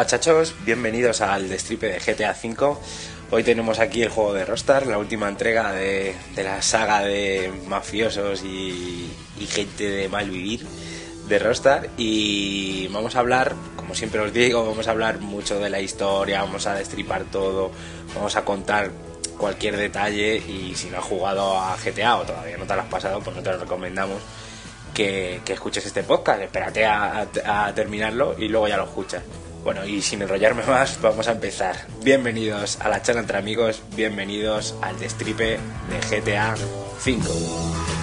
Hola chachos, bienvenidos al destripe de GTA V. Hoy tenemos aquí el juego de Rostar, la última entrega de, la saga de mafiosos y, gente de mal vivir de Rostar y vamos a hablar, como siempre os digo, vamos a hablar mucho de la historia, vamos a destripar todo, vamos a contar cualquier detalle y si no has jugado a GTA o todavía no te lo has pasado, pues no te lo recomendamos que, escuches este podcast, espérate a terminarlo y luego ya lo escuchas. Bueno, y sin enrollarme más, vamos a empezar. Bienvenidos a la charla entre amigos, bienvenidos al destripe de GTA 5.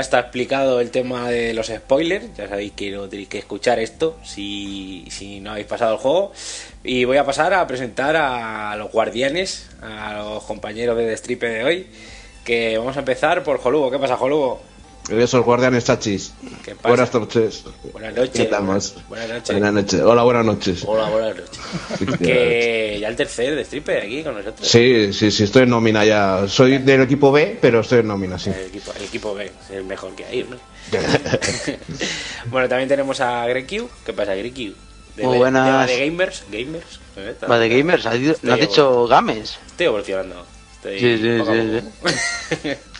Está explicado el tema de los spoilers. Ya sabéis que no tenéis que escuchar esto si, si no habéis pasado el juego. Y voy a pasar a presentar a los guardianes, a los compañeros de Destripe de hoy. Que vamos a empezar por Jolugo. ¿Qué pasa, Jolugo? Esos guardianes chachis. ¿Qué pasa? Buenas noches. Buenas noches. Buenas noches. Buenas noches. Hola, buenas noches. Hola, buenas noches. que ya el tercer Destripe aquí con nosotros. Sí, sí, sí, estoy en nómina ya. Soy del equipo B, pero estoy en nómina, sí. El equipo, el equipo B es el mejor que hay, ¿no? bueno, también tenemos a Greq. ¿Qué pasa, Greq? De, Muy de- buenas. de Gamers. Gamers. ¿eh? Va de gamers, ¿has dicho- ¿no has dicho games? Estoy evolucionando. Estoy Sí, sí, sí, poco.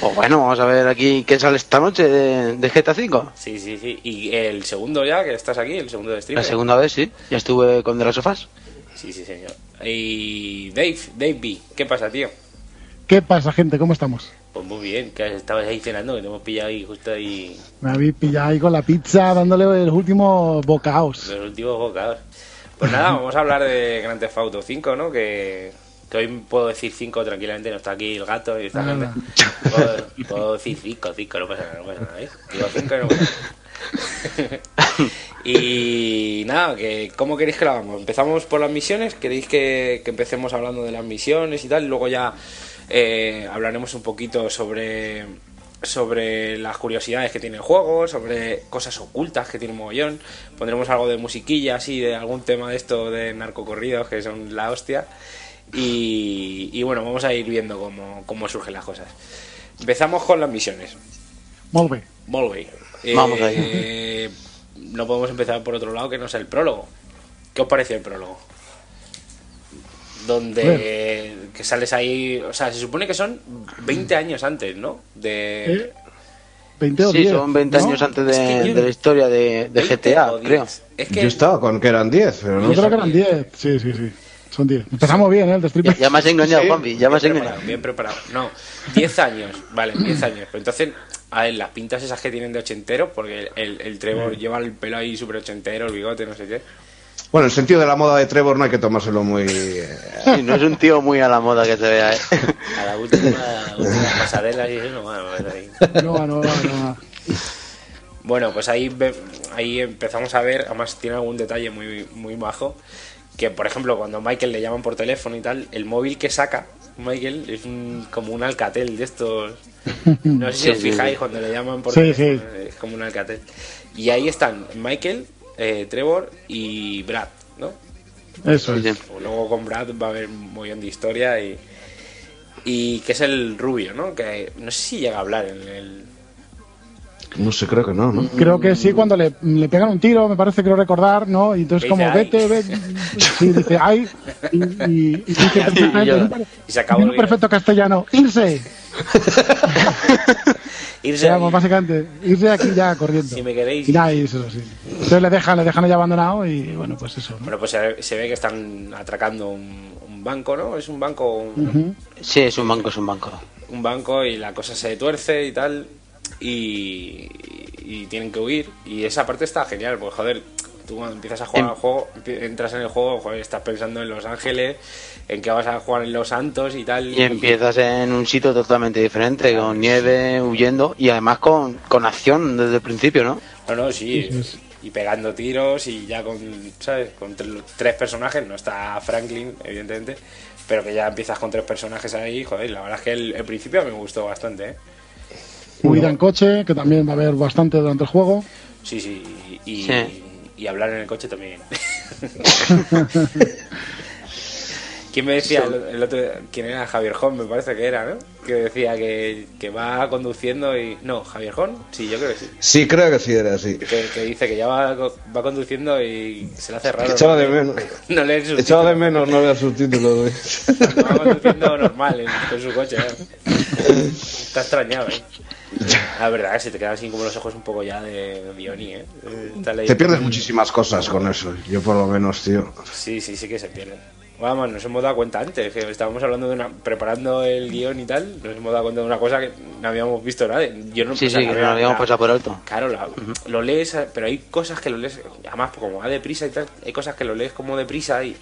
Pues bueno, vamos a ver aquí qué sale esta noche de, de GTA V. sí, sí, sí. Y el segundo ya, que estás aquí, el segundo de stream. La segunda vez, sí. Ya estuve con de las sofás. Sí, sí, señor. Y Dave, Dave B, ¿qué pasa, tío? ¿Qué pasa, gente? ¿Cómo estamos? Pues muy bien, que estabas ahí cenando, que te hemos pillado ahí justo ahí Me habéis pillado ahí con la pizza dándole los últimos bocaos. los últimos bocados. Pues nada, vamos a hablar de Grand Theft Auto 5, ¿no? Que, que hoy puedo decir 5 tranquilamente, no está aquí el gato y esta gente. Puedo, puedo decir 5, 5, no pasa nada, no pasa nada, ¿eh? Digo 5 y no pasa nada. Y nada, que ¿cómo queréis que lo hagamos? ¿Empezamos por las misiones? ¿Queréis que, que empecemos hablando de las misiones y tal? Y luego ya eh, hablaremos un poquito sobre, sobre las curiosidades que tiene el juego, sobre cosas ocultas que tiene Mogollón. Pondremos algo de musiquilla, así, de algún tema de esto de narcocorridos que son la hostia. Y, y bueno, vamos a ir viendo cómo, cómo surgen las cosas. Empezamos con las misiones. Molt bé. Vamos Eh, no podemos empezar por otro lado que no sea el prólogo. ¿Qué os pareció el prólogo? Donde que sales ahí, o sea, se supone que son 20 años antes, ¿no? De ¿Eh? 20 o Sí, 10. son 20 ¿no? años antes de, Es que yo- de la historia de, de 20 GTA, o 10. creo. Es que Yo estaba con que eran 10, pero no Yo creo que eran 10. Sí, sí, sí. Son 10. Empezamos bien, ¿eh? El. Ya, ya me has engañado, Sí. Juanpi, ya me has bien engañado. preparado, bien preparado. No, 10 años, vale, 10 años. Pero entonces, a ver, las pintas esas que tienen de ochentero, porque el, el Trevor lleva el pelo ahí súper ochentero, el bigote, no sé qué. Bueno, el sentido de la moda de Trevor no hay que tomárselo muy. Sí, no es un tío muy a la moda que se vea, ¿eh? A la última, última pasarela y eso no va a. No va, no va, no va. Bueno, pues ahí, ve- ahí empezamos a ver, además tiene algún detalle muy, muy bajo, que por ejemplo cuando Michael le llaman por teléfono y tal, el móvil que saca Michael es un- como un alcatel de estos... No sé si Sí, os sí, fijáis sí. cuando le llaman por Sí, teléfono, es como un alcatel. Y ahí están Michael, eh, Trevor y Brad, ¿no? Eso es. Sí. Luego con Brad va a haber un montón de historia y... Y que es el rubio, ¿no? Que no sé si llega a hablar en el... No sé, creo que no, ¿no? Creo que sí, cuando le, le pegan un tiro, me parece, creo recordar, ¿no? Y entonces, como, "Ay". vete, vete. Sí, dice, ay. Y, y, y dice perfectamente, yo- y se acabó un perfecto castellano, irse. Irse Digamos, ahí. básicamente, irse de aquí ya corriendo. Si me queréis. Y nada, y eso sí. Entonces le dejan, le dejan ya abandonado y bueno, pues eso. ¿no? Bueno, pues se, se ve que están atracando un, un banco, ¿no? Es un banco, un. Sí, es un banco, es un banco. un banco y la cosa se tuerce y tal y, y tienen que huir y esa parte está genial, pues joder, tú cuando empiezas a jugar Em- al juego, entras en el juego, joder, estás pensando en Los Ángeles, en que vas a jugar en Los Santos y tal. Y empiezas en un sitio totalmente diferente, con nieve, huyendo y además con, con acción desde el principio, ¿no? No, no, sí. Y pegando tiros y ya con, ¿sabes? Con tre- tres personajes, no está Franklin, evidentemente, pero que ya empiezas con tres personajes ahí, joder, la verdad es que el, el principio me gustó bastante, ¿eh? Huida en coche, que también va a haber bastante durante el juego. Sí, sí, y, y- Sí. y hablar en el coche también. ¿Quién me decía el, el otro? ¿Quién era? Javier Jón, me parece que era, ¿no? Que decía que, que va conduciendo y... No, Javier Jón, sí, yo creo que sí. Sí, creo que sí era así. Que, que dice que ya va, va conduciendo y se le hace raro. Echaba ¿no? de menos. No leer Echaba de menos no ver subtítulos. güey. Va conduciendo normal en, con su coche. ¿eh? Está extrañado, ¿eh? La verdad que se te quedan así como los ojos un poco ya de Diony, ¿eh? Te pierdes muchísimas cosas con eso. Yo por lo menos, tío. Sí, sí, sí que se pierden. Vamos, nos hemos dado cuenta antes, que estábamos hablando de una, preparando el guion y tal, nos hemos dado cuenta de una cosa que no habíamos visto nadie. Yo no Sí, o sea, sí, lo habíamos pasado por alto. Claro, la- lo lees, pero hay cosas que lo lees, además como va deprisa y tal, hay cosas que lo lees como deprisa y,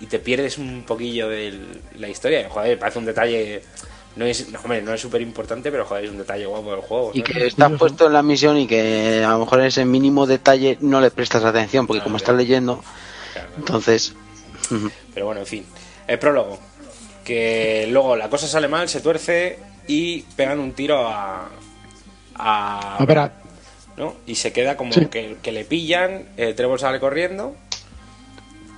y te pierdes un poquillo de la historia. Joder, parece un detalle, no es, no, hombre, no es súper importante, pero joder, es un detalle guapo del juego. Y que estás puesto en la misión y que a lo mejor en ese mínimo detalle no le prestas atención, porque como estás leyendo, Claro. entonces... Pero bueno, en fin. El prólogo. Que luego la cosa sale mal, se tuerce y pegan un tiro a. a. A Brad. ¿no? Y se queda como Sí. que, que le pillan, eh, Trevor sale corriendo.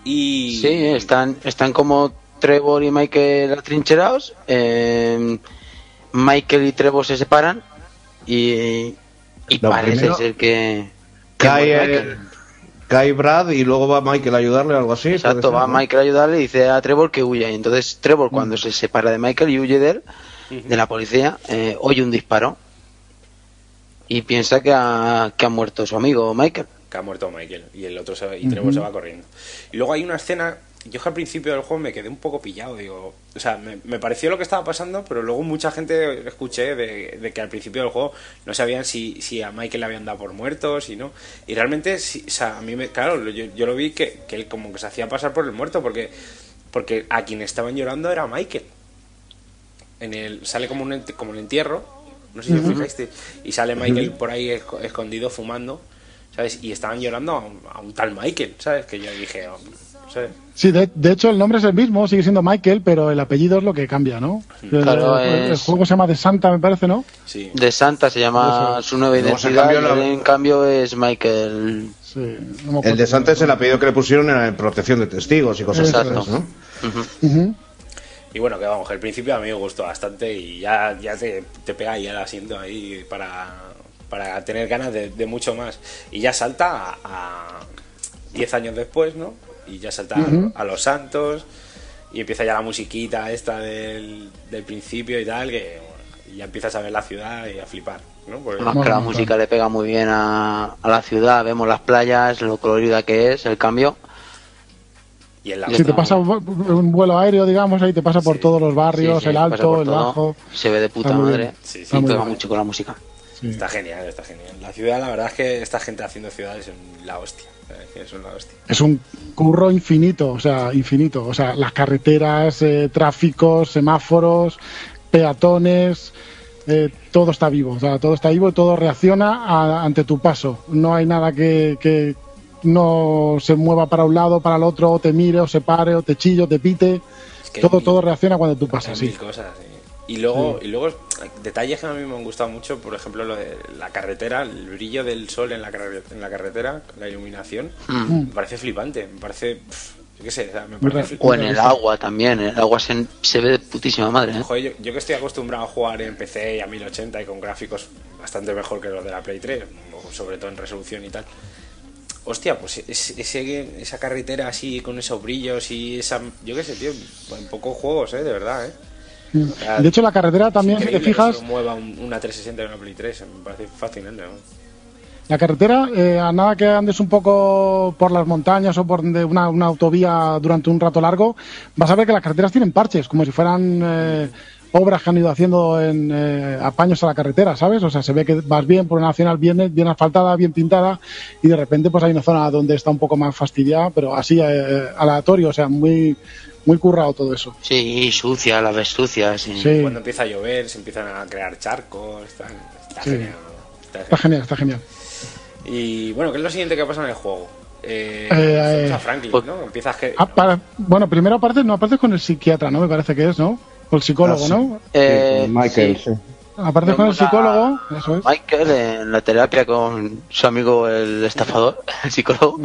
Y. Sí, están, están como Trevor y Michael atrincherados. eh, Michael y Trevor se separan y, y parece primero- ser que... que Cae, muere el- Michael. Cae Brad y luego va Michael a ayudarle o algo así. Exacto, va ser, ¿no? Michael a ayudarle y dice a Trevor que huya. Y entonces Trevor cuando se separa de Michael y huye de él, de la policía, eh, oye un disparo y piensa que ha, que ha muerto su amigo Michael. que ha muerto Michael y el otro se va- y Trevor se va corriendo. Y luego hay una escena, yo que al principio del juego me quedé un poco pillado, digo, o sea, me, me pareció lo que estaba pasando, pero luego mucha gente escuché de, de que al principio del juego no sabían si, si a Michael le habían dado por muerto, si no. Y realmente, sí, o sea, a mí me, claro, yo, yo lo vi que, que él como que se hacía pasar por el muerto, porque, porque a quien estaban llorando era Michael. En el, sale como un, como un entierro, no sé si os fijaste, y sale Michael por ahí esco- escondido fumando, ¿sabes? Y estaban llorando a un, a un tal Michael, ¿sabes? Que yo dije, oh, ¿sabes? Sí, de, de hecho el nombre es el mismo, sigue siendo Michael, pero el apellido es lo que cambia, ¿no? El- Claro, el, el es- juego se llama De Santa, me parece, ¿no? Sí. De Santa se llama su nueva identidad y la- en cambio es Michael. Sí, no. El de Santa es el apellido que le pusieron en protección de testigos y cosas así, ¿no? Y bueno, que vamos, que el principio a mí me gustó bastante y ya, ya te, te pega ahí el asiento ahí para, para tener ganas de, de mucho más. Y ya salta a 10 años después, ¿no? Y ya salta a- a, Los Santos y empieza ya la musiquita esta del, del principio y tal, que bueno, y ya empiezas a ver la ciudad y a flipar, ¿no? Porque- Además que la música le pega muy bien a, a la ciudad, vemos las playas, lo colorida que es, el cambio. y en la Si te pasa un vu- un vuelo aéreo, digamos, ahí te pasa por Sí. todos los barrios, Sí, sí, el alto, el bajo. Se ve de puta madre. Sí, sí. pega mucho con la música. Sí. Está genial, está genial. La ciudad, la verdad es que esta gente haciendo ciudades es la hostia. Es una hostia. Es un curro infinito, o sea, infinito. O sea, las carreteras, eh, tráficos, semáforos, peatones, eh, todo está vivo. O sea, todo está vivo y todo reacciona a- ante tu paso. No hay nada que, que no se mueva para un lado, para el otro, o te mire, o se pare, o te chille, o te pite. Es que Todo, todo reacciona cuando tú pasas, mil sí. cosas. Y luego, y luego detalles que a mí me han gustado mucho, por ejemplo, lo de la carretera, el brillo del sol en la, en la carretera, la iluminación, Mm. me parece flipante, me parece, pf, yo qué sé, o sea, me parece O en el agua también, el agua se, se ve de putísima madre, ¿eh? Joder, yo, yo que estoy acostumbrado a jugar en PC y a 1080 y con gráficos bastante mejor que los de la Play 3, o sobre todo en resolución y tal. Hostia, pues es- ese- esa carretera así con esos brillos y esa... Yo qué sé, tío, en pocos juegos, ¿eh? De verdad, ¿eh? De hecho, la carretera también, si te increíble que fijas, se mueva un- una 360 y una Play 3, me parece fascinante. ¿no? La carretera, eh, a nada que andes un poco por las montañas o por una, una autovía durante un rato largo, vas a ver que las carreteras tienen parches, como si fueran eh, obras que han ido haciendo en eh, apaños a la carretera, ¿sabes? O sea, se ve que vas bien por una nacional bien, bien asfaltada, bien pintada, y de repente pues hay una zona donde está un poco más fastidiada, pero así eh, aleatorio, o sea, muy, muy currado todo eso. Sí, sucia, la ves sucia, sí. Sí, Cuando empieza a llover, se empiezan a crear charcos, está, está Sí. genial. está está genial. está genial. Y bueno, ¿qué es lo siguiente que pasa en el juego? Eh, Eh, a Franklin, pues- ¿no? Empiezas que... Ah, para- bueno, primero aparte, no apareces con el psiquiatra, ¿no? Me parece que es, ¿no? O el psicólogo, Ah, sí. ¿no? Eh, Michael, sí. Apareces con el psicólogo, eso es. Michael en la terapia con su amigo el estafador, el psicólogo.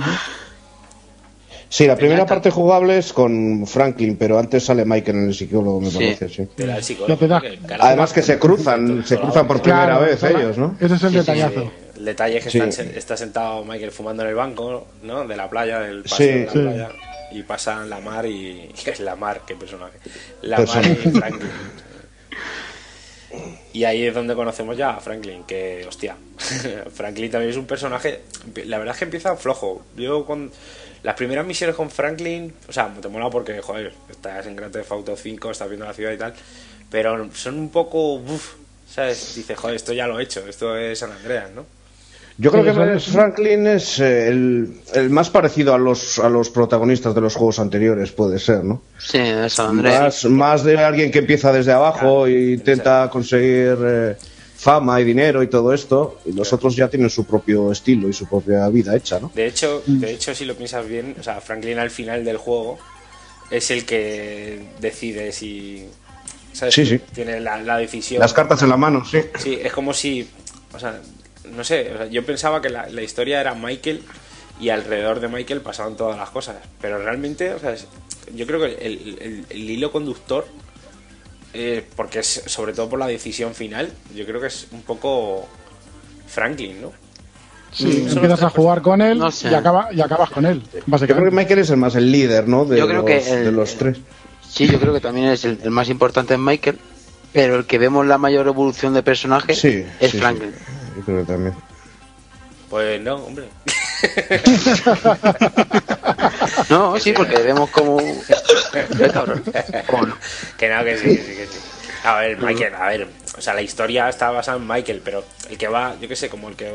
Sí, la primera parte jugable es con Franklin, pero antes sale Michael en el psicólogo, me Sí. parece, sí. El psicólogo, que Además que se cruzan, se cruzan por primera Claro, vez claro. ellos, ¿no? Ese es el Sí, sí, detallazo. El detalle es que Sí. están está sentado Michael fumando en el banco, ¿no? De la playa, del paso Sí. de la Sí. playa. Y pasan la mar y... Es la mar, qué personaje. La Personaje. mar y Franklin. Y ahí es donde conocemos ya a Franklin, que, hostia, Franklin también es un personaje, la verdad es que empieza flojo. Yo con las primeras misiones con Franklin, o sea, te mola porque, joder, estás en Grand Theft Auto 5, estás viendo la ciudad y tal, pero son un poco, uff, ¿sabes? Dices, joder, esto ya lo he hecho, esto es San Andreas, ¿no? Yo creo que eso Franklin es eh, el, el más parecido a los, a los protagonistas de los juegos anteriores, puede ser, ¿no? Sí, San Andrés. Más, más de alguien que empieza desde abajo Claro, e intenta conseguir eh, fama y dinero y todo esto, y los otros ya tienen su propio estilo y su propia vida hecha, ¿no? De hecho, de hecho, si lo piensas bien, o sea, Franklin al final del juego es el que decide si. ¿sabes? Sí, sí. Tiene la, la decisión. Las cartas en la mano, sí. Sí, es como si. O sea, no sé, o sea, yo pensaba que la, la historia era Michael y alrededor de Michael pasaban todas las cosas. Pero realmente, o sea, yo creo que el, el- el hilo conductor, eh, porque es sobre todo por la decisión final, yo creo que es un poco Franklin, ¿no? Sí, Mm. empiezas a jugar con él No sé. y, acaba, y acabas con él, Yo creo que. Michael es el más el líder, ¿no? De, Yo creo los, que el- de los tres. Sí, yo creo que también es el, el más importante en Michael, pero el que vemos la mayor evolución de personaje Sí, es sí, Franklin. sí. Yo creo que también. Pues no, hombre. No, sí, porque vemos como... Qué cabrón. ¿Cómo no? que no, que sí, que sí, que sí. A ver, Michael, a ver, o sea, la historia está basada en Michael, pero el que va, yo qué sé, como el que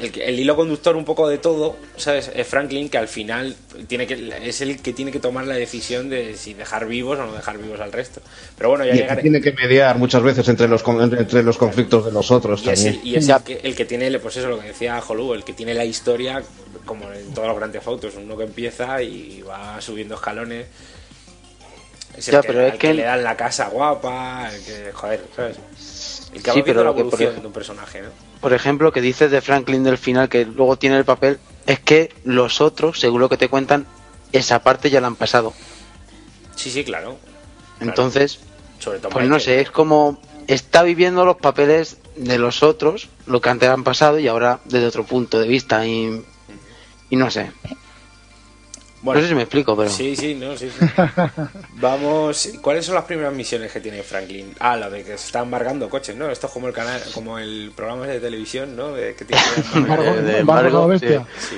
el, hilo conductor un poco de todo, ¿sabes? Es Franklin que al final tiene que es el que tiene que tomar la decisión de si dejar vivos o no dejar vivos al resto. Pero bueno, ya Y el que llegaré. tiene que mediar muchas veces entre los, entre los conflictos de los otros Y es, también. el, y es el, que, el que tiene, pues eso, lo que decía Holú, el que tiene la historia, como en todos los grandes autos, uno que empieza y va subiendo escalones. Es el Ya, que, pero es que- le dan la casa guapa, el que, joder, ¿sabes? El que Sí, va pero la lo que, por evolución ejemplo- de un personaje, ¿no? Por ejemplo, que dices de Franklin del final, que luego tiene el papel, es que los otros, según lo que te cuentan, esa parte ya la han pasado. Sí, sí, claro. Entonces, Sobre todo pues no sé, es como está viviendo los papeles de los otros, lo que antes han pasado y ahora desde otro punto de vista y, y no sé. Bueno, no sé si me explico, pero Sí, sí, no, sí, sí. Vamos, ¿cuáles son las primeras misiones que tiene Franklin? Ah, lo de que se está embargando coches, ¿no? Esto es como el canal, como el programa de televisión, ¿no? De que tiene que Embargo- de embargo embargo, a la bestia. Sí,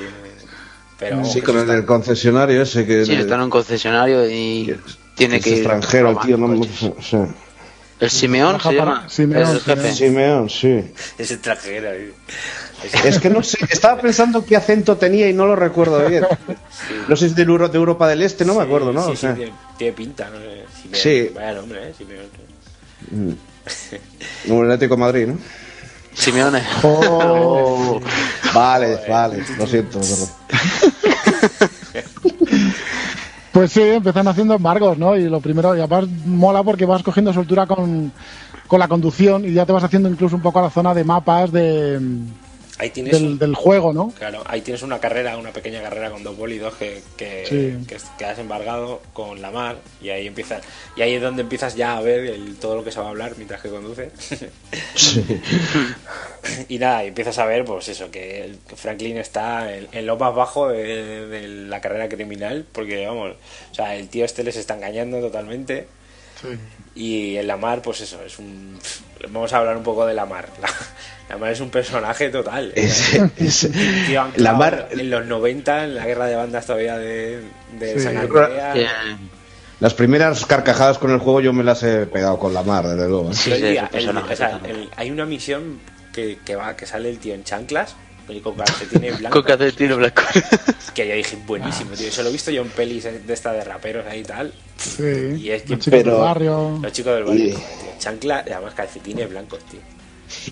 pero Sí, con el del concesionario ese que sí, está en un concesionario y tiene es que ir extranjero, el tío. No, sí. El Simeón se llama Simeón, el jefe. Simeón. Sí. es extranjero. ¿eh? Es que no sé, estaba pensando qué acento tenía y no lo recuerdo bien. No sé si es de, Euro- de Europa del Este, no me acuerdo, ¿no? Sí, O sea, sí, tiene, tiene pinta, ¿no? Simeone, Sí. Vaya nombre, ¿eh? Simeone. como el Atlético de Madrid, ¿no? Simeone. Oh. Vale, vale, lo siento, perdón. Pues sí, empiezan haciendo embargos, ¿no? Y lo primero, y además mola porque vas cogiendo soltura con, con la conducción y ya te vas haciendo incluso un poco a la zona de mapas de, Ahí tienes, del, un- del juego, ¿no? claro, ahí tienes una carrera, una pequeña carrera con dos bólidos que, que, Sí. que, que has embargado con la mar y ahí empiezas y ahí es donde empiezas ya a ver el- todo lo que se va a hablar mientras que conduces. y nada, y empiezas a ver, pues eso, que el- Franklin está en, en lo más bajo de, de la carrera criminal, porque vamos, o sea, el tío este les está engañando totalmente. Y en la mar, pues eso, es un. Vamos a hablar un poco de la mar. La, la mar es un personaje total. Es- es- tío la anclado mar, En los 90, en la guerra de bandas todavía de, de Sí. San Andrea. Que- las primeras carcajadas con el juego yo me las he pegado con la mar, desde luego. ¿eh? Sí, sí, el- personaje o sea, totalmente. el- hay una misión que, que va que sale el tío en chanclas con calcetines Con blancos. calcetines blancos. Que yo dije, buenísimo, tío. Eso lo he visto yo en pelis de esta de raperos ahí y tal. Sí. Y es que- Los chicos pero- del barrio. Los chicos del barrio, Y- tío. Chancla además calcetines blancos, tío.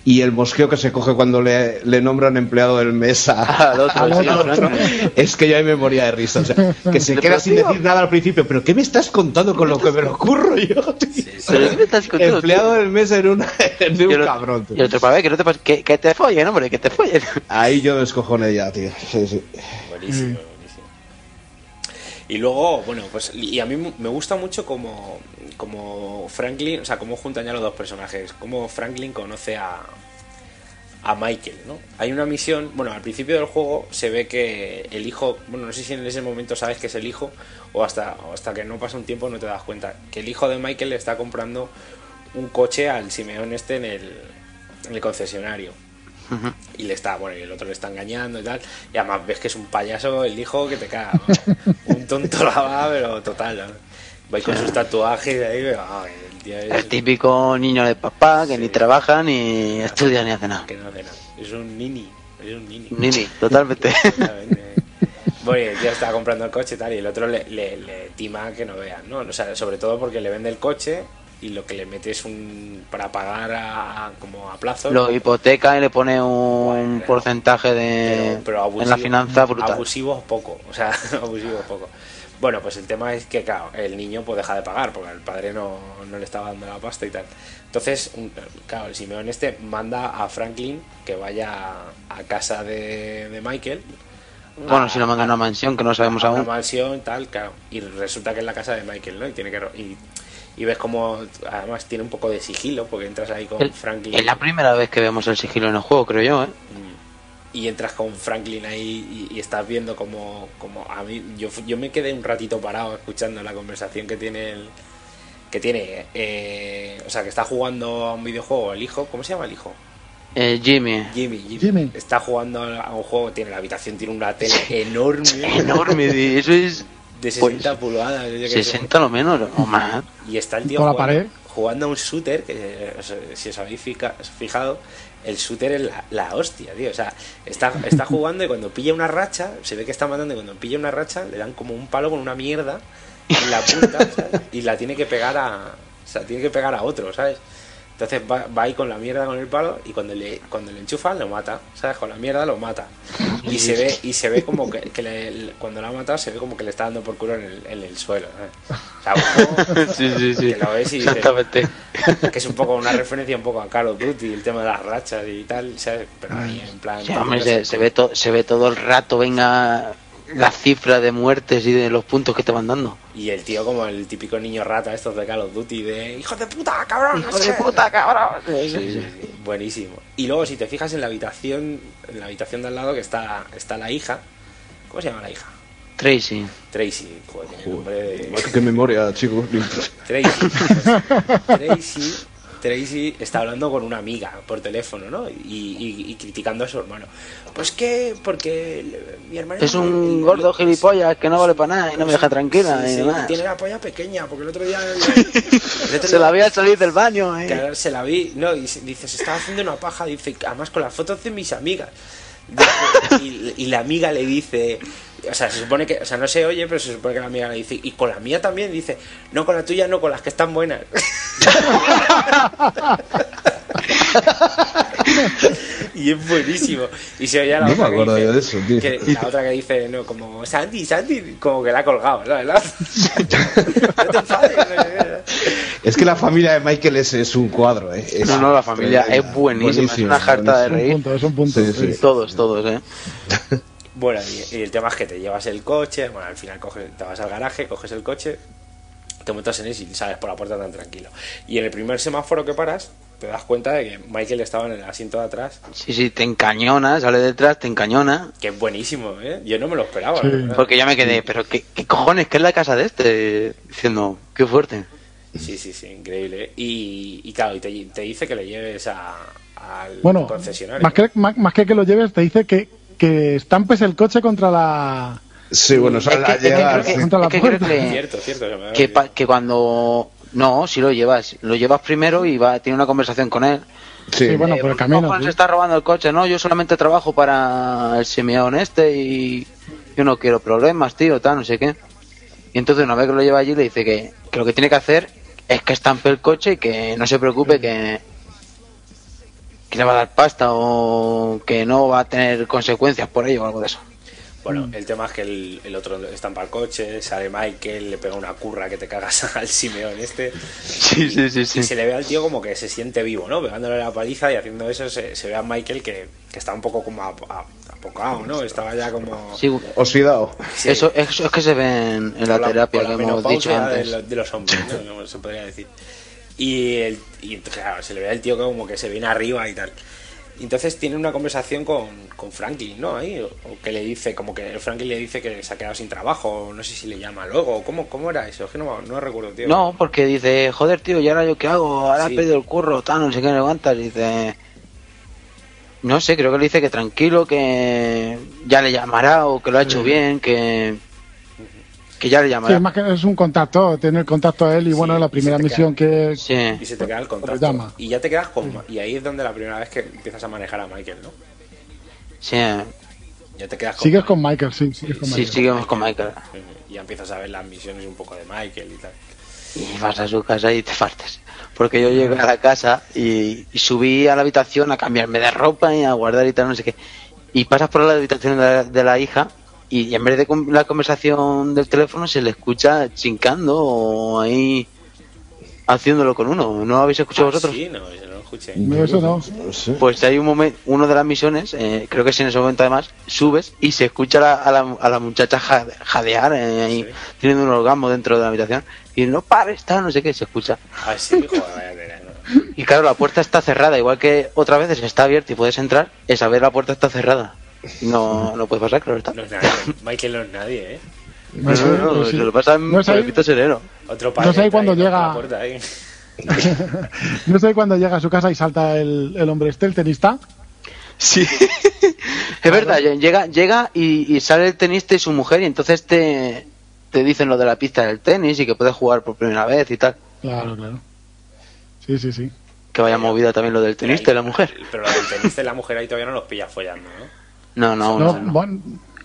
Y el mosqueo que se coge cuando le, le nombran empleado del mes a- Al otro, al. Es que yo ahí me moría de risa. O sea, que se queda sin decir nada al principio. ¿Pero qué me estás contando con lo que me lo ocurro yo? tío? Pero ¿qué me estás contando, Empleado del mes en una, un cabrón. tío. y otro, para ver, que no te que, que te follen, hombre, que te follen. Ahí yo descojoné ya, tío. Sí, sí. Buenísimo, buenísimo. Y luego, bueno, pues y a mí me gusta mucho como, como Franklin, o sea, cómo juntan ya los dos personajes, cómo Franklin conoce a, a Michael, ¿no? Hay una misión, bueno, al principio del juego se ve que el hijo, bueno, no sé si en ese momento sabes que es el hijo o hasta, o hasta que no pasa un tiempo no te das cuenta, que el hijo de Michael le está comprando un coche al Simeón este en el, en el concesionario y le está, bueno, y el otro le está engañando y tal, y además ves que es un payaso el hijo que te caga, ¿no? un tonto la va, pero total, ¿no? con sus tatuajes ahí, pero, ay, el tío es El típico niño de papá que ni trabaja, ni estudia, ni hace nada. que no hace nada, es un nini, es un nini. Nini, totalmente. Exactamente. Bueno, y el tío está comprando el coche y tal, y el otro le, le, le tima que no vean, ¿no? O sea, sobre todo porque le vende el coche y lo que le mete es un. para pagar a, como a plazo. Lo hipoteca y le pone un Bueno, porcentaje de pero, pero abusivo, en la finanza brutal. Abusivo poco, o sea, abusivo poco. Bueno, pues el tema es que, claro, el niño pues deja de pagar porque el padre no, no le estaba dando la pasta y tal. Entonces, claro, el Simeón este manda a Franklin que vaya a casa de, de Michael. Bueno, a- si lo manda a una mansión que no sabemos a una aún. mansión tal, claro. Y resulta que es la casa de Michael, ¿no? Y tiene que y, y ves como además tiene un poco de sigilo porque entras ahí con El- Franklin. Es la primera vez que vemos el sigilo en el juego, creo yo, ¿eh? y entras con Franklin ahí y, y estás viendo como, como a mí yo, yo me quedé un ratito parado escuchando la conversación que tiene el que tiene eh, o sea que está jugando a un videojuego el hijo ¿cómo se llama el hijo? Eh, Jimmy. Jimmy, Jimmy. Jimmy. está jugando a un juego tiene la habitación tiene una tele enorme Enorme, eso es de 60 pulgadas yo qué sé. 60 lo menos, o más. y está el tío la jugando, pared. jugando a un shooter que si os habéis fica- fijado el shooter es la, la hostia tío o sea está, está jugando y cuando pilla una racha se ve que está matando y cuando pilla una racha le dan como un palo con una mierda en la punta ¿sabes? y la tiene que pegar a o sea tiene que pegar a otro sabes entonces va, va ahí con la mierda con el palo y cuando le cuando le enchufan lo mata sabes con la mierda lo mata y se ve y se ve como que, que le- cuando lo ha matado se ve como que le está dando por culo en el, en el suelo ¿sabes? o sea Sí, sí, sí. que lo ves y dices, Exactamente. que es un poco una referencia un poco a Call of Duty, el tema de las rachas y tal, ¿sabes? Pero ahí en plan... Sí, hombre, se, se ve to- se ve todo el rato, venga, la cifra de muertes y de los puntos que te van dando. Y el tío como el típico niño rata estos de Call of Duty de ¡Hijo de puta, cabrón! ¡Hijo de puta, cabrón! Sí, sí, sí, buenísimo. Y luego si te fijas en la habitación, en la habitación de al lado que está, está la hija, ¿cómo se llama la hija? Tracy. Tracy, joder, el nombre de... Qué memoria, chicos. Tracy. Tracy, Tracy está hablando con una amiga por teléfono, ¿no? Y, y- y criticando a su hermano. Pues que, porque el- mi hermano... Es un el- gordo el- gilipollas que no vale para nada y no me deja tranquila Sí, y sí, demás. tiene la polla pequeña, porque el otro día... otro Se día- la vi al salir del baño, eh. Claro, se la vi, no, y se- dice, se estaba haciendo una paja, dice, además con las fotos de mis amigas. y, y la amiga le dice, o sea, se supone que, o sea, no se oye, pero se supone que la amiga le dice, y con la mía también dice, no con la tuya, no con las que están buenas. y es buenísimo. Y se oye a la No me otra que dice- yo de eso, tío. que la otra que dice, no, como Sandy, Sandy, como que la ha colgado, ¿sabes? no te enfades, no. Es que la familia de Michael es, es un cuadro, ¿eh? Es No, no, la familia es buenísima, es Buenísimo, una jarta de. Es un reír. punto, es un punto. Sí, sí. sí. Todos, todos, ¿eh? Bueno, y, y el tema es que te llevas el coche, bueno, al final coges, te vas al garaje, coges el coche, te montas en él y sales por la puerta tan tranquilo. Y en el primer semáforo que paras, te das cuenta de que Michael estaba en el asiento de atrás, Sí, sí, te encañona, sale detrás, te encañona. que es buenísimo, ¿eh? Yo no me lo esperaba. Sí. Porque ya me quedé, pero ¿qué, qué cojones? ¿Qué es la casa de este? Diciendo, qué fuerte. Sí, sí, sí, increíble. Y, y claro, y te, te dice que le lleves a, al Bueno, concesionario. más que, más, más que que lo lleves, te dice que, que estampes el coche contra la. Sí, bueno, eso Es es que- la Cierto, cierto. que, pa- que cuando... No, si lo llevas, lo llevas primero y va, tiene una conversación con él. Sí, Sí, bueno, Eh, por el ¿por qué camino. se está robando el coche? No, yo solamente trabajo para el Simeón este y yo no quiero problemas, tío, tal, no sé qué. Y entonces una vez que lo lleva allí le dice que, que lo que tiene que hacer es que estampe el coche y que no se preocupe que, que le va a dar pasta o que no va a tener consecuencias por ello o algo de eso. Bueno, Mm. el tema es que el, el otro estampa el coche, sale Michael, le pega una curra que te cagas al Simeón este. Sí, sí, sí, Y se le ve al tío como que se siente vivo, ¿no? Pegándole la paliza y haciendo eso se, se ve a Michael que, que está un poco como ap- ap- apocado, ¿no? Estaba ya como... Sí, oxidado. Sí, eso, eso es que se ve en, en la con terapia con que la hemos dicho antes. De, lo- de los hombres, ¿no? Como se podría decir. Y, el, y claro, se le ve al tío como que se viene arriba y tal. Y Entonces tiene una conversación con, con Franklin, ¿no? Ahí, o, o que le dice, como que Franklin le dice que se ha quedado sin trabajo, no sé si le llama luego, ¿cómo, cómo era eso? Es que no, no recuerdo, tío. No, porque dice, joder, tío, ¿y ahora yo qué hago? Ahora Sí. he perdido el curro, tal, no sé qué, me levantas. Dice, no sé, creo que le dice que tranquilo, que ya le llamará o que lo ha hecho bien, que, que ya le Sí, llamará. es más que es un contacto, tener contacto a él y Sí, bueno, la primera misión que... Sí, Y se te queda el contacto. llama. Y ya te quedas con... Y ahí es donde la primera vez que empiezas a manejar a Michael, ¿no? sí, Ya te quedas con Sigues Michael. con Michael, sí, sigues con sí, Michael. seguimos con Michael. Y ya empiezas a ver las misiones un poco de Michael y tal. Y vas a su casa y te partes. Porque yo llegué a la casa y, y subí a la habitación a cambiarme de ropa y a guardar y tal, no sé qué. Y pasas por la habitación de la, de la hija y en vez de con- la conversación del teléfono se le escucha chincando o ahí haciéndolo con uno. ¿No habéis escuchado Ah, vosotros? Sí, no, yo no lo escuché. No, Eso no. Pues hay un momento, uno de las misiones, eh, creo que es en ese momento además, subes y se escucha a la, a la, a la muchacha ja- jadear eh, ahí, Sí. teniendo un orgasmo dentro de la habitación. Y no pares, tal, no sé qué, se escucha. Ah, sí, joder, vaya tela, ¿no? Y claro, la puerta está cerrada, igual que otras veces está abierta y puedes entrar, esa vez la puerta está cerrada. No, no puede pasar, claro está. No es nadie. Michael no es nadie, ¿eh? No, no, no, se lo pasa en No ahí- Pueblito sereno. Otro padre. No sé cuándo llega- Con la puerta ahí. No sé cuándo llega a su casa y salta el, el hombre este, el tenista. Sí. es verdad, llega, llega y, y sale el tenista y su mujer y entonces te, te dicen lo de la pista del tenis y que puedes jugar por primera vez y tal. Claro, claro. Sí, sí, sí. Que vaya movida también lo del tenista y la mujer. Pero lo del tenista y la mujer ahí todavía no los pilla follando, ¿no? No, no, No, no, no. bueno,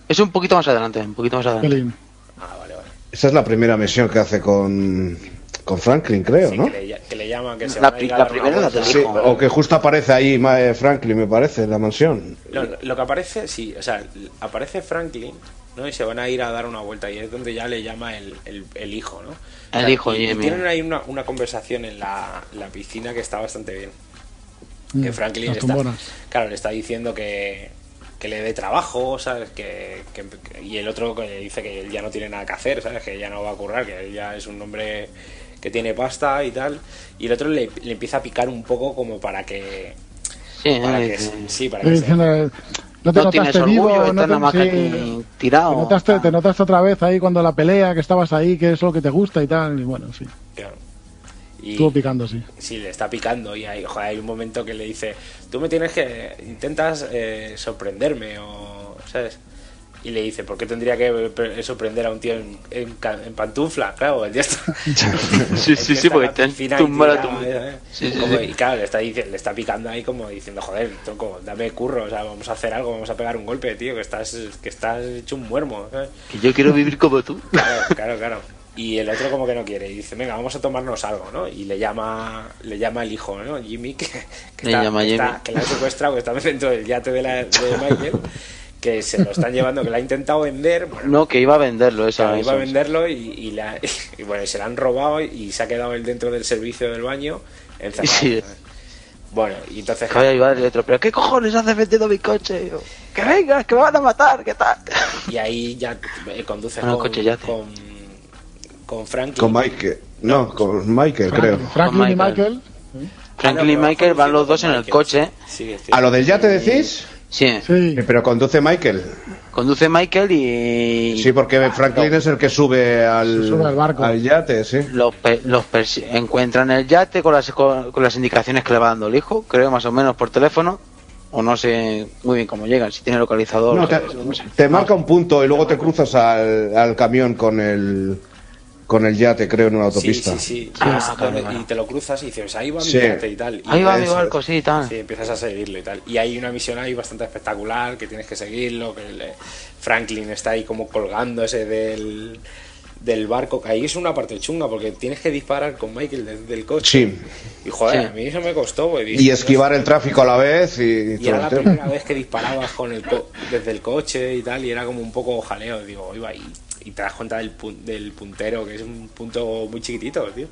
Es un poquito más adelante, un poquito más adelante. pelín. Ah, vale, vale. Esa es la primera misión que hace con, con Franklin, creo, Sí, ¿no? que, le, que le llama, que se La pri- primera la Sí, o que justo aparece ahí eh, Franklin, me parece, en la mansión. Lo, lo que aparece, sí, o sea, aparece Franklin, ¿no? Y se van a ir a dar una vuelta y es donde ya le llama el, el, el hijo, ¿no? O El hijo, y, tienen ahí una, una conversación en la, la piscina que está bastante bien. Que Mm, Franklin está, claro, le está diciendo que, que le dé trabajo, ¿sabes? Que, que- que- y el otro que le dice que él ya no tiene nada que hacer, ¿sabes? Que ya no va a currar, que él ya es un hombre que tiene pasta y tal. Y el otro le, le empieza a picar un poco como para que... Sí, Para que sí, para no te no notaste vivo, no te, nada más que sí, aquí tirado. te notaste, te notaste otra vez ahí cuando la pelea, que estabas ahí, que es lo que te gusta y tal. Y bueno, sí, claro. Y, estuvo picando, sí. Sí, le está picando y hay, joder, hay un momento que le dice, tú me tienes que, intentas eh, sorprenderme o, ¿sabes? Y le dice, ¿por qué tendría que pre- sorprender a un tío en, en, pantufla? Claro, el tío está. Sí, sí, sí, está porque te piscina y tumba la tira, tumba. ¿eh? Sí, sí, Como- sí. Y claro, le está, le está picando ahí como diciendo, joder, tronco, dame curro, o sea, vamos a hacer algo, vamos a pegar un golpe, tío, que estás, que estás hecho un muermo. ¿sabes? Que yo quiero vivir como tú. Claro, claro, claro. Y el otro como que no quiere y dice, venga, vamos a tomarnos algo, ¿no? Y le llama, le llama el hijo, ¿no? Jimmy, que, que Le llama que Jimmy. que la han secuestrado, que está dentro del yate de, la, de Michael, que se lo están llevando, que la ha intentado vender. Bueno, No, que iba a venderlo, claro, iba a venderlo y, y, la- y bueno, se la han robado y se ha quedado él dentro del servicio del baño encerrado. Sí. Bueno, y entonces... Que vaya a ayudar y el otro, pero ¿qué cojones haces vendiendo mi coche? Yo, que vengas, que me van a matar, ¿qué tal? Y ahí ya eh, conduce Bueno, con, coche yate. con, con Franklin. Con Michael. No, con Michael, creo. Franklin y Michael. Franklin Ah, y pero Michael van los dos en el coche. sí. ¿A lo del yate decís? Sí, Sí. Eh, Pero conduce Michael. conduce Michael y Sí, porque Franklin es el que sube al, sube al barco. yate, sí. los, pe- los encuentran el yate con las, con, con las indicaciones que le va dando el hijo, creo más o menos por teléfono. O no sé muy bien cómo llegan, si tiene localizador. No, te, no sé. te marca un punto y luego te cruzas al, al camión con el con el yate, creo, en una autopista. Sí, sí, sí. Ah, Y es claro, donde- claro. Y te lo cruzas y dices, ahí va mi Sí. yate y tal. Y Ahí va mi barco, sí, tal. Sí, empiezas a seguirlo y tal. Y hay una misión ahí bastante espectacular que tienes que seguirlo, que le- Franklin está ahí como colgándose del, del barco, que ahí es una parte chunga porque tienes que disparar con Michael desde el coche. Sí. Y joder, Sí. a mí eso me costó. dije, Y esquivar el tráfico a la vez y, Y era el la primera vez que disparabas con el co- desde el coche y tal, y era como un poco jaleo. Digo, iba ahí. Y te das cuenta del, pun- del puntero, que es un punto muy chiquitito, tío.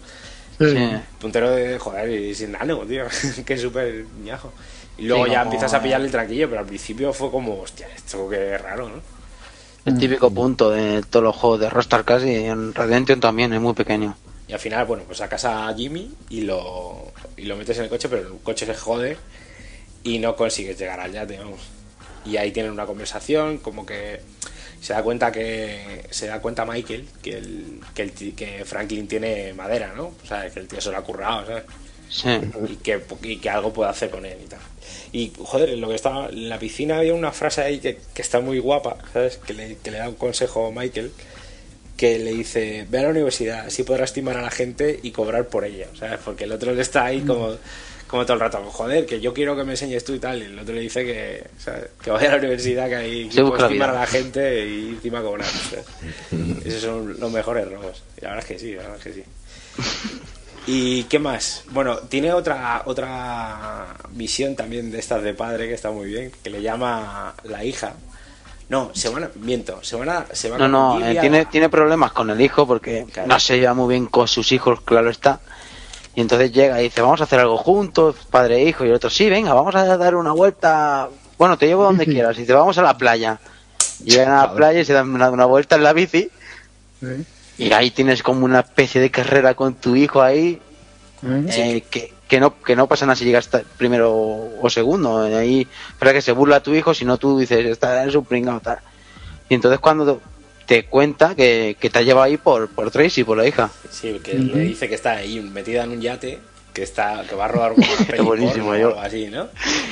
Sí. Puntero de, joder, y sin nano, tío. que es súper ñajo. Y luego Sí, ya como- empiezas a pillarle el tranquillo, pero al principio fue como, hostia, esto que raro, ¿no? El típico punto de todos los juegos de Rockstar casi, y en Redemption también es muy pequeño. Y al final, bueno, pues sacas a Jimmy y lo, y lo metes en el coche, pero el coche se jode y no consigues llegar al yate, vamos. Y ahí tienen una conversación, como que se da cuenta que se da cuenta Michael que el, que, el que Franklin tiene madera, ¿no? O sea, que el tío se lo ha currado, ¿sabes? Sí. Y que, y que algo puede hacer con él y tal. Y, joder, en lo que estaba en la piscina había una frase ahí que, que está muy guapa, ¿sabes? Que le, que le da un consejo a Michael, que le dice, ve a la universidad, así podrás timar a la gente y cobrar por ella, ¿sabes? Porque el otro le está ahí como, como todo el rato, joder, que yo quiero que me enseñes tú y tal, y el otro le dice que, ¿sabes? que vaya a la universidad, que ahí puedes timar a la gente y encima cobrar, ¿sabes? Esos son los mejores robos. Y la verdad es que sí, la verdad es que sí. ¿Y qué más? Bueno, tiene otra otra visión también de estas de padre que está muy bien, que le llama la hija. No, se van a, miento, se van a, se van No, a no, eh, tiene, tiene problemas con el hijo porque Claro. no se lleva muy bien con sus hijos, claro está. Y entonces llega y dice, vamos a hacer algo juntos, padre e hijo. Y el otro, sí, venga, vamos a dar una vuelta. Bueno, te llevo donde quieras. Y dice, vamos a la playa. Llegan a la playa y se dan una, una vuelta en la bici. Y ahí tienes como una especie de carrera con tu hijo ahí. ¿Eh? eh, que, que no que no pasa nada si llegas primero o segundo. Ahí, para que se burla tu hijo, si no tú dices, está en su pringao tal. Y entonces cuando te cuenta que, que te ha llevado ahí por, por Tracy, por la hija. Sí, que le dice que está ahí metida en un yate, que está que va a robar una peli buenísimo, porno yo. algo así, ¿no?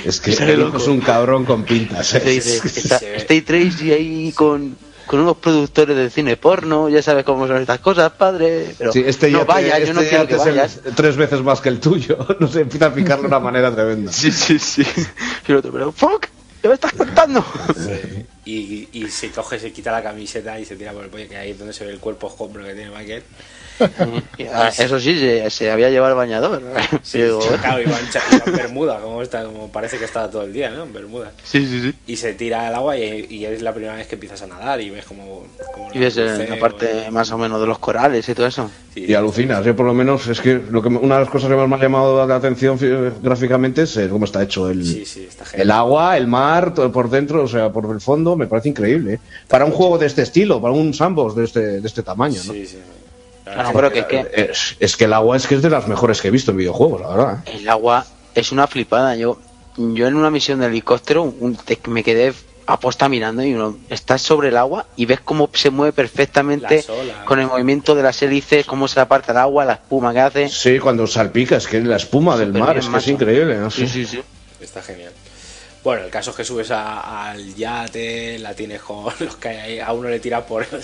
Es que Sale el loco. es un cabrón con pintas. ¿eh? Dice, está, Tracy ahí con, con unos productores de cine porno, ya sabes cómo son estas cosas, padre. Pero Sí, este no vaya, yo no este quiero que yate es el- vayas. tres veces más que el tuyo. No se empieza a picarle de una manera tremenda. Sí, sí, sí. Y el otro, pero fuck, ¿qué me estás contando? Y, y se coge, se quita la camiseta y se tira por el pollo, que ahí es donde se ve el cuerpo escombro que tiene Michael. Ah, Eso sí, se, se había llevado el bañador. Sí, Y digo, sí, claro, iba en, cha- iba en Bermuda, como, está, como parece que está todo el día, ¿no? En Bermuda. sí, sí, sí. Y se tira al agua y, y es la primera vez que empiezas a nadar y ves como... como Y ves eh, la parte más o menos de los corales y todo eso. sí, Y alucinas, yo por lo menos es que, lo que me- una de las cosas que más me ha llamado la atención fi- gráficamente es eh, cómo está hecho el, Sí, sí, está el agua, el mar, todo por dentro, o sea, por el fondo, me parece increíble. ¿eh? Para un juego de este estilo, para un sandbox de este, de este tamaño, ¿no? Sí, sí. La Claro, verdad pero es que, que Es, es que el agua es que es de las mejores que he visto en videojuegos, la verdad. ¿eh? el agua es una flipada. Yo, yo en una misión de helicóptero un- te- me quedé aposta mirando y uno estás sobre el agua y ves cómo se mueve perfectamente olas. con el movimiento de las hélices, cómo se aparta el agua, la espuma que hace. Sí, cuando salpica, es que la espuma del mar es que es increíble, ¿no? Sí, sí, sí. Está genial. Bueno, el caso es que subes a- al yate, la tienes con los que hay ahí, a uno le tiras por, el- por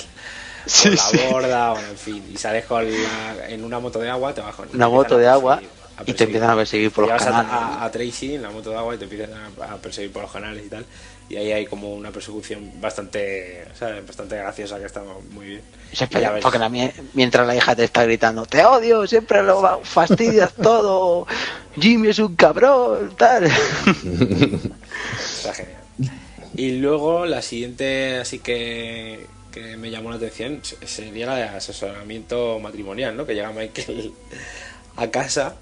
Sí, la sí. borda, bueno, en fin, y sales con la- en una moto de agua, te vas con Una moto de agua y te empiezan a perseguir por los canales. A, a Tracy en la moto de agua y te empiezan a, a perseguir por los canales y tal. Y ahí hay como una persecución bastante, o bastante graciosa que está muy bien. Porque la mientras la hija te está gritando, te odio, siempre lo va- fastidias todo, Jimmy es un cabrón, tal. Está genial. Y luego la siguiente, así que, que me llamó la atención, sería la de asesoramiento matrimonial, ¿no? Que llega Michael a casa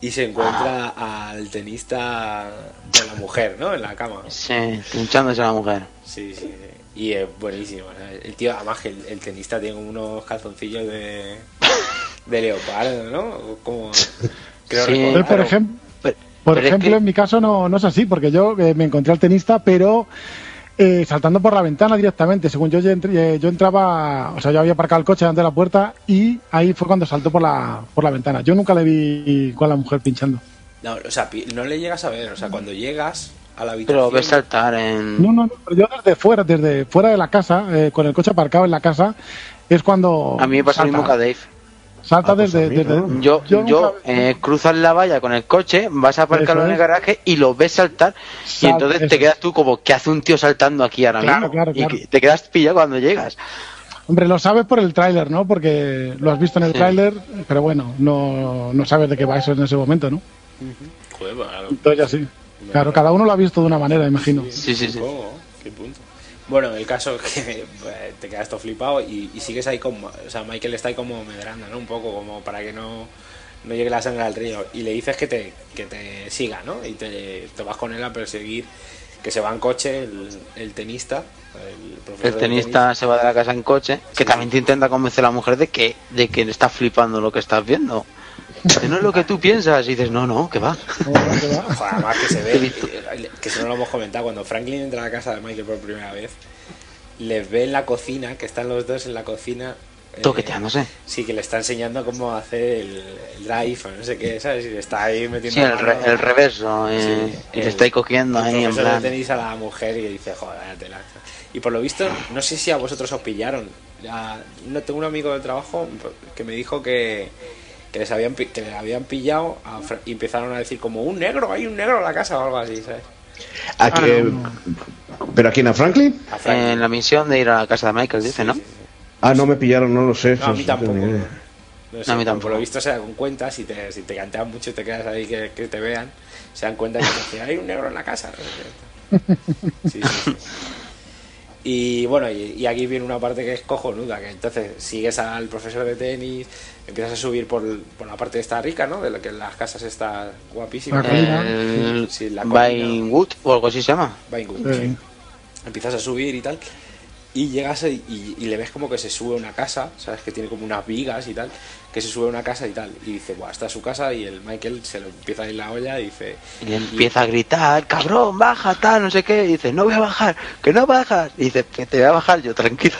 y se encuentra al tenista con la mujer, ¿no? En la cama. Sí, pinchándose a la mujer. Sí, sí. sí. Y es buenísimo. ¿sabes? El tío, además que el, el tenista tiene como unos calzoncillos de, de leopardo, ¿no? Como, creo Sí. Eh, por ejemplo, Pero, por pero es ejemplo que- en mi caso no, no es así, porque yo eh, me encontré al tenista, pero eh, saltando por la ventana directamente. Según yo, eh, yo entraba, o sea, yo había aparcado el coche delante de la puerta y ahí fue cuando saltó por la, por la ventana. Yo nunca le vi con la mujer pinchando. No, o sea, no le llegas a ver. O sea, cuando llegas a la pero habitación... lo ves saltar en... No, no, no, pero yo desde fuera, desde fuera de la casa, eh, con el coche aparcado en la casa, es cuando. A mí me pasa lo mismo que a Dave. Salta Ah, pues desde. a mí desde- no. Yo, yo, nunca- eh, cruzas la valla con el coche, vas a aparcarlo en el garaje y lo ves saltar y entonces eso te quedas tú como, ¿qué hace un tío saltando aquí ahora Claro, mismo? claro, y claro. que- te quedas pillado cuando llegas. Hombre, lo sabes por el tráiler, ¿no? Porque lo has visto en el Sí. tráiler, pero bueno, no, no sabes de qué va eso en ese momento, ¿no? Algo- Entonces ya sí. Claro, cada uno lo ha visto de una manera, imagino. Sí, sí, sí. qué punto. Bueno, el caso es que eh, te quedas todo flipado y, y sigues ahí como... O sea, Michael está ahí como medrando, ¿no? Un poco como para que no, no llegue la sangre al río. Y le dices que te, que te siga, ¿no? Y te, te vas con él a perseguir, que se va en coche el, el tenista, el profesor El tenista se va de la casa en coche, que también te intenta convencer a la mujer de que, de que está flipando lo que estás viendo. Que no es lo que tú piensas. Y dices, no, no, que va. Joder, ¿qué va? Joder, además que se ve, visto. eh, que si no lo hemos comentado, cuando Franklin entra a la casa de Michael por primera vez, les ve en la cocina, que están los dos en la cocina. eh, Toqueteándose. Sí, que le está enseñando cómo hacer el, el drive o no sé qué, ¿sabes? Y le está ahí metiendo Sí, el, la re- el reverso. eh, Sí, y el- te estáis cogiendo el ahí en plan. de tenis a la mujer y dice, joder, vaya tela". Y por lo visto, no sé si a vosotros os pillaron. Ya, no, tengo un amigo de trabajo que me dijo que, que les habían, pi- que le habían pillado a y empezaron a decir como un negro, hay un negro en la casa o algo así, ¿sabes? ¿A qué- ¿Pero a quién? ¿A Franklin? A Franklin. En la misión de ir a la casa de Michael, dice, ¿no? Sí, sí, sí. Ah, no me pillaron, no lo sé. No, a mí tampoco. ni idea. No sé, No, a mí pero tampoco. Por lo visto se dan cuenta, si te, si te cantean mucho y te quedas ahí que, que te vean, se dan cuenta que hay un negro en la casa. Sí, sí, sí. Y bueno, y, y aquí viene una parte que es cojonuda, que entonces sigues al profesor de tenis, empiezas a subir por, por la parte esta rica, ¿no? De lo que en las casas está guapísima. La colina. El Sí, la. Vinewood o algo así se llama. Vinewood, Sí. sí. Empiezas a subir y tal. Y llegas y, y- y le ves como que se sube a una casa, ¿sabes? Que tiene como unas vigas y tal. Que se sube a una casa y tal. Y dice, Buah, esta es su casa. Y el Michael se lo empieza a ir la olla y dice. Y le empieza a gritar, cabrón, baja, tal, no sé qué. Y dice, no voy a bajar, que no bajas. Y dice, que te voy a bajar yo, tranquilo.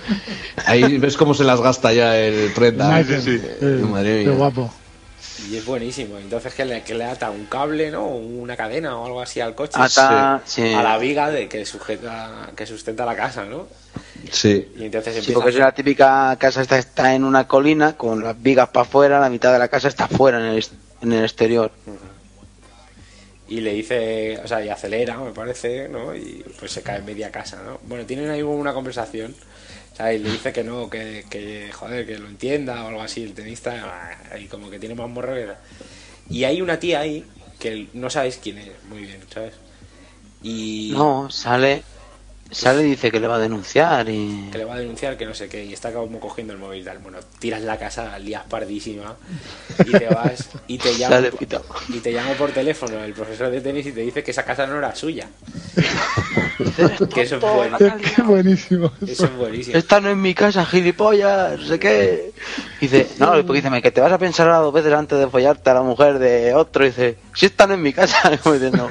Ahí ves cómo se las gasta ya el prenda. Michael, eh, Madre qué guapo. Y es buenísimo. Entonces que le, que le ata un cable, ¿no? O una cadena o algo así al coche. Ata, sí. A la viga de que sujeta, que sustenta la casa, ¿no? Sí. Y entonces Sí, empieza porque es la típica casa esta está en una colina con las vigas para afuera, la mitad de la casa está fuera en el, en el exterior. y le dice, o sea, y acelera, me parece, ¿no? Y pues se cae media casa, ¿no? Bueno, tienen ahí una conversación, o sea, y le dice que no, que, que joder, que lo entienda o algo así, el tenista, y como que tiene más morro que... Y hay una tía ahí que no sabes quién es, muy bien, ¿sabes? Y No, sale, sale y dice que le va a denunciar y... que le va a denunciar que no sé qué, y está como cogiendo el móvil y tal. Bueno, tiras la casa, lías pardísima, y te vas, y te llamo, y te llamo por teléfono el profesor de tenis y te dice que esa casa no era suya. que eso es bueno. Qué buenísimo. Eso es buenísimo. Esta no es mi casa, gilipollas, no sé qué. Dice, no, porque dice, que te vas a pensar ahora dos veces antes de follarte a la mujer de otro. dice, si esta no es mi casa, como diciendo,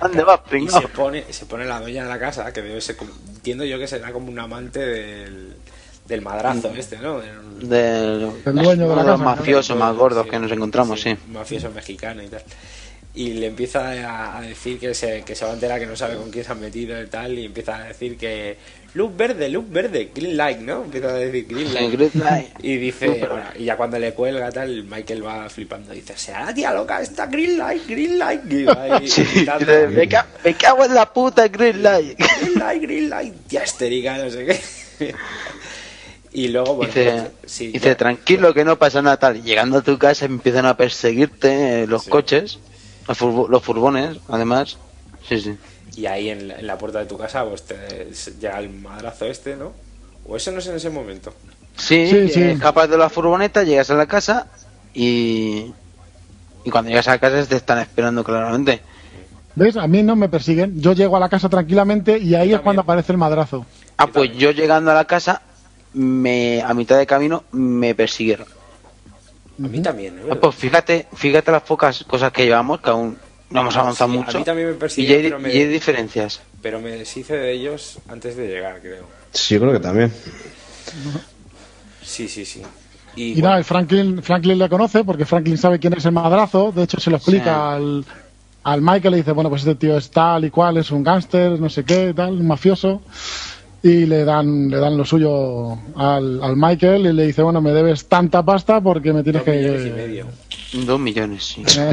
¿dónde vas, Y pringao? se pone, se pone la dueña de la casa, que debe ser, entiendo yo que será como un amante del, del madrazo este, ¿no? Del- Del, El dueño de la uno de los casa, mafiosos más gordos Sí, que nos encontramos, sí. Un mafioso mexicano y tal. y le empieza a, a decir que se, que se va a enterar que no sabe con quién se han metido y tal, y empieza a decir que luz verde, luz verde, green light, ¿no? Empieza a decir green light. green light. Y dice, bueno, y ya cuando le cuelga tal, Michael va flipando, dice, sea la tía loca, esta green light, green light, y va ahí Sí, gritando, me, ca- me cago en la puta Green Light. green light, green light, tía histérica, no sé qué. y luego, bueno, dice, pues, sí, dice, ya- tranquilo que no pasa nada tal. Llegando a tu casa empiezan a perseguirte eh, los Sí. coches, los, furbo- los furgones, además. Sí, sí. Y ahí en la, en la puerta de tu casa, pues te llega el madrazo este, ¿no? O eso no es en ese momento. Sí, Sí, sí. escapas de la furgoneta, llegas a la casa y... Y cuando llegas a la casa te están esperando claramente. ¿Ves? A mí no me persiguen. Yo llego a la casa tranquilamente y ahí es cuando aparece el madrazo. Ah, pues yo llegando a la casa, me, a mitad de camino me persiguieron. A mí también, ¿eh? Ah, pues fíjate, fíjate las pocas cosas que llevamos, que aún no hemos avanzado Sí, a mucho. mí también me y, persiguieron, ya hay, pero me- y hay diferencias. Pero me deshice de ellos antes de llegar, creo. Sí, yo creo que también. Sí, sí, sí. Y, Y bueno, nada, y Franklin, Franklin le conoce porque Franklin sabe quién es el madrazo. De hecho, se lo explica Sí. al, al Michael. Le dice, bueno, pues este tío es tal y cual, es un gángster, no sé qué, tal, un mafioso. Y le dan, le dan lo suyo al, al Michael y le dice, bueno, me debes tanta pasta porque me tienes dos que... millones y medio. Dos millones, sí. Eh,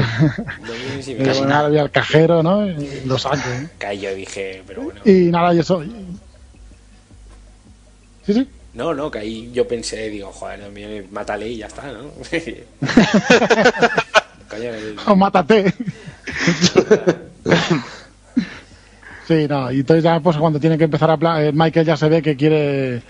Dos millones y medio. voy al cajero, ¿no? Y lo saco. ¿eh? Yo dije, pero bueno. Y nada, y eso. Sí, sí. No, no, que ahí yo pensé, digo, joder, dos millones, mátale y ya está, ¿no? Coño, el- O mátate. Sí, no, y entonces ya pues cuando tiene que empezar a pla- eh, Michael ya se ve que quiere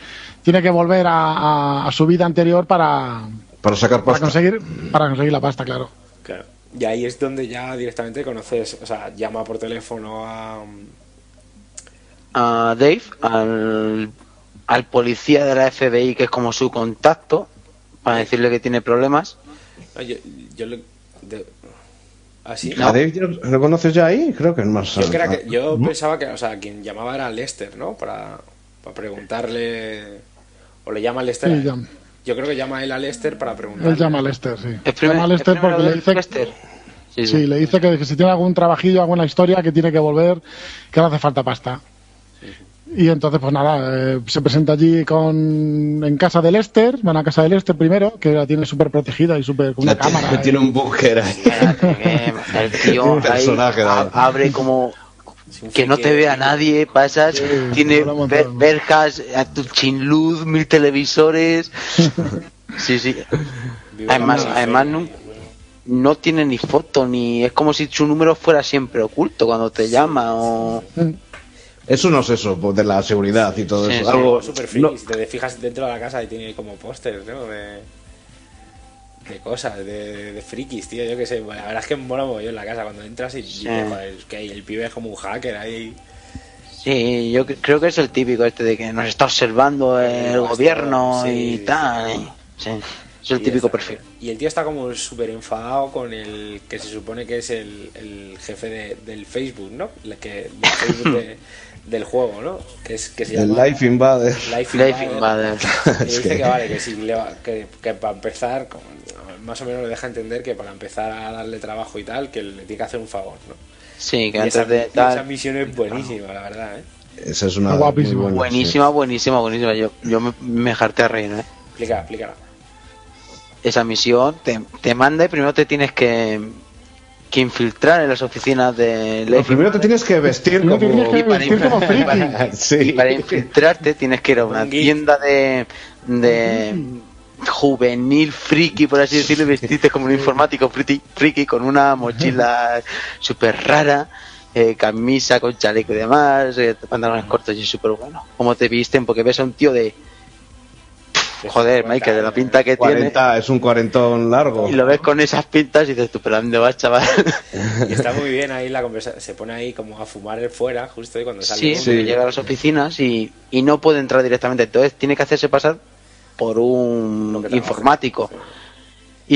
tiene que volver a, a- a su vida anterior para, Para sacar para pasta. conseguir para conseguir la pasta, claro. Claro. Y ahí es donde ya directamente conoces, o sea, llama por teléfono a... A Dave, al, al policía de la FBI, que es como su contacto, para decirle que tiene problemas. no, yo, yo le... de- ¿Ah, sí? ¿A Dave lo conoces ya ahí? Creo que es más. Yo, creía que- yo ¿no? pensaba que, o sea, quien llamaba era Lester, ¿no? Para, para preguntarle... O le llama a Lester. Sí, llama. Yo creo que llama él a Lester para preguntarle. Él llama a Lester, sí. Primer- llama a Lester porque le dice Lester. Sí, sí, sí. le dice que, que si tiene algún trabajillo, alguna historia que tiene que volver, que le hace falta pasta. Y entonces, pues nada, eh, se presenta allí con en casa de Lester, van a casa de Lester primero, que la tiene súper protegida y súper con una tiene- cámara. tiene un búnquer ahí. El tío Un ahí personaje, a- dale. abre como que no te vea nadie, pasas, Sí, tiene ver- verjas, a tu chinluz, mil televisores. Sí, sí. Además, además no, no tiene ni foto, ni es como si su número fuera siempre oculto cuando te llama o... Eso no es eso, pues, de la seguridad y todo Sí, eso. sí. Algo. súper friki. no- Si te fijas dentro de la casa y tiene como pósters, ¿no? De, de cosas, de, de frikis, tío. Yo qué sé. La verdad es que mola yo en la casa cuando entras y joder, es que el pibe es como un hacker ahí. Sí, yo cre- creo que es el típico este de que nos está observando el gobierno sí, y sí. tal. y- sí, es el Y típico está. perfil. Y el tío está como súper enfadado con el que se supone que es el, el jefe de- del Facebook, ¿no? El que, del Facebook de- del juego, ¿no? Que, es, que se El llama Life Invader. Life Life Invader. Y Es dice que... que- vale, que le va- que, que para empezar, más o menos le deja entender que para empezar a darle trabajo y tal, que le tiene que hacer un favor, ¿no? Sí, que Y esa, antes de y esa tal... misión es buenísima, la verdad, ¿eh? Esa es una. Buena, Buenísima, buenísima, buenísima. Yo, yo me, me harté a reír, ¿eh? Explícala, explícala. Esa misión te, te manda y primero te tienes que, que infiltrar en las oficinas de. Lo primero te tienes que vestir como. que Y para vestir como inflar- friki. Sí. Y para infiltrarte tienes que ir a una tienda de, de juvenil friki, por así decirlo, y vestirte como un informático friki, friki con una mochila súper rara, eh, camisa con chaleco y demás, eh, pantalones cortos y súper bueno. Como te visten, porque ves a un tío de... Joder, Michael, de la pinta que tiene. 40, es un cuarentón largo. Y lo ves con esas pintas y dices, tú, pero ¿a dónde vas, chaval? Y está muy bien ahí la conversación. Se pone ahí como a fumar el fuera, justo y cuando sale. Sí, porque llega a las oficinas y, y no puede entrar directamente. Entonces tiene que hacerse pasar por un trabaja.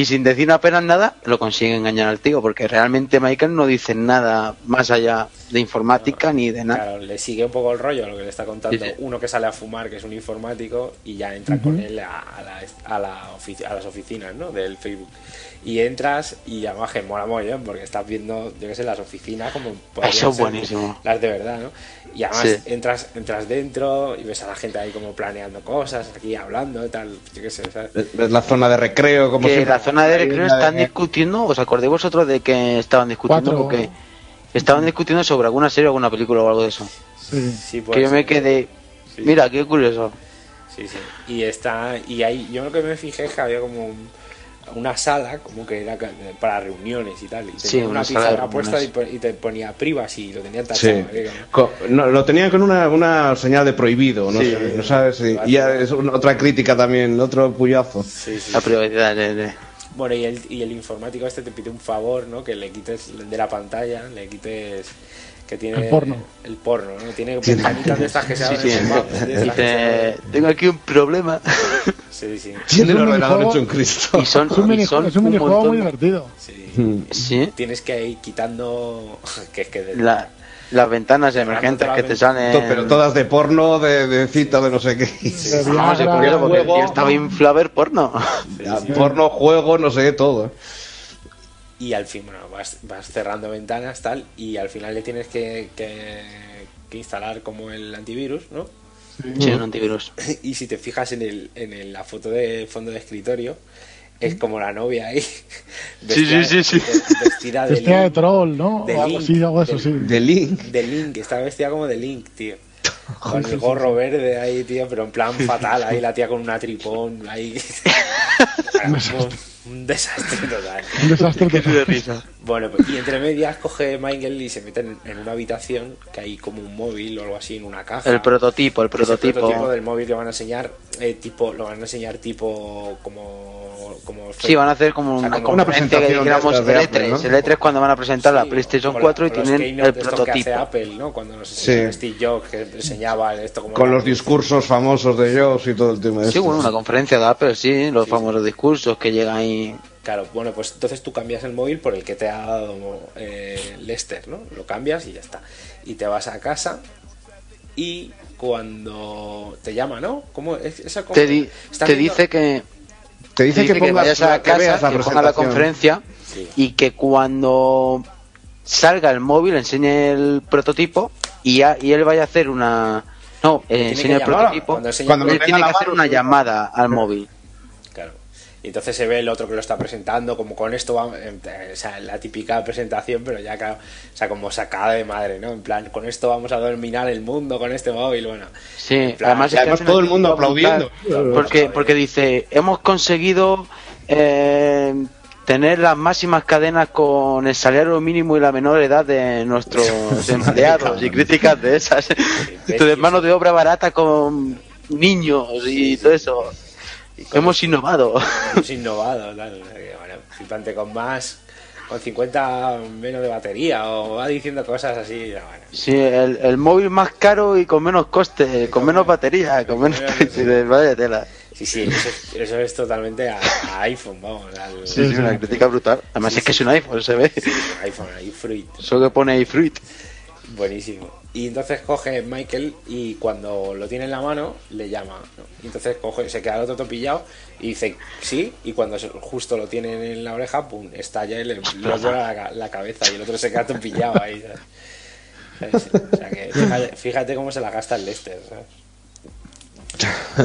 Y sin decir apenas nada lo consigue engañar al tío, porque realmente Michael no dice nada más allá de informática ni de nada. Claro, le sigue un poco el rollo a lo que le está contando Sí, sí. uno que sale a fumar, que es un informático, y ya entra con él a, a la- a la ofici- a las oficinas ¿no? del Facebook. Y entras y además que mola muy bien porque estás viendo, yo qué sé, las oficinas como Eso es ser buenísimo. Las de verdad, ¿no? Y además Sí. entras, entras dentro y ves a la gente ahí como planeando cosas, aquí hablando y tal, yo qué sé, ¿sabes? Es la zona de recreo, como que siempre. la zona de recreo están discutiendo, ¿os acordáis vosotros de que estaban discutiendo? Cuatro. Porque estaban discutiendo sobre alguna serie o alguna película o algo de eso. Sí. Sí, que yo me quedé, Sí. mira, qué curioso. Sí, sí. Y está. Y ahí, yo lo que me fijé es que había como un- una sala, como que era para reuniones y tal. Y Sí, tenía una una sala de pizarra puesta y, te ponía privacy y lo tenían Sí. tachado. ¿eh? Co- no, lo tenían con una, una señal de prohibido, ¿no? Sí. sé, ¿no sabes? Sí. Y ya es una- otra crítica también, otro puyazo. Sí, sí, La sí. privacidad de, de- Bueno, y el, y el informático este te pide un favor, ¿no? Que le quites de la pantalla, le quites. Que tiene. El porno. El porno, ¿no? Tiene ventanitas de estas que se abren. sí, en mapas, de estas que se Dice, abren. tengo aquí un problema. Sí, sí. Tiene el un ordenador hecho un Cristo. Y son, Es un, son es minijuego montón muy divertido. sí. Sí, Tienes que ir quitando. Que es que. de- la- las ventanas emergentes que te salen. To- Pero todas de porno, de, de cita, de no sé qué. Vamos, se Viagra, curioso porque el tío estaba inflaver porno. Porno, juego, no sé qué, todo. Y al fin, bueno, vas, vas cerrando ventanas, tal, y al final le tienes que, que, que instalar como el antivirus, ¿no? Sí, un antivirus. Y si te fijas en, el, en el- la foto de fondo de escritorio, es como la novia ahí. Sí, sí, sí, sí. ve- Vestida de Vestida de Link. troll, ¿no? de o algo Link, así, algo de eso, de- sí. De Link. De Link, está vestida como de Link, tío. Con el gorro verde ahí, tío, pero en plan fatal, ahí la tía con una tripón, ahí. Un, desastre total. Un desastre total. risa. Bueno, pues, y entre medias coge Michael y se mete en, en una habitación que hay como un móvil o algo así en una caja. El prototipo, el prototipo prototipo. del móvil que van a enseñar, eh, tipo, lo van a enseñar tipo como, como Sí, van a hacer como O sea, una como una conferencia que presentación de dijéramos estas de el Apple, E3. ¿no? El E3 cuando van a presentar la Sí, PlayStation como 4 y tienen el estos que hace prototipo. Apple, ¿no? Cuando nos Sí. enseñó Steve Jobs que enseñaba esto como Con los discursos famosos de Jobs y todo el tema de Sí, esto. bueno, una conferencia de Apple, sí, los famosos discursos que llegan ahí. Claro, bueno, pues entonces tú cambias el móvil por el que te ha dado eh, Lester, ¿no? Lo cambias y ya está. Y te vas a casa y cuando te llama, ¿no? ¿Cómo es esa cosa? Te, di- te dice que, Te dice, te dice que, que vayas a la- que veas la que ponga la presentación. conferencia Sí. y que cuando salga el móvil enseñe el prototipo y, ya- y él vaya a hacer una... No, eh, enseña el llamar, prototipo. cuando enseña- Cuando venga tiene que hacer una llamada al móvil. Y entonces se ve el otro que lo está presentando, como con esto va, eh, o sea, la típica presentación, pero ya claro, o sea, como sacada de madre, ¿no? En plan, con esto vamos a dominar el mundo con este móvil, bueno. Sí, plan, además, es que además todo el mundo aplaudiendo. Porque, porque dice, hemos conseguido eh, tener las máximas cadenas con el salario mínimo y la menor edad de nuestros empleados y críticas de esas. Entonces, mano de obra barata con niños y todo eso. Hemos innovado. Hemos innovado, tal. o sea que, Bueno, flipante con más, con 50 menos de batería, o va diciendo cosas así, bueno. Sí, el, el móvil más caro y con menos coste, con menos batería, con menos... Vaya tela. Sí, sí, eso es, eso es totalmente a, a iPhone, vamos, al Sí, sí, una crítica brutal. Además Sí, es que sí. es un iPhone, se ve. iPhone, ahí fruit. Eso que pone ahí fruit. Buenísimo. Y entonces coge Michael y cuando lo tiene en la mano le llama. ¿no? Y entonces coge, se queda el otro topillado y dice sí. Y cuando justo lo tienen en la oreja, pum, estalla y le, le vuela la, la cabeza y el otro se queda topillado ahí. ¿sabes? ¿Sabes? O sea que fíjate, fíjate cómo se la gasta el Lester. ¿sabes?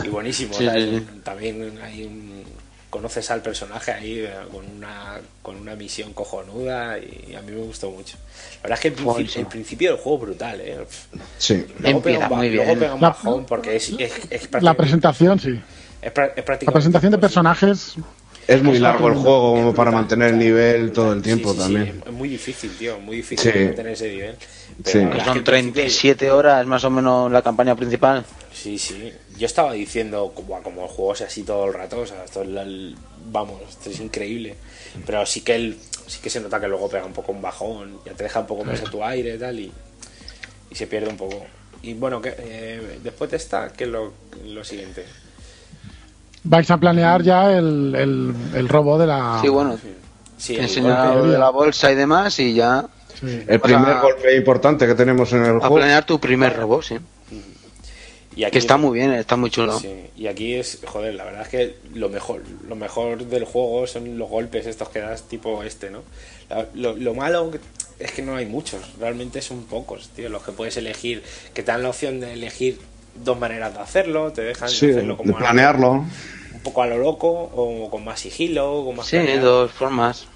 Y buenísimo. Sí, ¿sabes? sí, sí. También hay un, conoces al personaje ahí eh, con una, con una misión cojonuda y a mí me gustó mucho. La verdad es que el, principio, Buenísimo. el principio del juego es brutal, ¿eh? Sí. Luego pega Empieza muy bien. Luego pega un La- bajón porque es, es, es La presentación, sí. es prácticamente La presentación de personajes. Es muy largo el juego como Es para brutal, mantener el brutal. nivel todo el tiempo Sí, sí, sí, también. es muy difícil, tío, muy difícil Sí. mantener ese nivel. Pero son que al principio- 37 horas más o menos la campaña principal. Sí, sí. Yo estaba diciendo como, como el juego sea así todo el rato, o sea, esto es la- el- vamos, esto es increíble. Pero sí que él, sí que se nota que luego pega un poco un bajón, ya te deja un poco más a tu aire y tal, y, y se pierde un poco. Y bueno, que, eh, después de esta, ¿qué es lo, lo siguiente? vais a planear ya el, el, el robo de la. Sí, bueno, Sí, el de la bolsa y demás y ya Sí. El primer golpe importante que tenemos en el a juego. planear tu primer robo, sí. Y aquí- Que está muy bien, está muy chulo. Sí, y aquí es, joder, la verdad es que lo mejor, lo mejor del juego son los golpes estos que das tipo este, ¿no? Lo, lo malo es que no hay muchos, realmente son pocos, tío, los que puedes elegir, que te dan la opción de elegir dos maneras de hacerlo, te dejan Sí, hacerlo de como a- planearlo. un poco a lo loco o con más sigilo, con más Sí, planeado. dos formas.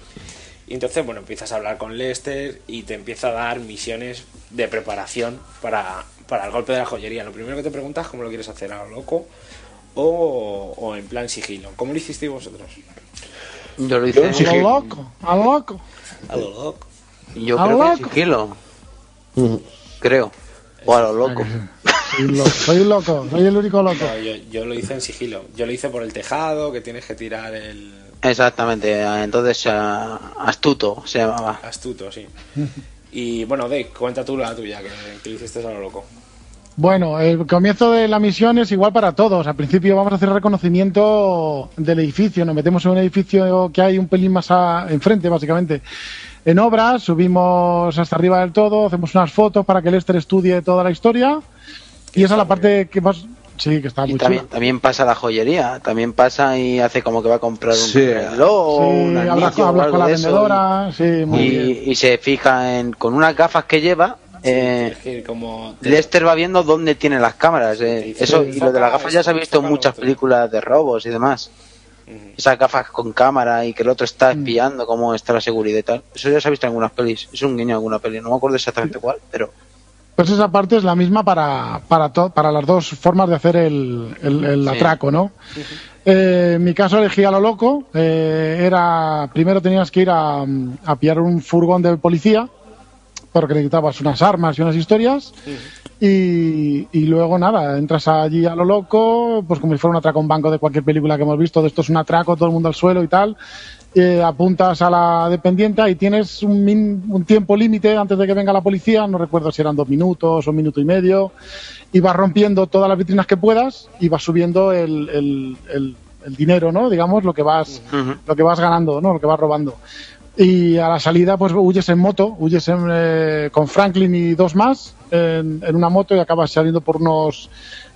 Y entonces, bueno, empiezas a hablar con Lester y te empieza a dar misiones de preparación para, para el golpe de la joyería. Lo primero que te preguntas es cómo lo quieres hacer, a lo loco o, o en plan sigilo. ¿Cómo lo hicisteis vosotros? Yo lo Yo hice. sí. A lo loco, a lo loco. A lo loco. Yo ¿A creo lo que loco? sigilo. Creo. O a lo loco. Soy un loco, soy loco, soy el único loco. No, yo, yo lo hice en sigilo. Yo lo hice por el tejado, que tienes que tirar el Exactamente. Entonces, eh, astuto se llamaba. astuto, sí. Y bueno, Dave, cuenta tú la tuya, que, que hiciste a lo loco. Bueno, el comienzo de la misión es igual para todos. Al principio vamos a hacer reconocimiento del edificio. Nos metemos en un edificio que hay un pelín más a- enfrente, básicamente. En obras, subimos hasta arriba del todo, hacemos unas fotos para que Lester estudie toda la historia. Y esa es la parte que más. Sí, que está Y muy también, chula. también pasa la joyería. También pasa y hace como que va a comprar un Sí. reloj o un Sí, anillo o algo con la de eso, vendedora. Sí, muy y, bien. y- y se fija en con unas gafas que lleva. eh, Es que como te- Lester va viendo dónde tiene las cámaras. eh. Sí, sí, Eso, sí. y lo de las gafas ya se ha visto en muchas películas de robos y demás. Esas gafas con cámara y que el otro está Mm. espiando cómo está la seguridad y tal. Eso ya se ha visto en algunas pelis. Es un guiño en alguna peli. No me acuerdo exactamente cuál, pero Pues esa parte es la misma para, para, to- para las dos formas de hacer el, el- atraco, ¿no? Eh, en mi caso elegí a lo loco. eh, era primero tenías que ir a, a pillar un furgón de policía porque necesitabas unas armas y unas historias. Y, y luego nada, entras allí a lo loco, pues como si fuera un atraco a un banco de cualquier película que hemos visto, de esto es un atraco, todo el mundo al suelo y tal. Eh, apuntas a la dependiente y tienes un, min- un tiempo límite antes de que venga la policía, no recuerdo si eran dos minutos o un minuto y medio, y vas rompiendo todas las vitrinas que puedas y vas subiendo el, el- el- el dinero, ¿no? Digamos, lo que vas, lo que vas ganando, ¿no? Lo que vas robando. Y a la salida, pues huyes en moto, huyes en, eh, con Franklin y dos más en, en una moto y acabas saliendo por unos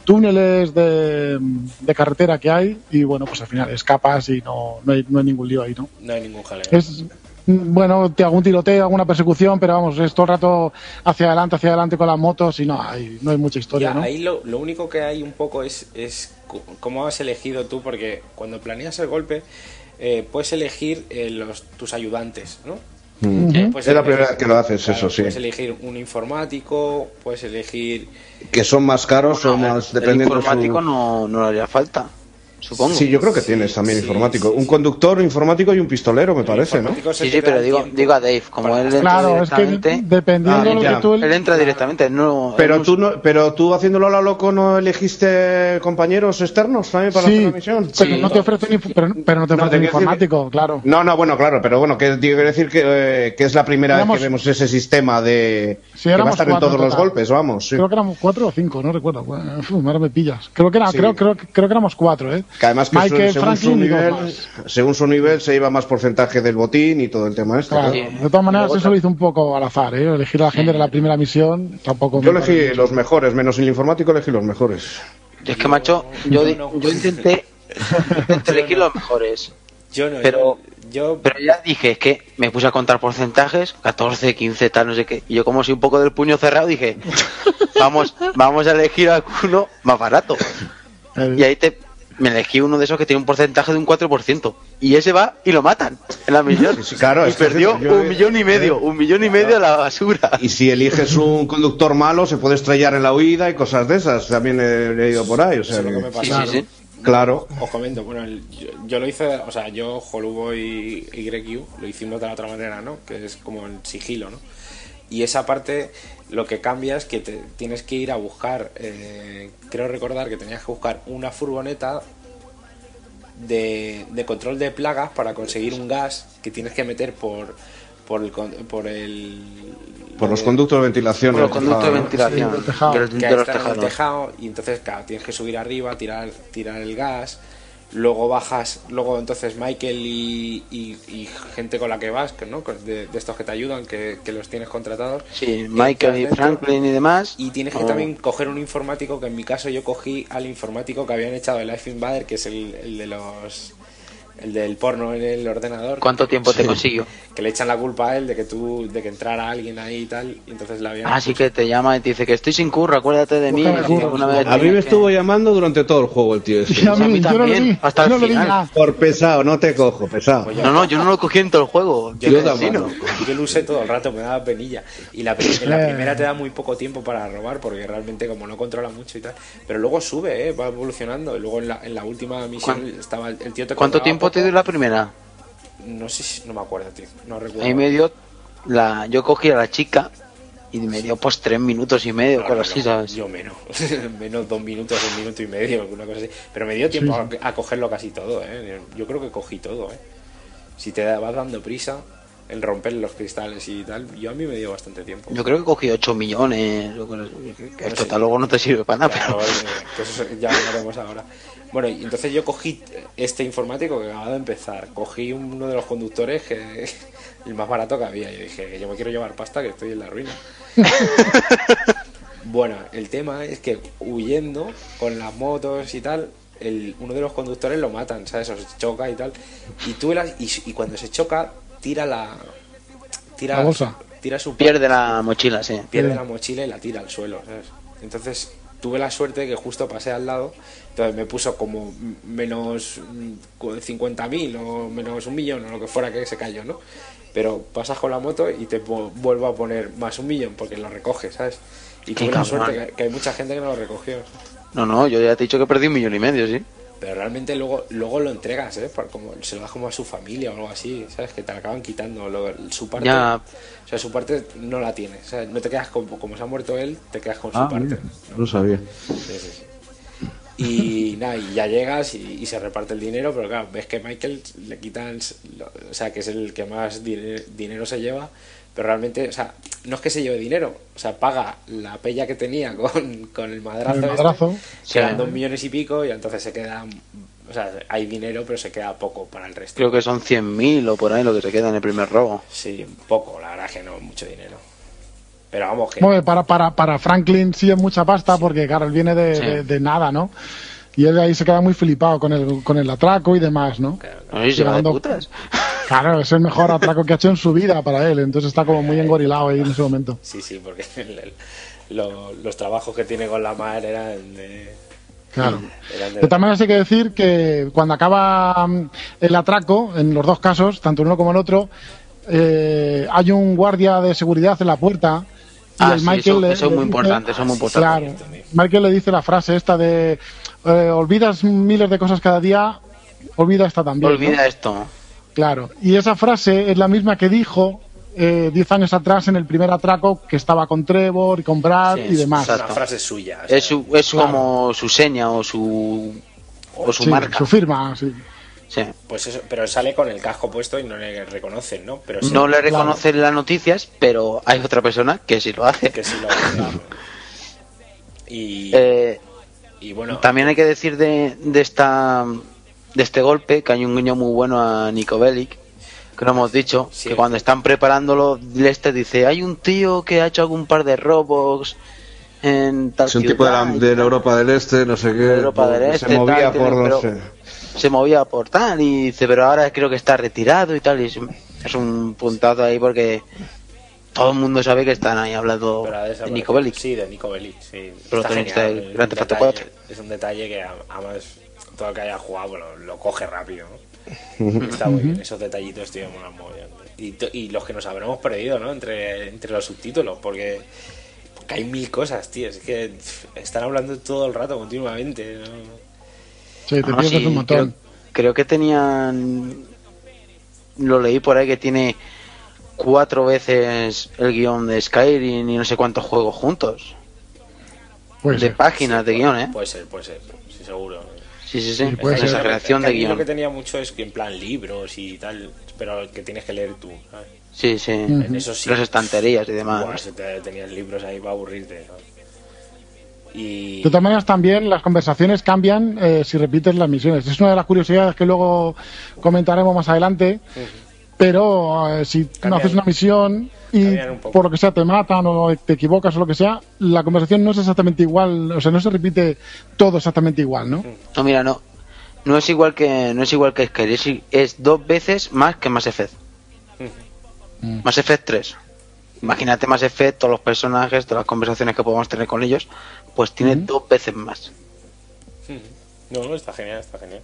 túneles de, de carretera que hay y bueno, pues al final escapas y no, no, hay, no hay ningún lío ahí, ¿no? No hay ningún jaleo. Es, bueno, te hago un tiroteo, alguna persecución, pero vamos, es todo el rato hacia adelante, hacia adelante con las motos y no hay, no hay mucha historia, Ya, ¿no? Ahí lo, lo único que hay un poco es, es cómo has elegido tú, porque cuando planeas el golpe, eh, puedes elegir eh, los, tus ayudantes, ¿no? Puedes Es la primera vez que lo haces, claro, eso sí. Puedes elegir un informático, puedes elegir. Que son más caros o más el dependiendo de su- informático no, no le haría falta. Supongo. Sí, yo creo que tienes también sí, informático. sí, un conductor informático y un pistolero, me parece, ¿no? Sí, sí, pero digo, digo a Dave, como él entra Claro, es que directamente. dependiendo Ah, de lo ya. que tú... Él entra directamente, no. Pero él no- tú, no, pero tú haciéndolo a la loco no elegiste compañeros externos también para Sí, hacer la misión. pero Sí. no te ofrecen, pero, pero no te No, ofrecen decir informático, claro. No, no, bueno, claro, pero bueno, que quiero decir que, eh, que es la primera Éramos- vez que vemos ese sistema de Sí, que va a estar en todos los golpes, vamos. sí. Creo que éramos cuatro o cinco, no recuerdo. Uf, ahora me pillas. Creo que, era, Sí. creo, creo, creo que éramos cuatro, ¿eh? Que además que Michael, su- según, su Franklin nivel, según su nivel se iba más porcentaje del botín y todo el tema este. Claro. De todas maneras, eso lo hizo un poco al azar, ¿eh? Elegir a la gente de la primera misión tampoco. Yo me elegí los mejores, menos el informático elegí los mejores. Es que, macho, yo, yo intenté, intenté elegir los mejores. Yo no, Pero- yo, yo- Pero ya dije, es que me puse a contar porcentajes, 14, 15, tal, no sé qué. Y yo como si un poco del puño cerrado dije, vamos, vamos a elegir alguno más barato. Y ahí te, me elegí uno de esos que tiene un porcentaje de un 4%. Y ese va y lo matan en la misión. Sí, sí, claro, y perdió un millón y medio, un millón y medio a la basura. Y si eliges un conductor malo, se puede estrellar en la huida y cosas de esas. También he leído por ahí. O sea, lo que me Sí, pasa. sí, sí. claro. Os comento, bueno, el- yo, yo lo hice, o sea, yo, Holubo y YQ lo hicimos de la otra manera, ¿no? Que es como el sigilo, ¿no? Y esa parte lo que cambia es que te, tienes que ir a buscar, eh, creo recordar que tenías que buscar una furgoneta de, de control de plagas para conseguir un gas que tienes que meter por, por el... con- Por, el, Por los conductos de ventilación. Por los conductos de ventilación Sí, del tejado. de los, que de los está en el tejados. tejado y entonces claro tienes que subir arriba tirar tirar el gas Luego bajas, luego entonces Michael y, y- y gente con la que vas, que, ¿no? De, de estos que te ayudan, que, que los tienes contratados. Sí, Michael y Franklin y demás. Y tienes que Oh. también coger un informático, que en mi caso yo cogí al informático que habían echado de Life Invader, que es el, el de los el del porno en el ordenador. ¿Cuánto tiempo te consiguió? Que le echan la culpa a él de que tú, de que entrara alguien ahí y tal, y entonces la habían Ah, sí que te llama y te dice que estoy sin curro, acuérdate de mí. Vez A mí me que- estuvo llamando durante todo el juego el tío. ese. Y a a mí también, hasta el final. Por pesado, no te cojo, pesado. Pues yo- No, no, yo no lo cogí en todo el juego. Yo Yo tampoco. Yo lo usé todo el rato, me daba penilla. Y la, en la primera te da muy poco tiempo para robar, porque realmente como no controla mucho y tal. Pero luego sube, ¿eh? va evolucionando. Y luego en la, en la última misión ¿Cuán- estaba el tío te ¿Cuánto controlaba te dio la primera? No sé si, no me acuerdo, tío. No recuerdo. A mí me dio la, yo cogí a la chica y me dio pues tres minutos y medio, No, cosas así, ¿sabes? Yo menos. menos dos minutos, un minuto y medio, una cosa así. Pero me dio tiempo a, a cogerlo casi todo, ¿eh? Yo creo que cogí todo, ¿eh? Si te vas dando prisa en romper los cristales y tal, yo a mí me dio bastante tiempo. Yo creo que cogí 8 millones, que No esto sé. tal luego no te sirve para nada, Claro, pero... que eso ya lo haremos ahora. Bueno, y entonces yo cogí este informático que acababa de empezar. Cogí uno de los conductores que el más barato que había. Yo dije, yo me quiero llevar pasta que estoy en la ruina. bueno, el tema es que huyendo con las motos y tal, el, uno de los conductores lo matan, ¿sabes? O se choca y tal. Y tú la- y, y cuando se choca, tira la. Tira, La bolsa. Tira su Pierde la mochila, sí. pierde Sí. la mochila y la tira al suelo, ¿sabes? Entonces tuve la suerte que justo pasé al lado, entonces me puso como menos mm, 50.000 o menos un millón o lo que fuera que se cayó, ¿no? Pero pasas con la moto y te pu- vuelvo a poner más un millón porque lo recoges, ¿sabes? Y Qué tuve la cabrón. suerte que, que hay mucha gente que no lo recogió. No, no, yo ya te he dicho que perdí un millón y medio, sí. Pero realmente luego luego lo entregas, ¿eh? Por como, se lo das como a su familia o algo así, ¿sabes? Que te la acaban quitando. lo- su parte, Ya. o sea, su parte no la tienes. ¿sabes? No te quedas con, como se ha muerto él, te quedas con su Ah, parte. mira, no lo sabía. Sí, sí, sí. Y nada, y ya llegas y, y se reparte el dinero, pero claro, ves que Michael le quitan, lo- o sea, que es el que más dine- dinero se lleva, pero realmente, o sea, no es que se lleve dinero, o sea, paga la pella que tenía con, con el madrazo, El este, madrazo. que eran dos millones y pico, y entonces se queda, o sea, hay dinero, pero se queda poco para el resto. Creo que son 100.000 o por ahí lo que se queda en el primer robo. Sí, poco, la verdad es que no mucho dinero. Pero vamos, que... Bueno, para, para, para Franklin sí es mucha pasta porque, claro, él viene de, Sí. de- de nada, ¿no? Y él ahí se queda muy flipado con el, con el atraco y demás, ¿no? Si se va de putas. Claro, es el mejor atraco que ha hecho en su vida para él, entonces está como muy engorilado ahí en ese momento. Sí, sí, porque el- el- lo- los trabajos que tiene con la mar eran de... Claro. de- todas maneras hay que decir que cuando acaba mm, el atraco, en los dos casos, tanto en uno como en el otro, eh, hay un guardia de seguridad en la puerta y Ah, el sí, Michael eso- le- eso es muy importante, eso es muy importante. Claro, Michael le dice la frase esta de eh, olvidas miles de cosas cada día, olvida esta también. ¿no? Olvida esto. Claro, y esa frase es la misma que dijo eh, 10 años atrás en el primer atraco que estaba con Trevor y con Brad Sí, y demás. una exacto. frase suya. o sea, Es, su, es Claro. como su seña o su, o su Sí, marca. su firma, sí. Sí. Pues eso, pero sale con el casco puesto y no le reconocen, ¿no? Pero sí, No le reconocen las noticias, pero hay otra persona que sí lo hace. que sí lo hace. Y, Eh, y bueno, también hay que decir de, de esta de este golpe que hay un guiño muy bueno a Nico Bellic que no hemos dicho Sí. que cuando están preparándolo este dice hay un tío que ha hecho algún par de robos en tal Es un tipo de la, de la tal". Europa del Este, no sé qué. De Europa por- del Este, se movía tal, por, no pero- sé. se movía por tal y dice pero ahora creo que está retirado y tal y es, es un puntazo ahí porque todo el mundo sabe que están ahí hablando pero ha de desaparecido. Nico Bellic Sí, de Nico Bellic, sí. Protagonista genial, del es un Grand Theft Auto detalle- 4. Es un detalle que a- además todo el que haya jugado lo, lo coge rápido, ¿no? Está muy bien, esos detallitos, tío, molan. Y, to- y los que nos habremos perdido, ¿no? Entre, entre los subtítulos, porque, porque hay mil cosas, tío. Es que pff, están hablando todo el rato, continuamente, ¿no? Sí, te Ah, pierdes sí, un montón. Creo, creo que tenían. Lo leí por ahí que tiene cuatro veces el guion de Skyrim y no sé cuántos juegos juntos. De páginas de guion, ¿eh? Puede ser, puede ser, sí, seguro. Sí, sí, sí. Sí, puede ser. Que de aquí Lo guion. que tenía mucho es que en plan libros y tal, pero que tienes que leer tú, ¿sabes? Sí, sí. Mm. En eso sí. Las estanterías y demás. Buah, si te- tenías libros ahí para aburrirte. ¿sabes? Y De todas maneras, también las conversaciones cambian eh, si repites las misiones. Es una de las curiosidades que luego comentaremos más adelante. Pero eh, si no haces una misión y un por lo que sea te matan o te equivocas o lo que sea, la conversación no es exactamente igual, o sea, no se repite todo exactamente igual, ¿no? No, mira, no. No es igual que no es igual que Skyrim, es, es dos veces más que Mass Effect. Mm. Mass Effect 3. Imagínate Mass Effect, todos los personajes, todas las conversaciones que podemos tener con ellos, pues tiene Ujú. dos veces más. no, no, está genial, está genial.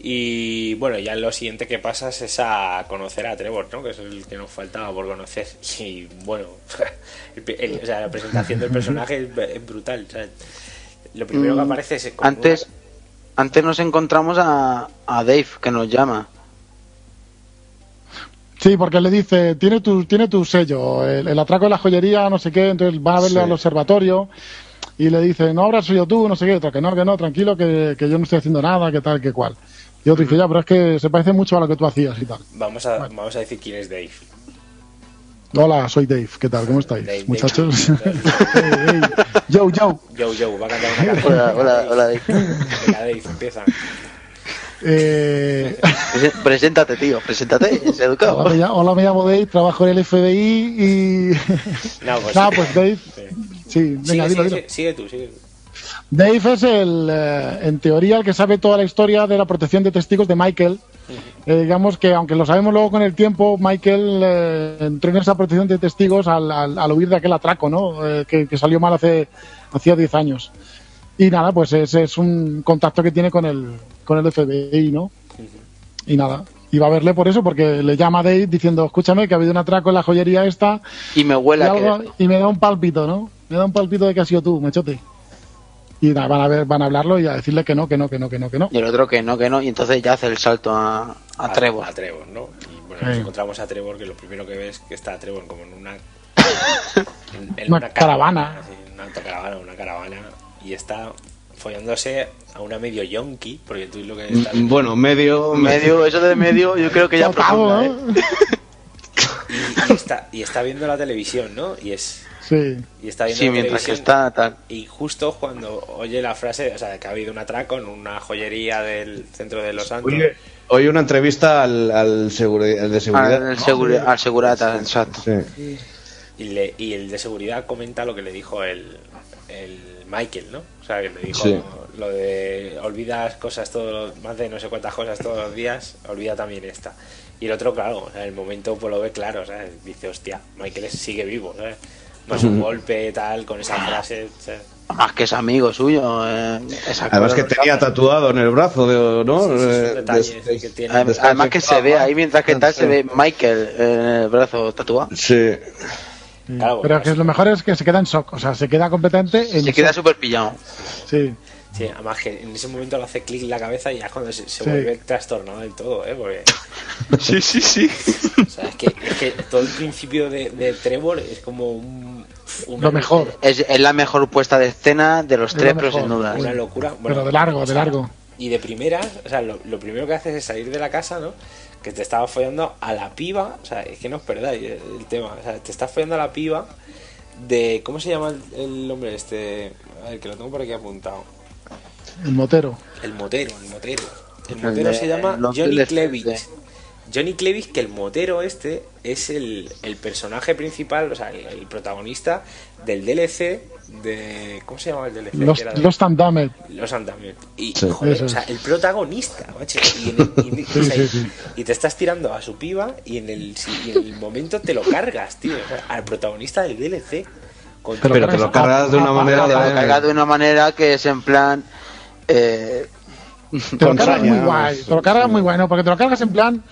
Y bueno, ya lo siguiente que pasas es a conocer a Trevor, ¿no? Que es el que nos faltaba por conocer. Y bueno, el el- o sea, la presentación del personaje es, es brutal. o sea, lo primero que Mm, aparece es como Antes, una- antes nos encontramos a, a Dave, que nos llama. Sí, porque le dice, tiene tu, tiene tu sello, el, el atraco de la joyería, no sé qué, entonces van a verle Sí. al observatorio y le dice, no habrás sido tú, no sé qué, otro que no, que no, tranquilo, que, que yo no estoy haciendo nada, que tal, que cual. Y otro dice, ya, pero es que se parece mucho a lo que tú hacías y tal. Vamos a, vamos a decir quién es Dave. Hola, soy Dave, ¿qué tal? ¿Cómo estáis, Dave, muchachos? Dave. Hey, hey. Joe, Joe. Joe, Joe, va a cantar una canción. Hola, hola, hola, Dave. Venga, Dave, empieza. Eh, Preséntate, tío, preséntate, es educado. hola, me llamo, hola, me llamo Dave, trabajo en el FBI y... No, pues, Nada, pues Dave, Sí. sí, venga, Sigue, dilo, sigue, dilo. sigue, sigue tú, sigue tú. Dave es el, eh, en teoría, el que sabe toda la historia de la protección de testigos de Michael. Eh, digamos que, aunque lo sabemos luego con el tiempo, Michael eh, entró en esa protección de testigos al, al- al huir de aquel atraco, ¿no? Eh, que, que salió mal hace hacía 10 años. Y nada, pues ese es un contacto que tiene con el, con el FBI, ¿no? Y nada. Y va a verle por eso, porque le llama a Dave diciendo, escúchame, que ha habido un atraco en la joyería esta Y me y, huele a algo- que... y me da un palpito, ¿no? Me da un palpito de que has sido tú, mechote. Y nada, van a ver, van a hablarlo y a decirle que no, que no, que no, que no, que no. Y el otro que no, que no, y entonces ya hace el salto a, a Trevor. A, Trevor, ¿no? Y bueno, nos Sí. encontramos a Trevor, que lo primero que ves que está Trevor como en una. en- en Una caravana. sí, una autocaravana, una caravana. Y está follándose a una medio yonki, porque tú lo que estás. Bueno, medio. Medio, eso de medio, yo creo que ya. ¿eh? Y, y está, y está viendo la televisión, ¿no? Y es. Sí. Y está viendo Sí, la mientras que televisión. está tal. Y justo cuando oye la frase, o sea, que ha habido un atraco en una joyería del centro de Los Santos. Oye, una entrevista al, al, seguri- al de seguridad. Al, seguri- al segurata, exacto. Sí. Y, le- y el de seguridad comenta lo que le dijo el, el Michael, ¿no? O sea, que le dijo Sí. lo de olvidas cosas todos más de no sé cuántas cosas todos los días, olvida también esta. Y el otro, claro, o sea, en el momento pues lo ve claro, ¿sabes? Dice, hostia, Michael es- sigue vivo, ¿sabes? Más un golpe, tal, con esa frase, ¿sabes? Más que es amigo suyo. Eh, esa Además que tenía tatuado en el brazo, de, ¿no? Sí, sí, son Eh, detalles de- que tiene. Además, además que se ve ahí mientras que tal se ve Michael en el brazo tatuado. Sí. Claro, Pero que lo mejor es que se queda en shock, o sea, se queda completamente en Se queda súper pillado. Sí. Sí, además que en ese momento le hace clic la cabeza y ya es cuando se, se Sí. vuelve trastornado del todo, ¿eh? Porque, Sí, sí, sí. o sea, es que, es que todo el principio de, de Trevor es como un... Lo mejor. Es, es la mejor puesta de escena de los Es tres, lo pero sin duda. Una locura. Bueno, Pero de largo, o de largo. Y de primeras, o sea, lo, lo primero que haces es salir de la casa, ¿no? Que te estaba follando a la piba, o sea, es que no os perdáis el, el tema, o sea, te estás follando a la piba de... ¿Cómo se llama el, el hombre este? A ver, que lo tengo por aquí apuntado. El motero. El motero, el motero. El motero se llama Johnny DLC. Clevich. Johnny Clevich, que el motero este es el, el personaje principal, o sea, el, el protagonista del DLC de... ¿Cómo se llama el DLC? Los, de- los Tandamel. los Andamios. Y, Sí. joder, o sea, el protagonista, macho. Y, en el- y en- Sí, o sea, sí, y- sí. y te estás tirando a su piba y en el, si- y en el momento te lo cargas, tío. o sea, al protagonista del DLC. Con Pero Pero te lo cargas de una manera. Te lo cargas de una manera que es en plan. Eh, Te lo cargas muy guay. Te lo cargas muy guay, ¿no? Porque te lo cargas en plan.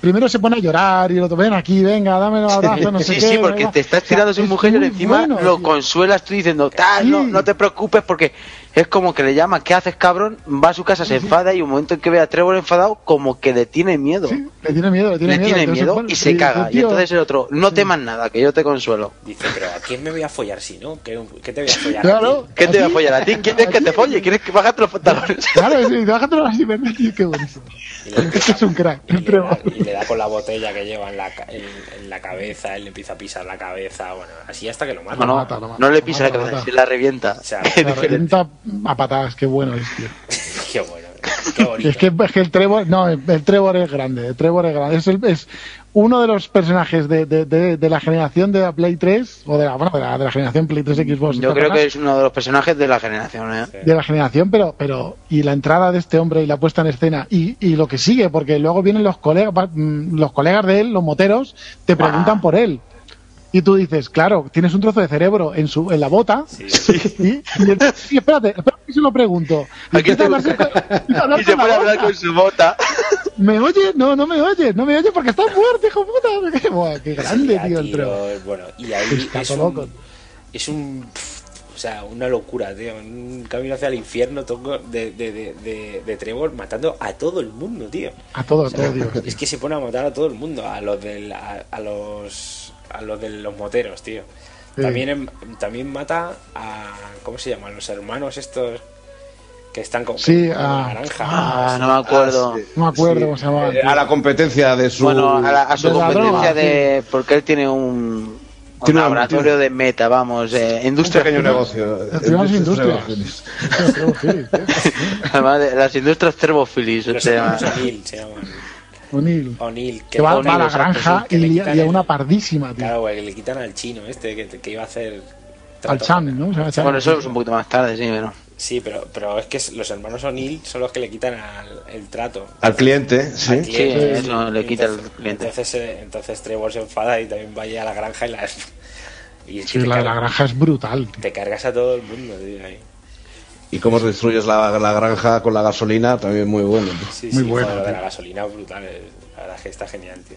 Primero se pone a llorar y el otro, ven aquí, venga, dame un abrazo, no sé sí, qué. sí, porque venga". te estás O sea, tirando a su es mujer y encima bueno, lo tío. consuelas tú diciendo, tal, Sí. no, no te preocupes porque es como que le llama, ¿qué haces cabrón? Va a su casa, se enfada y un momento en que ve a Trevor enfadado, como que le tiene miedo. Sí, le tiene miedo, le tiene le miedo. tiene y se caga. Y entonces el otro, no temas nada, que yo te consuelo. Dice, pero ¿a quién me voy a follar si no? ¿Qué, qué te voy a follar? Claro. a ti? ¿Qué te va a follar a ti? ¿Quieres que te folle? ¿Quieres que bajarte los pantalones? Claro, sí, bájatelo así, ¿verdad? Tío, qué buenísimo. Le, Este es un crack, y le da, y le da con la botella que lleva en la, en, en la cabeza, él le empieza a pisar la cabeza, bueno, así hasta que lo mata. No, no, mata, lo mata, no le pisa la cabeza, si la revienta. O sea, Es La diferente. revienta a patadas, qué bueno es, tío. Qué bueno, qué bonito. Es que, es que el Trevor, no, el, Trevor es grande, el Trevor es grande. Es, el- es uno de los personajes de, de, de, de la generación de la Play 3, o de la, bueno, de la, de la generación Play 3 Xbox. Yo creo que es uno de los personajes de la generación, ¿eh? de la generación, pero, pero, y la entrada de este hombre y la puesta en escena, y, y lo que sigue, porque luego vienen los colegas, mm, los colegas de él, los moteros, te preguntan por él. Y tú dices, claro, tienes un trozo de cerebro en su, en la bota, Sí, y, y y espérate, espérate que se lo pregunto. Y ¿A qué empieza te con- Y se a hablar con su bota. ¿Me oye? No, no me oye, no me oye porque está muerto, hijo puta. Buah, qué grande, tío, el Trevor. Bueno, y ahí Está es todo un, loco. es un. O sea, una locura, tío. Un camino hacia el infierno toco de, de, de, de, de Trevor matando a todo el mundo, tío. A todo, a todo, Dios. Es que se pone a matar a todo el mundo, a los del, a, a los a los de los moteros, tío. Sí. También em- también mata a ¿cómo se llaman? Los hermanos estos que están con, Sí, con a- naranja. Ah, no me acuerdo. Ah, sí. No me acuerdo cómo se llamaba. Eh, a la competencia de su. Bueno, a, la- a su de la competencia droga, de. Porque él tiene un. Un Tiene laboratorio de meta, vamos, eh, un industria. pequeño negocio. Tenemos Industria- industrias. Además de las industrias llama. O'Neill se llaman. O'Neill. O'Neill, Que va, a la granja sí, y, le y a una pardísima, tío. Claro, güey, que le quitan al chino este que, que iba a hacer Al Chan, con- ¿no? Chan. Bueno, eso es un poquito más tarde, sí, pero. Sí, pero, pero es que los hermanos O'Neill son los que le quitan al, el trato. Al cliente, Al sí. Sí, cliente. eso le quita Entonces- el cliente. Entonces, eh, entonces Trevor se enfada y también vaya a la granja y la. Y Sí, la de la cargas, granja es brutal. te cargas a todo el mundo, tío, ahí. Y cómo destruyes la, la granja con la gasolina, también muy bueno. Sí, Muy sí, bueno, joder, de la gasolina es brutal. eh, La verdad que está genial, tío.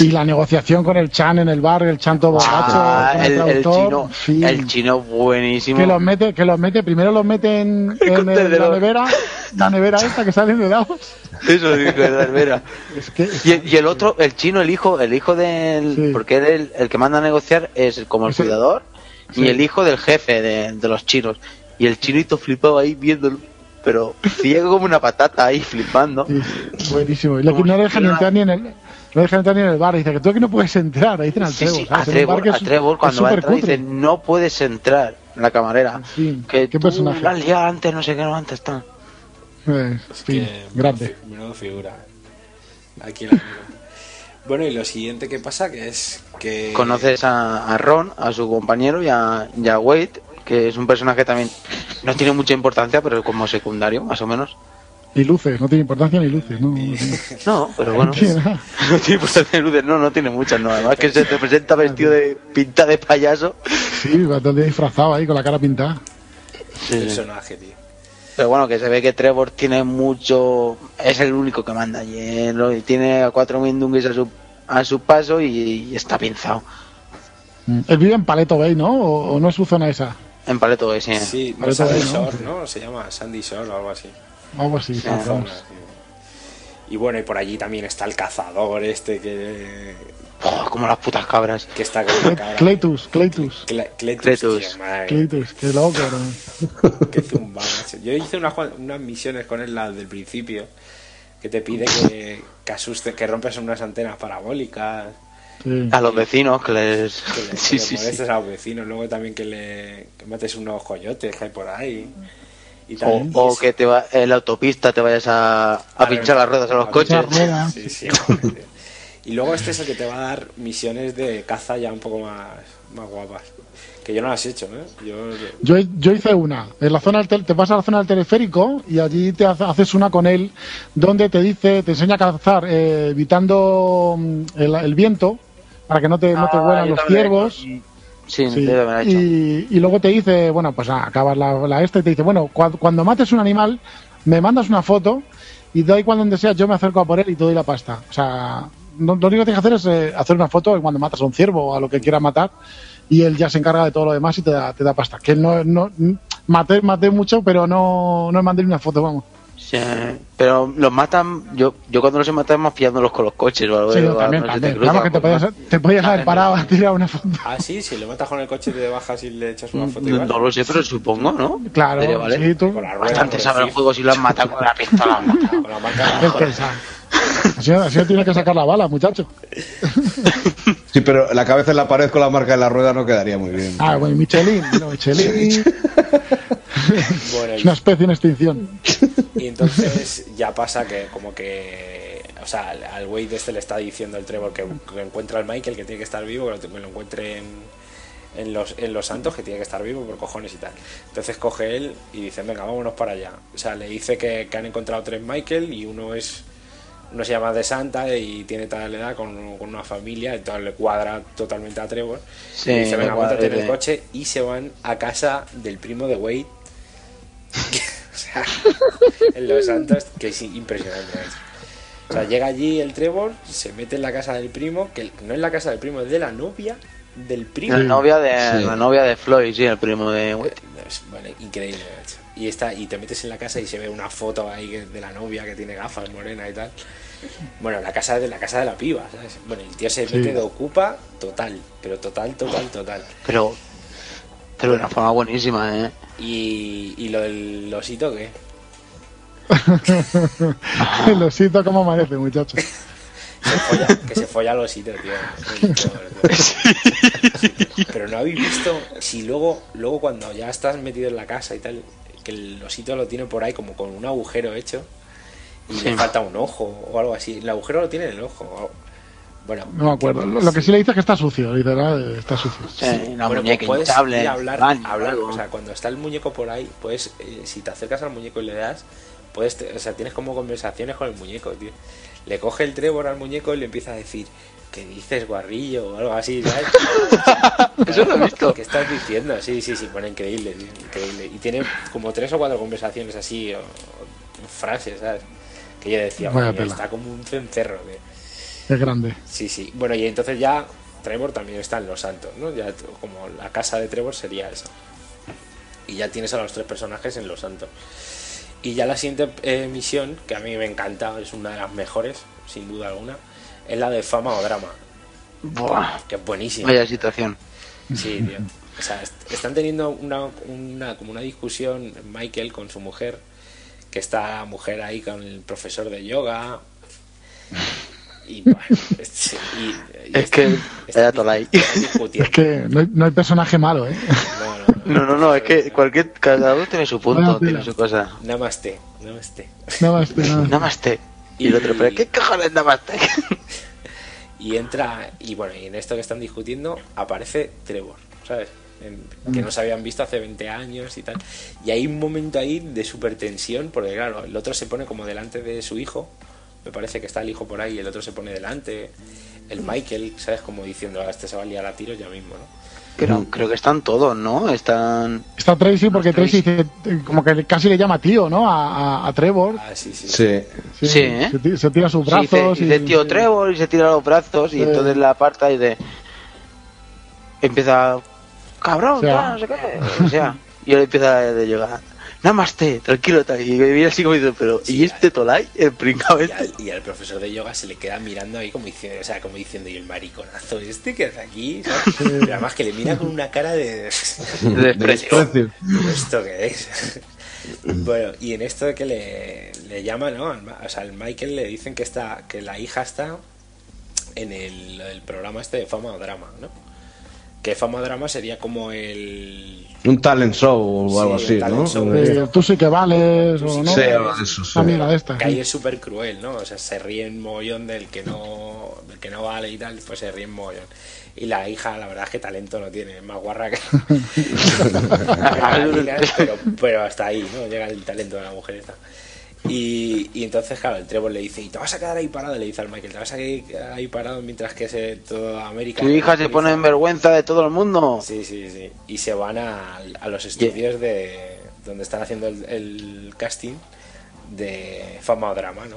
Y la negociación con el Chan en el bar, el Chan todo borracho, Ah, el, el traductor, chino. sí. El chino buenísimo. que los mete, que los mete, primero los mete en, en el- la nevera, la nevera esta que salen de dados. Eso dijo de Alvera. Es que Y, el- y el otro, el chino, el hijo, el hijo del. Sí. Porque él, el, el que manda a negociar es como el Sí. cuidador Sí. y el hijo del jefe de, de los chinos. Y el chinito flipado ahí viéndolo, pero ciego como una patata ahí flipando. sí, buenísimo. Y le- Como no dejan entrar ni en el no dejan entrar ni en el bar. Dice que tú aquí no puedes entrar. Ahí dicen al Sí, Trevor. a En Trevor, que a es- Trevor es cuando va a entrar dice no puedes entrar, la camarera. En fin, que qué tú personaje. la liado antes, no sé qué, no antes está. Eh, sí, Que- grande. Menudo figura. Aquí amigo. Bueno, y lo siguiente que pasa que es que. Conoces a, a Ron, a su compañero y a, y a Wade, que es un personaje también no tiene mucha importancia, pero como secundario, más o menos. Y luces, no tiene importancia ni luces. No, pero bueno. no tiene importancia de luces, no, no tiene muchas, no. Además que se te presenta vestido de pinta de payaso. Sí, día disfrazado ahí con la cara pintada. personaje, tío. Pero bueno, que se ve que Trevor tiene mucho. Es el único que manda allí. ¿eh? Lo- Tiene a cuatro mindunguis a su, a su paso y, y está pinzado. Mm. Él vive en Paleto Bay, ¿no? ¿O, o no es su zona esa? En paleto que sí. Sí, no, Sandy. Shore, ¿no? Se llama Sandy Shore o algo así. Algo así. sí, zona. Y bueno, y por allí también está el cazador este que, Oh, como las putas cabras. que está con una cabra. Cleitus, Cleitus. Cle- Cletus, Cletus. Cleitus, qué loco, ¿no? qué zumba, macho. Yo hice unas, unas misiones con él las del principio que te pide que, que asuste, que rompes unas antenas parabólicas, Sí. A los vecinos que les. que Sí, sí, sí. a los vecinos, luego también que le que mates unos coyotes que hay por ahí. Y O, también, o que te va, en la autopista te vayas a, a pinchar las ruedas a los A coches. Sí, sí. Y luego este es el que te va a dar misiones de caza ya un poco más, más guapas. Que yo no las he hecho, ¿eh? Yo, Yo, yo hice una. En la zona del tel- te vas a la zona del teleférico y allí te hace- haces una con él donde te dice, te enseña a cazar eh, evitando mm, el, el viento para que no te, no te Ah, huelan yo los he ciervos. Sí, Sí. Y, y luego te dice, bueno, pues nada, acabas la, la esta y te dice, bueno, cua- cuando mates un animal, me mandas una foto y de ahí cuando deseas yo me acerco a por él y te doy la pasta. O sea, no- lo único que tienes que hacer es eh, hacer una foto cuando matas a un ciervo o a lo que quieras matar y él ya se encarga de todo lo demás y te da, te da pasta. Que no, no, maté, maté mucho, pero no, no mandé ni una foto, vamos. Sí, pero los matan, yo, yo cuando los he matado más pillándolos con los coches o algo. Sí, o también, no se te también. cruza, Vamos, que te podías, te podías haber parado a tirar una foto. Ah, sí, si le matas con el coche te bajas y le echas una foto igual. No lo sé, pero supongo, ¿no? Claro, Debería valer. sí, tú. Rueda, Bastante sabe el juego si lo han matado con la pistola. Con la marca Así, así no tiene que sacar la bala, muchacho. Sí, pero la cabeza en la pared con la marca de la rueda no quedaría muy bien. Ah, bueno, Michelin. No, Michelin. Bueno, Es una especie en extinción. Y entonces ya pasa que como que... O sea, al- güey de este le está diciendo el Trevor que, que encuentra al Michael, que tiene que estar vivo, que lo, que lo encuentre en, en los, en los santos, que tiene que estar vivo por cojones y tal. Entonces coge él y dice, venga, vámonos para allá. O sea, le dice que, que han encontrado tres Michael y uno es... Uno se llama de Santa y tiene tal edad con, con una familia, entonces le cuadra totalmente a Trevor. Sí, y venga, cuadra, montate en el dice. coche y se van a casa del primo de Wade. Sea, en Los Santos, que es impresionante. O sea, llega allí el Trevor, se mete en la casa del primo, que no es la casa del primo, es de la novia del primo. La novia de, Sí. la novia de Floyd, sí, el primo de... Es, bueno, increíble, macho. Y está, y te metes en la casa y se ve una foto ahí de la novia que tiene gafas morena y tal. Bueno, la casa de la casa de la piba, ¿sabes? Bueno, el tío se Sí. mete de ocupa total, pero total, total, total. Pero, pero de una forma buenísima, ¿eh? Y, y lo del osito, ¿qué? El osito como amanece, muchacho. Se folla- que se folla al osito, tío. El tío. Pero no habéis visto, si luego, luego cuando ya estás metido en la casa y tal, que el osito lo tiene por ahí como con un agujero hecho y Sí. le falta un ojo o algo así. El agujero lo tiene en el ojo. Bueno, No me acuerdo. Lo, lo que sí le dice es que está sucio. Dice, ah, está sucio. Sí, la Bueno, muñeca puedes hinchable. ir a hablar, baño, hablar, o sea, cuando está el muñeco por ahí, puedes, eh, si te acercas al muñeco y le das, puedes, te- o sea, tienes como conversaciones con el muñeco, tío. Le coge el Trevor al muñeco y le empieza a decir, ¿qué dices, guarrillo? O algo así, ¿sabes? Eso lo he visto. ¿Qué estás diciendo? Sí, sí, sí, bueno, increíble, tío, increíble. Y tiene como tres o cuatro conversaciones así, o, o frases, ¿sabes? Que yo decía, Vaya "Coño, tela. está como un cencerro, tío. Es grande. Sí, sí. Bueno, y entonces ya Trevor también está en Los Santos, ¿no? Ya como la casa de Trevor sería esa. Y ya tienes a los tres personajes en Los Santos. Y ya la siguiente eh, misión, que a mí me encanta, es una de las mejores, sin duda alguna, es la de fama o drama, Buah, que es buenísima. vaya situación. Sí, tío. O sea, est- están teniendo una, una, como una discusión Michael con su mujer, que está la mujer ahí con el profesor de yoga. Y bueno, es, y- y Es que era Tolai. Es que no hay, no hay personaje malo, ¿eh? No, no, no. No, no, no, es que cualquier, cada uno tiene su punto, tiene su cosa. Namaste, namaste. Nada más. nada. Namaste. Y el otro, pero ¿qué cojones namaste? Y entra, y bueno, y en esto que están discutiendo aparece Trevor, ¿sabes? En- que no se habían visto hace 20 años y tal. Y hay un momento ahí de super tensión, porque claro, el otro se pone como delante de su hijo, me parece que está el hijo por ahí, y el otro se pone delante, el Michael, ¿sabes? Como diciendo, "Ah, este se va a liar a tiros ya mismo, ¿no? Creo, creo que están todos, ¿no? Están... Está Tracy porque Tracy. Tracy dice, como que casi le llama tío, ¿no? A, a- a Trevor. Ah, sí, sí. Sí. Sí, ¿eh? se, ti- se tira sus Sí, dice, brazos. dice y, tío Trevor y se tira los brazos y entonces la aparta y de... Empieza... Cabrón, O sea. tal, no sé qué. O sea, y él empieza de llegar... Namaste, tranquilo, tal. Y me mira así como dice, pero... ¿Y este Tolai? El pringao Y este. al, y al profesor de yoga se le queda mirando ahí como diciendo, o sea, como diciendo, y el mariconazo este que hace aquí, ¿sabes? Pero además que le mira con una cara de... De desprecio. ¿Esto qué es? bueno, y en esto de que le, le llama, ¿no? Al Ma- O sea, al Michael le dicen que está que la hija está en el, el programa este de Fama o Drama, ¿no? Que Fama Drama sería como el... Un talent show o Sí, algo así, ¿no? show. Eh, tú sí que vales, o no. Sí, eso, sí. Mierda de esta. Que ahí es súper cruel, ¿no? O sea, se ríen mogollón del que no del que no vale y tal, pues se ríen mogollón. Y la hija, la verdad es que talento no tiene, es más guarra que... pero, pero hasta ahí, ¿no? Llega el talento de la mujer esta. Y, y entonces, claro, el Trevor le dice, y te vas a quedar ahí parado, le dice al Michael, te vas a quedar ahí parado mientras que se toda América... Tu hija se pone en vergüenza de todo el mundo. Sí, sí, sí. Y se van a, a los estudios de donde están haciendo el, el casting de fama o drama, ¿no?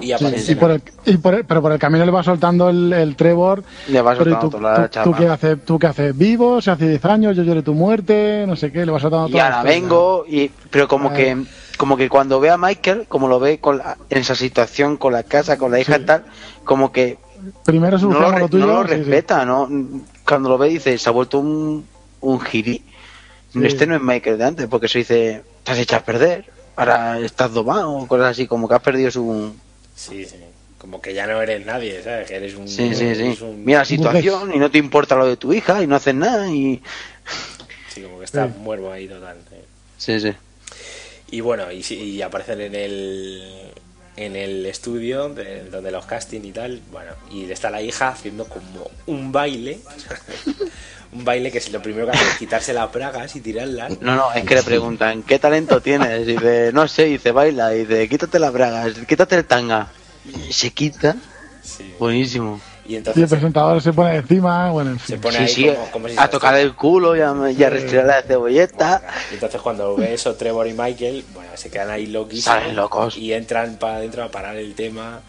Y Sí, aparece. y por el, y por el- pero por el camino le va soltando el, el Trevor. Le va ¿y soltando tú, toda la tú- tú qué haces, ¿Tú qué haces? ¿Vivo? ¿Se hace 10 años? ¿Yo lloré tu muerte? No sé qué, le va soltando y todas ahora vengo y pero como Ah. que como que cuando ve a Michael como lo ve con la- en esa situación con la casa con la hija Sí. y tal como que Primero no lo, lo tuyo. no lo sí, sí. respeta no cuando lo ve dice se ha vuelto un un giri Sí. este no es Michael de antes porque se dice te has echado a perder ahora estás domado cosas así como que has perdido su Sí, sí. Como que ya no eres nadie, ¿sabes? Que eres un. sí sí eres sí un- mira la situación y no te importa lo de tu hija y no haces nada y Sí, como que está Sí. muerto ahí total. sí. sí sí Y bueno, y, y aparecen en el en el estudio de- donde los casting y tal, bueno, y está la hija haciendo como un baile, un baile que es lo primero que hace es quitarse las bragas y tirarlas. No, no, es que le preguntan, ¿qué talento tienes? Y dice, no sé, y dice, baila, y dice, quítate las bragas, quítate el tanga. Y se quita, Sí. buenísimo. Y Y el entonces presentador se pone encima, bueno, en se fin. pone Sí, ahí sí, como, como si a se tocar el culo y a, y a retirar la cebolleta. Y entonces cuando ve eso Trevor y Michael, bueno, se quedan ahí loquísimos. Salen locos. Y entran para adentro a parar el tema.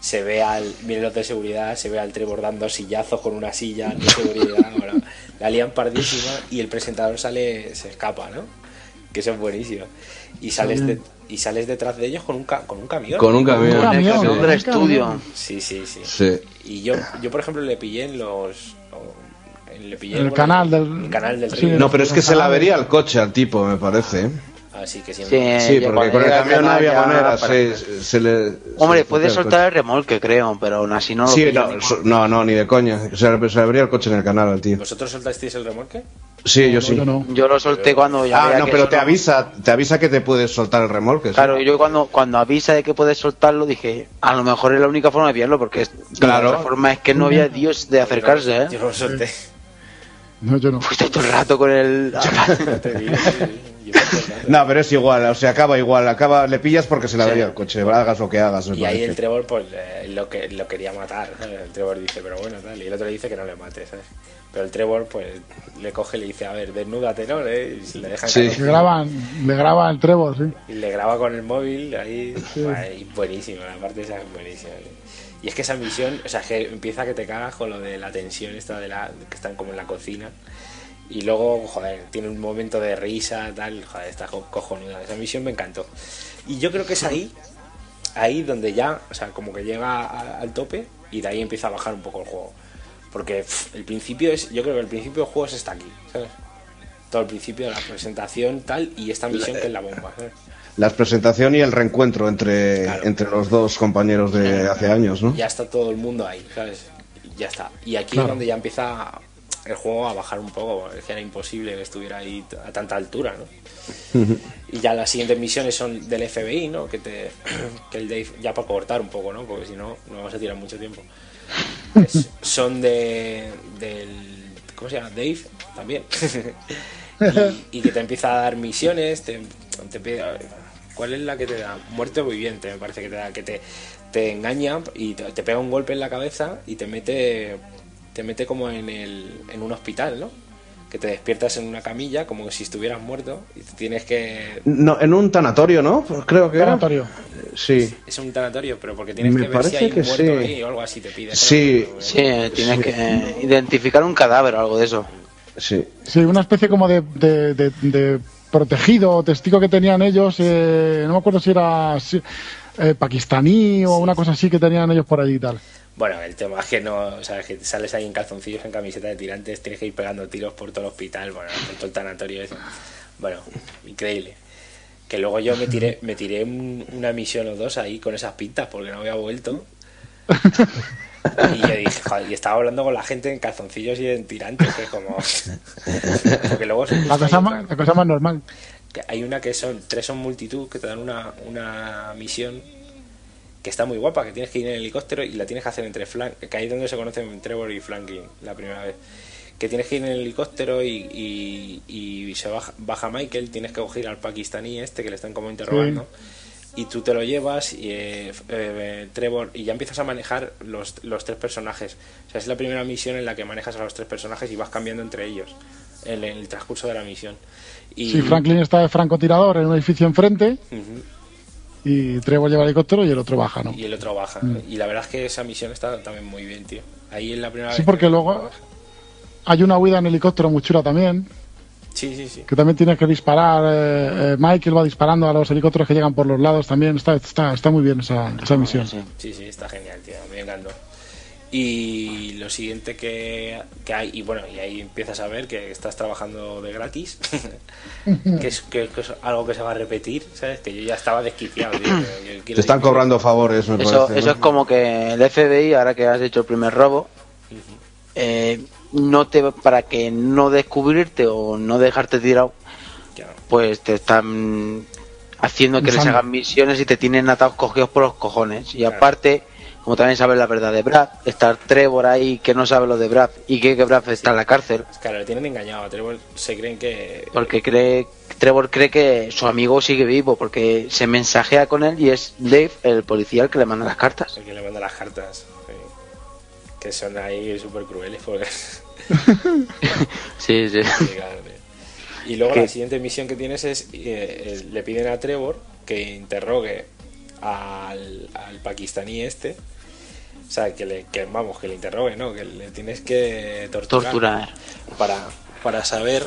Se ve al, miren los de seguridad, se ve al Trevor dando sillazos con una silla de seguridad. bueno, la lían pardísima y el presentador sale, se escapa, ¿no? Que eso es buenísimo. Y sales, de- y sales detrás de ellos con un, ca- con un camión. Con un camión. Un En el camión, camión ¿eh? del Un estudio. Sí, sí, sí. Sí. Y yo, yo por ejemplo, le pillé en los. en- Le pillé el bueno, canal del- el canal del río. No, pero es que se la vería al coche al tipo, me parece. Así que Sí, siempre. Sí, porque con el camión no había manera. para- Se, se le, Hombre, se puede soltar el remolque, creo, pero aún así no lo Sí, no, no, no, ni de coña. Se le, se le abría el coche en el canal al tío. ¿Vosotros soltasteis el remolque? Sí, yo sí. Yo no. Yo lo solté cuando ya Ah, no, pero te no- avisa, te avisa que te puedes soltar el remolque. sí. Claro, yo cuando, cuando avisa de que puedes soltarlo dije, a lo mejor es la única forma de pillarlo, porque Claro. la otra forma es que no había Dios de acercarse, ¿eh? Yo lo solté. No, yo no. Fuiste todo el rato con el... No, pero es igual, o sea, acaba igual, acaba, le pillas porque se le Sí. abría el coche, hagas lo que hagas. me Y ahí el Trevor pues eh, lo que lo quería matar. El Trevor dice, pero bueno, tal. Y el otro le dice que no le mate, ¿sabes? Pero el Trevor pues le coge y le dice, a ver, desnúdate, ¿no? Le- Y le dejan Sí. Le graban, le graba el Trevor, sí. Y le graba con el móvil ahí. Y buenísimo, la parte esa es buenísima. Y es que esa misión, o sea, que empieza que te cagas con lo de la tensión esta de la que están como en la cocina. Y luego, joder, tiene un momento de risa, tal, joder, está co- cojonuda. Esa misión me encantó. Y yo creo que es ahí, ahí donde ya, o sea, como que llega a- al tope y de ahí empieza a bajar un poco el juego. Porque pff, el principio es, yo creo que el principio del juego es está aquí, ¿sabes? Todo el principio de la presentación, tal, y esta misión que es la bomba, ¿sabes? La presentación y el reencuentro entre, Claro. entre los dos compañeros de hace años, ¿no? ya está todo el mundo ahí, ¿sabes? Ya está. Y aquí Claro. es donde ya empieza el juego a bajar un poco, porque era imposible que estuviera ahí a tanta altura, ¿no? y ya las siguientes misiones son del FBI, ¿no? Que te que el Dave, ya para cortar un poco, ¿no? Porque si no, no vamos a tirar mucho tiempo. Es- son de del ¿cómo se llama? Dave también. y, y que te empieza a dar misiones, te, te pide- ¿Cuál es la que te da? Muerte o viviente, me parece que te da, que te, te engaña y te, te pega un golpe en la cabeza y te mete te mete como en el en un hospital, ¿no? Que te despiertas en una camilla como si estuvieras muerto y te tienes que No, en un tanatorio, ¿no? Pues Creo que era. Tanatorio. Sí. es un tanatorio, pero porque tienes Me que ver si hay un que muerto sí. ahí o algo así te pide. Sí. Sí, tienes que identificar un cadáver o algo de eso. Sí. Sí, una especie como de, de, de- de protegido o testigo que tenían ellos, eh, no me acuerdo si era eh, pakistaní o una cosa así que tenían ellos por allí y tal. Bueno, el tema es que no, o sea, que sales ahí en calzoncillos, en camiseta de tirantes, tienes que ir pegando tiros por todo el hospital, bueno, por todo el tanatorio ese. Bueno, increíble. Que luego yo me tiré, me tiré un- una misión o dos ahí con esas pintas porque no había vuelto. Y yo dije, joder, y estaba hablando con la gente en calzoncillos y en tirantes, que es como. Porque luego La cosa, más, la cosa más normal. que hay una que son tres son multitud que te dan una, una misión que está muy guapa que tienes que ir en helicóptero y la tienes que hacer entre flank que ahí es donde se conocen Trevor y Flanking la primera vez. Que tienes que ir en el helicóptero y, y, y se baja, baja Michael tienes que coger al pakistaní este que le están como interrogando y tú te lo llevas y eh, eh, Trevor y ya empiezas a manejar los, los tres personajes. O sea es la primera misión en la que manejas a los tres personajes y vas cambiando entre ellos en el transcurso de la misión. Y Si Franklin está de francotirador en un edificio enfrente. Y Trevor lleva el helicóptero y el otro baja, ¿no? Y el otro baja. Y la verdad es que esa misión está también muy bien, tío. Ahí en la primera Sí, vez porque que- luego hay una huida en helicóptero muy chula también, Sí, sí, sí. que también tienes que disparar. eh, eh, Michael va disparando a los helicópteros que llegan por los lados también. Está, está, está muy bien esa, esa misión. Sí. Sí, sí, está genial, tío. Me encantó. Y lo siguiente que, que hay, y bueno, y ahí empiezas a ver que estás trabajando de gratis, que, es, que, que es algo que se va a repetir, ¿sabes? Que yo ya estaba desquiciado, tío. que yo quiero Te están decir- cobrando favores, me Eso, parece. eso ¿no? es como que el FBI, ahora que has hecho el primer robo, eh, no te para que no descubrirte o no dejarte tirado, Claro. pues te están haciendo que les hagan misiones y te tienen atados cogidos por los cojones. Y Claro. aparte, como también sabes la verdad de Brad, estar Trevor ahí que no sabe lo de Brad y que, que Brad está en la cárcel, Claro, le tienen engañado. A Trevor se creen que. porque cree Trevor cree que su amigo sigue vivo, porque se mensajea con él y es Dave, el policía, el que le manda las cartas. El que le manda las cartas. sí. Que son ahí súper crueles. Porque... Sí, sí. Y luego ¿Qué? la siguiente misión que tienes es, eh, eh, le piden a Trevor que interrogue al, al pakistaní este. O sea, que le, que, vamos, que le interrogue, ¿no? Que le tienes que torturar. Torturar. Para, para saber...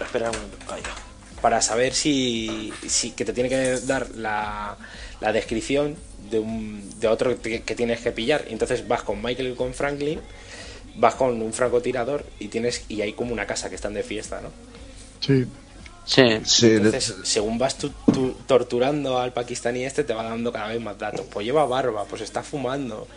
Espera un momento. Para saber si, si... Que te tiene que dar la, la descripción de, un, de otro que, que tienes que pillar. Y entonces vas con Michael y con Franklin, vas con un francotirador y tienes y hay como una casa que están de fiesta, ¿no? Sí. Sí. Entonces, según vas tú, tú torturando al pakistaní este, te va dando cada vez más datos. Pues lleva barba, pues está fumando,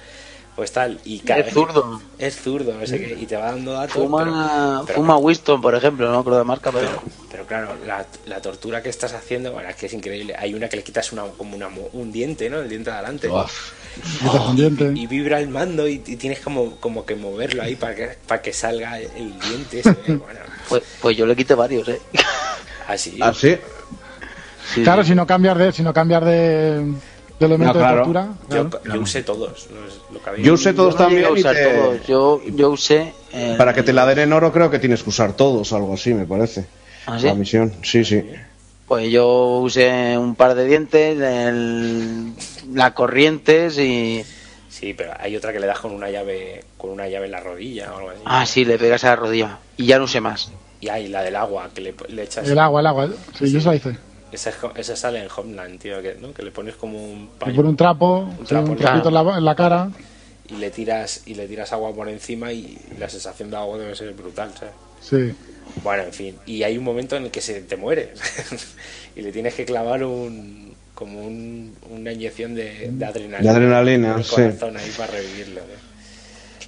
pues tal. Y cada Es vez- zurdo. Es zurdo, no sé qué. Y te va dando datos. Fuma, pero- pero- fuma Winston, por ejemplo, no creo de marca, pero... Pero claro, la, la tortura que estás haciendo, bueno, es que es increíble. Hay una que le quitas una, como una, un diente, ¿no? El diente de adelante. Uf. Y vibra el mando y, y tienes como, como que moverlo ahí para que, para que salga el, diente. ese, ¿eh? Bueno, Pues, pues yo le quité varios, ¿eh? así. ¿Ah, sí? Sí, Claro, sí. si no cambias de, si no cambias de, de elemento No, claro. de tortura. Yo, claro. yo usé todos. lo que había. Yo usé todos Yo también a y usar te- todos. Yo, yo usé... el- Para que te la den en oro creo que tienes que usar todos, algo así, me parece. ¿Ah, sí? La misión, sí, sí. Pues yo usé un par de dientes, el, la corrientes y... Sí, pero hay otra que le das con una llave con una llave en la rodilla o algo así. Ah, sí, le pegas a la rodilla. Y ya no usé más. Y hay la del agua que le, le echas. El agua, el agua. Sí, yo se la hice. Esa, es co- esa sale en Homeland, tío, que, ¿no? que le pones como un Le paño pone un trapo, sí, trapo, un trapito en la, en la cara. y le tiras y le tiras agua por encima y la sensación de agua debe ser brutal, ¿sabes? Sí. Bueno, en fin, y hay un momento en el que se te muere y le tienes que clavar un como un- una inyección de, de adrenalina, De adrenalina, en el sí. corazón ahí para revivirlo. tío.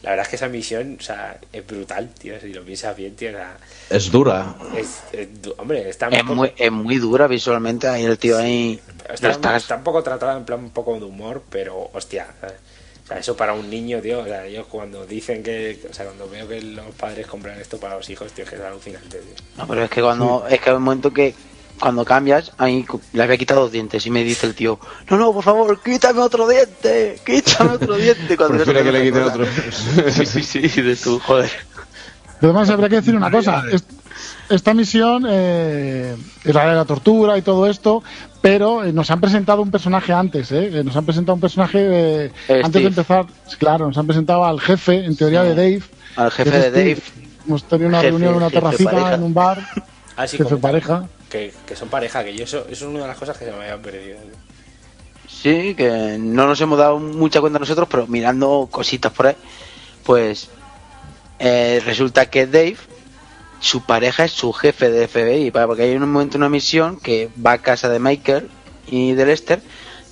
La verdad es que esa misión, o sea, es brutal, tío, si lo piensas bien, tío, o sea, Es dura. es, es du- hombre, está Es muy, poco- es muy dura visualmente. Ahí el tío ahí... está, lo estás- está un poco tratada en plan un poco de humor, pero hostia, ¿sabes? O sea, eso para un niño, tío, o sea, yo cuando dicen que, o sea, cuando veo que los padres compran esto para los hijos, tío, que es alucinante, tío. No, pero es que cuando... Es que hay un momento que... Cuando cambias, ahí le había quitado dos dientes y me dice el tío, no, no, por favor, quítame otro diente, quítame otro diente. Cuando que le quiten otro. Sí, sí, sí, de tu, joder. Pero además habría que decir una cosa. Es- esta misión eh, es la de la tortura y todo esto, pero eh, nos han presentado un personaje antes, ¿eh? Eh, Nos han presentado un personaje eh, Eh, antes de empezar. Claro, nos han presentado al jefe, en teoría, de Dave. Al jefe de Steve. Dave. Hemos tenido una Jefe- reunión en una terracita en un bar. Ah, sí, Jefe pareja. Que, que son pareja, que yo eso, eso es una de las cosas que se me habían perdido. Sí, que no nos hemos dado mucha cuenta nosotros, pero mirando cositas por ahí, pues eh, resulta que Dave, su pareja es su jefe de FBI, porque hay un momento una misión que va a casa de Michael y de Lester,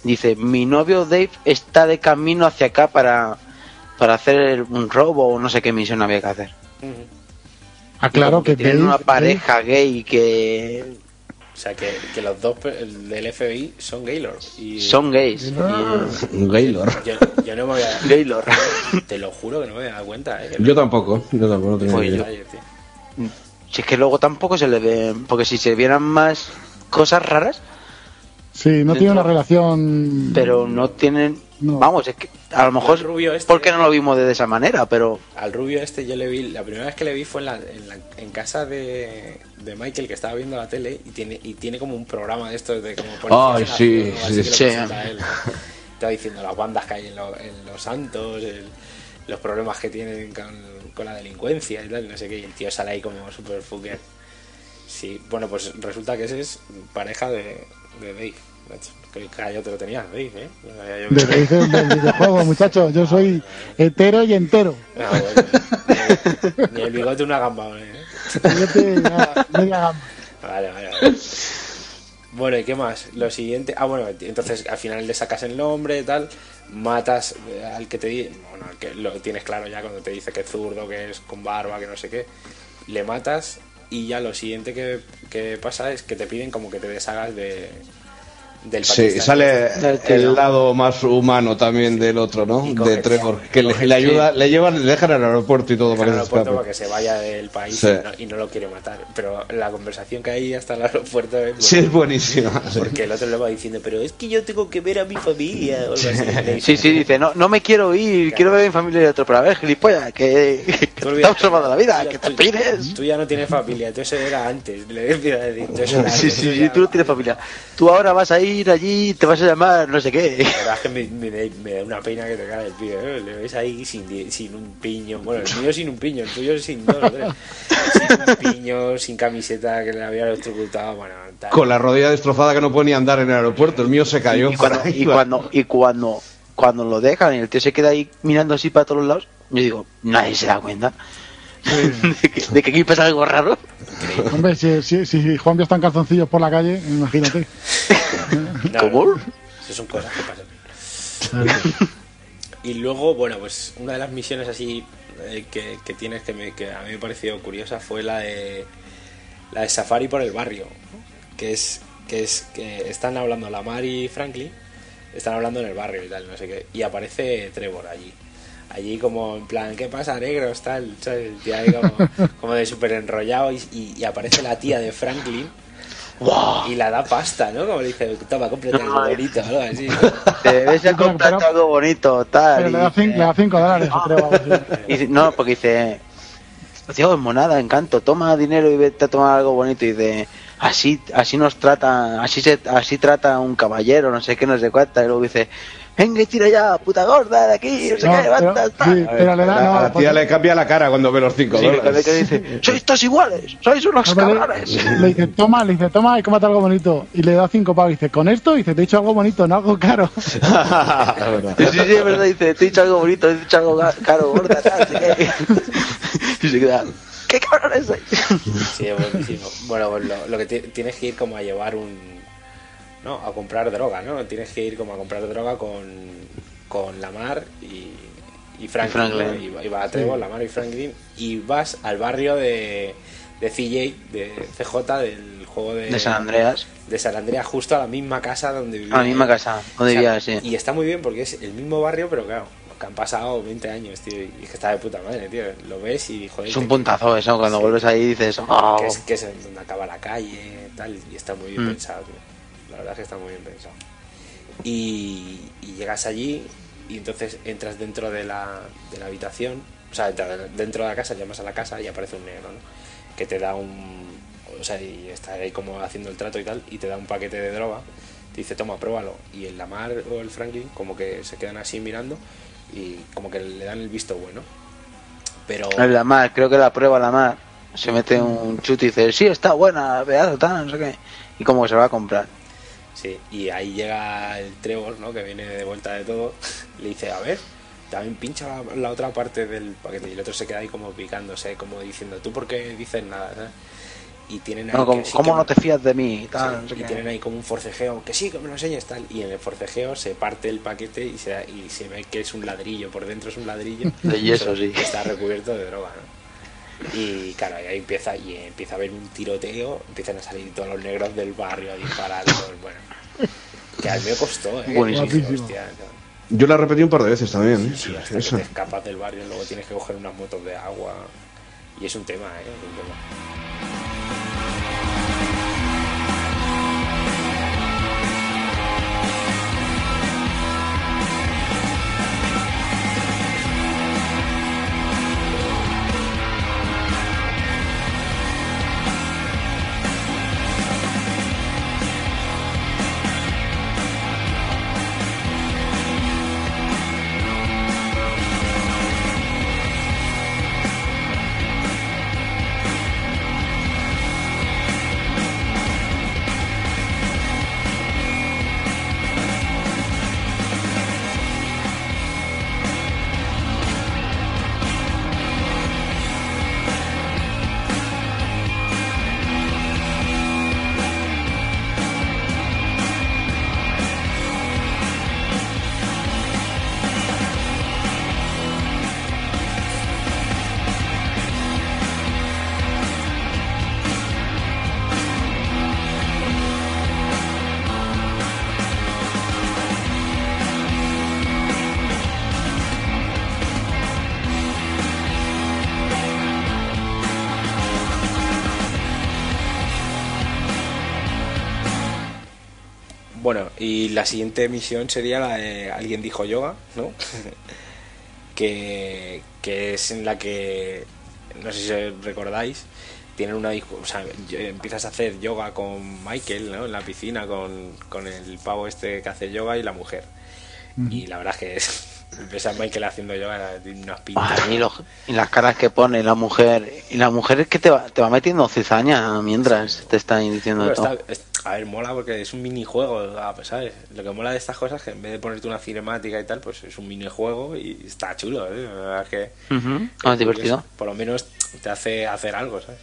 dice, mi novio Dave está de camino hacia acá para, para hacer un robo o no sé qué misión había que hacer. Ah, claro que tienen Dave- una pareja gay que O sea, que, que los dos pe- el del FBI son Gaylord. Y son gays. Gaylor. Yo, yo no me voy a... Gaylord. Te lo juro que no me había dado cuenta. Eh, Yo tampoco, yo tampoco. no tenía Pues ni yo-. Si es que luego tampoco se le ve. Porque si se vieran más cosas raras, Sí, no tiene una relación. Pero no tienen. No. Vamos, es que a lo mejor. Rubio este- porque no lo vimos de esa manera, pero. Al rubio este yo le vi, la primera vez que le vi fue en, la, en, la- en casa de, de Michael que estaba viendo la tele y tiene y tiene como un programa de estos de como Ay, policías sí, en la- o así sí, que lo sí. presenta él. Estaba diciendo las bandas que hay en, lo- en Los Santos, el- los problemas que tienen con, con la delincuencia y tal, no sé qué, y el tío sale ahí como super fucker. Sí, bueno, pues resulta que ese es pareja de, de Dave. macho. Que callo te lo tenías, Dave, ¿eh? No yo que- de, de- del videojuego, muchachos. Yo soy hetero y entero. Ah, bueno. Ni el bigote una gamba, ¿eh? Fíjate, ya, media gama. Vale, vale, vale. Bueno, ¿y qué más? Lo siguiente. Ah, bueno, entonces al final le sacas el nombre y tal. Matas al que te di. Bueno, al que lo tienes claro ya cuando te dice que es zurdo, que es con barba, que no sé qué. Le matas y ya lo siguiente que, que pasa es que te piden como que te deshagas de. Del Sí, sale el lado más humano también del otro, ¿no? De Trevor, que le, le ayuda, le llevan, le dejan al aeropuerto y todo para aeropuerto para que se vaya del país Sí. y, no, y no lo quiere matar. Pero la conversación que hay hasta el aeropuerto es. Sí, es buenísima. sí. Porque el otro le va diciendo, pero es que yo tengo que ver a mi familia. O algo así. Sí, sí, dice, no, no me quiero ir, quiero ver a mi familia y otro. Pero a ver, gilipollas, que, que te estamos salvando la vida, que te tú- pires. Tú ya no tienes familia, tú eso era antes. Le empieza a decir, tú eso era Sí, antes, sí, sí, ya- tú no tienes familia. Tú ahora vas a ir allí, te vas a llamar no sé qué. La verdad es que me, me da- me da una pena que te cae el pibe. ¿eh? Le ves ahí sin, sin un piño. Bueno, el mío sin un piño, el tuyo sin dos o tres. Sin un piño, sin camiseta que le había electrocutado. Bueno, tal. Con la rodilla destrozada que no puede ni andar en el aeropuerto. El mío se cayó. Y cuando, y cuando, y cuando, cuando lo dejan y el tío se queda ahí mirando así para todos lados, yo digo, nadie se da cuenta de, que, de que aquí pasa algo raro. Hombre, si, si, si Juan está en calzoncillos por la calle, imagínate. No, ¿Cómo? no, Eso son cosas que pasan. Y luego, bueno, pues una de las misiones así eh, que, que tienes que, me- que a mí me pareció curiosa fue la de la de Safari por el barrio, que es que es que están hablando Lamar y Franklin, están hablando en el barrio y tal, no sé qué, y aparece Trevor allí. Allí como en plan, ¿qué pasa, negros? Tal, ¿sabes? El tío ahí como, como de súper enrollado y, y- y aparece la tía de Franklin y la da pasta, ¿no? Como le dice, toma, cómprate algo bonito, algo así. Te debes de comprar algo bonito, tal. Pero y- le da, cin- le da cinco dólares, creo. y no, porque dice, tío, es monada, encanto, toma dinero y vete a tomar algo bonito. Y dice, así, así nos trata, así se, así trata un caballero, no sé qué, no sé cuánta. Y luego dice, venga y tira ya, puta gorda, de aquí, no sé No, qué, levanta, tal. sí, pero le da- a no, la tía porque- le cambia la cara cuando ve los 5 Sí, dólares. que dice, sois todos iguales, sois unos cabrones. le, le dice, toma, le dice, toma y cómate algo bonito. Y le da cinco pavos. Y dice, con esto, y dice, te he dicho algo bonito, no algo caro. Sí, sí, es verdad, dice, te he dicho algo bonito, te he dicho algo caro, gorda, tal, sé qué. Y se queda, ¿qué cabrones sois? Sí, es buenísimo. Bueno, pues lo, lo que ti- tienes que ir como a llevar un. ¿No? A comprar droga, ¿no? Tienes que ir como a comprar droga con, con Lamar y, y Franklin. Franklin. ¿no? Y, y va a Trevor, Lamar y Franklin. Y vas al barrio de, de CJ, de CJ, del juego de, De San Andreas, de San Andreas, justo a la misma casa donde vivía. a la misma casa, donde O sea, vivía, sí. Y está muy bien porque es el mismo barrio, pero claro, que han pasado 20 años, tío. Y es que está de puta madre, tío. Lo ves y joder. Es un puntazo eso, cuando Sí. vuelves ahí dices, oh, que es, que es donde acaba la calle, tal, y está muy bien Mm. pensado, tío. La verdad es que está muy bien pensado. Y, llegas allí y entonces entras dentro de la, de la habitación, o sea, dentro de la casa, llamas a la casa y aparece un negro. Que te da un... O sea, y está ahí como haciendo el trato y tal, y te da un paquete de droga, te dice, toma, pruébalo. Y el Lamar o el Franklin como que se quedan así mirando y como que le dan el visto bueno. Pero... en la mar, creo que la prueba la mar, se mete un chute y dice, sí, está buena, pedazo, tal, no sé qué. Y como que se va a comprar. Sí, y ahí llega el Trevor, ¿no? Que viene de vuelta de todo. Le dice, a ver, también pincha la, la otra parte del paquete. Y el otro se queda ahí como picándose, como diciendo, ¿tú por qué dices nada? ¿sabes? Y tienen ahí No, como, que sí ¿Cómo que- no te fías de mí? Tal, y tienen ahí como un forcejeo, que sí, que me lo enseñes, tal. Y en el forcejeo se parte el paquete y se, y se ve que es un ladrillo, por dentro es un ladrillo. De yeso, Eso, sí. que Está recubierto de droga, ¿no? Y claro, ahí empieza, y empieza a haber un tiroteo, empiezan a salir todos los negros del barrio a disparar, todos, bueno. Que al me costó, ¿eh? Buenísimo. Hostia, hostia, Yo la repetí un par de veces también. ¿eh? sí, hasta que Esa. te escapas del barrio, luego tienes que coger unas motos de agua. Y es un tema, ¿eh? Es un tema. Y la siguiente misión sería la de Alguien dijo yoga, ¿no? que, que es en la que, no sé si recordáis, tienen una o sea, yo- empiezas a hacer yoga con Michael, ¿no? En la piscina con, con el pavo este que hace yoga y la mujer. Y la verdad es que es, ves a Michael haciendo yoga, unas pintas. Ay, y, los- y las caras que pone la mujer. Y la mujer es que te va, te va metiendo cizaña mientras te están diciendo todo. está- a ver, mola porque es un minijuego, ah, pues, ¿sabes? Lo que mola de estas cosas es que en vez de ponerte una cinemática y tal, pues es un minijuego y está chulo, ¿eh? La verdad es que... Ah, es divertido. Por lo menos te hace hacer algo, ¿sabes?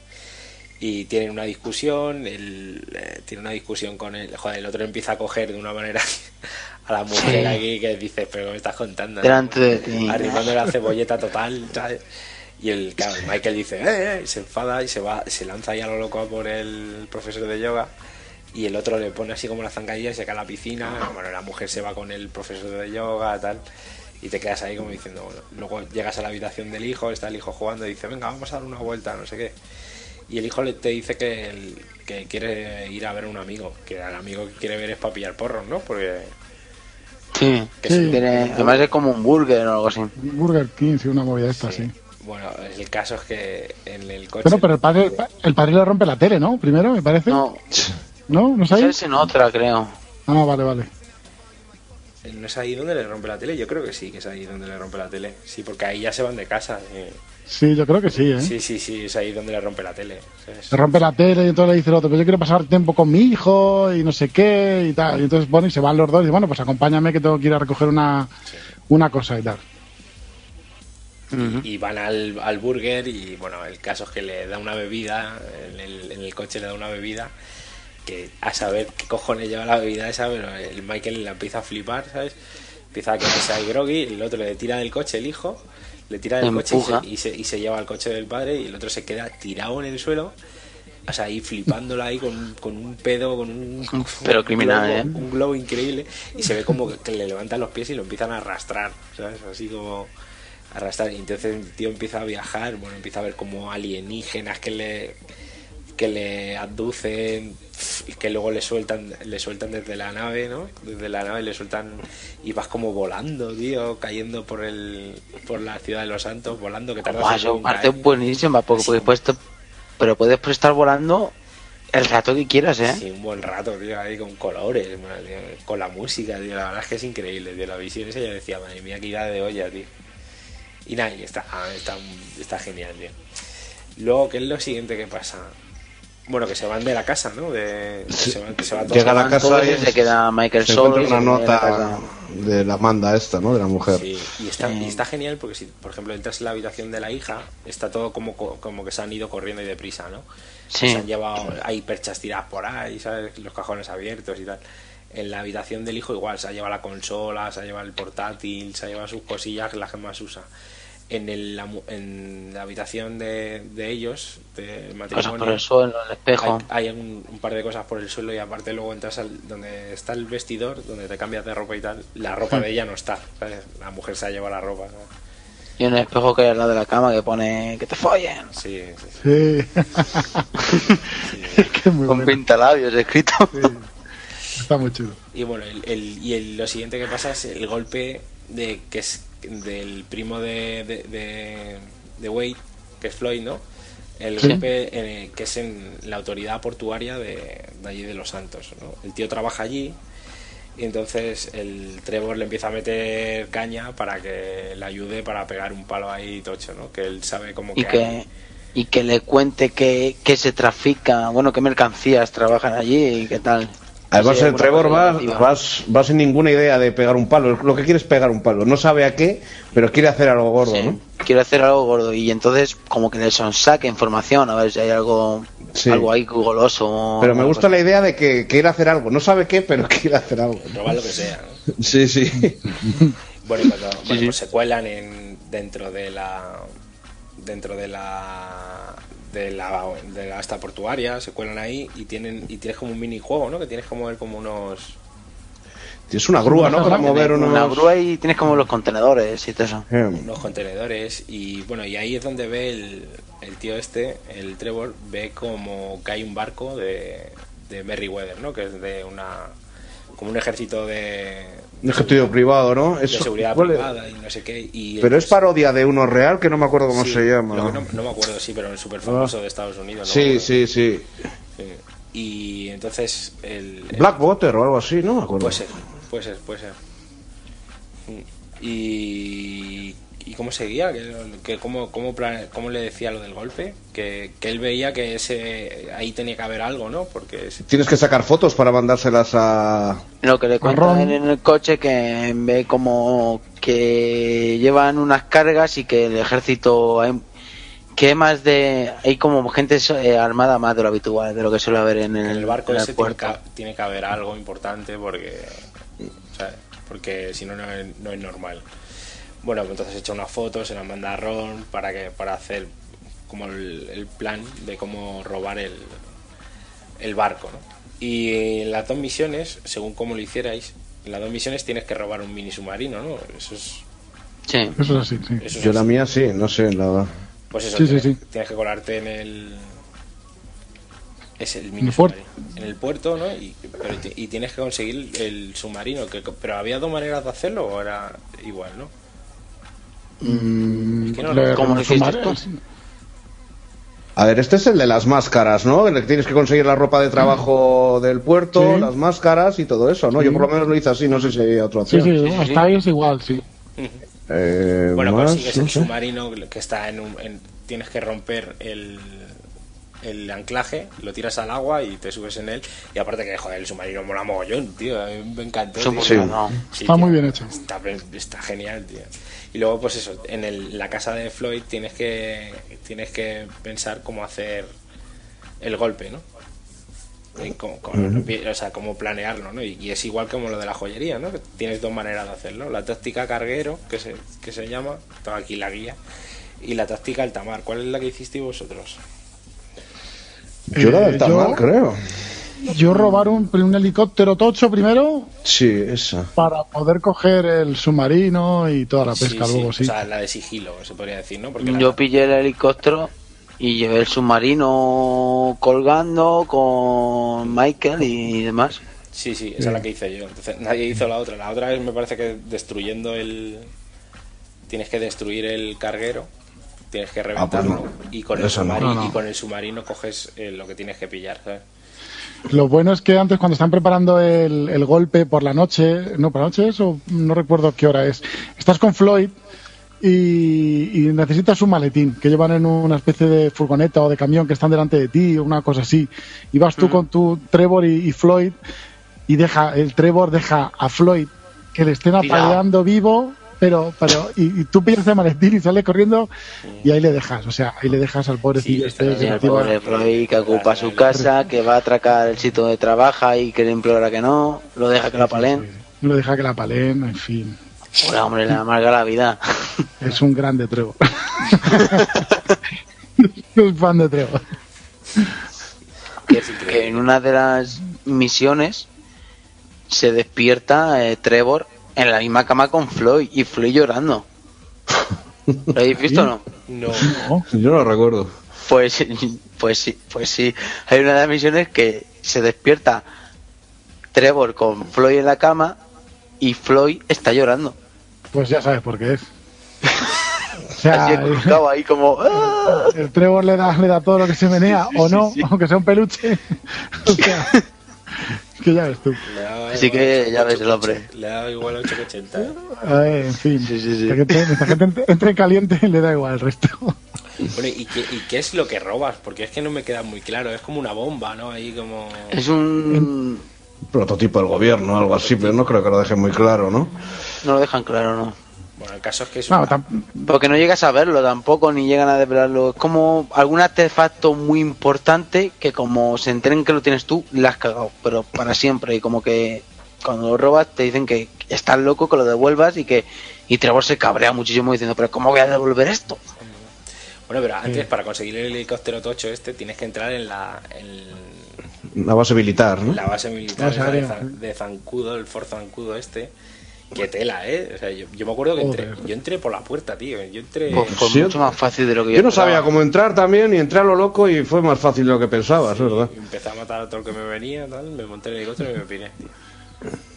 Y tienen una discusión, el, eh, tiene una discusión con el... Joder, el otro empieza a coger de una manera a la mujer Sí. aquí que dice, pero ¿qué me estás contando? Delante de ti. Arrimando la cebolleta total, ¿sabes? Y el claro, Michael dice, eh, eh, y se enfada y se va, se lanza ahí a lo loco por el profesor de yoga. Y el otro le pone así como la zancadilla y se cae a la piscina. Bueno, la mujer se va con el profesor de yoga, tal. Y te quedas ahí como diciendo, bueno. Luego llegas a la habitación del hijo, está el hijo jugando y dice, venga, vamos a dar una vuelta, no sé qué. Y el hijo le, te dice que, el- que quiere ir a ver a un amigo. Que al amigo que quiere ver es para pillar porros, ¿no? Porque Sí. que Sí. Tiene- además es como un burger o algo así. Burger King, sí, una movida esta, sí. Bueno, el caso es que en el coche. Pero, pero el padre, el padre le rompe la tele, ¿no? Primero, me parece. No, ¿No? ¿No esa sabéis? es en otra, creo. Ah, vale, vale. ¿No es ahí donde le rompe la tele? Yo creo que sí, que es ahí donde le rompe la tele. Sí, porque ahí ya se van de casa. eh. Sí, yo creo que sí, ¿eh? Sí, sí, sí, es ahí donde le rompe la tele. Se rompe la tele y entonces le dice el otro, pero yo quiero pasar tiempo con mi hijo y no sé qué y tal. Y entonces bueno, y se van los dos y dice, bueno, pues acompáñame que tengo que ir a recoger una, una cosa y tal. Y van al, al burger y bueno, el caso es que le da una bebida, en el, en el coche le da una bebida, que a saber qué cojones lleva la bebida esa, pero el Michael la empieza a flipar, ¿sabes? Empieza a quedarse ahí groggy, el otro le tira del coche el hijo, le tira del coche y se, y, se, y se lleva al coche del padre y el otro se queda tirado en el suelo. O sea, ahí flipándola ahí con, con un pedo, con un... Pero criminal, globo, ¿eh? Un globo increíble y se ve como que le levantan los pies y lo empiezan a arrastrar, ¿sabes? Así como arrastrar. Y entonces el tío empieza a viajar, bueno, empieza a ver como alienígenas que le que le abducen y que luego le sueltan le sueltan desde la nave, ¿no? Desde la nave le sueltan y vas como volando, tío, cayendo por el por la ciudad de los santos, volando que tardas Guau, en parte caer. buenísima, porque, porque puedes te- pero puedes estar volando el rato que quieras, ¿eh? Sí, un buen rato, tío, ahí con colores, mía, con la música, tío, la verdad es que es increíble, tío, la visión esa ya decía, madre mía, que ida de olla, tío. Y nada, y está, ah, está, está genial, tío. Luego, ¿qué es lo siguiente que pasa? Bueno, que se van de la casa, ¿no? De, que se van, que se van Llega a la casa y se queda Michael Se y una la nota de la manda esta, ¿no? De la mujer. Sí, y está, y está genial porque si, por ejemplo, entras en la habitación de la hija, está todo como, como que se han ido corriendo y deprisa, ¿no? Sí. Se han llevado, hay perchas tiradas por ahí, ¿sabes? Los cajones abiertos y tal. En la habitación del hijo igual, se ha llevado la consola, se ha llevado el portátil, se ha llevado sus cosillas, las que más usa. En, el, la, mu- en la habitación de, de ellos, del Cosas matrimonio, por el suelo, el espejo. hay, hay un, un par de cosas por el suelo y aparte luego entras al, donde está el vestidor, donde te cambias de ropa y tal. La ropa de ella no está, ¿sabes? La mujer se ha llevado la ropa. ¿sabes? Y un espejo que hay al lado de la cama que pone que te follen. Sí, sí, sí. Sí. Es que es muy Con bueno. pintalabios escrito. Sí. Está muy chulo. Y bueno, el, el- y el- lo siguiente que pasa es el golpe de que es del primo de, de, de, de Wade, que es Floyd, ¿no? El Sí. golpe eh, que es en la autoridad portuaria de, de allí de Los Santos, ¿no? El tío trabaja allí y entonces el Trevor le empieza a meter caña para que le ayude para pegar un palo ahí tocho, ¿no? Que él sabe como y que... que hay- y que le cuente que, que se trafica, bueno, qué mercancías trabajan allí y qué tal. Además, el Trevor cosa va, llamativa. vas, va sin ninguna idea de pegar un palo. Lo que quiere es pegar un palo. No sabe a qué, pero quiere hacer algo gordo, Sí, ¿no? Quiero hacer algo gordo y entonces como que le sonsaque información a ver si hay algo Sí. algo ahí goloso. Pero me gusta la idea de que quiere hacer algo. No sabe qué, pero quiere hacer algo. robar lo que sea, ¿no? Sí, sí. Bueno, y cuando bueno, sí. pues se cuelan en, dentro de la dentro de la de la de la esta portuaria, se cuelan ahí y tienen y tienes como un minijuego, ¿no? Que tienes como ver como unos Es una grúa, ¿no? Para mover Tienes unos... Una grúa y tienes como los contenedores y todo eso. Eh, unos contenedores y bueno, y ahí es donde ve el, el tío este, el Trevor, ve como que hay un barco de, de Merryweather, ¿no? Que es de una como un ejército de, Ejército privado, ¿no? de seguridad privada y no sé qué. Y Pero es parodia de uno real que no me acuerdo cómo sí, se llama. no, no me acuerdo, sí, pero es súper famoso de Estados Unidos. no sí, sí, sí. Sí. Y entonces el, el- Blackwater o algo así, no me acuerdo. Puede ser, puede ser, puede ser. Y, y cómo seguía, que, que cómo, cómo, cómo le decía lo del golpe, que, que él veía que ese ahí tenía que haber algo, ¿no? Porque es- Tienes que sacar fotos para mandárselas a. Lo que le cuentan en el coche que ve como que llevan unas cargas y que el ejército hay que más de hay como gente eh, armada más de lo habitual de lo que suele haber en el, en el barco en el ese tiene que, tiene que haber algo importante porque porque si no no es normal bueno pues entonces echa una foto se la manda a Ron para que para hacer como el, el plan de cómo robar el, el barco ¿no? y en las dos misiones según cómo lo hicierais en las dos misiones tienes que robar un mini submarino ¿no? eso es, Sí. Eso es así, sí. eso es Yo la mía sí, no sé, la. Pues eso, Sí, sí, tienes, sí. tienes que colarte en el. Es el mini puerto. submarino. En el puerto, ¿no? Y, pero y tienes que conseguir el submarino. Que, pero había dos maneras de hacerlo o era igual, ¿no? Mm, Es que no, le- ¿cómo lo hiciste tú? A ver, este es el de las máscaras, ¿no? En el que tienes que conseguir la ropa de trabajo del puerto, Sí. las máscaras y todo eso, ¿no? Yo por lo menos lo hice así, no sé si hay otra Sí, opción. sí, sí, hasta ahí es igual, sí. Eh, Bueno, más, consigues no el sé. submarino que está en un. en- tienes que romper el. El anclaje, lo tiras al agua y te subes en él. Y aparte que, joder, el submarino mola mogollón, tío. Me encantó. Tío. No. Está tío, muy bien hecho. Está, está genial, tío. Y luego, pues eso, en el- la casa de Floyd tienes que tienes que pensar cómo hacer el golpe, ¿no? Y cómo, cómo- o sea, cómo planearlo, ¿no? Y, y es igual como lo de la joyería, ¿no? Que tienes dos maneras de hacerlo. La táctica carguero, que se, que se llama, tengo aquí la guía, y la táctica altamar. ¿Cuál es la que hicisteis vosotros? Yo la del Eh, Tamar, yo- creo. Yo robar un, un helicóptero tocho primero Sí, esa. para poder coger el submarino y toda la pesca Sí, luego, sí. O sea, la de sigilo, se podría decir, ¿no? Porque la- Yo pillé el helicóptero y llevé el submarino colgando con Michael y demás. Sí, sí, esa es la que hice yo. Entonces, nadie hizo la otra. La otra es, me parece que destruyendo el. Tienes que destruir el carguero, tienes que reventarlo Ah, pues no. y, con el Eso no. submarino, No, no. y con el submarino coges eh, lo que tienes que pillar, ¿sabes? Lo bueno es que antes, cuando están preparando el, el golpe por la noche, no, por la noche es, o no recuerdo qué hora es, estás con Floyd y, y necesitas un maletín que llevan en una especie de furgoneta o de camión que están delante de ti, o una cosa así. Y vas tú con tu Trevor y, y Floyd y deja, el Trevor deja a Floyd que le estén apaleando vivo. Pero, pero, y, y tú pillas el maletín y sales corriendo y ahí le dejas, o sea, ahí le dejas al pobrecillo Sí, este el pobre Freud que ocupa su casa, que va a atracar el sitio de trabaja y que le implora que no, lo deja que la palen. lo deja que la palen, en fin. Pues hombre, le amarga la vida. Es un grande Trevor. Soy fan de Trevor. que, que en una de las misiones se despierta eh, Trevor en la misma cama con Floyd y Floyd llorando. ¿Lo habéis visto o no? No, ¿no? Yo no lo recuerdo. Pues, pues sí, pues sí. Hay una de las misiones que se despierta Trevor con Floyd en la cama y Floyd está llorando. Pues ya sabes por qué es. O Así sea, acurrucado ahí como... ¡ah! el Trevor le da, le da todo lo que se menea, o no, aunque sea un peluche. O sea, que ya ves tú. Así igual que ya 8,80, ves el hombre. Le daba igual 880. ¿eh? En fin, Sí, sí, sí. Esta gente, esta gente entre- caliente y le da igual el resto. Bueno, ¿y qué, ¿y qué es lo que robas? Porque es que no me queda muy claro. Es como una bomba, ¿no? Ahí como... Es un... Prototipo del gobierno, algo así, pero no creo que lo deje muy claro, ¿no? No lo dejan claro, ¿no? Bueno, el caso es que es No, una- Porque no llegas a verlo tampoco, ni llegan a desvelarlo. Es como algún artefacto muy importante que como se enteren que lo tienes tú, la has cagado, pero para siempre. Y como que cuando lo robas te dicen que estás loco, que lo devuelvas y que... Y Trevor se cabrea muchísimo diciendo, pero ¿cómo voy a devolver esto? Bueno, pero antes, para conseguir el helicóptero tocho este, tienes que entrar en la, en La base militar, ¿no? la base militar Base esa de, aérea. Zan- de Zancudo, el Fort Zancudo este. Qué tela, ¿eh? O sea, yo, yo me acuerdo que entré, yo entré por la puerta, tío. Yo entré... Pues fue Sí, mucho más fácil de lo que yo Yo no esperaba. sabía cómo entrar también y entré a lo loco y fue más fácil de lo que pensabas, ¿verdad? y empecé a matar a todo el que me venía, tal, me monté en el helicóptero y me piré, tío.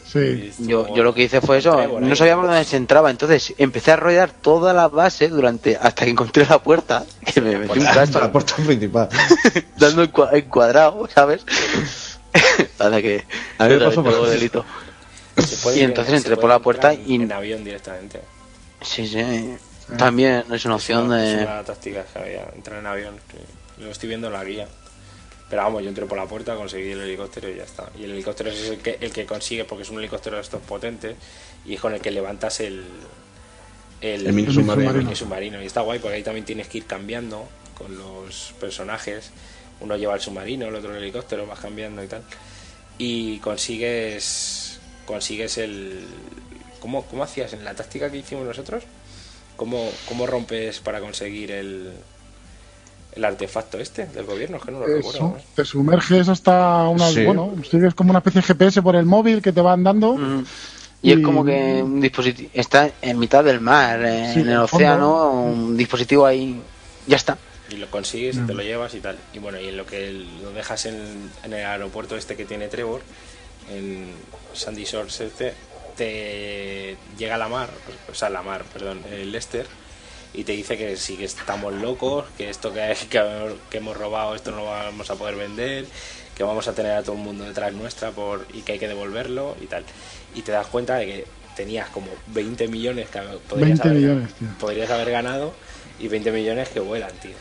Sí. Yo, yo lo que hice fue eso, no sabía por dónde se entraba, entonces empecé a rodear toda la base durante hasta que encontré la puerta, que me metí un La puerta principal. dando en cuadrado, ¿sabes? Para que A mí me pasó por- delito. Se puede Y entonces entré por la puerta en- y- En avión directamente. Sí, sí. También es una opción es una, de... Es una táctica que había, entrar en avión. Lo estoy viendo en la guía. Pero vamos, yo entré por la puerta, conseguí el helicóptero y ya está. Y el helicóptero es el que, el que consigue, porque es un helicóptero de estos potentes, y es con el que levantas el, el, El mini el submarino. mini submarino. Y está guay porque ahí también tienes que ir cambiando con los personajes. Uno lleva el submarino, el otro el helicóptero, vas cambiando y tal. Y consigues consigues el... ¿Cómo, cómo hacías en la táctica que hicimos nosotros? ¿Cómo, cómo rompes para conseguir el, el artefacto este del gobierno? Es que no lo recuerdo. Eso, ¿eh? te sumerges hasta una. Sí. Bueno, sigues como una especie de GPS por el móvil que te van dando. Mm. Y es como que un dispositivo está en mitad del mar, eh, Sí, en el océano, un dispositivo ahí, ya está. y lo consigues y te lo llevas y tal. Y bueno, y en lo que lo dejas en, en el aeropuerto este que tiene Trevor, en Sandy Shores este, te llega la mar, o sea, la mar, perdón, el Lester, y te dice que sí que estamos locos, que esto que, que, que hemos robado, esto no lo vamos a poder vender, que vamos a tener a todo el mundo detrás nuestra por y que hay que devolverlo y tal. Y te das cuenta de que tenías como 20 millones que podrías, 20 haber, millones, podrías haber ganado y 20 millones que vuelan, tío.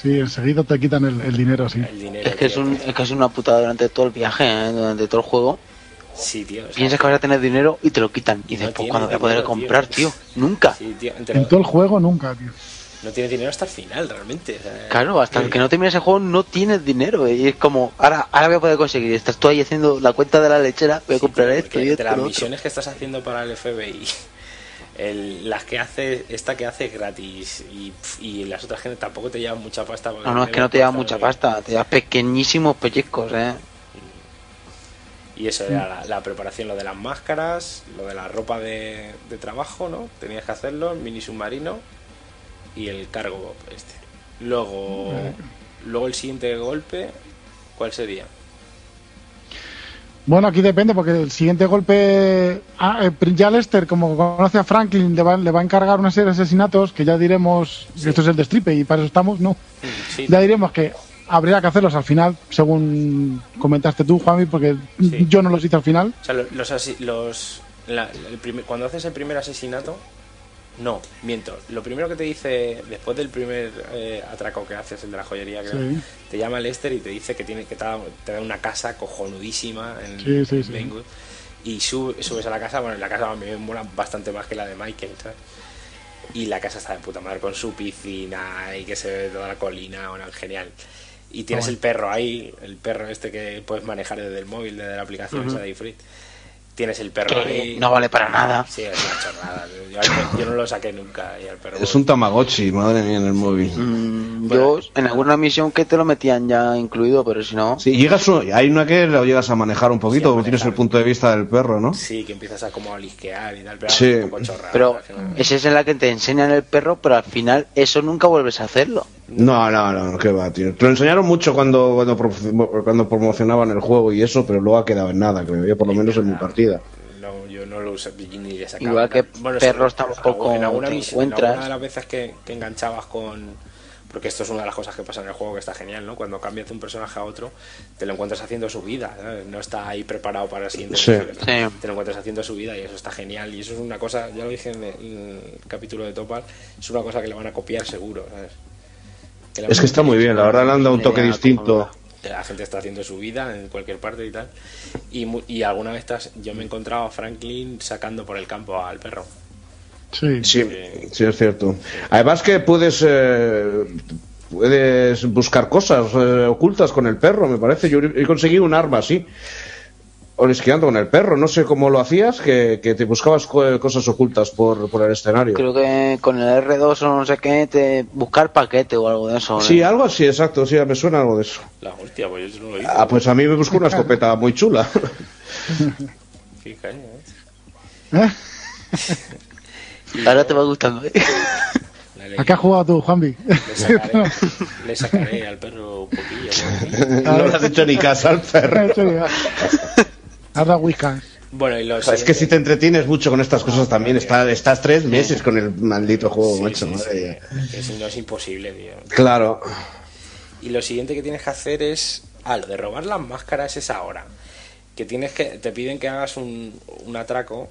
Sí, enseguida te quitan el, el dinero, sí. El dinero. Es que es, un, es que es una putada durante todo el viaje, eh, durante todo el juego. Sí, tío. o sea, Piensas que vas a tener dinero y te lo quitan. Y No después, tienes ¿cuándo voy a poder comprar, tío. tío? Nunca. Sí, tío, entero. En todo el juego nunca, tío. No tienes dinero hasta el final, realmente. o sea, Claro, hasta sí. que no termines el juego no tienes dinero. Y es como, ahora, ahora voy a poder conseguir. Estás tú ahí haciendo la cuenta de la lechera, voy a Sí, comprar tío, esto y esto. De las misiones que estás haciendo para el FBI, el- las que hace, esta que hace es gratis y, las otras que tampoco te llevan mucha pasta. No, no, es que no te lleva mucha pasta, te llevas pequeñísimos pellizcos, eh. Y eso era la, la preparación, lo de las máscaras, lo de la ropa de, de trabajo, ¿no? Tenías que hacerlo, el mini submarino y el cargo este. Luego, luego el siguiente golpe, ¿cuál sería? Bueno, aquí depende, porque el siguiente golpe. Ah, eh, ya Lester, como conoce a Franklin, le va, le va a encargar una serie de asesinatos que ya diremos. que Esto es el destripe y para eso estamos, ¿no? Sí, Ya diremos que habría que hacerlos al final, según comentaste tú, Juanmi, porque Sí. yo no los hice al final. O sea, lo- los, los la- el primer- cuando haces el primer asesinato, no, miento. Lo primero que te dice después del primer eh, atraco que haces, el de la joyería, creo, Sí. te llama Lester y te dice que tiene que te da, te da una casa cojonudísima en, Sí, en. Y sub- subes a la casa, bueno, la casa a mí me mola bastante más que la de Michael, ¿sabes? Y la casa está de puta madre con su piscina y que se ve toda la colina, bueno, genial. Y tienes Ah, el perro ahí, el perro este que puedes manejar desde el móvil, desde la aplicación esa de iFruit. Tienes el perro ahí. no vale para nada. Sí, es una chorrada. Yo, no lo saqué nunca. Y al perro, Es un Tamagotchi, madre mía, en el móvil. Mm, yo, en alguna misión que te lo metían ya incluido, pero si no. Sí, llegas, hay una que lo llegas a manejar un poquito, Sí, porque tienes el punto de vista del perro, ¿no? Sí, que empiezas a como a lisquear y tal, pero Sí. es un poco chorrada. Pero esa es en la que te enseñan el perro, pero al final eso nunca vuelves a hacerlo. No, no, no, qué va, tío. Te lo enseñaron mucho cuando, cuando, pro- cuando promocionaban el juego y eso, pero luego ha quedado en nada, que me veía por lo menos en mi partida. No, yo no lo usé ni le sacaba. Igual que Bueno, perros tampoco en alguna te misión- en encuentras. alguna de las veces que, que enganchabas con. Porque esto es una de las cosas que pasa en el juego que está genial, ¿no? Cuando cambias de un personaje a otro, te lo encuentras haciendo su vida, ¿sabes? No está ahí preparado para el siguiente. Sí. ¿no? Sí. Te lo encuentras haciendo su vida y eso está genial. Y eso es una cosa, ya lo dije en el, en el capítulo de Topal, es una cosa que le van a copiar seguro, ¿sabes? Le Es que está muy bien, la verdad le han dado un toque distinto. la gente está haciendo su vida en cualquier parte y tal. Y, mu- y alguna vez estás- yo me he encontrado a Franklin sacando por el campo al perro. Sí. Sí, sí, es cierto. Además que puedes eh, puedes buscar cosas eh, ocultas con el perro, me parece. Yo he conseguido un arma así. Olisqueando con el perro, no sé cómo lo hacías, que, que te buscabas co- cosas ocultas por, por el escenario. Creo que con el R2 o no sé qué, te buscar paquete o algo de eso. Sí, ¿eh? algo así, exacto, sí, me suena algo de eso. La hostia, pues yo no lo hice. Ah, pues a mí me buscó una escopeta muy chula. Qué caña, ¿eh? ¿Eh? Ahora te va gustando. ¿eh? ¿A qué has jugado tú, Juanvi? Le sacaré, le sacaré al perro un poquillo. ¿no? no le has hecho ni caso al perro. Whiskas. Bueno, y lo O sea, es que si te entretienes mucho con estas cosas también, está- estás tres meses con el maldito juego, Sí, macho. sí, madre sí. mía. Que si no es imposible, tío. Claro. Y lo siguiente que tienes que hacer es. Ah, lo de robar las máscaras es ahora. Que tienes que. Te piden que hagas un, un atraco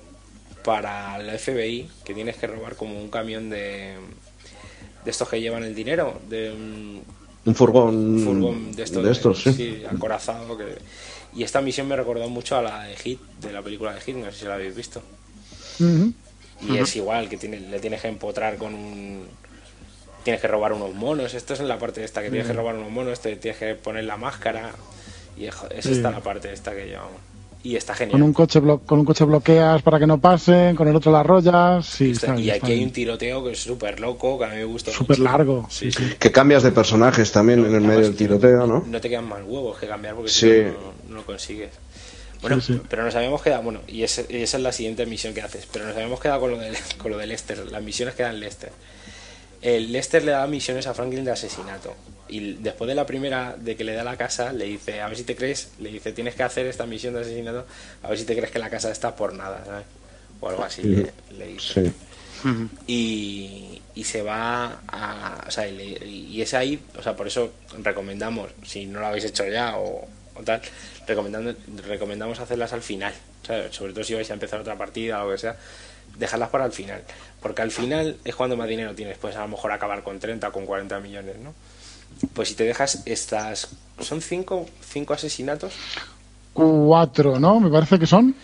para la FBI. Que tienes que robar como un camión de. De estos que llevan el dinero. De un Un furgón, furgón de estos. de estos, sí. acorazado. Que... Y esta misión me recordó mucho a la de Hit, de la película de Hit. No sé si la habéis visto. Y es igual, que tiene, le tienes que empotrar con un... Tienes que robar unos monos, esto es en la parte esta, que tienes que robar unos monos, te tienes que poner la máscara. Y es, es esta la parte esta que llevamos. Y está Con genial. un coche blo- con un coche bloqueas para que no pasen, con el otro las rollas. Sí, Está- está, y aquí está hay un tiroteo que es súper loco, que a mí me gusta Súper largo. Sí, sí. Que cambias de personajes también en el medio del tiroteo, ¿no? No te quedan más huevos que cambiar porque Sí. si no, no, no lo consigues. Bueno, Sí, sí. pero nos habíamos quedado, bueno, y, ese- y esa es la siguiente misión que haces, pero nos habíamos quedado con lo de, con lo de Lester, las misiones que dan Lester. El Lester le da misiones a Franklin de asesinato. Y después de la primera, de que le da la casa, le dice, a ver si te crees, le dice, tienes que hacer esta misión de asesinato, a ver si te crees que la casa está por nada, ¿sabes? O algo así le, le dice Sí. Y, y se va a. O sea, y, le- y es ahí, o sea, por eso recomendamos, si no lo habéis hecho ya o, o tal, recomendando, recomendamos hacerlas al final, ¿sabes? Sobre todo si vais a empezar otra partida o lo que sea, dejarlas para el final, porque al final es cuando más dinero tienes, pues a lo mejor acabar con 30 o con 40 millones, ¿no? Pues si te dejas estas. ¿Son cinco, cinco asesinatos? Cuatro, ¿no? Me parece que son.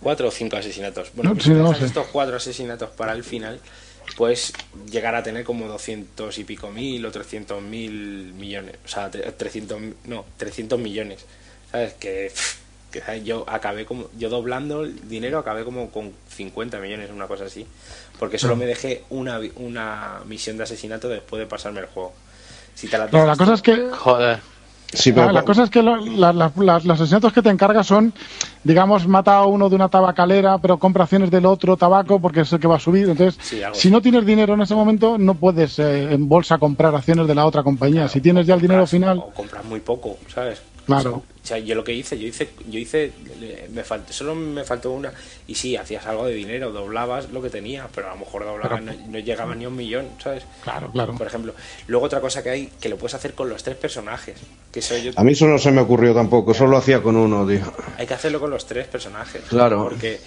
cuatro o cinco asesinatos. Bueno, No, pues si no dejas sé. estos cuatro asesinatos para el final, puedes llegar a tener como 200 y pico mil o 300 mil millones. O sea, tre- 300, no, 300 millones. ¿Sabes? Que, pff, que ¿sabes? yo acabé como, yo doblando el dinero acabé como con 50 millones, una cosa así. Porque solo me dejé una, una misión de asesinato después de pasarme el juego. Si te la Pero la cosa es que Joder. Sí, Ah, pero la cosa es que lo- la- la- la- los asesinatos que te encargas son, digamos, mata a uno de una tabacalera, pero compra acciones del otro tabaco porque es el que va a subir. Entonces, Sí, si no tienes dinero en ese momento, no puedes eh, en bolsa comprar acciones de la otra compañía. si tienes ya el dinero compras- final, O compras muy poco, ¿sabes? Claro. O sea, yo lo que hice, yo hice, yo hice, me faltó, solo me faltó una. Y sí, hacías algo de dinero, doblabas lo que tenías, pero a lo mejor doblabas, no, no llegaba ni a un millón, ¿sabes? claro, claro. Por ejemplo. Luego otra cosa que hay, que lo puedes hacer con los tres personajes. Que eso yo, a mí eso no se me ocurrió tampoco, solo lo hacía con uno, tío. hay que hacerlo con los tres personajes. Claro. Porque,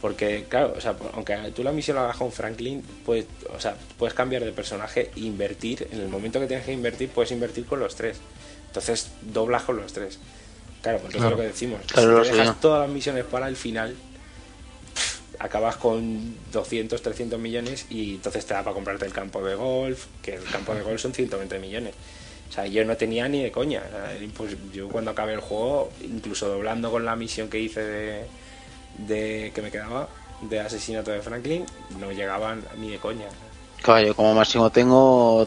porque claro, o sea, aunque tú la misión la hagas con Franklin, pues, o sea, puedes cambiar de personaje e invertir. En el momento que tienes que invertir, puedes invertir con los tres. Entonces, doblas con los tres. Claro, pues entonces Claro. lo que decimos. Claro, si te dejas todas las misiones para el final, acabas con 200, 300 millones y entonces te da para comprarte el campo de golf, que el campo de golf son 120 millones. O sea, yo no tenía ni de coña. impos- yo cuando acabé el juego, incluso doblando con la misión que hice de, de que me quedaba de asesinato de Franklin, no llegaban ni de coña. Claro, yo como máximo tengo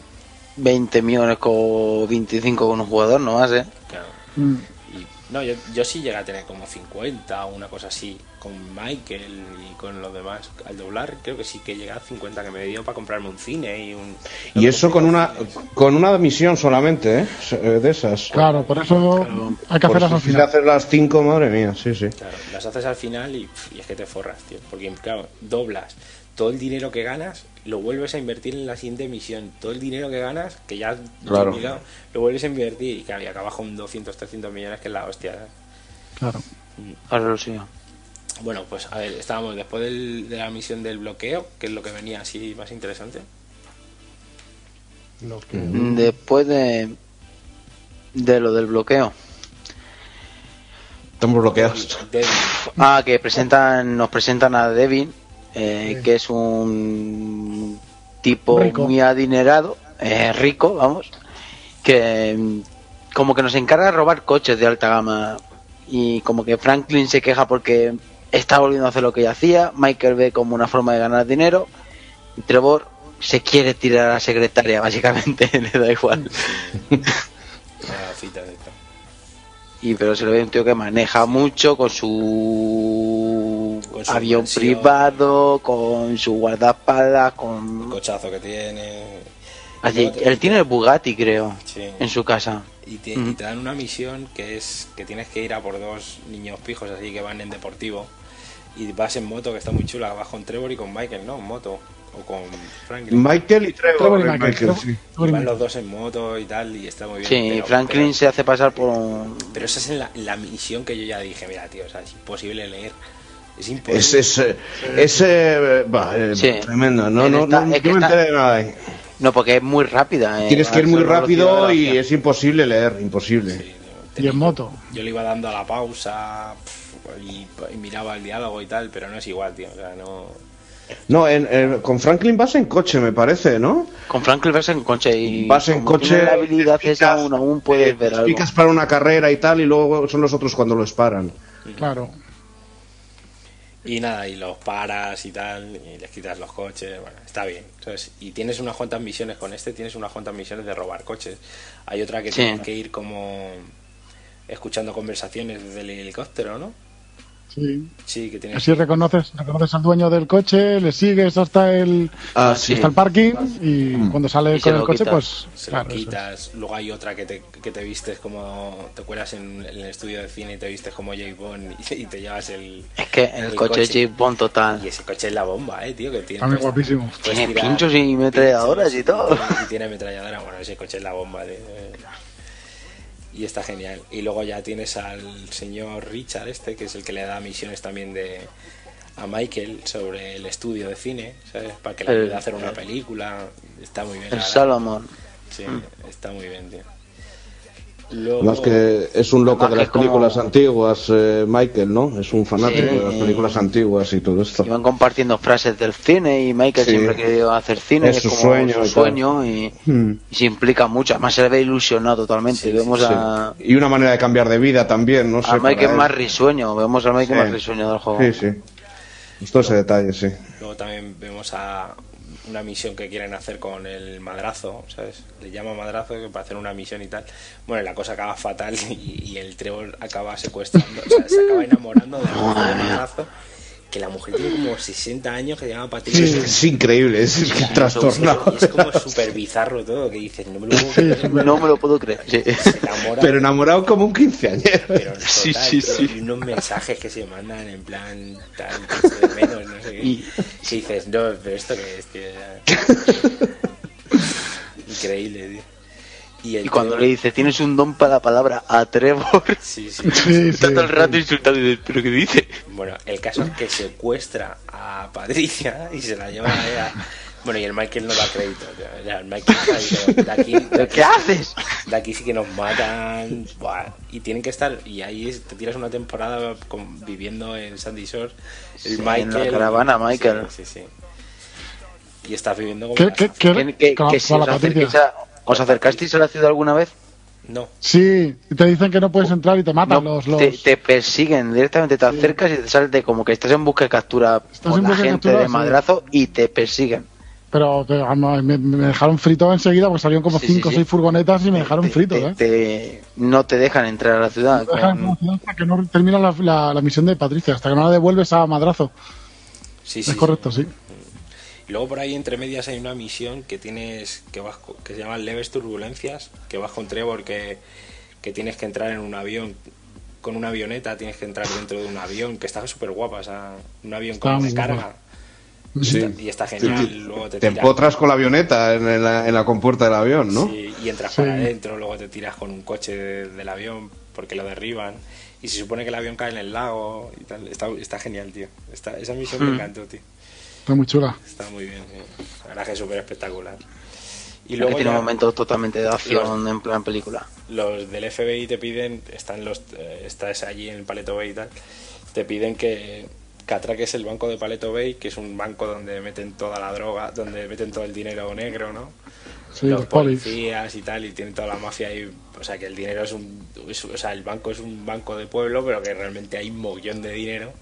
20 millones con 25 con un jugador, no más, ¿eh? Claro. Mm. Y, no, yo, yo sí llegué a tener como 50 o una cosa así con Michael y con los demás. Al doblar, creo que sí que llegué a 50 que me dio para comprarme un cine y un. Y eso con una con una misión solamente, ¿eh? Eh, De esas. Claro, por eso hay que hacerlas si al final. hacer las cinco, madre mía, sí, sí. Claro, las haces al final y es que te forras, tío. Porque, claro, doblas todo el dinero que ganas, lo vuelves a invertir en la siguiente misión. Todo el dinero que ganas, que ya has Claro. liquidado, lo vuelves a invertir y, claro, y acabas con 200, 300 millones, que es la hostia. ¿eh? Claro. Ahora lo sé yo. Bueno, pues a ver, estábamos después del- de la misión del bloqueo, que es lo que venía así más interesante. Después de, de lo del bloqueo. Estamos bloqueados. Ah, que presentan, nos presentan a Devin, eh, que es un tipo Rico. muy adinerado, eh, rico, vamos, que mm, como que nos encarga de robar coches de alta gama y como que Franklin se queja porque está volviendo a hacer lo que ya hacía, Michael ve como una forma de ganar dinero y Trevor se quiere tirar a la secretaria, básicamente, le da igual. Una cita de esta. Y pero se le ve un tío que maneja mucho con su, Con su avión privado, con su guardaespaldas, El con cochazo que tiene. Así, él tiene el Bugatti, creo, Sí. en su casa. Y te, y te dan una misión que es que tienes que ir a por dos niños pijos así que van en deportivo. Y vas en moto, que está muy chula. Vas con Trevor y con Michael, ¿no? En moto. O con Franklin. Michael y Trevor. Trevor y Michael. Michael, Trevor- sí. Trevor y Van Michael. los dos en moto y tal, y está muy bien. Sí, pero- Franklin pero- se hace pasar por un... Pero esa es la, la misión que yo ya dije, mira, tío, o sea, es imposible leer. Es imposible. Es, es, eh, es, eh, bah, eh, Sí. tremendo. No, no, no, es que no me enteré de nada. ahí. No, porque es muy rápida. eh, Tienes que ir muy rápido y es imposible leer, imposible. Sí, Y en moto. Yo le iba dando a la pausa y miraba el diálogo y tal, pero no es igual, tío. O sea, no. No, en, en- con Franklin vas en coche, me parece, ¿no? Con Franklin vas en coche y... Vas en como coche. la habilidad esa aún, aún puedes eh, ver algo. picas para una carrera y tal, y luego son los otros cuando los paran. Claro. Y nada, y los paras y tal, y les quitas los coches, bueno, está bien. ¿sabes? Y tienes unas cuantas misiones con este, tienes unas cuantas misiones de robar coches. Hay otra que Sí. tienes que ir como escuchando conversaciones desde el helicóptero, ¿no? Sí. Sí, que tienes Así reconoces, reconoces al dueño del coche, le sigues hasta el, Ah, sí. hasta el parking y cuando sale Y con el coche, quitas. pues. se claro, lo eso es. quitas. Luego hay otra que te, que te vistes como. Te cuelas en, en el estudio de cine y te vistes como James Bond y, y te llevas el. Es que el, el coche, coche. es James Bond total. Y ese coche es la bomba, eh, tío, que tiene. También guapísimo. puedes Tiene pinchos y ametralladoras y todo. Y tiene ametralladora, bueno, ese coche es la bomba, tío. Y está genial. Y luego ya tienes al señor Richard este, que es el que le da misiones también de a Michael sobre el estudio de cine, ¿sabes? Para que le ayude a hacer una película. Está muy bien. El. Salomon. Sí, está muy bien, tío. Luego, Más que es un loco de las es como- películas antiguas, eh, Michael, ¿no? Es un fanático Sí. de las películas antiguas y todo esto. Iban compartiendo frases del cine y Michael Sí. siempre ha querido hacer cine. Es y su como sueño su y sueño y, Hmm. y se implica mucho. Además se le ve ilusionado totalmente. Sí, Vemos Sí. a, Y una manera de cambiar de vida también, no sé. a Michael más risueño. Vemos al Michael Sí. más risueño del juego. Sí, sí. Todo ese detalle, sí. luego también vemos a una misión que quieren hacer con el madrazo, ¿sabes? Le llama madrazo que para hacer una misión y tal. Bueno, la cosa acaba fatal y, y el Trevor acaba secuestrando, o sea, se acaba enamorando de la mujer de madrazo. Que la mujer tiene como 60 años, que se llama Patricia. Es, es increíble, es, es Y trastornado. es como súper bizarro todo, que dices, no me lo puedo creer. No me lo puedo creer. Sí. Se enamora, Pero enamorado como un quinceañero. pero total, Sí, sí, sí. y unos mensajes que se mandan en plan tal que se de menos, no sé qué. Y- Y dices, no, pero esto que es, tío. Increíble, tío. Y, Y cuando le dice, tienes un don para la palabra a Trevor, Sí, sí. Sí, está sí, todo el sí. rato insultando y dice, ¿pero qué dice? Bueno, el caso es que secuestra a Patricia y se la lleva a... Bueno, y el Michael no da crédito. el Michael está ahí, pero de aquí, de ¿Pero aquí- qué haces? De aquí sí que nos matan. Buah, y tienen que estar. Y ahí es- te tiras una temporada con- viviendo en Sandy Shore. El Sí, Michael. en la caravana, Michael. Sí, sí. sí. Y estás viviendo como. ¿Qué, qué, qué- Que, que- con- que si con os, la Patricia? acerquéis a- ¿Os acercasteis a la ciudad alguna vez? No. Sí, y te dicen que no puedes entrar y te matan No, los. los... Te, te persiguen directamente, te acercas y te sales de como que estás en busca de captura Estás por en la gente captura, de sí. madrazo y te persiguen. Pero te- me, me dejaron frito enseguida porque salieron como Sí, sí, 5 o sí. 6 furgonetas y me dejaron Te- frito, te- ¿eh? te- no te dejan entrar a la ciudad. Me dejaron con- en la ciudad hasta que no termina la, la- la misión de Patricia, hasta que no la devuelves a madrazo. Sí, sí. es correcto, sí. Y luego por ahí entre medias hay una misión que tienes que vas que se llama leves turbulencias, que vas con Trevor que, que tienes que entrar en un avión con una avioneta, tienes que entrar dentro de un avión que está súper guapa, o sea, un avión Está como de carga. Y, Sí. está, y está genial, luego te, Te tiras- empotras con la avioneta en la, en la compuerta del avión, ¿no? Sí, y entras Sí. para adentro, luego te tiras con un coche de- del avión porque lo derriban. Y se supone que el avión cae en el lago y tal. Está, está genial, tío. Está, esa misión me Hmm. encantó, tío. Está muy chula. Está muy bien, sí. La verdad que es súper espectacular. Y que luego tiene ya momentos totalmente de acción en plan película. los del FBI te piden, están los, eh, estás allí en Paleto Bay y tal, te piden que, que atraques el banco de Paleto Bay, que es un banco donde meten toda la droga, donde meten todo el dinero negro, ¿no? Sí, los los polis. policías y tal, y tienen toda la mafia ahí. O sea, que el dinero es un. es- o sea, el banco es un banco de pueblo, pero que realmente hay un mogollón de dinero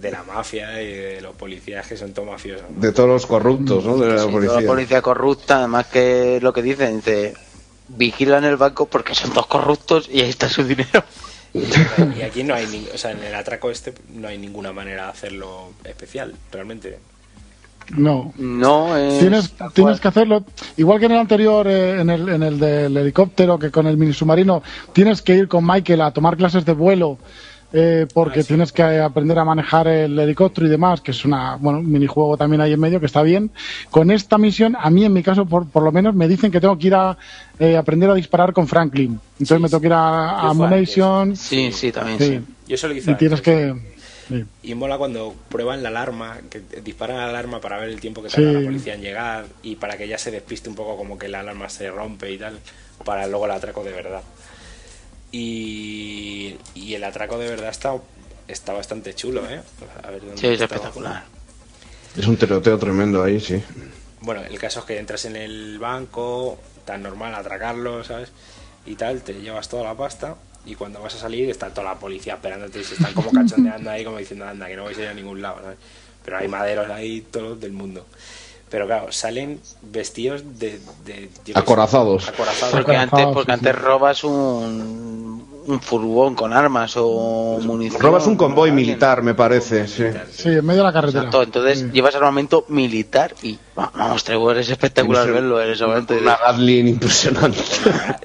de la mafia y de los policías que son todos mafiosos. ¿no? De todos los corruptos, ¿no? De la Sí, toda policía. la policía corrupta, además que lo que dicen, dice, vigilan el banco porque son dos corruptos y ahí está su dinero. Y aquí no hay. ning- o sea, en el atraco este no hay ninguna manera de hacerlo especial, realmente. No. No, es Tienes, tienes que hacerlo, igual que en el anterior, eh, en, el, en el del helicóptero, que con el mini submarino, tienes que ir con Michael a tomar clases de vuelo eh, porque tienes que aprender a manejar el helicóptero y demás, que es una, bueno, un minijuego también ahí en medio que está bien. Con esta misión, a mí en mi caso, por, por lo menos, me dicen que tengo que ir a eh, aprender a disparar con Franklin. Entonces Sí, me tengo que ir a, a. Sí, sí, también, Sí. sí. Yo eso lo hice Y tienes que. sí. Y mola cuando prueban la alarma, que disparan la alarma para ver el tiempo que Sí. tarda la policía en llegar y para que ya se despiste un poco como que la alarma se rompe y tal, para luego el atraco de verdad. Y, y el atraco de verdad está, está bastante chulo, ¿eh? A ver dónde Sí, es espectacular. Es un tiroteo tremendo ahí, sí. Bueno, el caso es que entras en el banco, tan normal atracarlo, ¿sabes? Y tal, te llevas toda la pasta y cuando vas a salir está toda la policía esperándote y se están como cachondeando ahí como diciendo, anda, que no vais a ir a ningún lado, ¿sabes? Pero hay maderos ahí todos del mundo. Pero claro, salen vestidos de... de Acorazados. acorazados. Porque antes, porque sí, antes sí. robas un, un furgón con armas o munición. Robas un convoy militar, me parece, sí. Sí, en medio de la carretera. Exacto, entonces Sí. llevas armamento militar y vamos, Trevor, es espectacular verlo en ese momento. Una Gatling impresionante.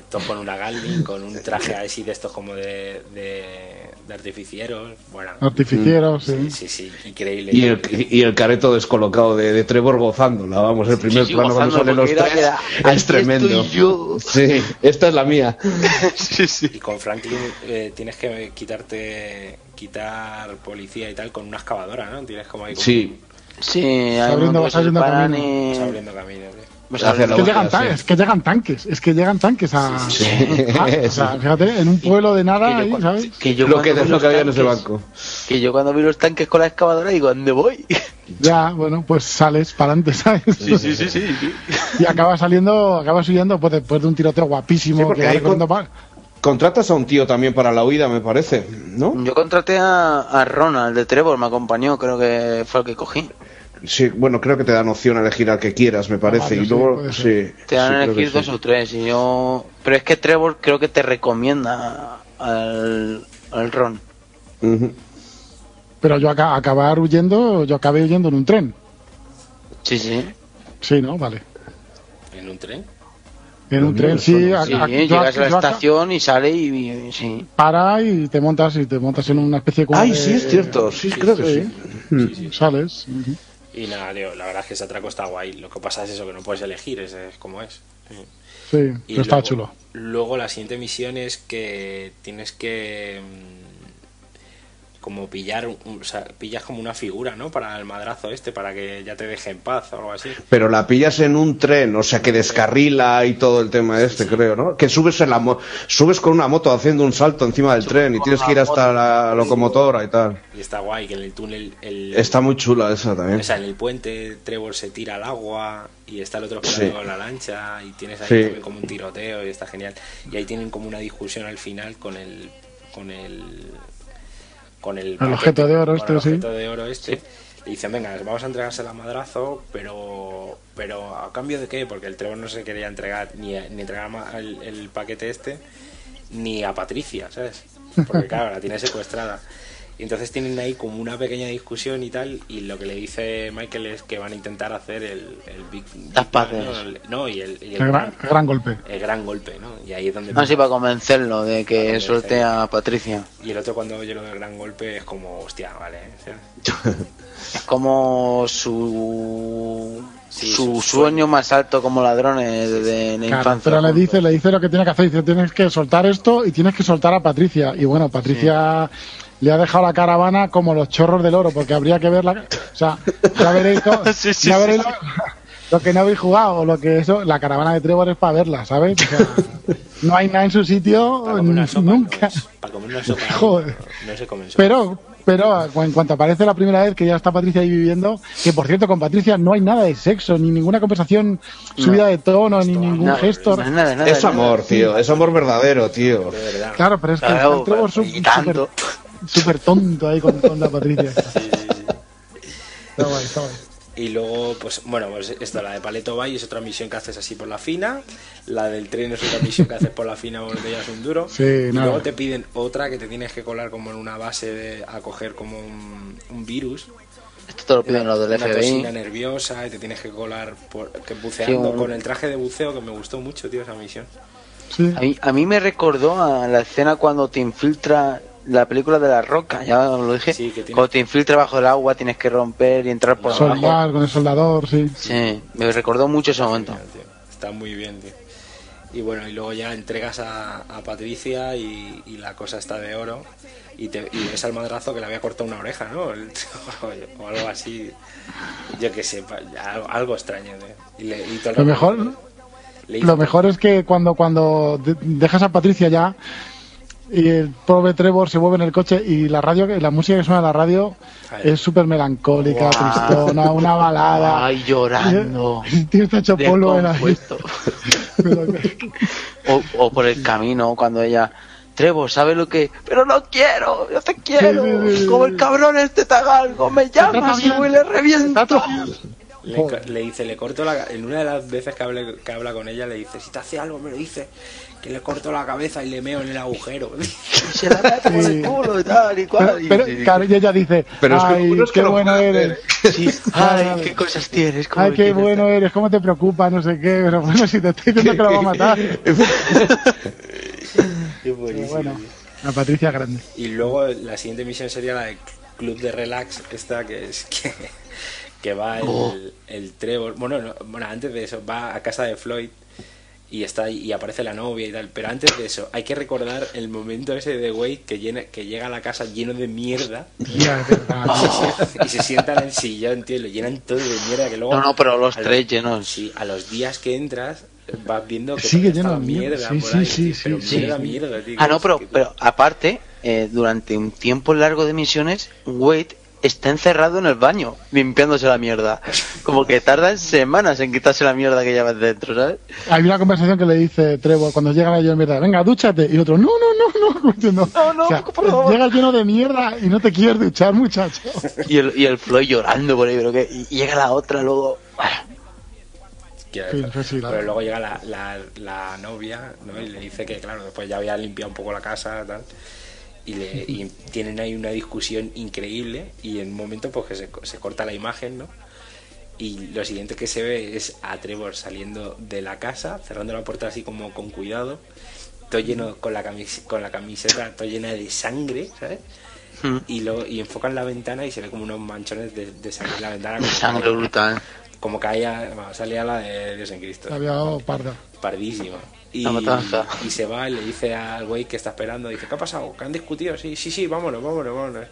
Todos con una Gatling, con un traje así de estos como de, de, de artificieros. Bueno, Artificieros, sí. sí, sí, sí, increíble. Y el, y el careto descolocado de, de Trevor gozándola, vamos, el primer sí, plano cuando salen los tres era- es "Aquí tremendo. estoy yo". Sí, esta es la mía. sí, sí. Y con Franklin eh, tienes que quitarte, quitar policía y tal con una excavadora, ¿no? Tienes como ahí como Sí, Sí, hay abriendo- vas abriendo camino. y- vas abriendo camino. tío. Pues Hacia abriendo- la Es que, llegan tan- sí. es que llegan tanques, es que llegan tanques a. Sí. Ah, o sea, fíjate, en un pueblo de nada, que yo ahí, ¿sabes? que yo lo que, vi lo que había en ese tanques- banco. Que yo cuando vi los tanques con la excavadora digo, ¿dónde voy? Ya, bueno, pues sales para adelante, ¿sabes? sí, sí, sí, sí. Y acabas saliendo, acabas huyendo pues, después de un tiroteo guapísimo. Sí, porque que ahí con- Contratas a un tío también para la huida, me parece, ¿no? Yo contraté a, a Ronald de Trevor, me acompañó, creo que fue el que cogí. Sí, bueno, creo que te dan opción a elegir al que quieras, me parece. vale, y sí, luego, sí. Te dan sí, a elegir dos sí. o tres y yo... Pero es que Trevor creo que te recomienda al, al Ron. Ujú. Pero yo acá, acabar huyendo, yo acabé huyendo en un tren. Sí, sí. Sí, ¿no? Vale. ¿En un tren? En un tren, sí. eso a- Sí, a- yo llegas a la acá- estación y sale y, y- sí. Para y te montas y te montas en una especie como Ay, de- sí, es cierto, sí, creo que sí. Sí, sí. Sales. Y nada, tío, la verdad es que ese atraco está guay. Lo que pasa es eso, que no puedes elegir, es, es como es. Sí. Y pero está luego- chulo. Luego la siguiente misión es que tienes que mm, como pillar, un- o sea, pillas como una figura, ¿no? Para el madrazo este, para que ya te deje en paz o algo así. Pero la pillas en un tren, o sea que descarrila y todo el tema este, creo, ¿no? Que subes en la mo- subes con una moto haciendo un salto encima del tren y tienes que ir hasta moto. la locomotora y tal. Y está guay que en el túnel, el, Está muy chula esa también. o sea, en el puente Trevor se tira al agua y está el otro Sí. con la lancha y tienes ahí como un tiroteo y está genial. Y ahí tienen como una discusión al final con el con el con el, paquete, objeto de oro el este, sí. objeto de oro este. Le dicen, venga, vamos a entregársela a madrazo, pero pero a cambio de qué? Porque el Trevor no se quería entregar ni, ni entregar ma- el, el paquete este ni a Patricia, ¿sabes? Porque claro, la tiene secuestrada. Y entonces tienen ahí como una pequeña discusión y tal, y lo que le dice Michael es que van a intentar hacer el, el Big... Las paces. ¿no? El- no, y el, y el El gran, el gran golpe. el gran golpe, ¿no? Y ahí es donde... Así para convencerlo de que suelte a Patricia. Y el otro cuando oye lo del gran golpe es como, hostia, vale. Es como su, Sí, su su sueño sueño. más alto como ladrones de la Claro, infancia. pero le dice, le dice lo que tiene que hacer. Dice, tienes que soltar esto y tienes que soltar a Patricia. Y bueno, Patricia le ha dejado la caravana como los chorros del oro, porque habría que verla. O sea, ya veréis, co- Sí, sí, ya sí, veréis sí. Lo, lo que no habéis jugado, o lo que eso, la caravana de Trevor es para verla, ¿sabes? O sea, no hay nada en su sitio para comer una sopa, nunca. no, para comer una sopa Joder. no, no se comen sopa. Pero, pero en cuanto aparece la primera vez que ya está Patricia ahí viviendo, que por cierto con Patricia no hay nada de sexo, ni ninguna conversación subida de tono, ni ningún No, gesto. no es nada, nada, Es nada. amor, tío, es amor verdadero, tío. Verdad. Claro, pero es que Claro, el Trevor y tanto. Súper tonto ahí con, con la Patricia. Está guay, está guay. Y luego, pues bueno, pues esto, la de Paleto Bay es otra misión que haces así por la fina. La del tren es otra misión que haces por la fina porque ya es un duro. Sí, y nada. luego te piden otra que te tienes que colar como en una base de, a coger como un, un virus. Esto te lo piden los del una FBI. nerviosa y te tienes que colar por, que buceando Sí, con el traje de buceo que me gustó mucho, tío, esa misión. Sí. A mí, a mí me recordó a la escena cuando te infiltra la película de la roca, ya lo dije. Sí, que tiene- Cuando te infiltra bajo el agua tienes que romper y entrar por abajo. Soldar con el soldador, sí. Sí, me recordó mucho ese momento. Genial, tío. Está muy bien, tío. Y bueno, y luego ya entregas a, a Patricia y, y la cosa está de oro. Y, te, y ves al madrazo que le había cortado una oreja, ¿no? El- o algo así. Yo qué sé, pa- algo, algo extraño, tío. Y le- y todo el Lo mejor- le Lo mejor es que cuando, cuando de- dejas a Patricia ya y el pobre Trevor se mueve en el coche y la radio, la música que suena en la radio Ay. es súper melancólica, Guau. tristona, una balada. Ay, llorando. El tío está hecho polvo en la o, o por el camino, cuando ella. Trevor, ¿sabes lo que? Pero no quiero, yo te quiero. Sí, sí, sí, sí. Como el cabrón este te haga algo, me llamas y voy le reviento. Le, le dice, le corto la En una de las veces que, hable- que habla con ella, le dice: Si te hace algo, me lo dice. Que le corto la cabeza y le meo en el agujero. Y se la mete por el culo y tal y cual. Pero, y- pero, y- claro, y ella dice, Pero es que ay, que qué bueno eres. sí, ay, qué cosas tienes. cómo Ay, qué bueno eres, cómo te preocupa, no sé qué. Pero bueno, si te estoy diciendo que lo va a matar. Pero bueno, la Patricia grande. Y luego la siguiente misión sería la de Club de Relax, esta que es que, que va el, Oh. el Trevor. Bueno, no, bueno, antes de eso, va a casa de Floyd y está y aparece la novia y tal. Pero antes de eso, hay que recordar el momento ese de Wade que, llena, que llega a la casa lleno de mierda de verdad. y se sienta en el sillón, tío, y lo llenan todo de mierda. Que luego, No, no, pero los tres llenos. Sí, a los días que entras vas viendo que Sigue lleno de mierda. Sí, por sí, ahí, sí, tío, sí, pero sí, mierda, sí. mierda, tío. Ah, no, pero, pero aparte, eh, durante un tiempo largo de misiones, Wade está encerrado en el baño, limpiándose la mierda. Como que tardan semanas en quitarse la mierda que lleva dentro, ¿sabes? Hay una conversación que le dice Trevor cuando llega la lleno de mierda, venga, dúchate. Y otro, no, no, no, no. No, no, o sea, por favor. Llega lleno de mierda y no te quieres duchar, muchacho. Y el, y el Floyd llorando por ahí, pero que y llega la otra luego. Quiero Sí, decir, sí, sí, la- pero luego llega la, la, la novia ¿no? y le dice que, claro, después ya había limpiado un poco la casa tal, y, le, y tienen ahí una discusión increíble y en un momento pues que se, se corta la imagen, ¿no? Y lo siguiente que se ve es a Trevor saliendo de la casa, cerrando la puerta así como con cuidado, todo lleno con la, camis- con la camiseta, todo llena de sangre, ¿sabes? mm, Y, luego, y enfocan la ventana y se ve como unos manchones de, de sangre en la ventana. Como, Sangre brutal. como caía, bueno, salía la de Dios en Cristo. Había parda. Pardísima. Y, se va y le dice al güey que está esperando, dice, ¿qué ha pasado? ¿Que han discutido? Sí, sí, sí, vámonos, vámonos, vámonos.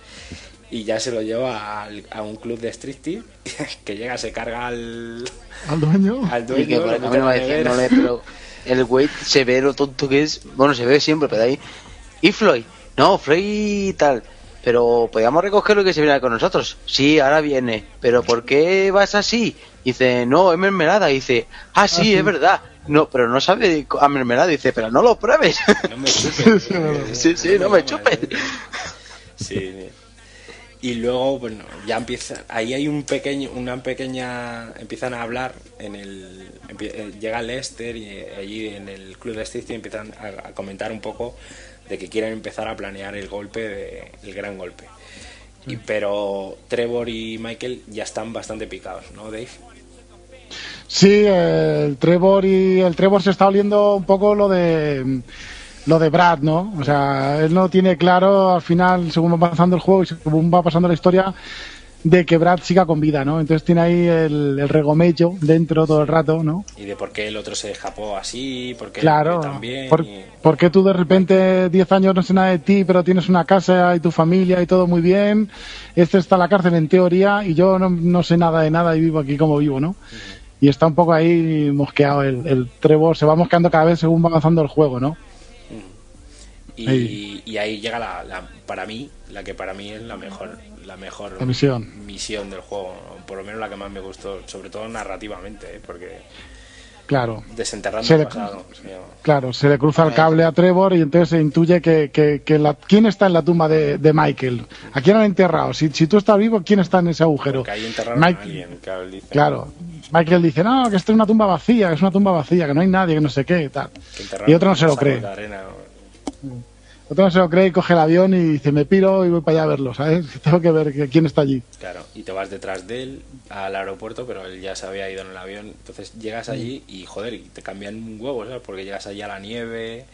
Y ya se lo lleva al- a un club de striptease que llega, se carga al, Al dueño. al Y dueño, que por lo el pero Wade se ve lo tonto que es. Bueno, se ve siempre, pero ahí. ¿Y Floyd? No, Floyd tal. Pero podíamos recogerlo y que se viene con nosotros. Sí, ahora viene. ¿Pero por qué vas así? Dice, no, es mermelada. Dice, ah, sí, sí. es verdad. No, pero no sabe a mermelada. Dice, pero no lo pruebes. No me chupes. sí, sí, no me chupes. Sí. Y luego, bueno, ya empieza, ahí hay un pequeño, una pequeña, empiezan a hablar en el, eh, llega Lester y eh, allí en el club de striptease empiezan a, a comentar un poco de que quieren empezar a planear el golpe, de- el gran golpe. Y, pero Trevor y Michael ya están bastante picados, ¿no, Dave? Sí, el Trevor y el Trevor se está oliendo un poco lo de lo de Brad, ¿no? O sea, él no tiene claro al final, según va avanzando el juego y según va pasando la historia, de que Brad siga con vida, ¿no? Entonces tiene ahí el, el regomello dentro todo el rato, ¿no? Y de por qué el otro se escapó así, por qué Claro. también. ¿Por, y- por qué tú de repente 10 años no sé nada de ti, pero tienes una casa y tu familia y todo muy bien? Este está en la cárcel en teoría y yo no, no sé nada de nada y vivo aquí como vivo, ¿no? Y está un poco ahí mosqueado el, el Trevor, se va mosqueando cada vez según va avanzando el juego, ¿no? Y, Ahí. y ahí llega la, la- para mí, la que para mí es la mejor, la mejor La misión. misión del juego, por lo menos la que más me gustó, sobre todo narrativamente, ¿eh? porque Claro, desenterrando Se el pasado. llama. claro, se le cruza el cable a Trevor y entonces se intuye que, que, que la, quién está en la tumba de, de Michael. ¿A quién han enterrado? Si, si tú estás vivo, ¿quién está en ese agujero? Porque ahí enterraron Mike- a alguien, claro, él dice, Claro. Michael dice, no, que esto es una tumba vacía, que es una tumba vacía, que no hay nadie, que no sé qué, tal. que Y otro no se lo cree. de arena, ¿no? Otro no se lo cree y coge el avión y dice, me piro y voy para allá a verlo, ¿sabes? Tengo que ver que- quién está allí. Claro, y te vas detrás de él al aeropuerto, pero él ya se había ido en el avión. Entonces llegas allí y, joder, y te cambian un huevo, ¿sabes? Porque llegas allí a la nieve,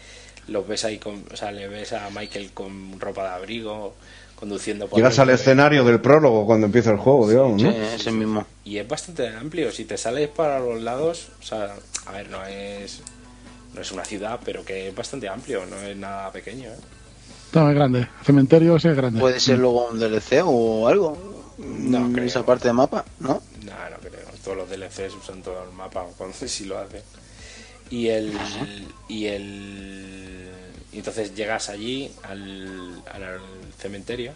los ves ahí, con, o sea, le ves a Michael con ropa de abrigo, conduciendo por... Llegas al escenario del prólogo cuando empieza el juego, digamos, Sí, ¿no? ese mismo. Y es bastante amplio, si te sales para los lados, o sea, a ver, no es... No es una ciudad, pero que es bastante amplio, no es nada pequeño, ¿eh? No, es grande. El cementerio es grande. Puede ser luego un DLC o algo. No Mm, creo. Esa parte de mapa, ¿no? No, no creo. Todos los DLCs usan todo el mapa cuando sí lo hacen. Y el. Y el. Y entonces llegas allí al, al cementerio.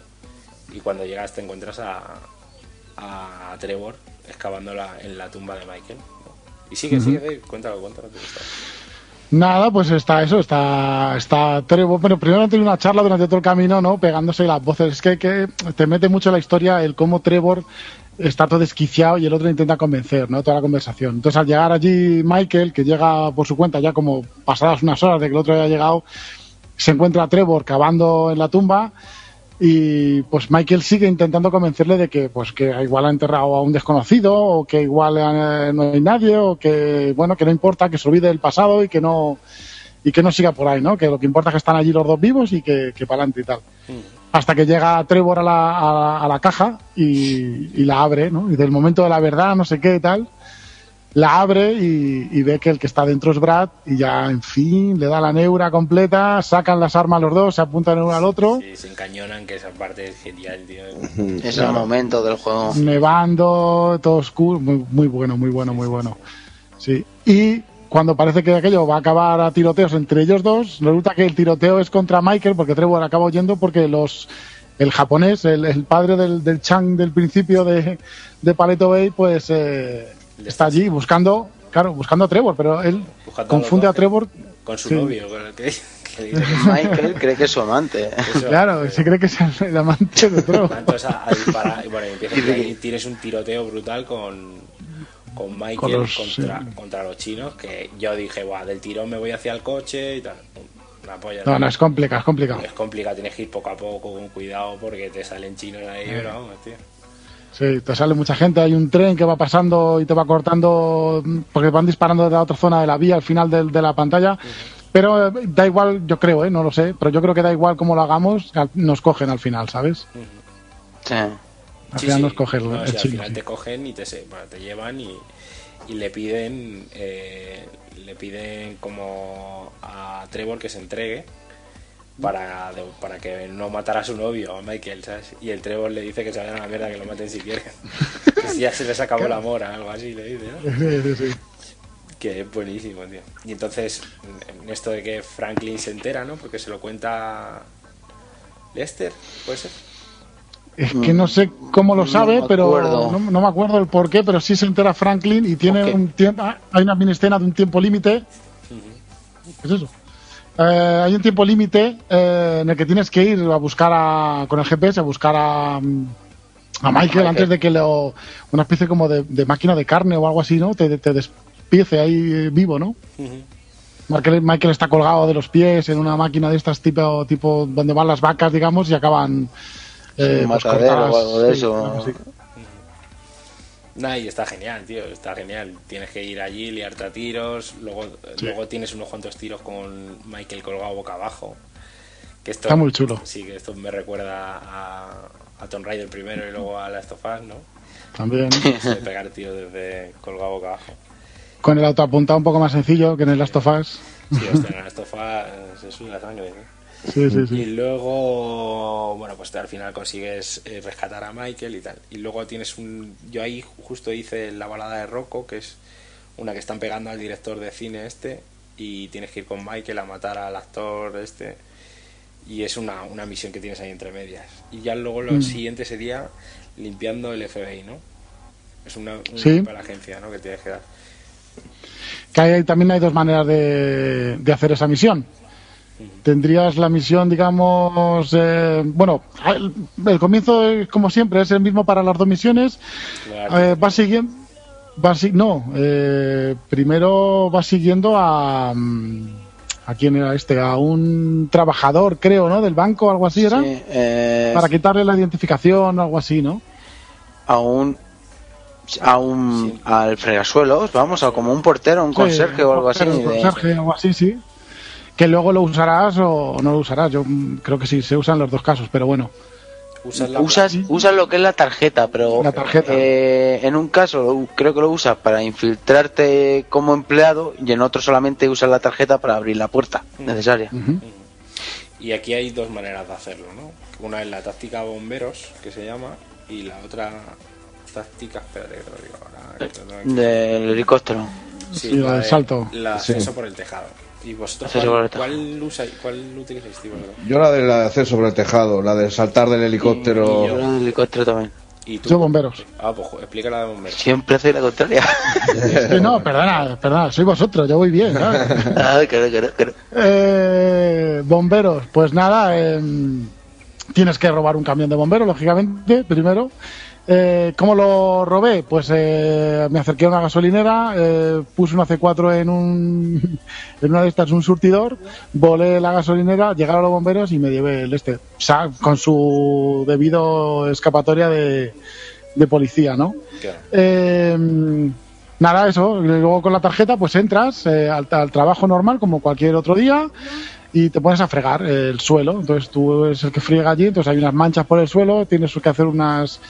Y cuando llegas te encuentras a. A Trevor excavando la, en la tumba de Michael. ¿no? Y sigue, sigue, sigue, cuéntalo, cuéntalo. que. Nada, pues está eso, está, está Trevor. Pero primero han tenido una charla durante todo el camino, ¿no? Pegándose las voces. Es que, que te mete mucho la historia el cómo Trevor está todo desquiciado y el otro intenta convencer, ¿no? Toda la conversación. Entonces, al llegar allí Michael, que llega por su cuenta ya como pasadas unas horas de que el otro haya llegado, se encuentra a Trevor cavando en la tumba y pues Michael sigue intentando convencerle de que pues que igual ha enterrado a un desconocido o que igual eh, no hay nadie o que bueno que no importa que se olvide del pasado y que no y que no siga por ahí no que lo que importa es que están allí los dos vivos y que, que para adelante y tal. Hasta que llega Trevor a la, a la, a la caja y, y la abre no y del momento de la verdad no sé qué y tal la abre y, y ve que el que está dentro es Brad y ya en fin le da la neura completa sacan las armas los dos se apuntan uno al otro Sí, se encañonan, que esa parte es genial, tío. Es el momento del juego. nevando, todo oscuro, muy, muy bueno, muy bueno, muy bueno. Sí. Y cuando parece que aquello va a acabar a tiroteos entre ellos dos, resulta que el tiroteo es contra Michael, porque Trevor acaba huyendo porque los el japonés, el, el padre del, del Chang del principio de, de Paleto Bay, pues eh, está allí buscando, claro, buscando a Trevor, pero él Buscando confunde a Trevor. Con su Sí. novio, con el que, que dice que Michael cree que es su amante. eso- Claro, se cree que es el, el amante de Trevor. Entonces a, a disparar y bueno, y tienes un tiroteo brutal con, con Michael Con los- contra, sí. contra los chinos que yo dije, Buah, del tirón me voy hacia el coche y tal. Una polla. No, no, es complicado, es complicado. Es complicado, tienes que ir poco a poco con cuidado porque te salen chinos ahí, Eh. pero vamos, tío. Sí, te sale mucha gente, hay un tren que va pasando y te va cortando mm, porque van disparando de la otra zona de la vía al final del- de, la pantalla. Pero eh, da igual, yo creo, ¿eh? no lo sé, pero yo creo que da igual cómo lo hagamos, al- nos cogen al final, ¿sabes? Sí. Al Sí, final sí. nos cogen No, el sí, al chino. final sí. te cogen y te, te llevan y, y le piden eh, le piden como a Trevor que se entregue para, de- para que no matara a su novio, a Michael, ¿sabes? Y el Trevor le dice que se vayan a la mierda, que lo maten si quieren. que si ya se les acabó el amor, algo así le dice, ¿no? Sí, sí, sí. Que es buenísimo, tío. Y entonces, en esto de que Franklin se entera, ¿no? Porque se lo cuenta Lester, ¿puede ser? Es que no sé cómo lo No sabe, me pero acuerdo. no, no me acuerdo el por qué, pero sí se entera Franklin y tiene un tiempo, hay una mini escena de un tiempo límite. ¿Qué es eso? Eh, hay un tiempo límite eh, en el que tienes que ir a buscar a, con el GPS, a buscar a, mm, a Michael, antes de que lo, una especie como de, de máquina de carne o algo así, ¿no? Te, te despiece ahí vivo, ¿no? Michael, Michael está colgado de los pies en una máquina de estas tipo, tipo donde van las vacas, digamos, y acaban eh, un pues, cortadas. o algo de Sí, eso. sí. Nah, y está genial, tío, está genial. Tienes que ir allí, liarte a tiros, luego, luego tienes unos cuantos tiros con Michael colgado boca abajo. Que esto, Está muy chulo. Sí, que esto me recuerda a, a Tomb Raider primero y luego a Last of Us, ¿no? También. De pegar tiros desde colgado boca abajo. Con el autoapuntado un poco más sencillo que en el Last of Us. Sí, hostia, en Last of Us se sube la sangre, ¿no? Sí, sí, Y luego, bueno, pues al final consigues eh, rescatar a Michael y tal. Y luego tienes un. Yo ahí justo hice la balada de Rocco, que es una que están pegando al director de cine este. Y tienes que ir con Michael a matar al actor este. Y es una, una misión que tienes ahí entre medias. Y ya luego lo Mm. siguiente sería limpiando el FBI, ¿no? Es una, Sí. para la agencia, ¿no? Que tienes que dar. Que hay, también hay dos maneras de, de hacer esa misión. Tendrías la misión, digamos, eh, bueno, el, el comienzo, es, como siempre, es el mismo para las dos misiones. Claro. Eh, vas siguiendo, vas no, eh, primero vas siguiendo a, mm, a quién era este, a un trabajador, creo, ¿no? Del banco, algo así era, Sí, eh, para quitarle la identificación o algo así, ¿no? a un a un Sí. al fregasuelos, vamos, a como un portero, un Sí, conserje o algo así. un conserje o algo así, sí. Que luego lo usarás o no lo usarás. Yo mm, creo que sí, se usan los dos casos, pero bueno. Usas Usas, usas lo que es la tarjeta, pero La tarjeta. eh, en un caso lo- creo que lo usas para infiltrarte como empleado y en otro solamente usas la tarjeta para abrir la puerta necesaria. Ujú. Y aquí hay dos maneras de hacerlo, ¿no? Una es la táctica bomberos, que se llama, y la otra táctica, espérate que te lo digo ahora. Del helicóptero. Sí, la del de- salto. La Sí. acceso por el tejado. ¿Y vosotros cuál, cuál, usáis- cuál utilizáis, tío? Yo la de la de hacer sobre el tejado, la de saltar del Y helicóptero. yo. Yo del helicóptero también. ¿Y tú? Yo bomberos. Ah, pues explica la de bomberos. Siempre hace la contraria. Sí, no, perdona, perdona, soy vosotros, yo voy bien. ¿sabes? Ah, claro, claro, claro. Eh, bomberos, pues nada, em, tienes que robar un camión de bomberos, lógicamente, primero. Eh, ¿Cómo lo robé? Pues eh, me acerqué a una gasolinera, eh, puse una C4 en, un, en una de estas, un surtidor, volé la gasolinera, llegaron los bomberos y me llevé el este, o sea, con su debido escapatoria de, de policía, ¿no? Claro. Eh, nada, eso. Luego con la tarjeta, pues entras eh, al, al trabajo normal, como cualquier otro día, y te pones a fregar el suelo. Entonces tú eres el que friega allí, entonces hay unas manchas por el suelo, tienes que hacer unas.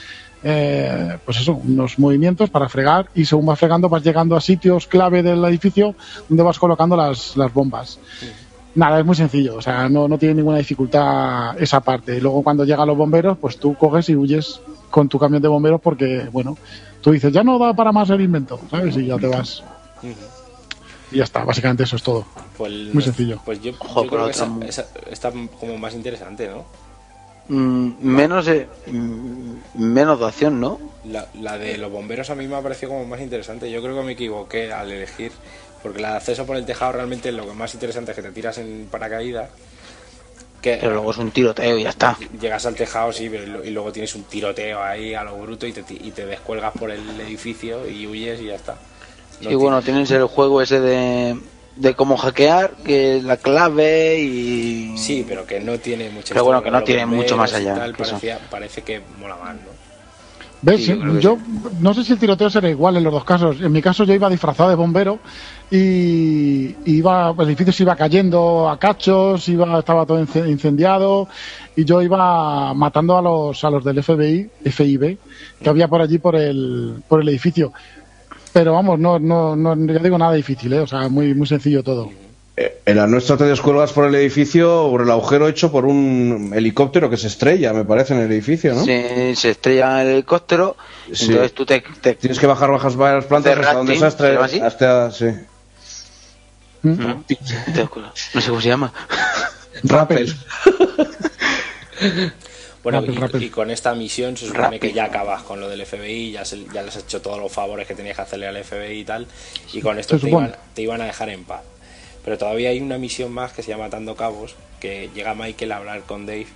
Eh, pues eso, unos movimientos para fregar y según vas fregando vas llegando a sitios clave del edificio donde vas colocando las, las bombas. Nada, es muy sencillo, o sea, no, no tiene ninguna dificultad esa parte. Y luego cuando llegan los bomberos, pues tú coges y huyes con tu camión de bomberos porque, bueno, tú dices, ya no da para más el invento, ¿sabes? Y ya te vas. Y ya está, básicamente eso es todo. Pues, Muy sencillo. Pues yo, Ojo, yo con creo que esa, esa- está como más interesante, ¿no? Mm, menos, eh, mm, menos de acción, ¿no? La, la de los bomberos a mí me ha parecido como más interesante. Yo creo que me equivoqué al elegir, porque la de acceso por el tejado realmente lo que más interesante es que te tiras en paracaídas, que Pero luego es un tiroteo y ya está. llegas al tejado sí, pero y luego tienes un tiroteo ahí a lo bruto y te, y te descuelgas por el edificio y huyes y ya está. No y bueno, tiene- tienes el juego ese de, de cómo hackear, que es la clave y... Sí, pero que no tiene mucho Pero bueno, que no tiene mucho más allá tal, que eso. parecía- parece que mola más, ¿no? ¿Ves? Sí, yo no sé si el tiroteo será igual en los dos casos. En mi caso yo iba disfrazado de bombero y iba, el edificio se iba cayendo a cachos, iba, estaba todo ince- incendiado y yo iba matando a los, a los del FBI, FIB, que había por allí por el, por el edificio. Pero vamos, no, no, no, ya digo nada difícil, ¿eh? o sea, muy, muy sencillo todo. Eh, En la nuestra te descuelgas por el edificio, por el agujero hecho por un helicóptero que se estrella, me parece, en el edificio, ¿no? Se, se estrella el helicóptero, Sí. entonces tú te... te- Tienes que bajar, bajas varias plantas hasta donde se astra- ¿se llama así? hasta, sí. ¿no? te- no sé cómo se llama. Rappel. Bueno, y, con esta misión se supone que ya acabas con lo del FBI, ya, se- ya les has hecho todos los favores que tenías que hacerle al FBI y tal, y con esto te iban, te iban a dejar en paz. Pero todavía hay una misión más que se llama Atando Cabos, que llega Michael a hablar con Dave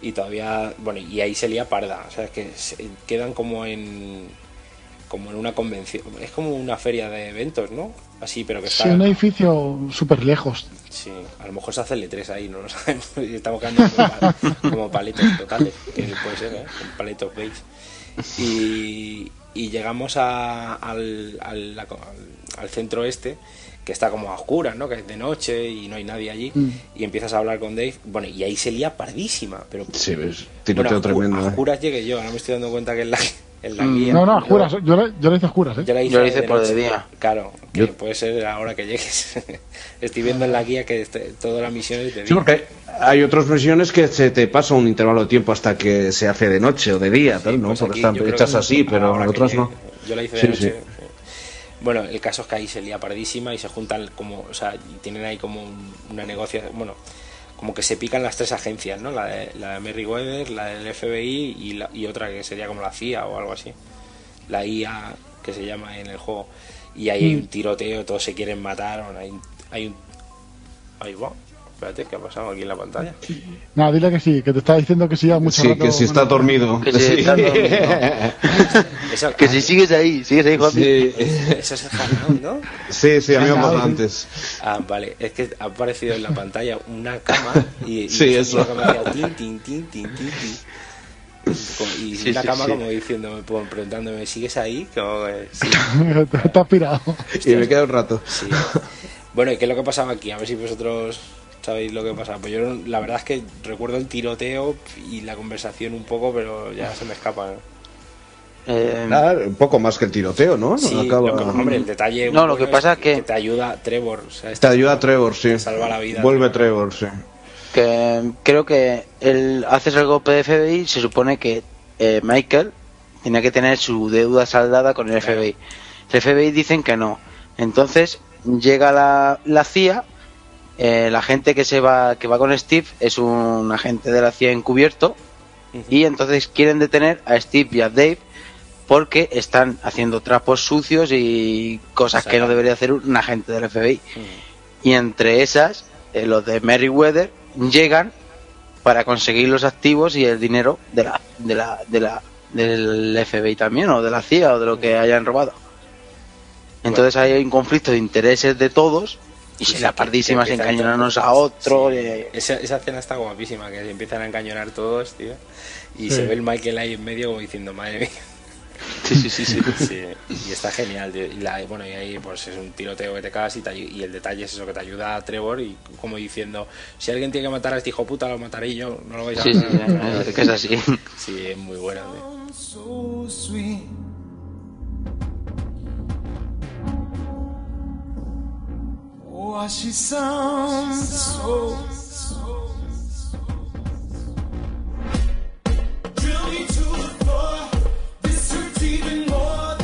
y todavía, bueno, y ahí se lía parda, o sea, es que se- quedan como en como en una convención, es como una feria de eventos, ¿no? Así, pero que está... Sí, un edificio súper lejos. Sí, a lo mejor se hace el E3 ahí, no lo sabemos. Y estamos quedando como, pa- como paletos totales, que puede ser, ¿eh? Paletos beige. Y, y llegamos a- al, al, al- al centro este, que está como a oscuras, ¿no? Que es de noche y no hay nadie allí. Mm. Y empiezas a hablar con Dave. Bueno, y ahí se lía pardísima. Pero, Sí, ves, bueno, tiroteo ju- tremendo. a ¿eh? juras llegué yo, ahora me estoy dando cuenta que en la, en la guía. No, no, juras. Yo le, yo le hice juras, ¿eh? yo la hice, Yo la hice de por de día. Claro, que Yo- puede ser ahora que llegues. Estoy viendo en la guía que este- todas las misiones de Sí, porque hay otras misiones que se te pasa un intervalo de tiempo hasta que se hace de noche o de día, tal, ¿no? Pues Porque aquí están hechas así, pero otras no. Yo la hice de Sí, noche. sí. sí. Bueno, el caso es que ahí se lía pardísima y se juntan como, o sea, tienen ahí como un- una negociación, bueno, como que se pican las tres agencias, ¿no? La de, la de Merriweather, la del FBI y, la, y otra que sería como la CIA o algo así. La IA que se llama en el juego. Y ahí hay Mm. un tiroteo, todos se quieren matar, hay, un- hay un... Ahí va. Espérate, ¿qué ha pasado aquí en la pantalla? No, dile que sí, que te está diciendo que sí a mucho Sí, rato que si está dormido. Que si Sí. está dormido. Que si sigues ahí, sigues ahí, Juanpi. Sí, eso es el Hangout, ¿no? sí, sí, a mí me ha pasado antes. Ah, vale, es que ha aparecido en la pantalla una cama y, y Sí, eso. cama hacía tin, tin, tin, tin, tin, tin. Con- Y Sí, sí, cama sí. como diciéndome, preguntándome, ¿sigues ahí? Como que, sí, te has pirado. Y me queda un rato. sí. Bueno, ¿y qué es lo que pasaba aquí? A ver si vosotros sabéis lo que pasaba. Pues yo la verdad es que recuerdo el tiroteo y la conversación un poco, pero ya se me escapa. ¿no? Eh, Nada, un poco más que el tiroteo, ¿no? Sí, Acaba- lo que- hombre, el detalle. No, lo que pasa es que- te ayuda Trevor. o sea, Te ayuda Trevor, sí. te salva la vida. Vuelve Trevor, sí. que creo que él haces el golpe de FBI se supone que eh, Michael tenía que tener su deuda saldada con el FBI el FBI dicen que no entonces llega la, la CIA eh, la gente que se va que va con Steve es un agente de la CIA encubierto y entonces quieren detener a Steve y a Dave porque están haciendo trapos sucios y cosas que no debería hacer un agente del FBI y entre esas eh, los de Merryweather llegan para conseguir los activos y el dinero de la, de la, de la, del FBI también o de la CIA o de lo que hayan robado. Entonces hay un conflicto de intereses de todos y se sí, la encañonarnos todo- a otro Sí. eh, Esa, esa escena está guapísima, que se empiezan a encañonar todos, tío. Y Sí. se ve el Michael ahí en medio como diciendo, madre mía. sí, sí, sí, sí. Sí, y está genial. tío. Y, la- bueno, y ahí pues es un tiroteo que te cagas y, te y el detalle es eso que te ayuda a Trevor y como diciendo, si alguien tiene que matar a este hijo puta, lo mataré yo, no lo vais a Sí, sí, matar". sí, que es así. Sí, es muy bueno. tío. Oh, she sounds so. Drill me to the floor. This hurts even more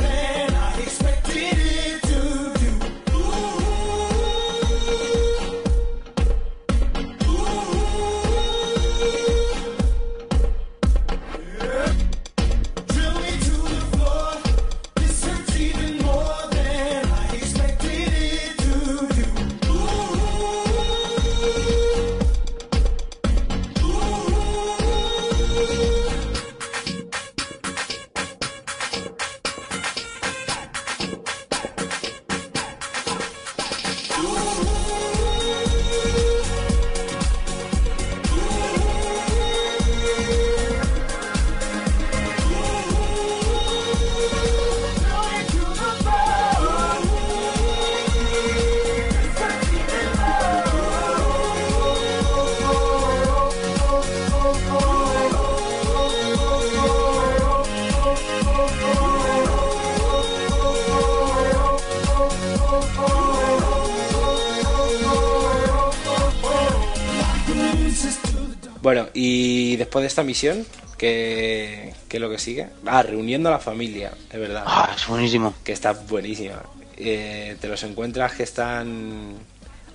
esta misión, ¿qué, qué es lo que sigue? Ah, reuniendo a la familia, es verdad. Ah, es buenísimo. Que está buenísima. Eh, te los encuentras que están...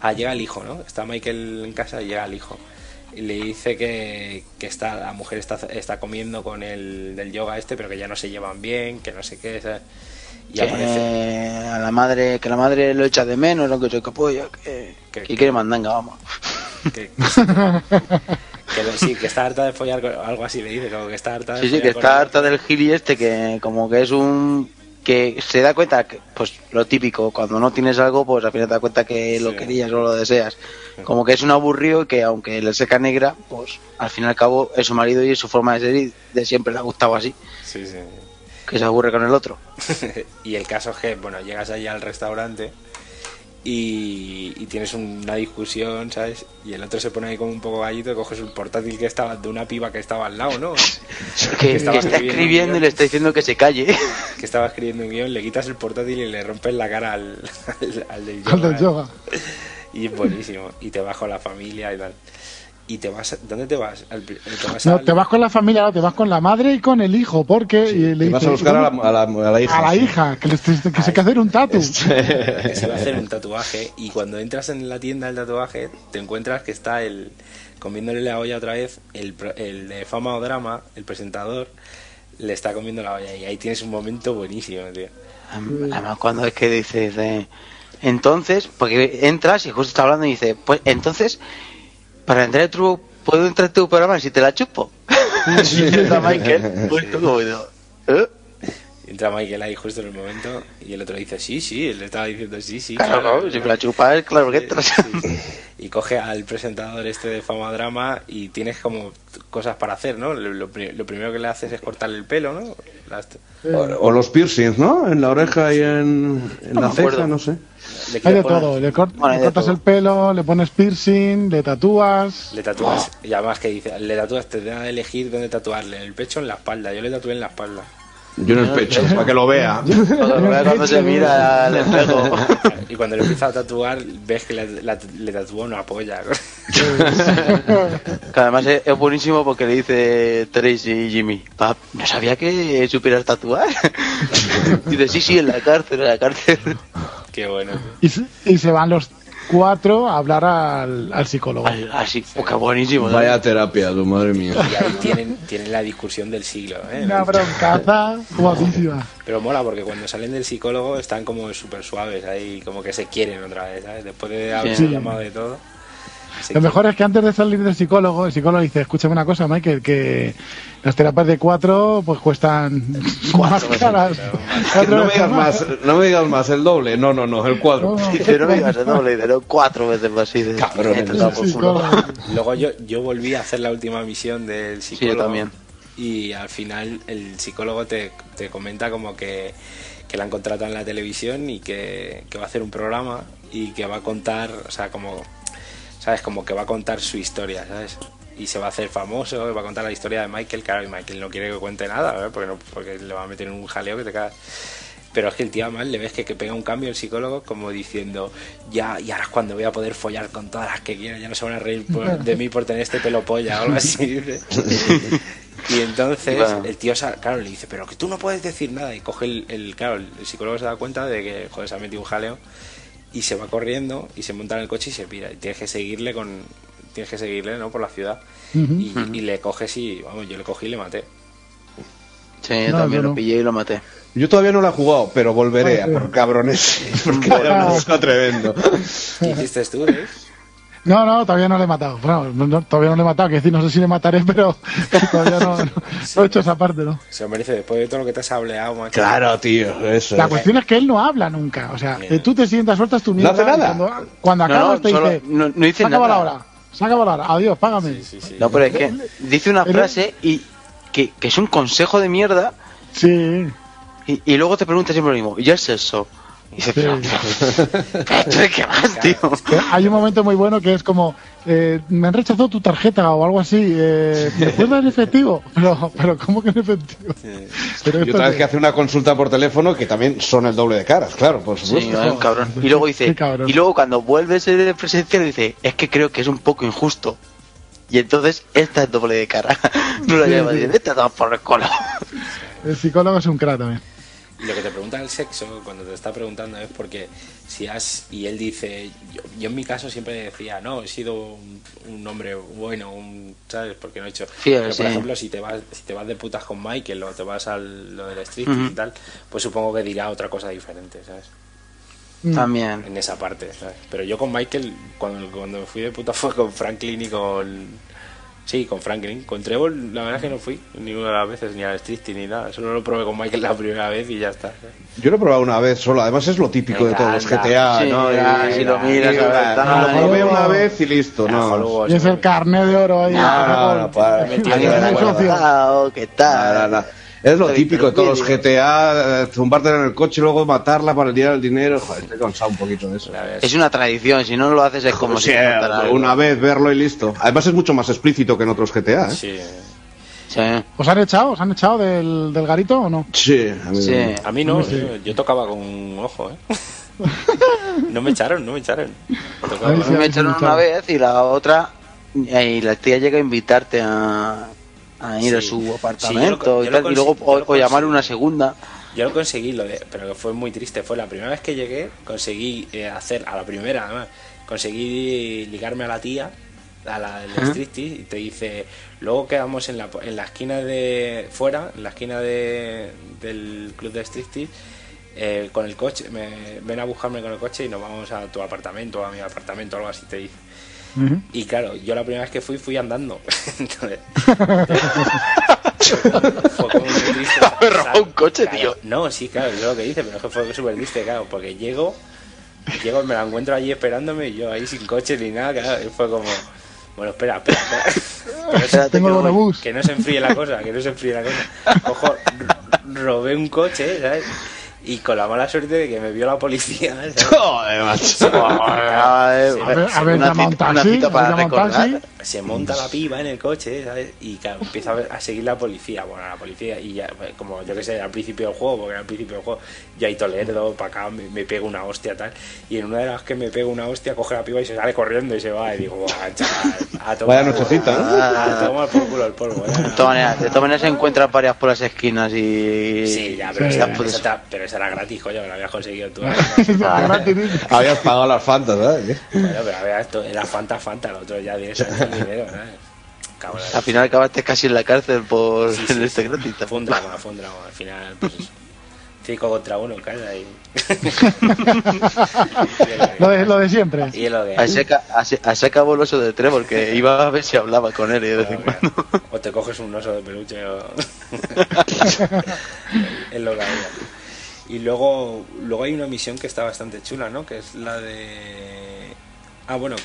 Ah, llega el hijo, ¿no? Está Michael en casa y llega el hijo. Y le dice que, que está, la mujer está, está comiendo con el del yoga este, pero que ya no se llevan bien, que no sé qué. ¿sabes? Y Que aparece... a la madre, que la madre lo echa de menos, lo que que pollo, que, Que- que quiere mandanga, vamos. Que, que sí, que está harta de follar, con- algo así le dice, como que está harta de Sí, sí, que está harta del gili este, que como que es un... que se da cuenta que, pues lo típico, cuando no tienes algo, pues al final te das cuenta que lo querías o lo deseas. Como que es un aburrido y que aunque le seca negra, pues al fin y al cabo es su marido y es su forma de ser y de siempre le ha gustado así, Sí, sí. que se aburre con el otro. y el caso es que, bueno, llegas allí al restaurante y, y tienes una discusión, ¿sabes? Y el otro se pone ahí como un poco gallito y coges el portátil que estaba de una piba que estaba al lado, ¿no? Que, estaba que está escribiendo escribiendo y le está diciendo que se calle. que estaba escribiendo un guion, le quitas el portátil y le rompes la cara al, al, al del yoga. Al del yoga. Y es buenísimo. Y te vas con la familia y tal. Y te vas... ¿Dónde te vas? Al pri- te vas No, al- te vas con la familia, no, te vas con la madre y con el hijo, porque y le Te vas a buscar a la, a la- a la hija. a la sí. hija, que, le- que se quiere hacer un tatu. que se va a hacer un tatuaje y cuando entras en la tienda del tatuaje te encuentras que está el comiéndole la olla otra vez el, pro- el de fama o drama el presentador le está comiendo la olla y ahí tienes un momento buenísimo tío Además, cuando es que dice, dice, entonces, porque entras y justo está hablando y dice, pues entonces, para entrar en tu, puedo entrar en tu programa si te la chupo. Y está Michael, pues, como, ¿eh? Entra Michael ahí justo en el momento y el otro dice, sí, sí, él le estaba diciendo, sí, sí. Claro, claro". si me la chupa es claro que entra. Sí, sí. Y coge al presentador este de Fama Drama y tienes como cosas para hacer, ¿no? Lo, lo pri- lo primero que le haces es cortarle el pelo, ¿no? Las- O, o los piercings, ¿no? En la oreja y en, en No la acuerdo. ceja, no sé. Le Hay de poner- todo. Le, cort- Bueno, le cortas todo. el pelo, le pones piercing, le tatúas. Le tatúas, y además que dice, le tatúas, te da de elegir dónde tatuarle, en el pecho o en la espalda. Yo le tatué en la espalda. Yo en el pecho, para que lo vea. Cuando lo vea cuando se mira al espejo. Y cuando le empieza a tatuar, ves que le, la- le tatuó una polla. Que además es, es buenísimo porque le dice Tracy y Jimmy, "Pap, no sabía que supieras tatuar. dice, sí, sí, en la cárcel, en la cárcel. Qué bueno. Y, se- y se van los cuatro a hablar al, al psicólogo. Así, oh, qué buenísimo. ¿sabes? Vaya terapia, tu madre mía. Y ahí tienen, tienen la discusión del siglo. ¿eh? Una broncaza guapísima. Pero mola porque cuando salen del psicólogo están como súper suaves ahí, como que se quieren otra vez, ¿sabes? Después de haberse Sí. llamado de todo. Lo mejor es que antes de salir del psicólogo, el psicólogo dice, escúchame una cosa, Michael, que las terapias de cuatro pues cuestan más caras. Cuatro No me digas más, no me digas más, el doble. No, no, no, el cuadro. No, no. Dice, no me digas el doble, no, cuatro veces más. Dice, Cabrón, "Vete a tomar por Sí, culo". claro. Luego yo, yo volví a hacer la última misión del psicólogo. también. Y al final el psicólogo te, te comenta como que, que la han contratado en la televisión y que, que va a hacer un programa y que va a contar, o sea, como, ¿sabes? Como que va a contar su historia, ¿sabes? Y se va a hacer famoso, va a contar la historia de Michael, claro, y Michael no quiere que cuente nada, ¿verdad? Porque, no, porque le va a meter en un jaleo que te cagas. Pero es que el tío además le ves que, que pega un cambio el psicólogo como diciendo, ya, y ahora es cuando voy a poder follar con todas las que quiero, ya no se van a reír por- de mí por tener este pelo polla o algo así. y entonces Bueno. el tío, claro, le dice, pero que tú no puedes decir nada. Y coge el, el- claro, el psicólogo se da cuenta de que, joder, se ha metido un jaleo y se va corriendo y se monta en el coche y se pira. Y tienes que seguirle con, tienes que seguirle, ¿no? Por la ciudad. y, y le coges y, vamos, yo le cogí y le maté. Sí, yo No, también yo lo no. pillé y lo maté. Yo todavía no la he jugado, pero volveré a Ay, por cabrones. Porque era un asco tremendo. ¿Qué hiciste tú, Dave? No, no, todavía no le he matado. Bueno, no, no, todavía no le he matado, que decir, no sé si le mataré, pero todavía no, no, no he hecho esa parte, ¿no? Se lo merece después de todo lo que te has hableado, macho. Claro, tío, eso. La es. cuestión es que él no habla nunca. O sea, Bien. tú te sientas, sueltas tu No mierda. hace nada. Cuando, cuando No, acabas no, te solo- dice. no- no dice se acabó nada". la hora. Se acabó la hora. Adiós, págame. Sí, sí, sí. No, pero es que dice una frase y que, que es un consejo de mierda Sí. y, y luego te pregunta siempre lo mismo. ¿Y es eso? Y dices, Sí. pero, pero, ¿qué más, tío? Hay un momento muy bueno que es como, eh, me han rechazado tu tarjeta o algo así, eh, ¿me puedes dar en efectivo? Pero, pero ¿cómo que en efectivo? Pero Y otra vez que hace una consulta por teléfono que también son el doble de caras, claro, por Sí, supuesto. es un cabrón. Y luego dice, y luego cuando vuelve a ser presencial dice, es que creo que es un poco injusto. Y entonces esta es doble de cara. No la Sí, lleva sí. y dice, vete a tomar por el culo. El psicólogo es un crack también. Lo que te pregunta el sexo, cuando te está preguntando, es porque si has. Y él dice. Yo, yo en mi caso siempre decía, no, he sido un, un hombre bueno, un, ¿sabes? Porque no he hecho. Fiel, Pero, sí. por ejemplo, si te, vas, si te vas de putas con Michael o te vas al lo del street y tal, pues supongo que dirá otra cosa diferente, ¿sabes? Mm. También. En esa parte, ¿sabes? Pero yo con Michael, cuando, cuando me fui de puta fue con Franklin y con. Sí, con Franklin. Con Trevor, la verdad es que no fui ninguna de las veces, ni al street ni nada. Solo lo probé con Michael la primera vez y ya está. Yo lo he probado una vez solo, además es lo típico de todos los GTA, sí, ¿no? ya, si lo miras, y- a ver, va, tal, lo probé una vez y listo, Ah, no. luego Y es el carnet de oro ahí. No, no, para. Socio. Ah, ¿Qué tal? Es lo típico de todos los GTA, eh, zumbarte en el coche y luego matarla para el día del dinero. Joder, estoy cansado un poquito de eso. Es una tradición, si no lo haces es como si te una vez verlo y listo. Además es mucho más explícito que en otros GTA, ¿eh? sí. Sí. ¿Os han echado? ¿Os han echado del, del garito o no? Sí, a mí Sí. A mí no, Sí. yo, yo tocaba con un ojo, ¿eh? no me echaron, no me echaron. Tocaba. Ahí A mí me echaron una vez y la otra, y la tía llega a invitarte a, a ir a su Sí, apartamento lo- y, tal, luego o, o llamar una segunda. Yo lo conseguí, lo de, pero que fue muy triste. Fue la primera vez que llegué, conseguí eh, hacer, a la primera además, conseguí ligarme a la tía, a la del striptease, y te dice, luego quedamos en la, en la esquina de fuera, en la esquina de, del club de striptease, eh, con el coche, me, ven a buscarme con el coche y nos vamos a tu apartamento, a mi apartamento, algo así te dice. Ujú. Y claro, yo la primera vez que fui, fui andando. Entonces, fue como. Me robó un coche, Claro, tío. No, sí, claro, es lo que dice, pero es que fue súper triste, claro, porque llego, llego, me la encuentro allí esperándome y yo ahí sin coche ni nada, claro, y fue como, bueno, espera, espera, espera. Que no se- Espérate Tengo que autobús. que no se enfríe la cosa, que no se enfríe la cosa. Cojo, r- robé un coche, ¿sabes? Y con la mala suerte de que me vio la policía. Joder, macho. A ver, A ver, a ver, una cita- una taxi, cita para recordar. se monta la piba en el coche, ¿sabes? Y claro, empieza a, ver- a seguir la policía, bueno, la policía, y ya, pues, como yo que sé, al principio del juego, porque al principio del juego, ya hay Toledo, para acá, me, me pego una hostia, tal, y en una de las que me pego una hostia, coge la piba y se sale corriendo y se va, y digo, "Buah, chaval, a tomar Vaya nochecita, ¿no? A tomar por culo el polvo, ¿eh? De todas maneras, de todas maneras se encuentran varias por las esquinas y... Sí, ya, pero, Sí, esa, ya, esa ta- pero esa era gratis, coño, me la habías conseguido tú. Ah, gratis. Habías pagado las fantas, ¿sabes? bueno, pero a ver, esto era Fanta Fanta, el otro ya directamente el dinero, ¿sabes? Cabrón. Al final acabaste casi en la cárcel por Sí, sí, este sí. gratis. Fue un drama, fue un drama. Al final, pues eso. 5 contra 1 en casa y. Lo de, lo de siempre. y es lo que Así, así- así acabó el oso de Trevor, que iba a ver si hablaba con él y de vez en cuando. O te coges un oso de peluche o. es lo que había. Y luego, luego hay una misión que está bastante chula, ¿no? Que es la de. Ah, bueno,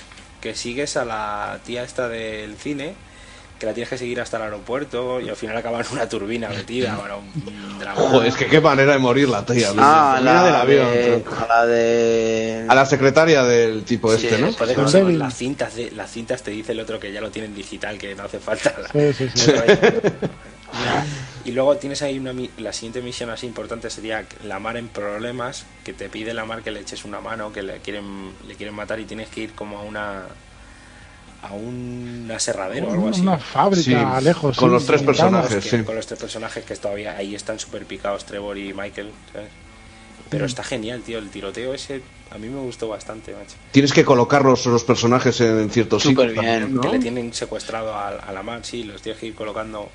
que sigues a la tía esta del cine, que la tienes que seguir hasta el aeropuerto y al final acaba en una turbina metida. Bueno, un drama. Joder, es que qué manera de morir la tía. Ah, la del avión. de... A la de... A la secretaria del tipo Sí, este, ¿no? Con Devil. las cintas, de, las cintas te dice el otro que ya lo tienen digital, que no hace falta. la- Sí, sí, sí. Y luego tienes ahí una mi- la siguiente misión así importante sería la mar en problemas, que te pide la mar que le eches una mano, que le quieren le quieren matar y tienes que ir como a una a un aserradero o algo así. Una fábrica Sí, lejos. con sí, los tres personajes. ganas. Que- sí. Con los tres personajes que todavía ahí están súper picados, Trevor y Michael, ¿sabes? Pero está genial, tío, el tiroteo ese a mí me gustó bastante, macho. Tienes que colocar los, los personajes en, en ciertos Súper sitios. bien. también, ¿no? Que le tienen secuestrado a, a la mar, sí, los tienes que ir colocando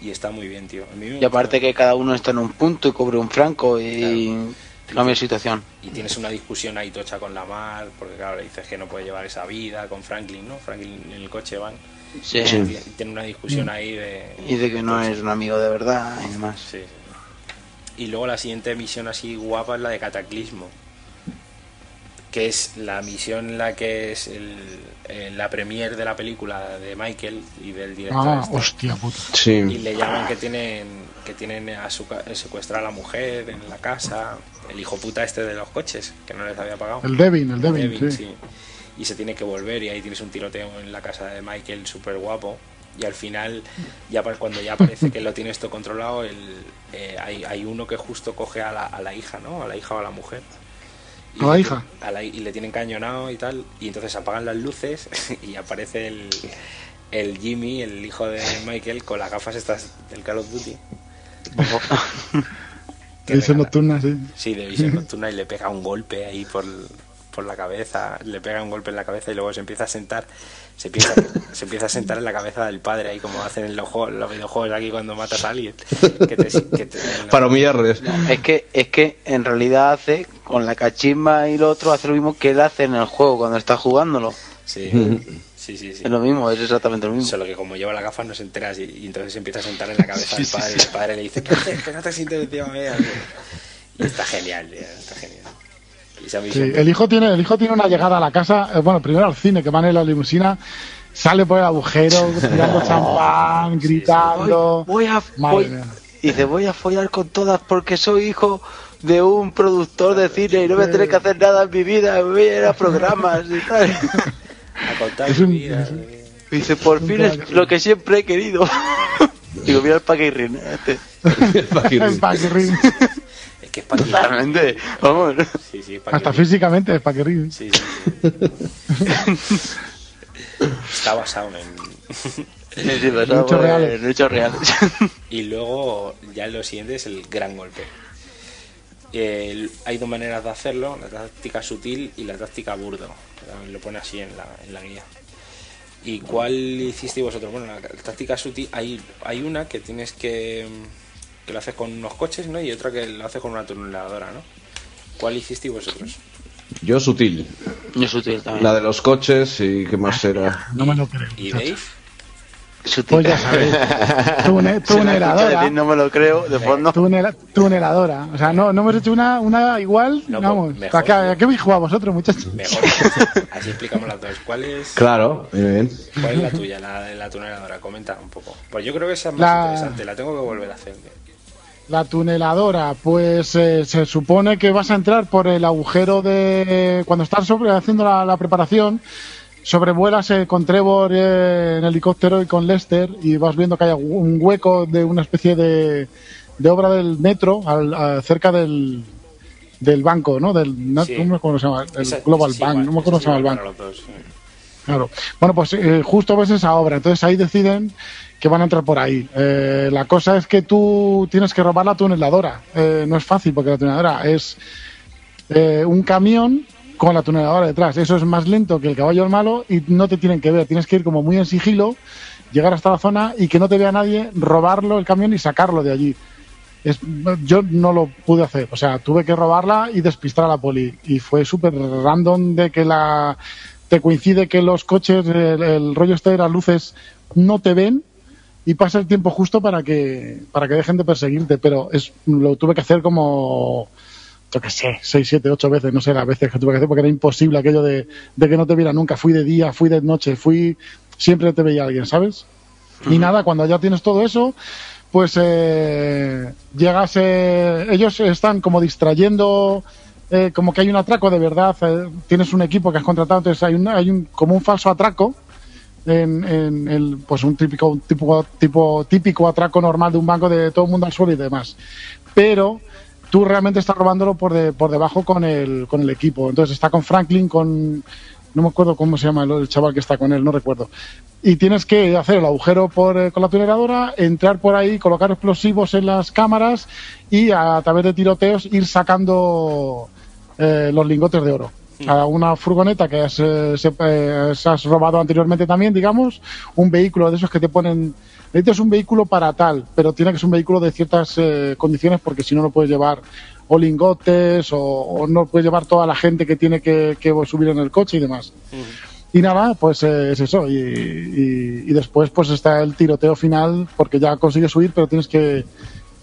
y está muy bien, tío. Y aparte que cada uno está en un punto y cobre un franco y cambia de situación. y tienes una discusión ahí tocha con la mar, porque claro, le dices que no puede llevar esa vida con Franklin, ¿no? Franklin en el coche van. Sí. Y tiene- una discusión ahí de... Y de que no es un amigo de verdad y demás. Sí, sí, sí. Y luego la siguiente misión así guapa es la de Cataclismo. Que es la misión en la que es el, eh, la premier de la película de Michael y del director. Ah, este. hostia puta. y Sí. le llaman que tienen que tienen a su ca- secuestrar a la mujer en la casa el hijo puta este de los coches que no les había pagado El Devin, el Devin, Devin, sí. sí. y se tiene que volver y ahí tienes un tiroteo en la casa de Michael súper guapo y al final ya cuando ya parece que lo tienes todo controlado el, eh, hay, hay uno que justo coge a la, a la hija no a la hija o a la mujer ¿A la hija? a la- y le tienen cañonado y tal y entonces apagan las luces y aparece el el Jimmy, el hijo de Michael, con las gafas estas del Call of Duty. Edición regala- nocturna, sí. Sí, de visión nocturna y le pega un golpe ahí por, por la cabeza, le pega un golpe en la cabeza y luego se empieza a sentar, se empieza, se empieza a sentar en la cabeza del padre ahí como hacen en los, juegos, los videojuegos aquí cuando matas a alguien. Que te, que te- Para humillarles. Es que, es que en realidad hace, con la cachimba y lo otro, hace lo mismo que él hace en el juego cuando está jugándolo. Sí, sí, sí. sí. Es lo mismo, es exactamente lo mismo. Solo que como lleva las gafas no se enteras y, y entonces se empieza a sentar en la cabeza del padre y el padre le dice, ¿qué haces? Que no te sientes encima mía. Y está genial, tío, está genial. Y Sí, el hijo tiene, el hijo tiene una llegada a la casa, eh, bueno, primero al cine, que van en la limusina, sale por el agujero, tirando champán, gritando. Voy a, voy- dice, voy a follar con todas porque soy hijo de un productor de cine y no voy a tener que hacer nada en mi vida, voy a ir a programas y tal. a contar Es mi un- vida. Dice, por fin es lo que siempre he querido. Digo, mira el paquirrin. Este. El Paquirrín. Que es. Totalmente, vamos. Sí, sí, Hasta físicamente es Paquirrín. Sí, sí, sí. Está basado en... Sí, basado Hechos reales. en hechos reales. Y luego ya lo siguiente es el gran golpe. El- hay dos maneras de hacerlo, la táctica sutil y la táctica burdo. También Lo pone así en la, en la guía. ¿Y cuál hicisteis vosotros? Bueno, la, la táctica sutil, hay, hay una que tienes que... que lo haces con unos coches, ¿no? Y otra que lo haces con una tuneladora, ¿no? ¿Cuál hicisteis vosotros? Yo sutil. Y es útil también. La de los coches y qué más era. No me lo creo. ¿Y. Dave? Su Pues ya. Tune- escucha tuneladora. no me lo creo, de fondo. Tunela- tuneladora. O sea, no, no hemos hecho una, una igual. No, vamos. pues, mejor. ¿A qué, a qué habéis jugado vosotros, muchachos? Mejor. Así explicamos las dos. ¿Cuál es, Claro, muy bien. ¿cuál es la tuya, la de la tuneladora? Comenta un poco. Pues yo creo que esa es más La- interesante. La tengo que volver a hacer. La tuneladora, pues eh, se supone que vas a entrar por el agujero de. Cuando estás sobre, haciendo la, la preparación, sobrevuelas eh, con Trevor eh, en helicóptero y con Lester y vas viendo que hay un hueco de una especie de, de obra del metro al- a- cerca del, del banco, ¿no? Del, no, Sí. no me acuerdo cómo se llama, el Esa- Global esa Bank, igual, no me acuerdo cómo se llama el banco. Claro. Bueno, pues eh, justo ves esa obra, entonces ahí deciden que van a entrar por ahí. Eh, la cosa es que tú tienes que robar la tuneladora. Eh, no es fácil porque la tuneladora es eh, un camión con la tuneladora detrás. Eso es más lento que el caballo del malo y no te tienen que ver. Tienes que ir como muy en sigilo, llegar hasta la zona y que no te vea nadie, robarlo el camión y sacarlo de allí. Yo no lo pude hacer, o sea, tuve que robarla y despistar a la poli. Y fue súper random de que la te coincide que los coches, el, el rollo este de las luces, no te ven y pasa el tiempo justo para que para que dejen de perseguirte. Pero es lo tuve que hacer como yo qué sé, seis, siete, ocho veces, no sé las veces que tuve que hacer porque era imposible aquello de, de que no te viera nunca. Fui de día, fui de noche, fui siempre te veía alguien, ¿sabes? Y nada, cuando ya tienes todo eso, pues eh, llegas, eh, ellos están como distrayendo, eh, como que hay un atraco de verdad, eh, tienes un equipo que has contratado, entonces hay, un, hay un, como un falso atraco, en, pues un típico, atraco normal de un banco de todo el mundo al suelo y demás. Pero tú realmente estás robándolo por, de, por debajo con el, con el equipo. Entonces está con Franklin, con... No me acuerdo cómo se llama el, el chaval que está con él, no recuerdo. Y tienes que hacer el agujero por, eh, con la tuneladora, entrar por ahí, colocar explosivos en las cámaras y a, través de tiroteos ir sacando eh, los lingotes de oro. A una furgoneta que has, eh, se- eh, se has robado anteriormente también, digamos, un vehículo de esos que te ponen necesitas un vehículo para tal, pero tiene que ser un vehículo de ciertas eh, condiciones porque si no, no puedes llevar o lingotes o, o no puedes llevar toda la gente que tiene que, que subir en el coche y demás. Y nada, pues eh, es eso. Y, y- y después pues está el tiroteo final porque ya consigues huir, pero tienes que,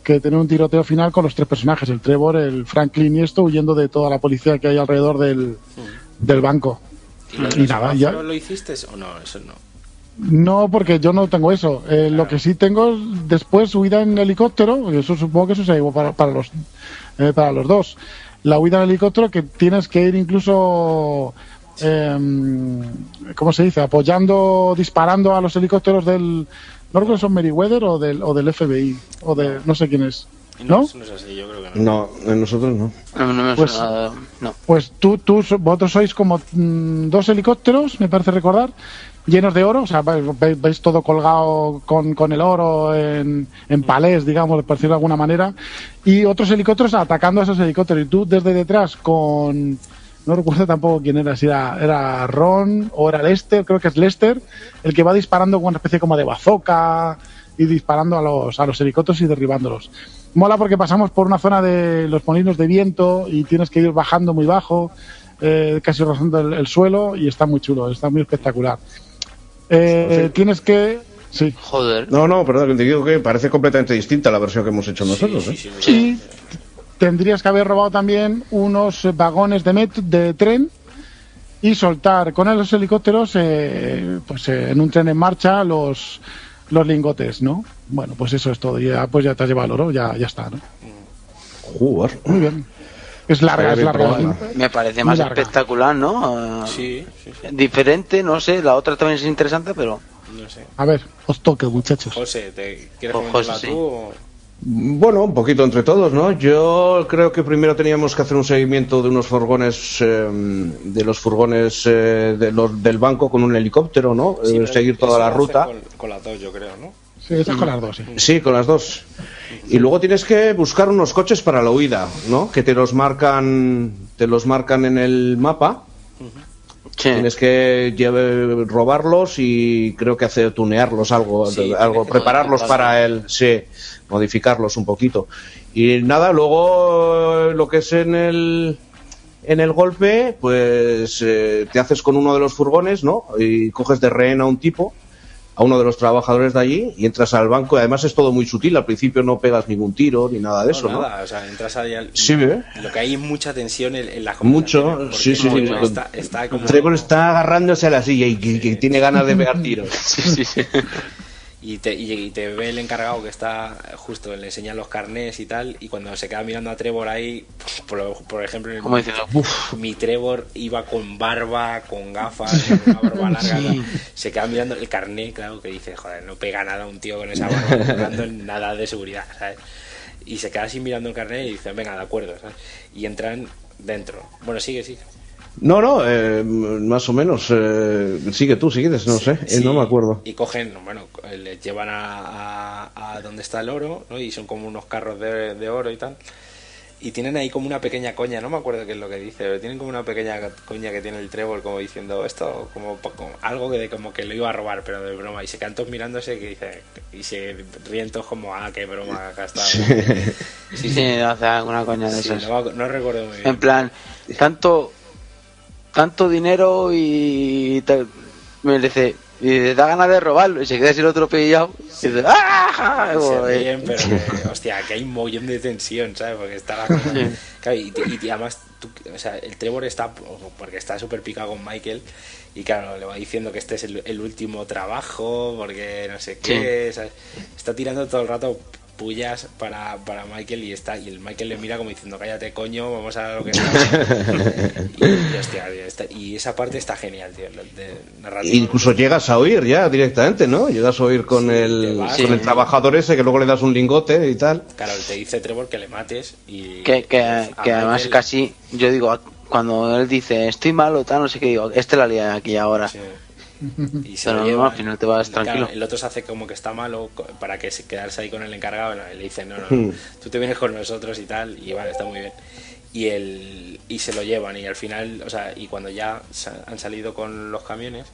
que tener un tiroteo final con los tres personajes, el Trevor, el Franklin y esto, huyendo de toda la policía que hay alrededor del, del banco. ¿Y, lo Y nada, ya- lo hiciste o no? Eso no. No, porque yo no tengo eso. Eh, Lo que sí tengo es después huida en helicóptero, y eso supongo que eso se igual para, para los eh, para los dos. La huida en helicóptero que tienes que ir incluso em, ¿cómo se dice? apoyando, disparando a los helicópteros del no recuerdo si son Meriwether o del o del FBI o de no sé quién es. No, ¿No? es así, yo creo que no. No, nosotros no. No, no me Pues- suena- no. Pues tú, tú, vosotros sois como mm, dos helicópteros, me parece recordar, llenos de oro, o sea, veis, veis- veis todo colgado con, con el oro en, en palés, digamos, por decirlo de alguna manera, y otros helicópteros atacando a esos helicópteros, y tú desde detrás con... No recuerdo tampoco quién era, si era, era Ron o era Lester, creo que es Lester, el que va disparando con una especie como de bazooka y disparando a los, a los helicópteros y derribándolos. Mola porque pasamos por una zona de los molinos de viento y tienes que ir bajando muy bajo, eh, casi rozando el, el suelo y está muy chulo, está muy espectacular. Eh, Tienes que... Sí. Joder. No, no, perdón, te digo que parece completamente distinta a la versión que hemos hecho nosotros. Sí, ¿eh? sí, sí, tendrías que haber robado también unos vagones de, met- de tren y soltar con los helicópteros eh, pues eh, en un tren en marcha los los lingotes, ¿no? Bueno, pues eso es todo. Ya, pues ya te has llevado el oro, ya, ya está, ¿no? Joder. Muy bien. Es larga, es larga. Me parece más larga. espectacular, ¿no? Eh, Sí, sí, sí, Diferente, no sé, la otra también es interesante, pero no sé. A ver, os toque, muchachos. José, ¿te quieres tú? sí. o- Bueno, un poquito entre todos, ¿no? Yo creo que primero teníamos que hacer un seguimiento de unos furgones, eh, de los furgones eh, de los- del banco con un helicóptero, ¿no? Sí, Eh, seguir toda la ruta. Con, con las dos, yo creo, ¿no? Sí, esas con las dos, sí. Sí, con las dos. Y luego tienes que buscar unos coches para la huida, ¿no? Que te los marcan, te los marcan en el mapa. Sí. Tienes que lleve- robarlos y creo que hacer tunearlos algo, Sí, algo prepararlos para el, sí, modificarlos un poquito. Y nada, luego eh, lo que es en el en el golpe, pues eh, te haces con uno de los furgones, ¿no? Y coges de rehén a un tipo a uno de los trabajadores de allí y entras al banco y además es todo muy sutil, al principio no pegas ningún tiro ni nada de eso, ¿no? nada, o sea, entras ahí al- Sí, ¿eh? Lo que hay es mucha tensión en, en las Mucho, sí, sí, sí. Está, está como... Trevor está agarrándose a la silla y que, que tiene ganas de pegar tiros. Sí, sí, sí. Y te, y, te ve el encargado que está justo, le enseña los carnés y tal, y cuando se queda mirando a Trevor ahí, por, por ejemplo, en el- diciendo, mi Trevor iba con barba, con gafas, con una barba larga, Sí. se queda mirando el carné, claro, que dice, joder, no pega nada un tío con esa barba, en nada de seguridad, ¿sabes? Y se queda así mirando el carné y dice, venga, de acuerdo, ¿sabes? Y entran dentro. Bueno, sigue, sigue. No, no, eh, más o menos. eh, sigue tú, sigues, no sé, eh, Sí, no me acuerdo. Y cogen, bueno, les llevan a, a, a donde está el oro, ¿no? Y son como unos carros de, de oro y tal. Y tienen ahí como una pequeña coña, no me acuerdo qué es lo que dice, pero tienen como una pequeña coña que tiene el trébol como diciendo esto, como, como algo que de como que lo iba a robar, pero de broma. Y se quedan todos mirándose que dice, y se ríen todos como, ah, qué broma, acá está. Sí, sí, sí, hace alguna coña de sí, esas. no, no recuerdo muy bien. En plan, tanto tanto dinero y tal, me dice, y da ganas de robarlo y se queda así el otro pillado y dice, ¡ah! se ríen, pero que, hostia, que hay un mollón de tensión, ¿sabes? Porque está la cosa- Sí. Claro, y, y- y además, tú- o sea, el Trevor está, porque está súper picado con Michael, y claro, le va diciendo que este es el, el último trabajo, porque no sé qué, ¿sabes? Está tirando todo el rato pullas para, para Michael y está y el Michael le mira como diciendo cállate coño vamos a lo que está y, y, hostia, está- y esa parte está genial tío de. Incluso llegas a oír ya directamente, ¿no? Llegas a oír con, Sí, el, vas, con el trabajador ese que luego le das un lingote y tal. claro te dice Trevor que le mates y que, que, que además Michael- casi, yo digo, cuando él dice, estoy malo, tal, no sé qué, digo, este la lía aquí ahora. Sí. Y se lo no, lleva. al final te vas Claro, tranquilo. el otro se hace como que está malo para que se quedarse ahí con el encargado. no, y le dice, no, no, Hmm. no, tú te vienes con nosotros y tal. Y vale, está muy bien. Y, el, y se lo llevan. Y al final, o sea, y cuando ya han salido con los camiones,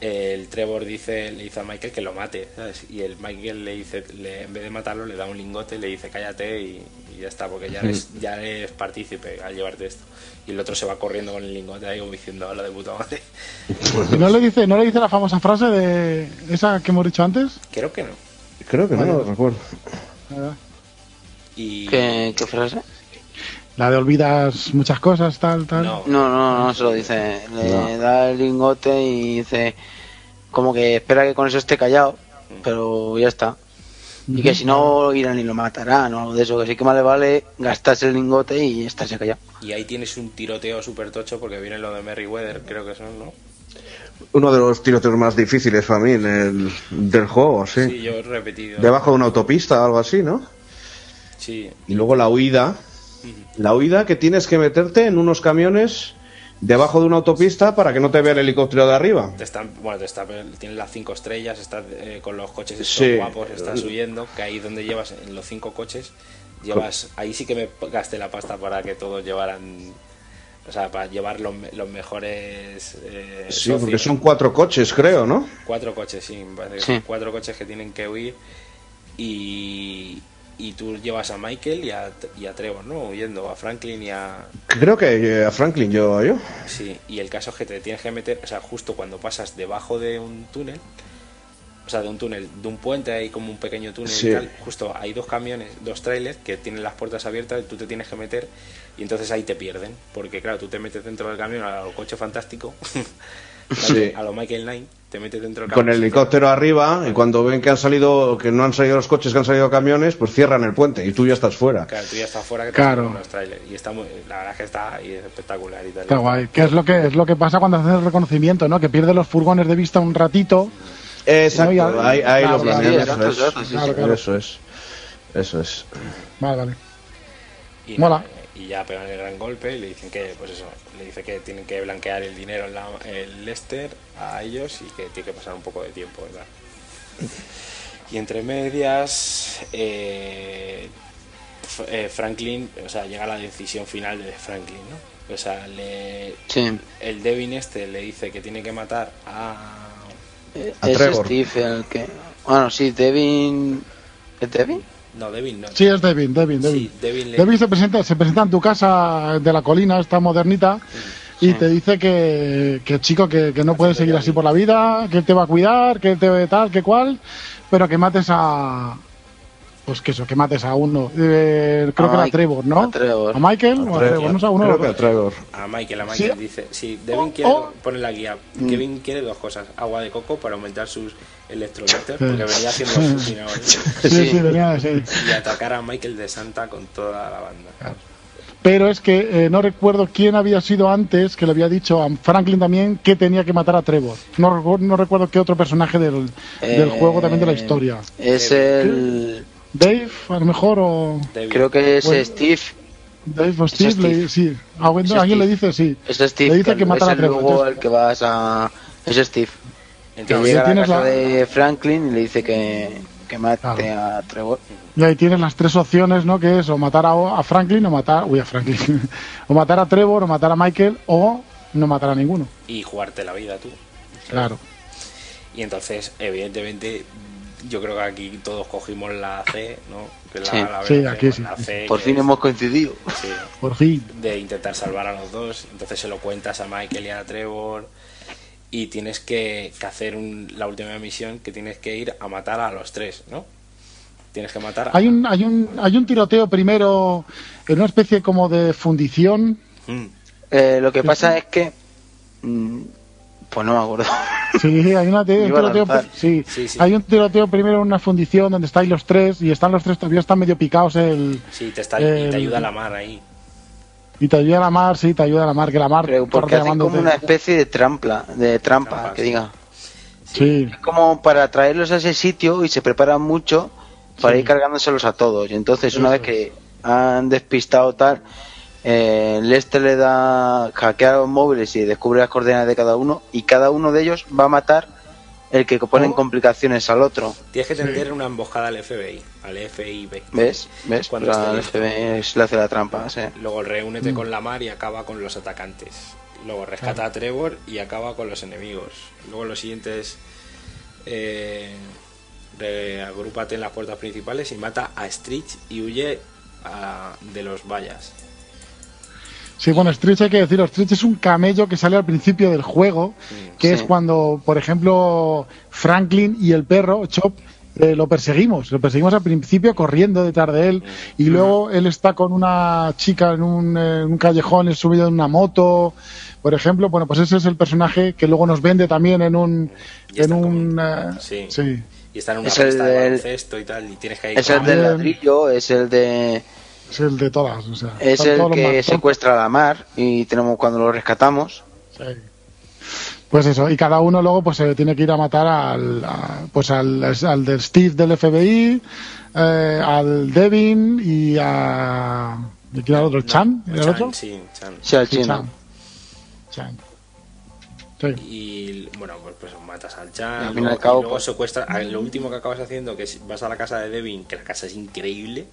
el Trevor dice, le dice a Michael que lo mate. ¿sabes? Y el Michael le dice, le- en vez de matarlo, le da un lingote, le dice cállate y, y ya está, porque ya eres, ya eres partícipe al llevarte esto. Y el otro se va corriendo con el lingote ahí como diciendo, lo de puta madre. ¿Y no le dice, no le dice la famosa frase de esa que hemos dicho antes? Creo que no. Creo que no, no recuerdo. Y ¿Qué, qué frase? La de olvidas muchas cosas, tal, tal. no, No, no, no se lo dice. Le da el lingote y dice, como que espera que con eso esté callado, pero ya está. Y que si no irán y lo matarán o algo de eso, que sí que más le vale gastarse el lingote y estarse callado. y ahí tienes un tiroteo súper tocho porque viene lo de Merryweather, creo que son, ¿no? Uno de los tiroteos más difíciles para mí en el, del juego, sí. Sí, yo he repetido. Debajo de una autopista o algo así, ¿no? Sí, Y luego la huida. La huida que tienes que meterte en unos camiones debajo de una autopista para que no te vea el helicóptero de arriba. te están, bueno, te está, tienes las cinco estrellas, estás eh, con los coches estos Sí. guapos, estás huyendo, que ahí donde llevas en los cinco coches, llevas, ahí sí que me gasté la pasta para que todos llevaran, o sea, para llevar los, los mejores eh, Sí, porque son cuatro coches, creo, ¿no? Cuatro coches, sí, Sí. son cuatro coches que tienen que huir y, y tú llevas a Michael y a, y a Trevor, ¿no? Huyendo, a Franklin y a... Creo que eh, a Franklin yo, yo. Sí, y el caso es que te tienes que meter, o sea, justo cuando pasas debajo de un túnel, o sea, de un túnel, de un puente, hay como un pequeño túnel Sí. y tal, justo hay dos camiones, dos trailers que tienen las puertas abiertas y tú te tienes que meter y entonces ahí te pierden, porque claro, tú te metes dentro del camión a lo coche fantástico, Sí. a lo Michael Knight, te metes dentro del Con el helicóptero arriba y cuando ven que han salido, que no han salido los coches, que han salido camiones, pues cierran el puente y tú ya estás fuera. Claro, tú ya estás fuera que te Claro. los trailers. Y está muy, la verdad es que está y es espectacular y tal. Está guay. ¿Qué es lo que es lo que pasa cuando haces el reconocimiento, no? Que pierde los furgones de vista un ratito. Exacto, No, ahí, ahí claro, lo claro, sí, eso es. Eso es. Eso es. Vale, vale. Y, Mola. nada, y ya pegan el gran golpe y le dicen que, pues eso, le dice que tienen que blanquear el dinero en la, el Lester a ellos y que tiene que pasar un poco de tiempo, ¿verdad? Y entre medias, eh, eh, Franklin, o sea, llega la decisión final de Franklin, ¿no? O sea, le, Sí. el Devin este le dice que tiene que matar a... A es Trevor. Steve el que... Bueno, sí, Devin... ¿Es Devin? No, Devin no. Sí, es Devin, Devin, Devin. Sí, Devin le- Devin se presenta, se presenta en tu casa de la colina, esta modernita, y te dice que, que chico, que, que no puedes seguir así por la vida, que él te va a cuidar, que él te ve tal, que cual, pero que mates a. Pues que eso, que mates a uno. Eh, creo A que era Mike- Trevor, ¿no? a Trevor. ¿A Michael o a Trevor? No sé, a uno Creo que dos. Trevor. A Michael, a Michael Sí. dice, sí, Devin Oh, quiere, oh. pone la guía, Kevin quiere dos cosas, agua de coco para aumentar sus electrolitos, Sí. porque venía haciendo alucinadores, Sí, sí, Sí. venía, sí. y atacar a Michael de Santa con toda la banda. Pero es que eh, no recuerdo quién había sido antes que le había dicho a Franklin también que tenía que matar a Trevor. No, no recuerdo qué otro personaje del, del Eh, juego también de la historia. Es el. Dave, a lo mejor, o. Creo que es Bueno. Steve. Dave o Steve, Steve. le- sí. Ah, bueno, Es alguien Steve. le dice sí. Es Steve. Le dice que matar a Trevor. luego entonces- el que vas a. Es Steve. Que Entonces, llega a la casa la- de Franklin y le dice que, que mate Claro. a Trevor. Y ahí tienes las tres opciones, ¿no? Que es o matar a, a Franklin o matar. Uy, a Franklin. o matar a Trevor o matar a Michael o no matar a ninguno. y jugarte la vida tú. Claro. Y entonces, evidentemente, yo creo que aquí todos cogimos la C, ¿no? Que la, Sí. la Sí, aquí sí. la C, Por fin es- hemos coincidido. sí, Por fin. de intentar salvar a los dos. Entonces se lo cuentas a Michael y a Trevor. Y tienes que, que hacer un- la última misión que tienes que ir a matar a los tres, ¿no? Tienes que matar a... Hay un, hay un, hay un tiroteo primero en una especie como de fundición. Mm. Eh, lo que pasa es que. mm, Pues no me acuerdo. Sí, hay una, un tiroteo, sí, Sí, sí. hay un tiroteo primero en una fundición donde estáis los tres y están los tres todavía están medio picados el Sí, te, está, y El- te ayuda la mar ahí. Y te ayuda la mar, sí, te ayuda la mar, que la mar Pero porque hacen como una especie de trampa, de trampa, Trampa, que sí. diga. Sí, Es como para traerlos a ese sitio y se preparan mucho para Sí. ir cargándoselos a todos. Y entonces, una vez que han despistado tal, eh, Lester le da hackea los móviles y descubre las coordenadas de cada uno y cada uno de ellos va a matar el que pone en Oh. complicaciones al otro. Tienes que tender una emboscada al FBI, al FIB. ¿Ves? ¿Ves? Cuando al listo. FBI es- le hace la trampa, sí. Luego Mm. reúnete con la mar y acaba con los atacantes. Luego rescata a Trevor y acaba con los enemigos. Luego lo siguiente es. Eh, agrúpate en las puertas principales y mata a Stritch y huye a- de los vallas. Sí, bueno, Stretch hay que decirlo, Stretch es un camello que sale al principio del juego, que Sí. es cuando, por ejemplo, Franklin y el perro, Chop, eh, lo perseguimos, lo perseguimos al principio corriendo detrás de él y luego él está con una chica en un, eh, en un callejón, es subido en una moto, por ejemplo, bueno, pues ese es el personaje que luego nos vende también en un... En un eh, sí. sí. Y está en una Es el pista de del- baloncesto y tal. Y tienes que ir Es el del ladrillo, es el de... es el de todas, o sea, Es el que secuestra a la mar y tenemos cuando lo rescatamos. Sí. Pues eso, y cada uno luego pues se tiene que ir a matar al, a- pues al, al del Steve del FBI, eh, al Devin y a... ¿De quién era el otro? ¿Chan? ¿Era el Chan, otro? sí, Chan. Sí, al Sí, chino. Chan. Chan. Sí. Y bueno, pues, pues matas al Y Chan. al fin y luego- al cabo, y luego pues- secuestra. a- Lo último que acabas haciendo, que es- vas a la casa de Devin, que la casa es increíble.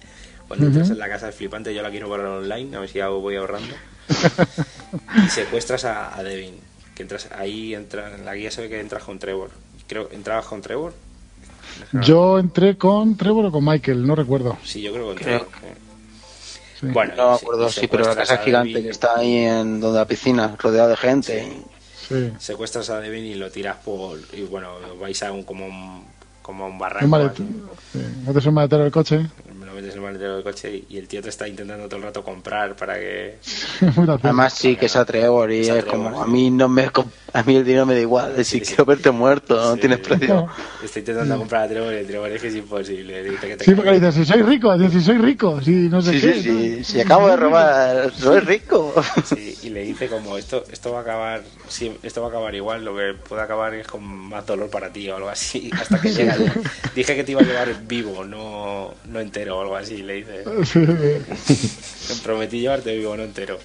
Cuando entras en la casa es flipante, yo la quiero para online, a ver si ya voy ahorrando. y secuestras a, a Devin. Que entras ahí, entra, en la guía se ve que entras con Trevor. Creo, ¿entrabas con Trevor? Yo entré con Trevor o con Michael, no recuerdo. Sí, yo creo que con Creo. Trevor. eh. Sí. Bueno, No me acuerdo, sí, pero la secuestras casa a gigante Devin. que está ahí en donde la piscina, rodeada de gente. Sí. Sí. secuestras a Devin y lo tiras por y bueno vais a un como un como un Un barranco malet- así. sí, Metes un maletero del coche. Metes en el maletero del coche y, y el tío te está intentando todo el rato comprar para que. Además sí que es a Trevor y Es como, sí. a mí no me a mí el dinero me da igual, si Sí, sí. quiero verte muerto, no Sí. tienes precio. está intentando comprar a Trevor y el Trevor es que es imposible que te Sí, porque le dices, si soy rico, dice, si soy rico, si no sé Sí, qué. sí, sí, si acabo de robar, soy rico. Sí, y le dice como esto esto va a acabar sí, esto va a acabar igual lo que puede acabar es con más dolor para ti o algo así hasta que llega dije que te iba a llevar vivo no no entero algo así le dice prometí llevarte vivo no entero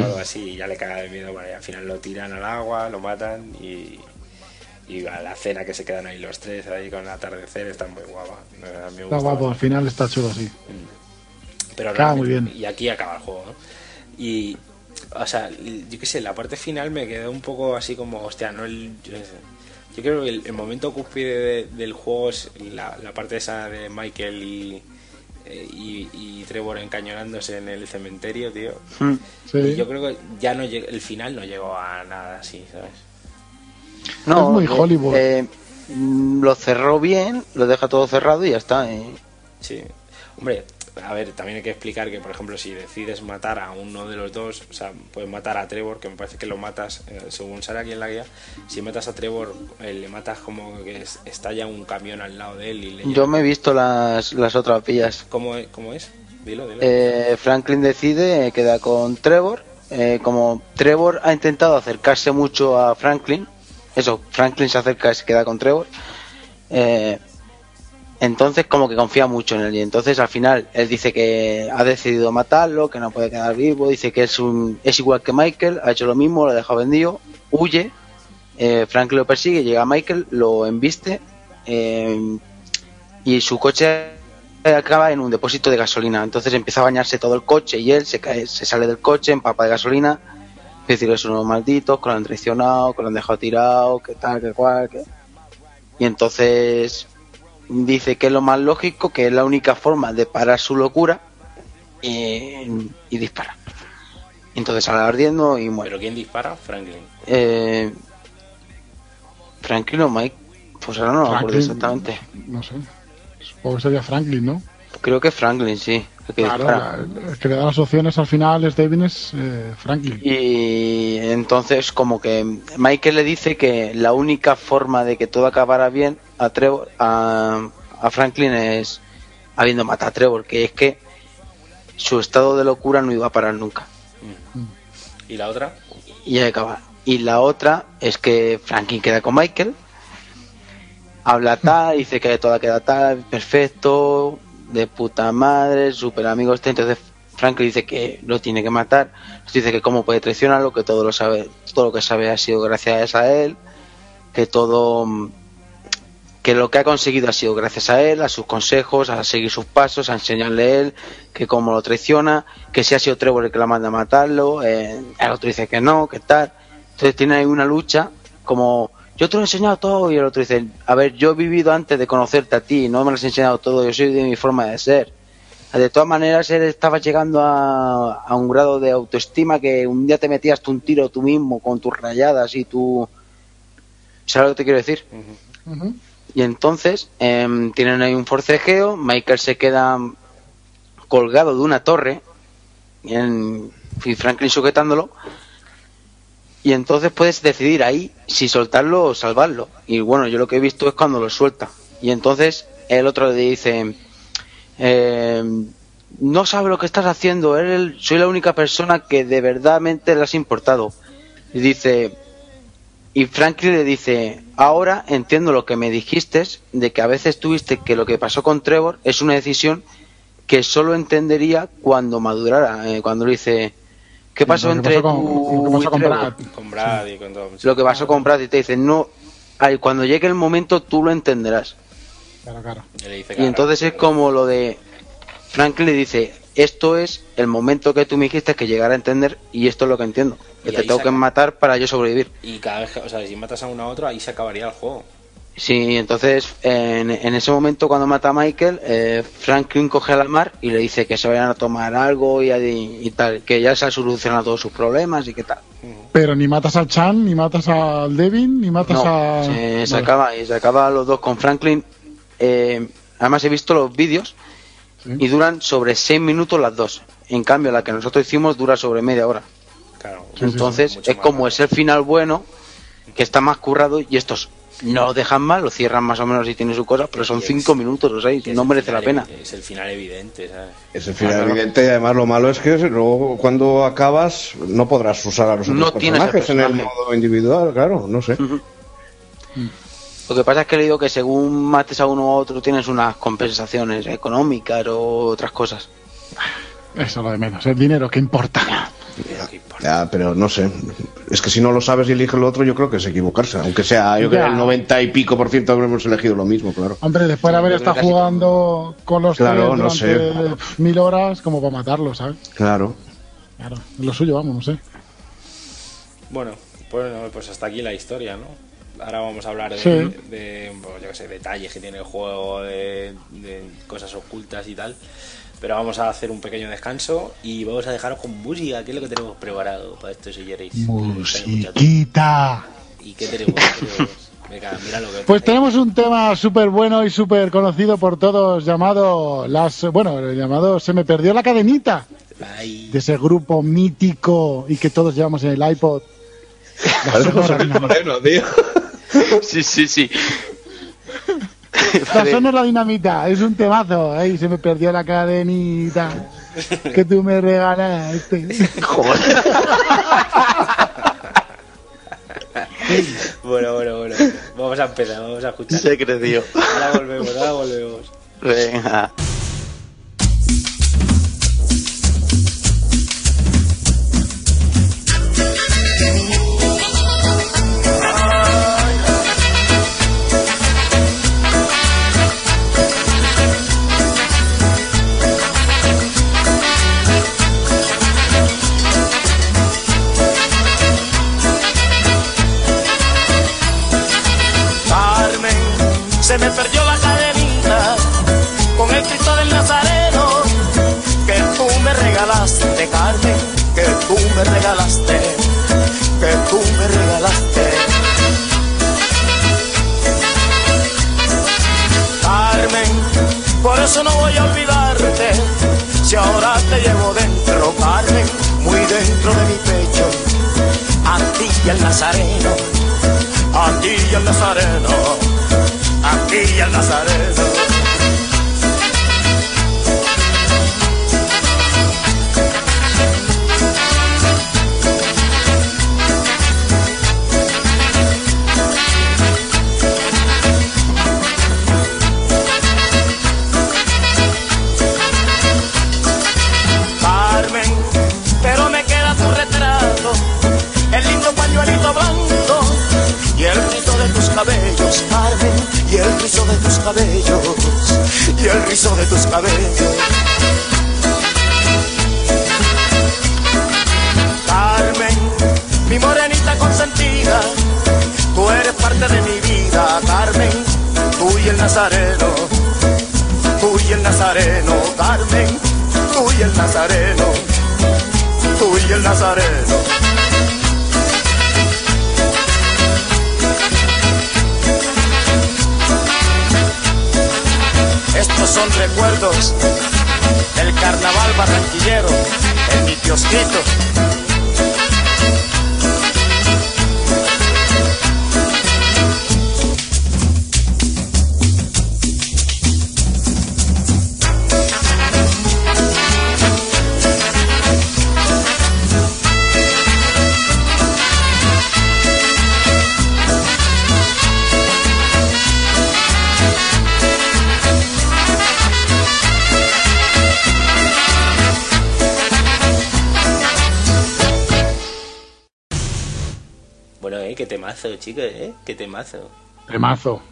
o algo así y ya le caga de miedo vale, al final lo tiran al agua lo matan y y a la cena que se quedan ahí los tres ahí con el atardecer está muy guapa A mí me Está guapo, al final está chulo, sí. pero Acaba muy bien. y aquí acaba el juego ¿no? y o sea yo qué sé la parte final me quedó un poco así como hostia no el yo, yo creo que el, el momento cúspide de- del juego es la, la parte esa de Michael y y, y Trevor encañonándose en el cementerio, tío. Mm. Sí. Y yo creo que ya no el final no llegó a nada así, ¿sabes? No, Es muy eh, Hollywood. eh, lo cerró bien, lo deja todo cerrado y ya está. eh. Sí. Hombre, a ver, también hay que explicar que, por ejemplo, si decides matar a uno de los dos, o sea, puedes matar a Trevor, que me parece que lo matas, eh, según sale aquí en la guía, si matas a Trevor, eh, le matas como que es- estalla un camión al lado de él y le Yo me he visto las, las otras vías. ¿Cómo, es- cómo es? Dilo, dilo. Eh, Franklin decide eh, queda con Trevor. eh, como Trevor ha intentado acercarse mucho a Franklin, eso, Franklin se acerca y se queda con Trevor. eh, entonces como que confía mucho en él y entonces al final él dice que ha decidido matarlo, que no puede quedar vivo, dice que es un es igual que Michael, ha hecho lo mismo, lo ha dejado vendido, huye, eh, Franklin lo persigue, llega Michael, lo embiste eh, y su coche acaba en un depósito de gasolina. Entonces empieza a bañarse todo el coche y él se cae, se sale del coche, empapa de gasolina. Es decir, es unos malditos, que lo han traicionado, que lo han dejado tirado, que tal, que cual, que... Y entonces dice que es lo más lógico, que es la única forma de parar su locura y, y dispara. Entonces sale ardiendo y muere. ¿Pero quién dispara? Franklin. Eh, Franklin o Mike, pues ahora no me acuerdo Franklin, exactamente. No sé. Supongo que sería Franklin, ¿no? Creo que Franklin, sí. Que Claro, dispara. el que le da las opciones al final es David es eh, Franklin. Y entonces como que Michael le dice que la única forma de que todo acabara bien a Trevor, a, a Franklin es habiendo matado a Trevor, que es que su estado de locura no iba a parar nunca. ¿Y la otra? Y acaba. Y la otra es que Franklin queda con Michael, habla tal, dice que todo queda tal, perfecto, de puta madre, super amigo este. Entonces Franklin dice que lo tiene que matar, dice que cómo puede traicionarlo, que todo lo sabe, todo lo que sabe ha sido gracias a él, que todo que lo que ha conseguido ha sido gracias a él, a sus consejos, a seguir sus pasos, a enseñarle a él que cómo lo traiciona, que si ha sido Trevor el que la manda a matarlo, eh, el otro dice que no, que tal. Entonces tiene ahí una lucha como yo te lo he enseñado todo y el otro dice, a ver, yo he vivido antes de conocerte a ti, no me lo has enseñado todo, yo soy de mi forma de ser. De todas maneras, él estaba llegando a, a un grado de autoestima que un día te metías tú un tiro tú mismo con tus rayadas y tu... ¿Sabes lo que te quiero decir? Y entonces em, tienen ahí un forcejeo, Michael se queda colgado de una torre en- y Franklin sujetándolo. Y entonces puedes decidir ahí si soltarlo o salvarlo. Y bueno, yo lo que he visto es cuando lo suelta. Y entonces el otro le dice, em, no sabe lo que estás haciendo, él, soy la única persona que de verdadmente le has importado. Y dice, y Franklin le dice, ahora entiendo lo que me dijiste, de que a veces tuviste que lo que pasó con Trevor es una decisión que solo entendería cuando madurara. eh, cuando dice, ¿qué pasó entre pasó con- tú lo que pasó con? Brad. Con Brad y con. Lo que pasó con Brad y te dice, no, ay, cuando llegue el momento tú lo entenderás. Claro, claro. Y le dice, Y claro, entonces es como lo de Franklin le dice, esto es el momento que tú me dijiste que llegara a entender y esto es lo que entiendo. Que Y te tengo saca- que matar para yo sobrevivir. Y cada vez que, o sea, si matas a uno a otro, ahí se acabaría el juego. Sí, entonces en, en ese momento cuando mata a Michael, eh, Franklin coge a la mar y le dice que se vayan a tomar algo y, y- y tal, que ya se ha solucionado todos sus problemas y que tal. Pero ni matas al Chan, ni matas al Devin, ni matas No, a. se, se Vale. acaba y se acaba los dos con Franklin. Eh, además he visto los vídeos Sí. y duran sobre 6 minutos las dos. En cambio la que nosotros hicimos dura sobre media hora. Claro. sí, Entonces es como es el final bueno, que está más currado y estos no lo dejan mal, lo cierran más o menos y tiene su cosa, pero son 5 minutos o 6, que es no merece la pena. Es el final evidente, ¿sabes? Es el final Ah, claro. evidente y además lo malo es que luego cuando acabas no podrás usar a los otros No personajes en el modo individual, claro, no sé. Lo que pasa es que le digo que según mates a uno u otro tienes unas compensaciones económicas o otras cosas. Eso es lo de menos. El dinero, ¿qué importa? ¿Qué importa? Ya, pero no sé. Es que si no lo sabes y eliges lo otro, yo creo que es equivocarse. Aunque sea, yo creo Ya. que el 90 y pico por ciento habremos elegido lo mismo, claro. Hombre, después de haber estado jugando con los Claro, tres no durante pf, mil horas, como para matarlo, ¿sabes? Claro. Claro, es lo suyo, vamos, no sé. Bueno, pues, pues hasta aquí la historia, ¿no? Ahora vamos a hablar de, Sí. de, pues, yo qué sé, detalles que tiene el juego, de, de cosas ocultas y tal. Pero vamos a hacer un pequeño descanso y vamos a dejaros con música, que es lo que tenemos preparado para esto, si queréis. Musiquita. ¿Y qué tenemos? ¿Qué tenemos? Venga, mira lo que Pues tenéis. tenemos un tema súper bueno y súper conocido por todos llamado las bueno, el llamado Se me perdió la cadenita Ay, de ese grupo mítico y que todos llevamos en el iPod. Moreno, tío. Sí, sí, sí. La Sonora Dinamita, es un temazo. Ay, se me perdió la cadenita que tú me regalaste. Joder. bueno, bueno, bueno. Vamos a empezar, vamos a escuchar. Se creció. Ahora volvemos, ahora volvemos. Venga. Se me perdió la cadenita con el Cristo del Nazareno que tú me regalaste, Carmen, que tú me regalaste, que tú me regalaste. Carmen, por eso no voy a olvidarte, si ahora te llevo dentro, Carmen, muy dentro de mi pecho, a ti y al Nazareno a ti y al Nazareno, a ti y al Nazareno. De tus cabellos. Carmen, mi morenita consentida, tú eres parte de mi vida, Carmen, tú y el Nazareno, tú y el Nazareno, Carmen, tú y el Nazareno, tú y el Nazareno. Estos son recuerdos del carnaval barranquillero en mi kiosquito. Temazo, chicos, eh, qué temazo. Temazo.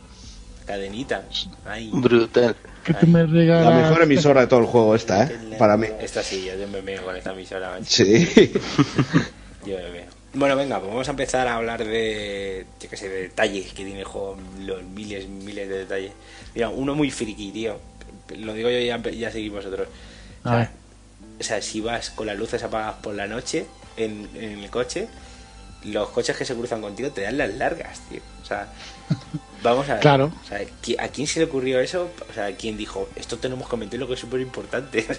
Cadenita. Ay. Brutal. Que tú me La mejor emisora de todo el juego esta, ¿eh? Para mí. Esta sí, yo me veo con esta emisora. macho. Sí. Yo me veo. Bueno, venga, pues vamos a empezar a hablar de, yo qué sé, de detalles que tiene el juego, los miles, miles de detalles. Mira, uno muy friki, tío. Lo digo yo y ya, ya seguís vosotros. Sea, o sea, si vas con las luces apagadas por la noche en, en el coche, los coches que se cruzan contigo te dan las largas, tío. O sea, vamos a ver. Claro. O sea, ¿qui- ¿a quién se le ocurrió eso? O sea, ¿quién dijo, esto tenemos que meterlo que es súper importante?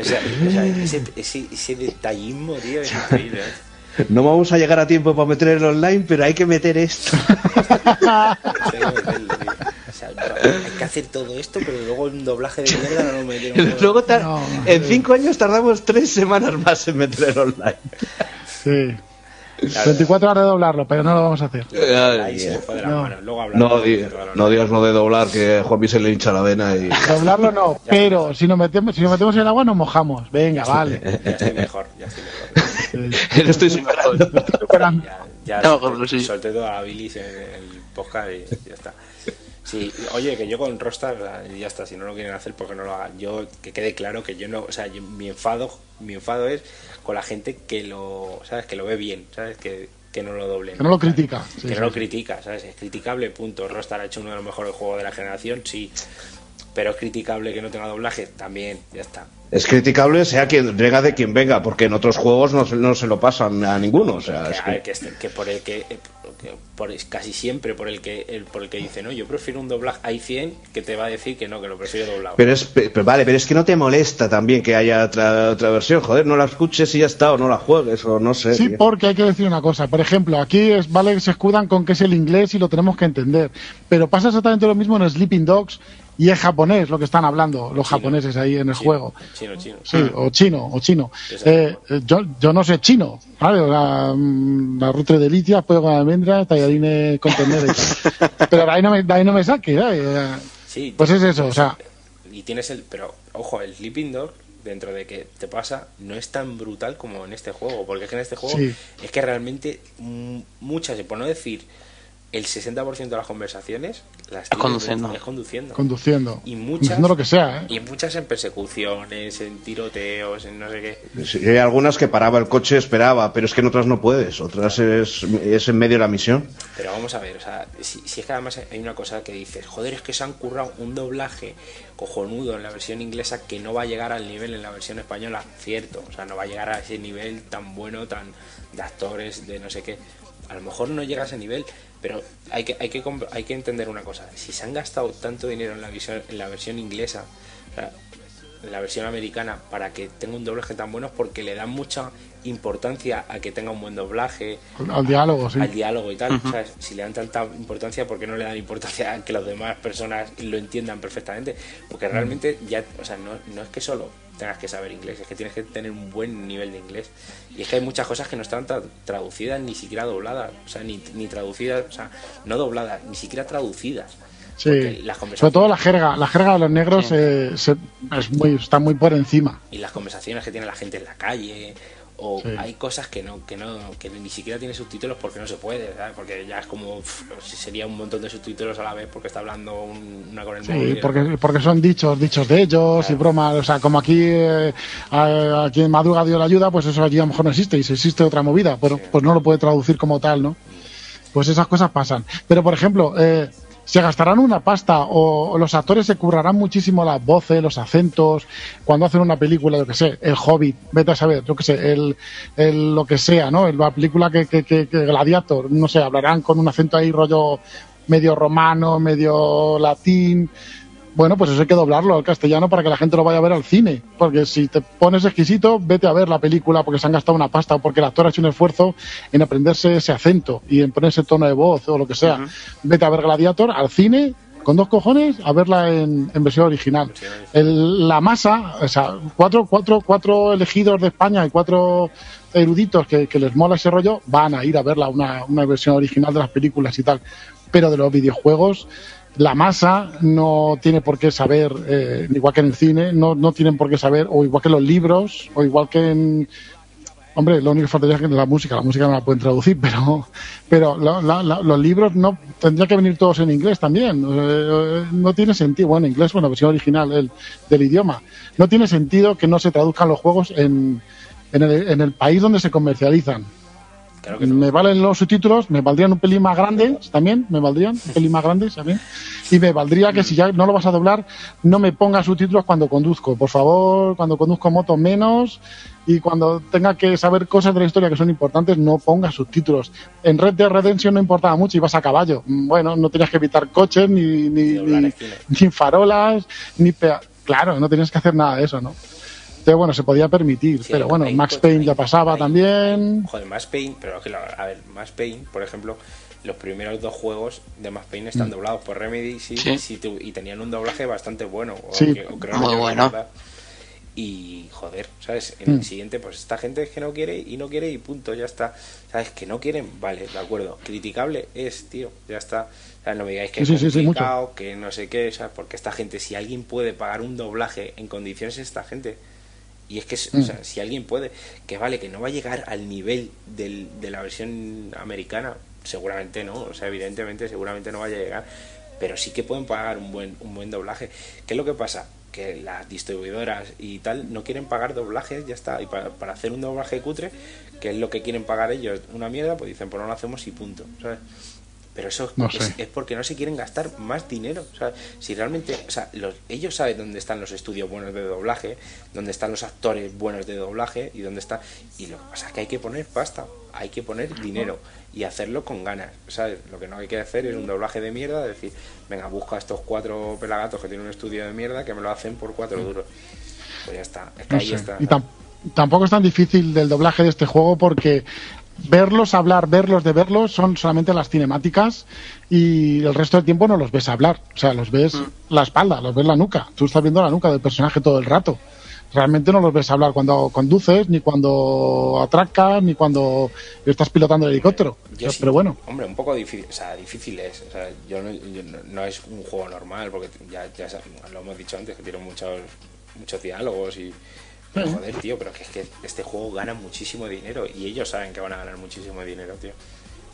O sea, o sea, ese, ese, ese detallismo, tío, es increíble. ¿eh? No vamos a llegar a tiempo para meter el online, pero hay que meter esto. Hay que meterlo, tío. O sea, no, hay que hacer todo esto, pero luego un doblaje de mierda no lo metemos. Luego No, en cinco años tardamos tres semanas más en meter el online. Sí. Claro. 24 horas de doblarlo, pero no lo vamos a hacer. Ahí se fue de las No. manos. Luego hablamos. No, di- no digas no de doblar, que a Juanmi se le hincha la vena y... Doblarlo no, pero si nos metemos, si nos metemos en el agua nos mojamos. Venga, vale. Ya estoy mejor, ya estoy mejor. Lo estoy superando. Ya, ya No, sí. solté toda la bilis en el podcast y ya está. Sí, oye, que yo con Rostar ya está, si no lo quieren hacer, porque no lo hagan. Yo, que quede claro que yo no, o sea, yo- mi enfado, mi enfado es con la gente que lo, ¿sabes? Que lo ve bien, ¿sabes? Que, que no lo doblen. Que no lo critica. Sí, que sí, no lo critica, ¿sabes? Es criticable, punto. Rockstar ha hecho uno de los mejores juegos de la generación, sí. Pero es criticable que no tenga doblaje, también, ya está. Es criticable sea quien venga de quien venga, porque en otros juegos no, se- no se lo pasan a ninguno. O sea, que, es ver, que- que este- que por el que por, casi siempre por el que el, por el que dice no yo prefiero un doblaje hay 100 que te va a decir que no que lo prefiero doblado Pero es, pero vale, pero es que no te molesta también que haya otra, otra versión. Joder, no la escuches y ya está, o no la juegues, o no sé. Sí, tío. porque hay que decir una cosa. Por ejemplo, aquí es vale que se escudan con que es el inglés y lo tenemos que entender. Pero pasa exactamente lo mismo en Sleeping Dogs y es japonés lo que están hablando los Chino. japoneses ahí en el Chino, juego. chino chino Sí, o chino, o chino. Eh, eh, yo, yo no sé chino, ¿vale? Sea, mm, la rutre de delicias, pollo con almendras, tallarines con ternera y tal. Pero de ahí no me, de ahí no me saque, ¿eh? Eh, Sí, Pues es eso, o sea, y tienes el pero ojo el Sleeping Dog dentro de que te pasa no es tan brutal como en este juego porque es que en este juego Sí. es que realmente mm, muchas por no decir el 60% de las conversaciones las tienes- conduciendo. es conduciendo conduciendo. y muchas Haciendo lo que sea, ¿eh? y muchas en persecuciones en tiroteos en no sé qué Sí, hay algunas que paraba el coche, esperaba, pero es que en otras no puedes. Otras es, es en medio de la misión. Pero vamos a ver, o sea, si, si es que además hay una cosa que dices, joder, es que se han currado un doblaje cojonudo en la versión inglesa que no va a llegar al nivel en la versión española, cierto, o sea, no va a llegar a ese nivel tan bueno, tan de actores, de no sé qué. A lo mejor no llega a ese nivel, pero hay que, hay que, hay que entender una cosa, si se han gastado tanto dinero en la, visión, en la versión inglesa, o sea, la versión americana, para que tenga un doblaje tan bueno, es porque le dan mucha importancia a que tenga un buen doblaje, Al diálogo, sí. al diálogo y tal. ¿sabes? Si le dan tanta importancia, ¿por qué no le dan importancia a que las demás personas lo entiendan perfectamente? Porque realmente ya, o sea, no, no es que solo tengas que saber inglés, es que tienes que tener un buen nivel de inglés. Y es que hay muchas cosas que no están tra- traducidas ni siquiera dobladas, o sea, ni, ni traducidas, o sea, no dobladas, ni siquiera traducidas. Porque Sí. las Sobre todo la jerga, la jerga de los negros Sí. eh, se- es muy, está muy por encima. y las conversaciones que tiene la gente en la calle o Sí. hay cosas que no que no que ni siquiera tiene subtítulos porque no se puede ¿sabes? porque ya es como uf, sería un montón de subtítulos a la vez porque está hablando un- una con el Sí, móvil porque, porque son dichos, dichos de ellos y bromas. O sea, como aquí, eh, a, a quien madruga dio la ayuda, pues eso allí a lo mejor no existe. Y si existe otra movida, pero pues no lo puede traducir como tal, ¿no? Pues esas cosas pasan. Pero, por ejemplo, eh, se gastarán una pasta o, los actores se currarán muchísimo las voces, los acentos, cuando hacen una película, yo que sé, El Hobbit, vete a saber, yo que sé, el, el lo que sea, ¿no? La película que, que, que, que Gladiator, no sé, hablarán con un acento ahí rollo medio romano, medio latín. Bueno, pues eso hay que doblarlo al castellano para que la gente lo vaya a ver al cine. Porque si te pones exquisito, vete a ver la película porque se han gastado una pasta o porque el actor ha hecho un esfuerzo en aprenderse ese acento y en ponerse tono de voz o lo que sea. Vete a ver Gladiator al cine con dos cojones a verla en, en versión original. El- la masa, o sea, cuatro, cuatro, cuatro elegidos de España y cuatro eruditos que, que les mola ese rollo van a ir a verla una, una versión original de las películas y tal. Pero de los videojuegos, la masa no tiene por qué saber, eh, igual que en el cine, no, no tienen por qué saber, o igual que los libros, o igual que en. Hombre, lo único que faltaría es que la música, la música no la pueden traducir, pero, pero la- los libros no tendría que venir todos en inglés también. Eh, no tiene sentido, bueno, en inglés, bueno, versión original del, del idioma. No tiene sentido que no se traduzcan los juegos en, en, el, en el país donde se comercializan. Claro que no. Me valen los subtítulos, me valdrían un pelín más grandes también, me valdrían un pelín más grandes también. Y me valdría que si ya no lo vas a doblar, no me pongas subtítulos cuando conduzco. Por favor, cuando conduzco moto menos y cuando tenga que saber cosas de la historia que son importantes, no pongas subtítulos. En Red Dead Redemption no importaba mucho, ibas a caballo. Bueno, no tenías que evitar coches, ni, ni, Ni ni, farolas, ni... Claro, no tenías que hacer nada de eso, ¿no? Entonces, bueno, se podía permitir. Sí, pero bueno, Max cosas- Payne ya pasaba también. joder, Max Payne, pero que a ver, Max Payne, por ejemplo, los primeros dos juegos de Max Payne están doblados por Remedy sí, Sí. y tenían un doblaje bastante bueno. O Sí. que- o creo Muy que bueno. Y joder, ¿sabes? En Mm. el siguiente, pues esta gente es que no quiere y no quiere y punto, ya está. ¿Sabes? Que no quieren, vale, de acuerdo. Criticable es, tío, ya está. ¿Sabes? No me digáis que Sí, es sí, sí, sí, mucho. complicado, que no sé qué, ¿sabes? Porque esta gente, si alguien puede pagar un doblaje en condiciones, es esta gente. Y es que, o Mm. sea, si alguien puede, que vale, que no va a llegar al nivel del, de la versión americana, seguramente no, o sea, evidentemente, seguramente no vaya a llegar, pero sí que pueden pagar un buen, un buen doblaje. ¿Qué es lo que pasa? que las distribuidoras y tal no quieren pagar doblajes, ya está. Y para, para hacer un doblaje cutre, que es lo que quieren pagar ellos, una mierda, pues dicen, pues no lo hacemos y punto. ¿sabes? Pero eso No es, sé. es porque no se quieren gastar más dinero. O sea, si realmente, o sea, los, ellos saben dónde están los estudios buenos de doblaje, dónde están los actores buenos de doblaje y dónde está. Y lo que pasa es que hay que poner pasta, hay que poner dinero y hacerlo con ganas. ¿sabes? Lo que no hay que hacer es un doblaje de mierda, decir, venga, busca a estos cuatro pelagatos que tienen un estudio de mierda que me lo hacen por cuatro duros. Pues ya está, es que No ahí está. Y tam- tampoco es tan difícil del doblaje de este juego porque verlos hablar, verlos de verlos son solamente las cinemáticas y el resto del tiempo no los ves hablar. O sea, los ves la espalda, los ves la nuca. Tú estás viendo la nuca del personaje todo el rato. Realmente no los ves hablar cuando conduces, ni cuando atracas, ni cuando estás pilotando el helicóptero. O Yo sea, sí. Pero bueno, Hombre, un poco difícil, o sea, difícil es. O sea, yo no, yo no, no es un juego normal, porque ya, ya lo hemos dicho antes, que tiene muchos, muchos diálogos y... Pero joder, tío, pero que es que este juego gana muchísimo dinero y ellos saben que van a ganar muchísimo dinero, tío.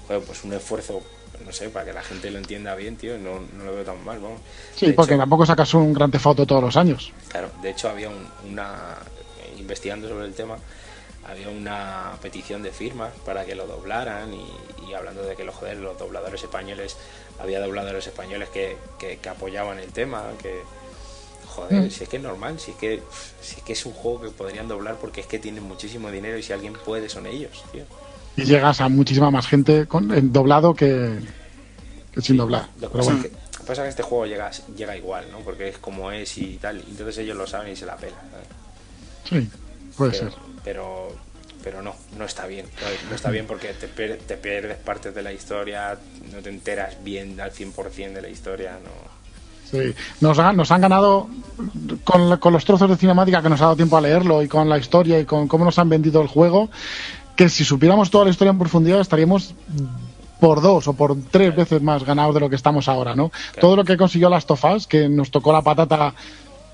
Joder, pues un esfuerzo, no sé, para que la gente lo entienda bien, tío, no, no lo veo tan mal, vamos. sí, De porque hecho- tampoco sacas un gran tefoto todos los años. Claro, de hecho había un- una, investigando sobre el tema, había una petición de firmas para que lo doblaran y, y hablando de que los, joder, los dobladores españoles, había dobladores españoles que, que, que apoyaban el tema, que joder, Mm. si es que es normal, si es que, si es que es un juego que podrían doblar porque es que tienen muchísimo dinero y si alguien puede son ellos, tío. Y llegas a muchísima más gente con, en doblado que, que sin doblar. Lo que Pero pasa, bueno. es que, pasa que este juego llega, llega igual, ¿no? Porque es como es y tal, y entonces ellos lo saben y se la pelan. Sí, puede pero, ser. pero pero no no está bien no, no está bien porque te, per- te pierdes partes de la historia no te enteras bien al 100% de la historia no Sí. Nos, han, nos han ganado con, la- con los trozos de cinemática que nos ha dado tiempo a leerlo y con la historia y con cómo nos han vendido el juego, que si supiéramos toda la historia en profundidad estaríamos por dos o por tres veces más ganados de lo que estamos ahora, ¿no? Todo lo que consiguió las tofas, que nos tocó la patata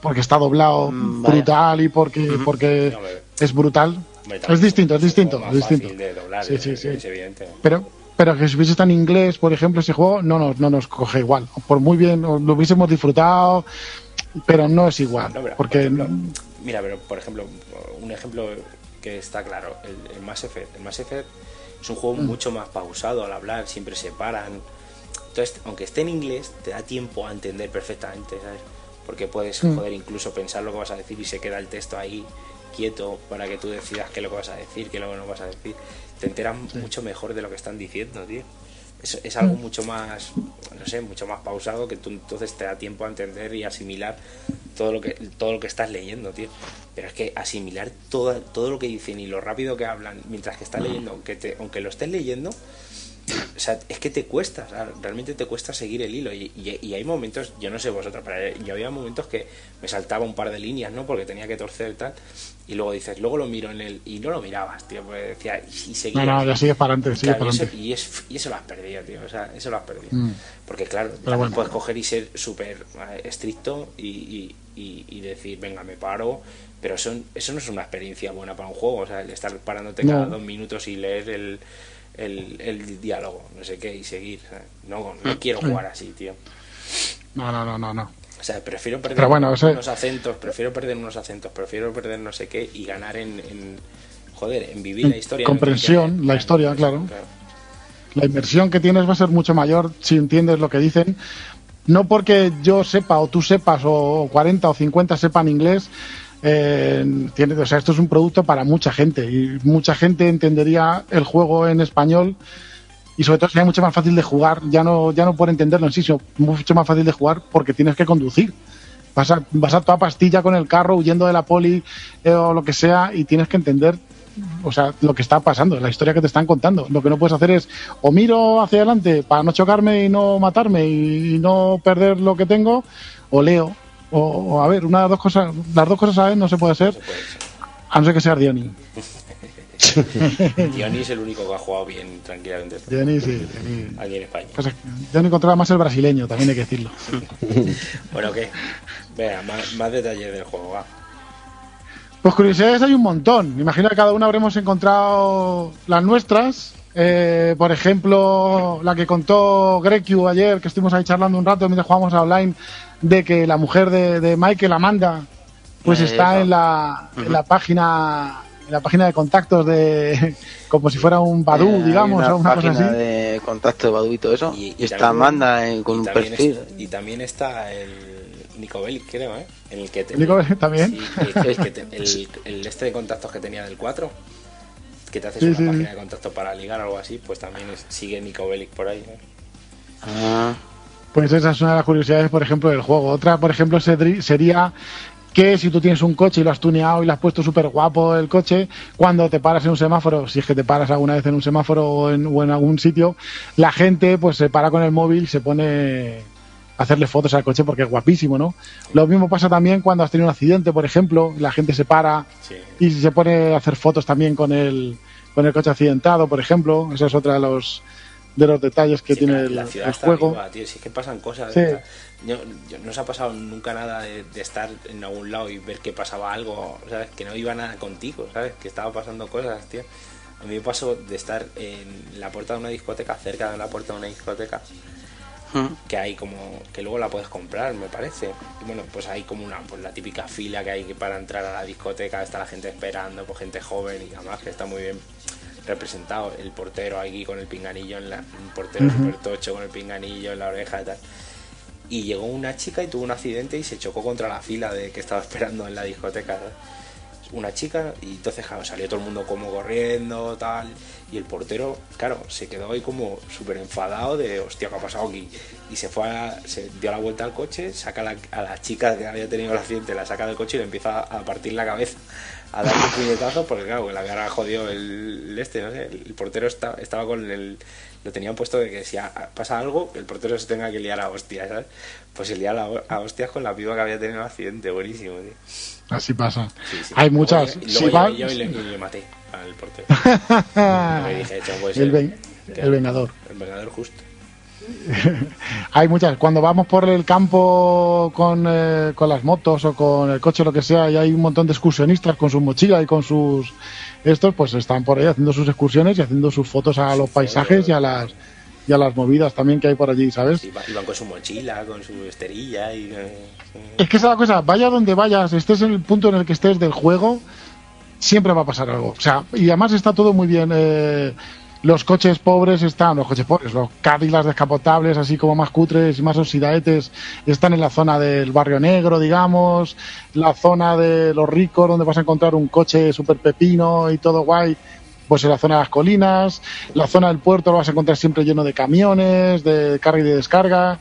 porque está doblado Mm, brutal y porque, porque es brutal, es distinto, es distinto, es distinto. de doblar, Sí, es, sí, sí. es evidente Pero, pero que si hubiese estado en inglés, por ejemplo, ese juego no nos, no nos coge igual. Por muy bien, lo hubiésemos disfrutado, pero no es igual. No, pero, porque por ejemplo, mira pero por ejemplo un ejemplo que está claro el, el Mass Effect el Mass Effect es un juego Mm. mucho más pausado al hablar siempre se paran entonces aunque esté en inglés te da tiempo a entender perfectamente ¿sabes? porque puedes Mm. joder incluso pensar lo que vas a decir y se queda el texto ahí quieto para que tú decidas qué es lo que vas a decir qué es lo que no vas a decir te enteras mucho mejor de lo que están diciendo tío es, es algo Mm. mucho más no sé mucho más pausado que tú entonces te da tiempo a entender y asimilar todo lo que todo lo que estás leyendo tío pero es que asimilar todo, todo lo que dicen y lo rápido que hablan mientras que estás leyendo aunque te aunque lo estés leyendo o sea, es que te cuesta, o sea, realmente te cuesta seguir el hilo. Y, y- y hay momentos, yo no sé vosotros, pero yo había momentos que me saltaba un par de líneas, ¿no? Porque tenía que torcer tal. Y luego dices, luego lo miro en el. Y no lo mirabas, tío, porque decía, y, y seguía. no, no, ya sigues para adelante, sigue Claro, para y, eso, adelante. y, es- y eso lo has perdido, tío. O sea, eso lo has perdido. Mm. Porque, claro, bueno. puedes coger y ser súper eh, estricto y, y- decir, venga, me paro. Pero eso, eso no es una experiencia buena para un juego. O sea, el estar parándote No. cada dos minutos y leer el, el, el diálogo, no sé qué, y seguir. No, no quiero jugar así, tío. No, no, no, no, no. O sea, prefiero perder unos acentos, prefiero perder unos acentos, prefiero perder no sé qué y ganar en, en- joder, en vivir la historia. comprensión, en- la historia, claro. La inversión que tienes va a ser mucho mayor si entiendes lo que dicen. No porque yo sepa o tú sepas o 40 o 50 sepan inglés. eh, tiene- o sea, esto es un producto para mucha gente y mucha gente entendería el juego en español y sobre todo sería mucho más fácil de jugar, ya no, ya no por entenderlo en sí, sino mucho más fácil de jugar porque tienes que conducir. Vas a, vas a toda pastilla con el carro huyendo de la poli eh, o lo que sea y tienes que entender o sea, lo que está pasando, la historia que te están contando. Lo que no puedes hacer es o miro hacia adelante para no chocarme y no matarme y, no perder lo que tengo, o leo. O, o, a ver, una de las dos cosas, las dos cosas a vez no se puede hacer, a no ser que sea Diony. Diony es el único que ha jugado bien tranquilamente Diony, sí. Aquí en España. Pues, Diony controla más el brasileño, también hay que decirlo. Bueno, ¿qué? Venga, más, más detalles del juego, va. Pues curiosidades hay un montón. Me imagino que cada una habremos encontrado las nuestras. Eh, por ejemplo, la que contó Grecu ayer, que estuvimos ahí charlando un rato mientras jugábamos a online, de que la mujer de, de Michael, Amanda, pues Eh, está eso. en la, en la página en la página de contactos de como si fuera un Badu, Eh, hay digamos, una o una cosa página así. de contacto de Badu y todo eso. Y- Y, y está también- Amanda con y un perfil. es- y también está el Nico Bellic, creo, ¿eh? En el que te- Nico Bellic también. Sí, el, el que te- el- el este de contactos que tenía del 4, que te haces Sí, una sí, página sí. de contacto para ligar o algo así, pues también es- sigue Nico Bellic por ahí. ¿eh? Ah, Pues esa es una de las curiosidades, por ejemplo, del juego. Otra, por ejemplo, sería que si tú tienes un coche y lo has tuneado y lo has puesto súper guapo el coche, cuando te paras en un semáforo, si es que te paras alguna vez en un semáforo o en, o en algún sitio, la gente pues se para con el móvil y se pone a hacerle fotos al coche porque es guapísimo, ¿no? Lo mismo pasa también cuando has tenido un accidente, por ejemplo, la gente se para Sí. y se pone a hacer fotos también con el, con el coche accidentado, por ejemplo. Esa es otra de los, de los detalles que Sí, tiene la- el, la ciudad el está juego. viva, tío. Si es que pasan cosas. Sí. yo- yo- no os ha pasado nunca nada de, de estar en algún lado y ver que pasaba algo, ¿sabes? Que no iba nada contigo, ¿sabes? Que estaba pasando cosas, tío. A mí me pasó de estar en la puerta de una discoteca, cerca de la puerta de una discoteca, mm. que hay como que luego la puedes comprar me parece y bueno pues hay como una pues la típica fila que hay que para entrar a la discoteca está la gente esperando pues gente joven y además que está muy bien representado el portero aquí con el pinganillo en la un portero súper tocho con el pinganillo en la oreja y tal. Y llegó una chica y tuvo un accidente y se chocó contra la fila de que estaba esperando en la discoteca una chica y entonces claro, salió todo el mundo como corriendo tal y el portero claro se quedó ahí como súper enfadado de hostia qué ha pasado aquí y se fue a- se dio la vuelta al coche saca la- a la chica que había tenido el accidente la saca del coche y le empieza a partir la cabeza a darle un puñetazo porque claro la cara jodió el, el este no sé el portero está- estaba con el lo tenían puesto de que si a- pasa algo el portero se tenga que liar a hostias ¿sabes? pues se lía a, a hostias con la piba que había tenido el accidente buenísimo tío. Así pasa. Sí, sí. Hay Luego muchas. Si luego va- llegué yo le, maté al portero. Dije, "Esto no puede ser". el, ven- el vengador. El vengador justo. Hay muchas. Cuando vamos por el campo con, eh, con las motos o con el coche lo que sea, y hay un montón de excursionistas con sus mochilas y con sus estos, pues están por ahí haciendo sus excursiones y haciendo sus fotos a los paisajes y a las y a las movidas también que hay por allí, ¿sabes? Iba- Iban con su mochila, con su esterilla y... eh, sí. Es que esa es la cosa, vaya donde vayas, estés en el punto en el que estés del juego, siempre va a pasar algo. O sea, y además está todo muy bien. eh, los coches pobres están, los coches pobres, los Cadillacs descapotables, así como más cutres y más oxidaetes, están en la zona del barrio negro, digamos, la zona de los ricos, donde vas a encontrar un coche super pepino y todo guay. Pues en la zona de las colinas, la zona del puerto lo vas a encontrar siempre lleno de camiones, de carga y de descarga.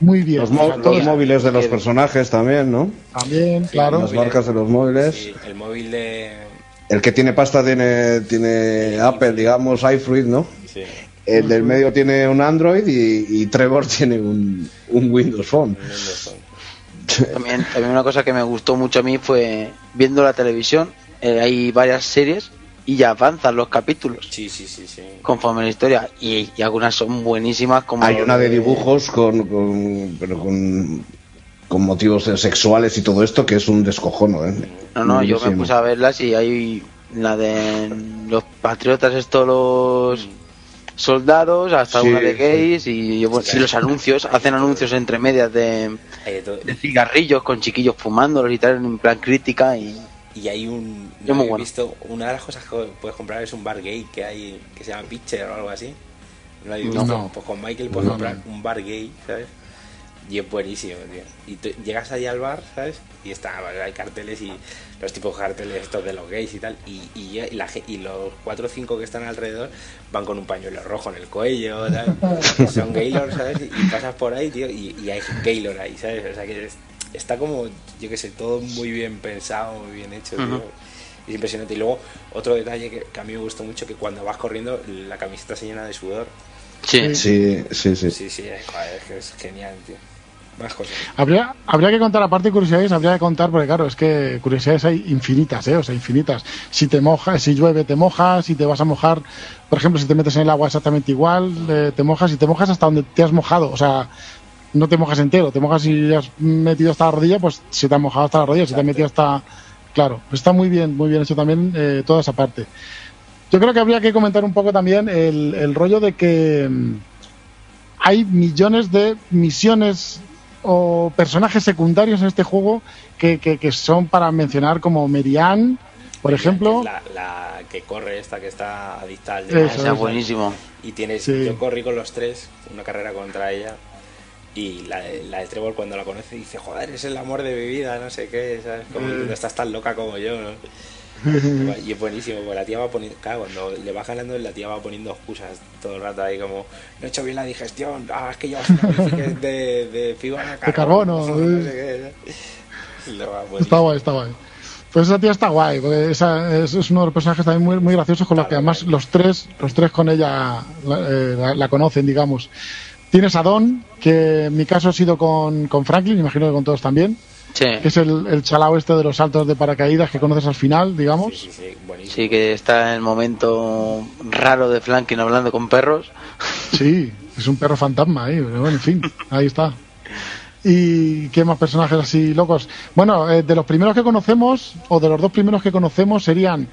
Muy bien. Los, los móviles de los personajes también, ¿no? También, claro. Las marcas de los móviles. Sí, el móvil de... El que tiene pasta tiene, tiene Apple, digamos, iFruit, ¿no? Sí. El del medio tiene un Android y, y Trevor tiene un, un Windows Phone. un Windows Phone. También, también una cosa que me gustó mucho a mí fue viendo la televisión, eh, hay varias series y ya avanzan los capítulos Sí, sí, sí, sí. conforme la historia y, y algunas son buenísimas como Hay una de dibujos con, con, pero con, con motivos sexuales y todo esto que es un descojono, ¿eh? No, no, yo me puse a verlas y hay la de los patriotas, estos los soldados, hasta Sí, una de sí. gays y, yo, pues, Sí, y los anuncios, hacen anuncios entre medias de, cigarrillos con chiquillos fumándolos y tal, en plan crítica y... Y hay un... Es No muy he bueno. visto... Una de las cosas que puedes comprar es un bar gay que hay... Que se llama Pitcher o algo así. ¿No No. Pues con Michael puedes No, comprar no. un bar gay, ¿sabes? Y es buenísimo, tío. Y tú llegas ahí al bar, ¿sabes? Y está, vale, hay carteles y los tipos de carteles estos de los gays y tal. Y, y, y la y los cuatro o cinco que están alrededor van con un pañuelo rojo en el cuello, son gaylor, ¿sabes? Y pasas por ahí, tío, y, y hay gaylor ahí, ¿sabes? O sea que es- está como, yo qué sé, todo muy bien pensado, muy bien hecho, tío. Es impresionante. Y luego, otro detalle que, que a mí me gustó mucho, que cuando vas corriendo, la camiseta se llena de sudor. Sí, Sí, sí, sí. Sí, sí, es, joder, es que es genial, tío. Habría, habría que contar, aparte de curiosidades, habría que contar, porque claro, es que curiosidades hay infinitas, ¿eh? O sea, infinitas. Si te mojas, si llueve, te mojas, si te vas a mojar, por ejemplo, si te metes en el agua exactamente igual, eh, te mojas y te mojas hasta donde te has mojado. O sea, no te mojas entero, te mojas si has metido hasta la rodilla, pues si te has mojado hasta la rodilla, si te has metido hasta. Claro, está muy bien, muy bien hecho también eh, toda esa parte. Yo creo que habría que comentar un poco también el, el rollo de que mm, hay millones de misiones o personajes secundarios en este juego que, que, que son para mencionar como Merian, por ejemplo. La, la que corre esta que está adicta al demás. Ese es buenísimo. Y tienes, Sí. yo corrí con los tres, una carrera contra ella. Y la, de- la de Trevor cuando la conoce dice, joder, es el amor de mi vida, no sé qué, ¿sabes? Como Eh. diciendo, estás tan loca como yo, ¿no? Y es buenísimo, porque la tía va poniendo, claro, cuando le va ganando la tía va poniendo excusas todo el rato ahí como, no he hecho bien la digestión, ah, es que llevas una de, de fibra de carbono, no sé qué, y luego va Está guay, está guay. Pues esa tía está guay, porque esa es, es uno de los personajes también muy, muy graciosos con los que además los tres, los tres con ella la, eh, la- la conocen, digamos. Tienes a Don, que en mi caso ha sido con, con Franklin, imagino que con todos también, Sí. que es el, el chalao este de los saltos de paracaídas que conoces al final, digamos. Sí, sí, sí, buenísimo. Sí, que está en el momento raro de Flankin hablando con perros. Sí, es un perro fantasma ahí, pero bueno, en fin, ahí está. ¿Y qué más personajes así locos? Bueno, eh, de los primeros que conocemos, o de los dos primeros que conocemos, serían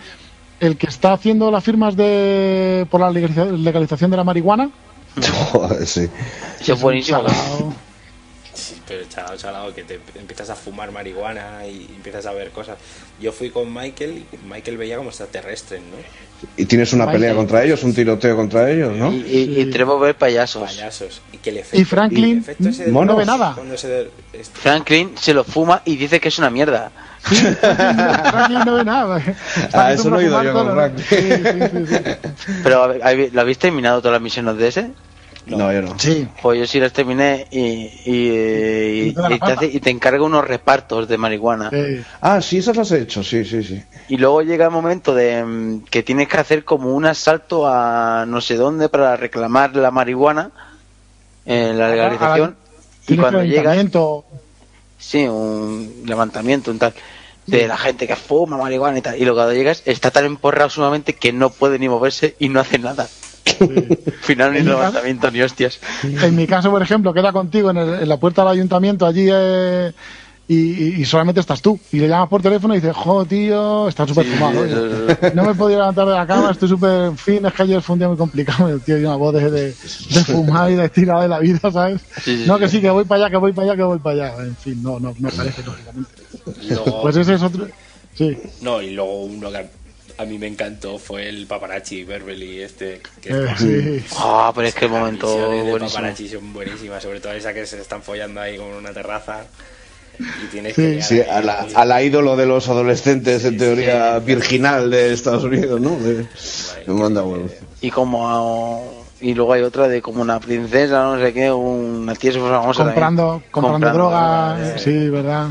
el que está haciendo las firmas de por la legaliza- legalización de la marihuana. Joder, sí. Eso es buenísimo. Chalao. Sí, pero chalado, chalado, que te empiezas a fumar marihuana y empiezas a ver cosas. Yo fui con Michael y Michael veía como extraterrestres, ¿no? Y tienes una Michael. pelea contra ellos, un tiroteo contra ellos, ¿no? Y, y, y Trevor ve payasos. Payasos. Y que el efecto, Y Franklin el efecto ese de- monos. no ve nada. Se este- Franklin se lo fuma y dice que es una mierda. Franklin no ve nada. Ah, eso lo he oído yo con Franklin. Sí, sí, sí. Pero ¿hab- ¿lo habéis terminado todas las misiones de ese? No, yo no. Sí, Pues yo sí las terminé y, y, y- Y te hace- y te encarga unos repartos de marihuana. sí. Ah, sí, esas las he hecho, sí, sí, sí. Y luego llega el momento de mm, que tienes que hacer como un asalto a no sé dónde para reclamar la marihuana en la legalización. Y cuando ayuntamiento, sí, un levantamiento, un tal, de la gente que fuma marihuana y tal. Y luego cuando llegas está tan emporrado sumamente que no puede ni moverse y no hace nada. Final ni caso- levantamiento ni hostias. En mi caso, por ejemplo, queda contigo en, el- en la puerta del ayuntamiento allí eh, y, solamente estás tú. Y le llamas por teléfono y dices, jo, tío, estás súper fumado. oye. No me podía levantar de la cama, estoy súper en fin, es que ayer fue un día muy complicado. El tío y una voz de, de, de fumar y de estirada de la vida, ¿sabes? Sí, sí, no, sí. que sí, que voy para allá, que voy para allá, que voy para allá. En fin, no, no, no parece, lógicamente. Pues ese es otro. Sí, No, y luego uno que a- mí me encantó fue el paparazzi Beverly este. Que eh, sí. Ah, pero es que el momento de buenísimo. paparazzi son buenísimas, sobre todo esa que se están follando ahí con una terraza y tienes Sí. que Sí, a la, a la ídolo de los adolescentes, en teoría virginal de Estados Unidos, ¿no? De- me manda huevos. Y como y luego hay otra de como una princesa, no sé qué, una tía famosa comprando, también. comprando, droga, droga, sí, verdad.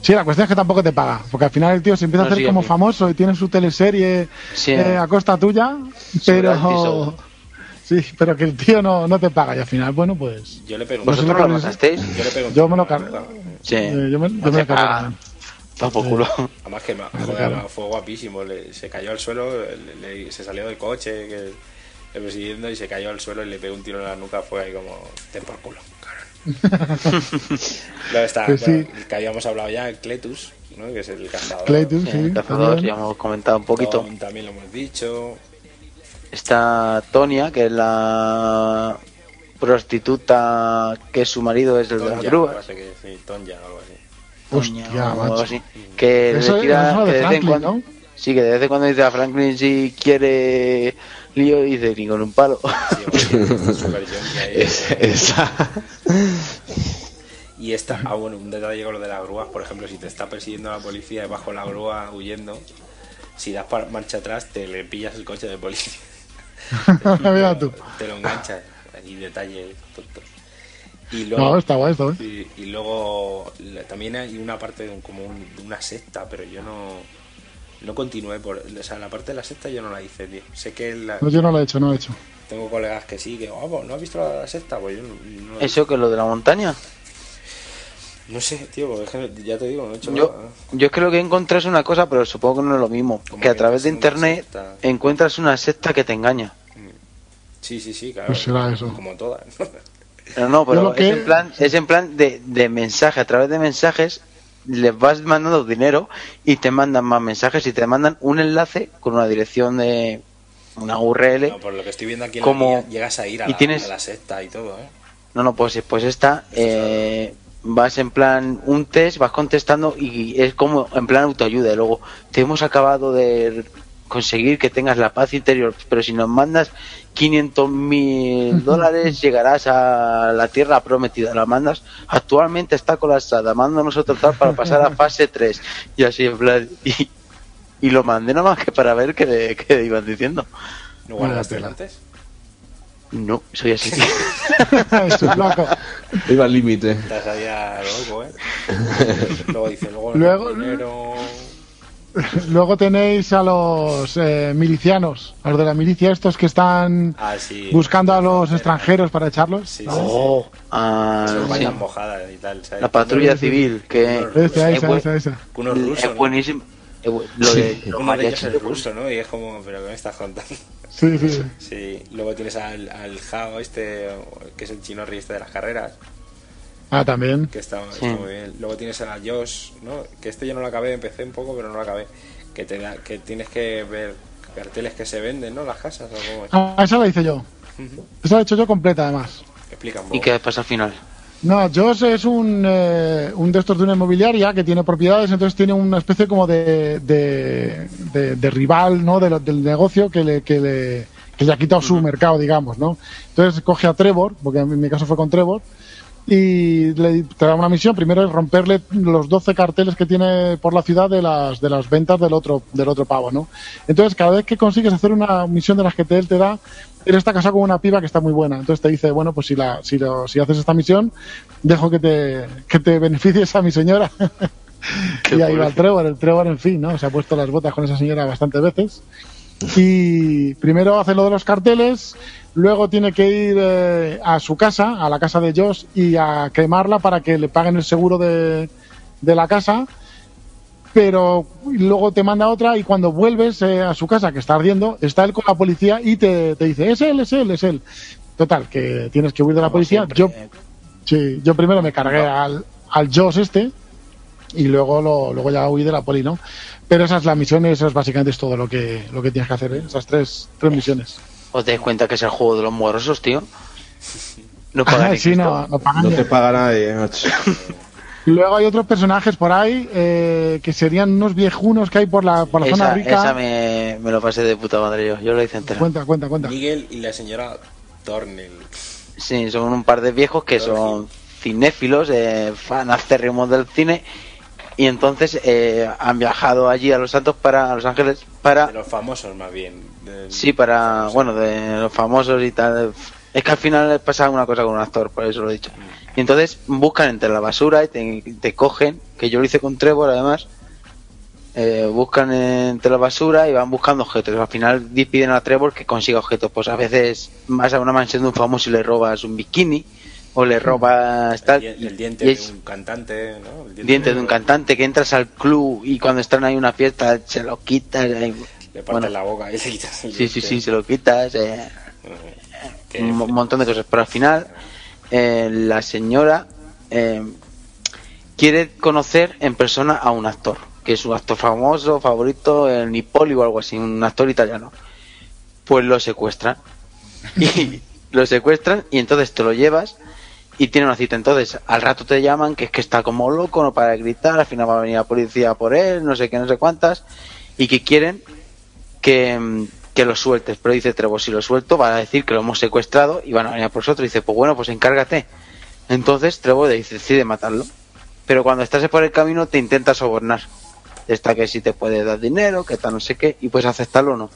Sí, la cuestión es que tampoco te paga, porque al final el tío se empieza No, a hacer sí, como famoso y tiene su teleserie Sí. eh, a costa tuya, pero sí, pero que el tío no, no te paga y al final, bueno, pues Yo le pego ¿Vosotros lo matasteis? yo le pego un yo me lo cargo. Sí. eh, yo me, yo me lo cargo por culo. Además que joder, fue guapísimo, le- se cayó al suelo, le- le- se salió del coche que, le persiguiendo y se cayó al suelo y le pegó un tiro en la nuca, fue ahí como, ten por culo, cabrón. Luego está, Pues sí. bueno, el que habíamos hablado ya, Cletus, ¿no? que es el cazador. Clayton, Sí, sí, el cazador, ya hemos comentado un poquito. Tom también lo hemos dicho. Está Tonia, que es la prostituta que su marido es el de las grúas. que sí, Tonja o algo así. Hostia, o algo así. Que le tira, es que de vez en Franklin, cuando, ¿no? Sí, que de vez en cuando dice a Franklin si quiere lío y dice ni con un palo. Sí, hombre, super junkie ahí. Es- esa. Y esta, ah bueno, un detalle con lo de las grúas, por ejemplo, si te está persiguiendo la policía y bajo la grúa huyendo, si das marcha atrás te le pillas el coche de policía. Mira tú. Te lo enganchas, ahí detalle tonto. Y luego, No, está guay, está guay. y, y luego también hay una parte de un- como un- de una secta, pero yo no no continué por, o sea, la parte de la secta yo no la hice, tío. Sé que la- No, yo no lo he hecho, no he hecho. tengo colegas que sí, que, oh, pues, ¿no has visto la secta? Pues yo no, no- Eso que lo de la montaña. no sé, tío, porque es que ya te digo, no he hecho Yo, nada. yo es que lo que encontré es una cosa, pero supongo que no es lo mismo. Que a través de internet secta. encuentras una secta que te engaña. Sí, sí, sí, claro. Pues será eso. Como todas. Pero no, Yo pero que- es en plan, es en plan de, de mensaje. A través de mensajes les vas mandando dinero y te mandan más mensajes y te mandan un enlace con una dirección de, una URL. No, por lo que estoy viendo aquí en Como- la llegas a ir a, y la, tienes- a la secta y todo, ¿eh? No, no, pues, pues esta, eh, vas en plan un test, vas contestando y es como en plan autoayuda. Y luego, te hemos acabado de conseguir que tengas la paz interior, pero si nos mandas 500 mil dólares llegarás a la tierra prometida. La mandas, actualmente está colapsada, mándanos otro tal para pasar a fase 3. Y así en plan, y, y lo mandé nada más que para ver qué, qué iban diciendo. ¿No guardaste tela. antes? No, soy así. es un loco. Iba al límite. Estás loco, ¿eh? luego dice, luego... Luego- dinero... Luego tenéis a los eh, milicianos, a los de la milicia, estos que están Ah, sí. buscando a los extranjeros para echarlos. Sí, sí, Oh, ah. La patrulla civil, que Esa, es, esa, buen- esa, esa. Unos rusos, es ¿no? buenísimo. Lo de los Uno de ellos mariachis es ruso, ¿no? Y es como, ¿pero qué me estás contando? Sí, sí. Sí, luego tienes al, al Jao este, que es el chinorri este de las carreras, Ah, también. que está, Sí. está muy bien. Luego tienes a Josh, ¿no? Que este yo no lo acabé, empecé un poco, pero no lo acabé. Que, te da, que tienes que ver carteles que se venden, ¿no? Las casas, o cómo es. Ah, esa la hice yo. Esa la he hecho yo completa, además. Explica un poco. ¿Y qué pasa al final? No, Josh es un, eh, un de estos de una inmobiliaria que tiene propiedades, entonces tiene una especie como de, de, de- de rival ¿no? de lo- del negocio que le, que, le, que le ha quitado su mercado, digamos. ¿no? Entonces coge a Trevor, porque en mi caso fue con Trevor, y le te da una misión. Primero es romperle los 12 carteles que tiene por la ciudad de las, de las ventas del otro, del otro pavo. ¿no? Entonces, cada vez que consigues hacer una misión de las que te- él te da, él está casado con una piba que está muy buena. Entonces te dice, bueno, pues si, la, si, lo- si haces esta misión, dejo que te, que te beneficies a mi señora. Y ahí va el Trevor, el Trevor, en fin, ¿no? Se ha puesto las botas con esa señora bastantes veces. Y primero hace lo de los carteles, luego tiene que ir eh, a su casa, a la casa de Josh, y a quemarla para que le paguen el seguro de, de la casa. Pero luego te manda otra y cuando vuelves eh, a su casa, que está ardiendo, está él con la policía y te, te dice, es él, es él, es él. Total, que tienes que huir de la Como policía. siempre, Yo, sí, yo primero me cargué al, al Josh este y luego lo, luego ya huí de la poli, ¿no? Pero esa es la misión y eso es básicamente es todo lo que, lo que tienes que hacer, ¿eh? Esas tres, tres misiones. ¿Os dais cuenta que es el juego de los morosos, tío? No Ah, pagan ni sí, no, no pagan No ni- te paga nadie, macho. Luego hay otros personajes por ahí eh, que serían unos viejunos que hay por la, por la zona Esa, rica. esa me, me lo pasé de puta madre yo. Yo lo hice entera. Cuenta, cuenta, cuenta. Miguel y la señora Tornel. Sí, son un par de viejos que son cinéfilos, eh, fan acérrimos del cine. Y entonces eh, han viajado allí a Los Santos para a Los Ángeles para De los famosos, más bien. sí para bueno de los famosos y tal. Es que al final pasa una cosa con un actor, por eso lo he dicho. Y entonces buscan entre la basura y te, te cogen, que yo lo hice con Trevor además. eh, buscan entre la basura y van buscando objetos. Al final piden a Trevor que consiga objetos. Pues a veces vas a una mansión de un famoso y le robas un bikini o le robas tal. el diente y de es un cantante, ¿no? El diente de un cantante que entras al club y cuando están ahí una fiesta se lo quitas. eh, Le partes bueno, la boca y le quitas el sí, sí, diente. sí, se lo quitas. eh, un mo- montón de cosas. Pero al final, eh, la señora eh, quiere conocer en persona a un actor, que es un actor famoso, favorito, el Nipoli o algo así, un actor italiano. Pues lo secuestran. Y lo secuestran y entonces te lo llevas y tiene una cita. Entonces, al rato te llaman que es que está como loco, no para de gritar, al final va a venir la policía por él, no sé qué, no sé cuántas, y que quieren que, mm, que lo sueltes. Pero dice Trevor, si lo suelto, van a decir que lo hemos secuestrado y van a venir a por nosotros. Y dice, pues bueno, pues encárgate. Entonces Trevor decide matarlo. Pero cuando estás por el camino te intenta sobornar. Está que si te puede dar dinero, que tal no sé qué, y puedes aceptarlo o no.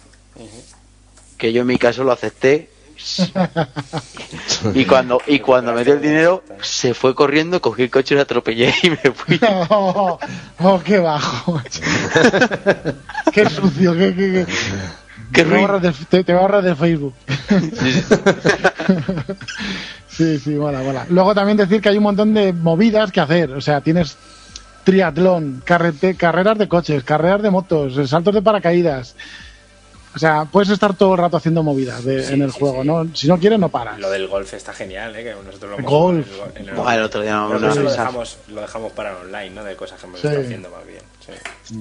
Que yo en mi caso lo acepté. y cuando y cuando me dio el dinero, se fue corriendo, cogí el coche y lo atropellé y me fui. Oh, oh, qué bajo. qué sucio, qué, qué, qué- Qué te, ruin. borras de, te, de Facebook. sí, sí, mola, mola. Luego también decir que hay un montón de movidas que hacer. O sea, tienes triatlón, carrete, carreras de coches, carreras de motos, saltos de paracaídas. O sea, puedes estar todo el rato haciendo movidas de- Sí, en el sí, juego, sí. ¿no? Si no quieres, no paras. Lo del golf está genial, ¿eh? Que nosotros lo hemos Golf. en el, en Buah, el otro día no- no lo dejamos, lo dejamos para online, ¿no? De cosas que hemos Sí. estado haciendo más bien. sí.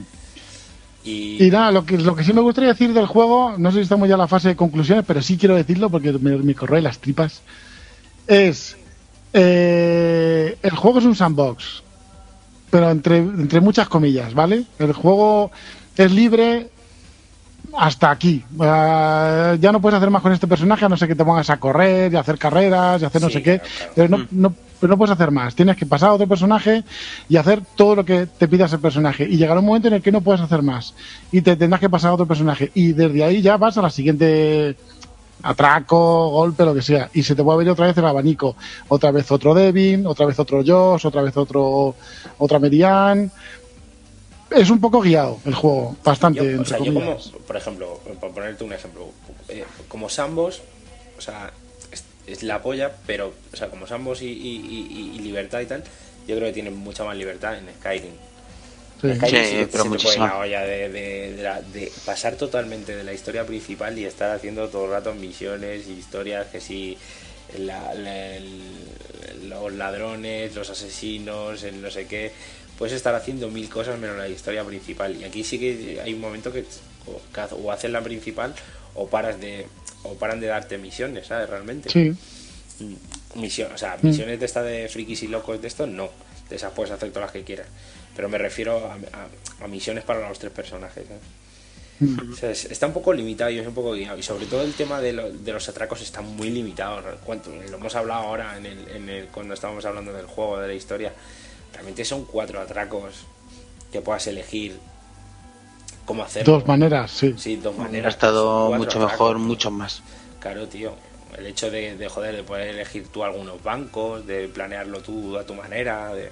Y, Y nada, lo que, lo que sí me gustaría decir del juego, no sé si estamos ya en la fase de conclusiones, pero sí quiero decirlo porque me, me corroe las tripas, es... eh, el juego es un sandbox, pero entre, entre muchas comillas, ¿vale? El juego es libre hasta aquí. Ah, ya no puedes hacer más con este personaje a no ser que te pongas a correr y a hacer carreras y hacer no Sí, sé qué. claro, claro. Pero no, no, pero no puedes hacer más. Tienes que pasar a otro personaje y hacer todo lo que te pida ese personaje. Y llegará un momento en el que no puedes hacer más. Y te tendrás que pasar a otro personaje. Y desde ahí ya vas a la siguiente atraco, golpe, lo que sea. Y se te puede abrir otra vez el abanico. Otra vez otro Devin, otra vez otro Josh, otra vez otro otra Merian. Es un poco guiado el juego, bastante. yo, o entre sea, yo como, comillas. por ejemplo, por ponerte un ejemplo, eh, como Sambos, o sea, es, es la polla, pero, o sea, como Sambos y, y- y- y libertad y tal, yo creo que tienen mucha más libertad en Skyrim. Sí. Skyrim Sí, sí, pero se la olla de, de- de la- de pasar totalmente de la historia principal y estar haciendo todo el rato misiones y historias que si la- la- el- los ladrones, los asesinos, el no sé qué, puedes estar haciendo mil cosas menos la historia principal. Y aquí sí que hay un momento que o, o haces la principal o paras de o paran de darte misiones, ¿sabes? Realmente. Sí, Misión, o sea, Mm. misiones de esta de frikis y locos de estos, no. De esas puedes hacer todas las que quieras. Pero me refiero a, a- a misiones para los tres personajes. ¿sabes? Mm. O sea, es- está un poco limitado y es un poco guiado. Y sobre todo el tema de, lo- de los atracos está muy limitado. Lo hemos hablado ahora en el, en el- cuando estábamos hablando del juego, de la historia. Realmente son cuatro atracos que puedas elegir cómo hacerlo. dos maneras, sí. Sí, dos Ha maneras. estado Son cuatro mucho atracos, mejor, mucho más. Claro, tío. El hecho de, de joder, de poder elegir tú algunos bancos, de planearlo tú a tu manera, de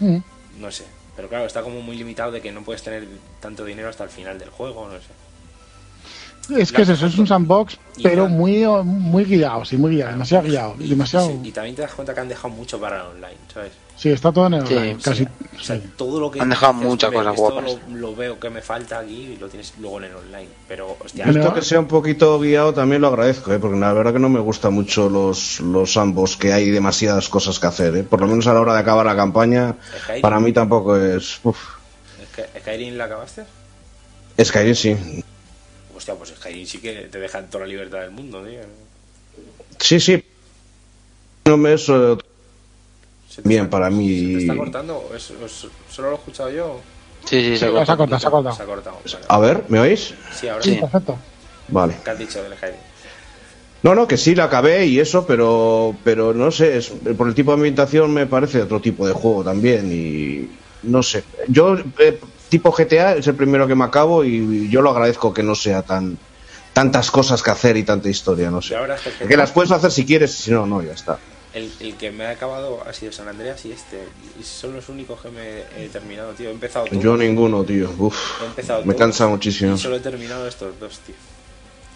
Mm. no sé. Pero claro, está como muy limitado de que no puedes tener tanto dinero hasta el final del juego, no sé. Es que es eso, es un sandbox, pero muy, muy guiado, sí, muy guiado, demasiado guiado. Y, demasiado... sí, y también te das cuenta que han dejado mucho para el online, ¿sabes? Sí, está todo en el Sí, online, casi. Sí, o sea, sí. todo lo que Han dejado muchas "Hombre, cosas esto guapas". Lo, lo veo que me falta aquí y lo tienes luego en el online. Pero, hostia, Esto que sea un poquito guiado también lo agradezco, ¿eh? porque la verdad que no me gustan mucho los, los ambos, que hay demasiadas cosas que hacer. ¿eh? Por lo menos a la hora de acabar la campaña, Skyrim. para mí tampoco es... Uf. ¿Sky- ¿Skyrim la acabaste? Skyrim sí. Hostia, pues Skyrim sí que te dejan toda la libertad del mundo, tío. Sí, sí. No me es... eh, Se te Bien, para mí- ¿Se te está cortando? ¿O es- ¿Solo lo he escuchado yo? Sí, sí, se Sí, corta se ha cortado, se ha cortado. Se ha cortado. Vale. A ver, ¿me oís? Sí, ahora Sí, sí. perfecto. Vale. ¿Qué has dicho del Skyrim? No, no, que sí la acabé y eso, pero, pero no sé, es- por el tipo de ambientación me parece otro tipo de juego también y no sé. Yo, eh, tipo GTA, es el primero que me acabo y yo lo agradezco que no sea tan tantas cosas que hacer y tanta historia, no sé. ahora es que, Que las puedes hacer si quieres, si no, no, ya está. El, el que me ha acabado ha sido San Andreas y este. Y son los únicos que me he terminado, tío. He empezado todo. Yo ninguno, tío. Uf, He empezado me todos cansa muchísimo. Y solo he terminado estos dos, tío.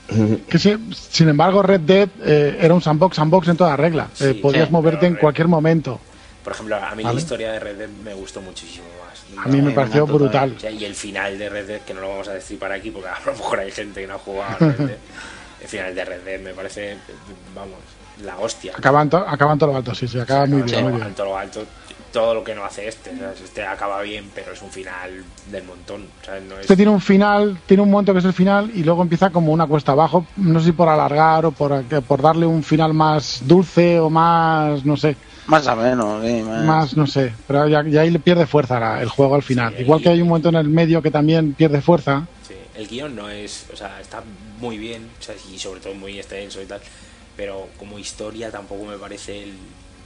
Que sí, sin embargo, Red Dead eh, era un sandbox, sandbox en toda regla. Sí, Eh, podías sí, moverte en Red- cualquier momento. Por ejemplo, a mí Vale. la historia de Red Dead me gustó muchísimo más. A mí me pareció brutal. O sea, y el final de Red Dead, que no lo vamos a destripar aquí porque a lo mejor hay gente que no ha jugado a Red Dead. El final de Red Dead me parece, vamos, la hostia. Acaban, to- acaban todo lo alto, sí, sí, acaba muy bien, muy todo, bien. alto, lo alto, todo lo que no hace este. ¿sabes? Este acaba bien, pero es un final del montón. ¿sabes? No es... Este tiene un final, tiene un momento que es el final y luego empieza como una cuesta abajo, no sé si por alargar o por, por darle un final más dulce o más, no sé, Más o menos, sí, más. más, no sé, pero ya, ya ahí le pierde fuerza la- el juego al final. Sí, Igual que hay un momento en el medio que también pierde fuerza. Sí, el guion no es, o sea, está muy bien, o sea, y sobre todo muy extenso y tal, pero como historia tampoco me parece el...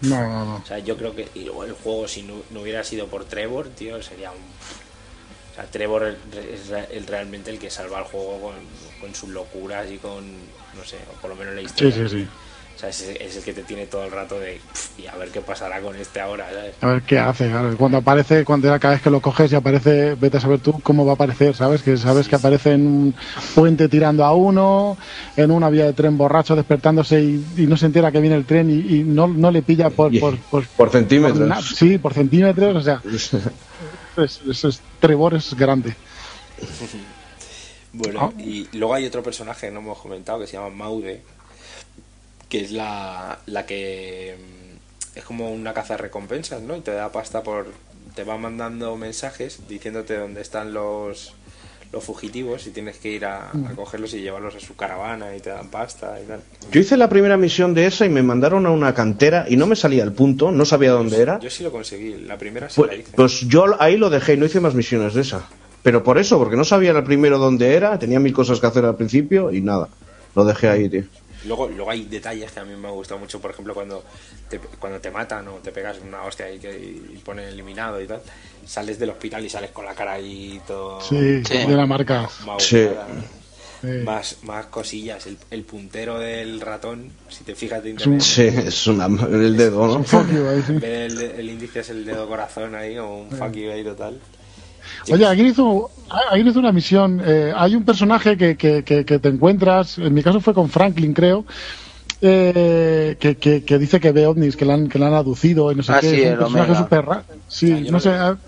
No, no, no. O sea, yo creo que el juego, si no, no hubiera sido por Trevor, tío, sería un... O sea, Trevor es el, realmente el que salva el juego con, con sus locuras y con, no sé, o por lo menos la Sí, historia. sí, sí. O sea, es, es el que te tiene todo el rato de... "Pff, Y a ver qué pasará con este ahora, ¿sabes? A ver qué hace. claro. Cuando aparece, cuando cada vez que lo coges y aparece, vete a saber tú cómo va a aparecer, ¿sabes? Que sabes que aparece en un puente tirando a uno, en una vía de tren borracho despertándose y, y no se entera que viene el tren y, y no, no le pilla por, por, por- Por centímetros. por sí, por centímetros, o sea, es, es- es- Trevor es grande. Bueno, Ah. y luego hay otro personaje que no hemos comentado que se llama Maude, que es la, la que mm, es como una caza de recompensas, ¿no? Y te da pasta por. te va mandando mensajes diciéndote dónde están los los fugitivos y tienes que ir a, a cogerlos y llevarlos a su caravana y te dan pasta y tal. Yo hice la primera misión de esa y me mandaron a una cantera y no me salía el punto, no sabía dónde era. Yo sí lo conseguí, la primera sí la Pues, hice. pues yo ahí lo dejé y no hice más misiones de esa. Pero por eso, porque no sabía el primero dónde era, tenía mil cosas que hacer al principio y nada. Lo dejé ahí, tío. Luego, luego hay detalles que a mí me han gustado mucho, por ejemplo, cuando te, cuando te matan o te pegas una hostia y, que, y pone eliminado y tal, sales del hospital y sales con la cara ahí todo... Sí, Sí. de la marca. más Sí. agujeada. Sí. Más, más cosillas, el, el puntero del ratón, si te fijas de un- internet, Sí, es una, el dedo, ¿no? En vez del- el, índice es el dedo corazón ahí, o un fuck you ahí total. Oye, alguien hizo, alguien hizo una misión. eh, hay un personaje que, que, que, que te encuentras, en mi caso fue con Franklin, creo, eh, que, que, que dice que ve ovnis, que le han, que le han aducido y no sé Ah, qué. sí, es un el personaje súper raro. Sí, Ah, no sé. lo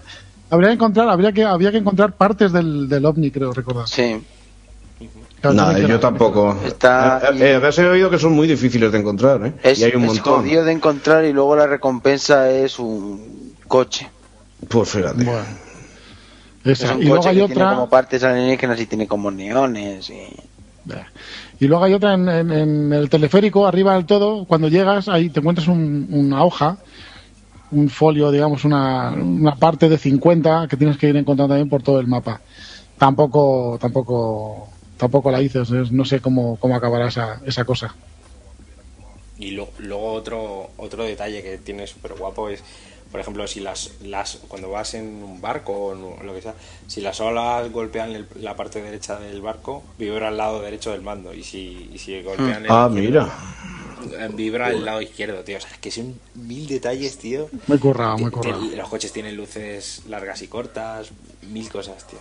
Habría que encontrar, habría que, había que encontrar partes del, del ovni, creo recordar. Sí. Claro, yo tampoco. Está- Eh, eh, has oído que son muy difíciles de encontrar, ¿eh? Es, y hay un es montón. jodido de encontrar y luego la recompensa es un coche. Pues fíjate. Bueno. Es Esa. un Y luego hay que tiene otra. como partes alienígenas y tiene como neones. Y... Y luego hay otra en, en- en el teleférico, arriba del todo, cuando llegas, ahí te encuentras un- una hoja, un folio, digamos, una, una parte de 50 que tienes que ir encontrando también por todo el mapa. Tampoco, tampoco, tampoco la hice, no sé cómo, cómo acabará esa, esa cosa. Y lo- luego otro otro detalle que tiene súper guapo es, por ejemplo, si las, las cuando vas en un barco o en lo que sea, si las olas golpean el- la parte derecha del barco, vibra al lado derecho del mando. Y si, y si golpean el Ah, mira. eh, vibra al lado izquierdo, tío. O sea, es que son mil detalles, tío. Muy currado, muy currado. los coches tienen luces largas y cortas, mil cosas, tío.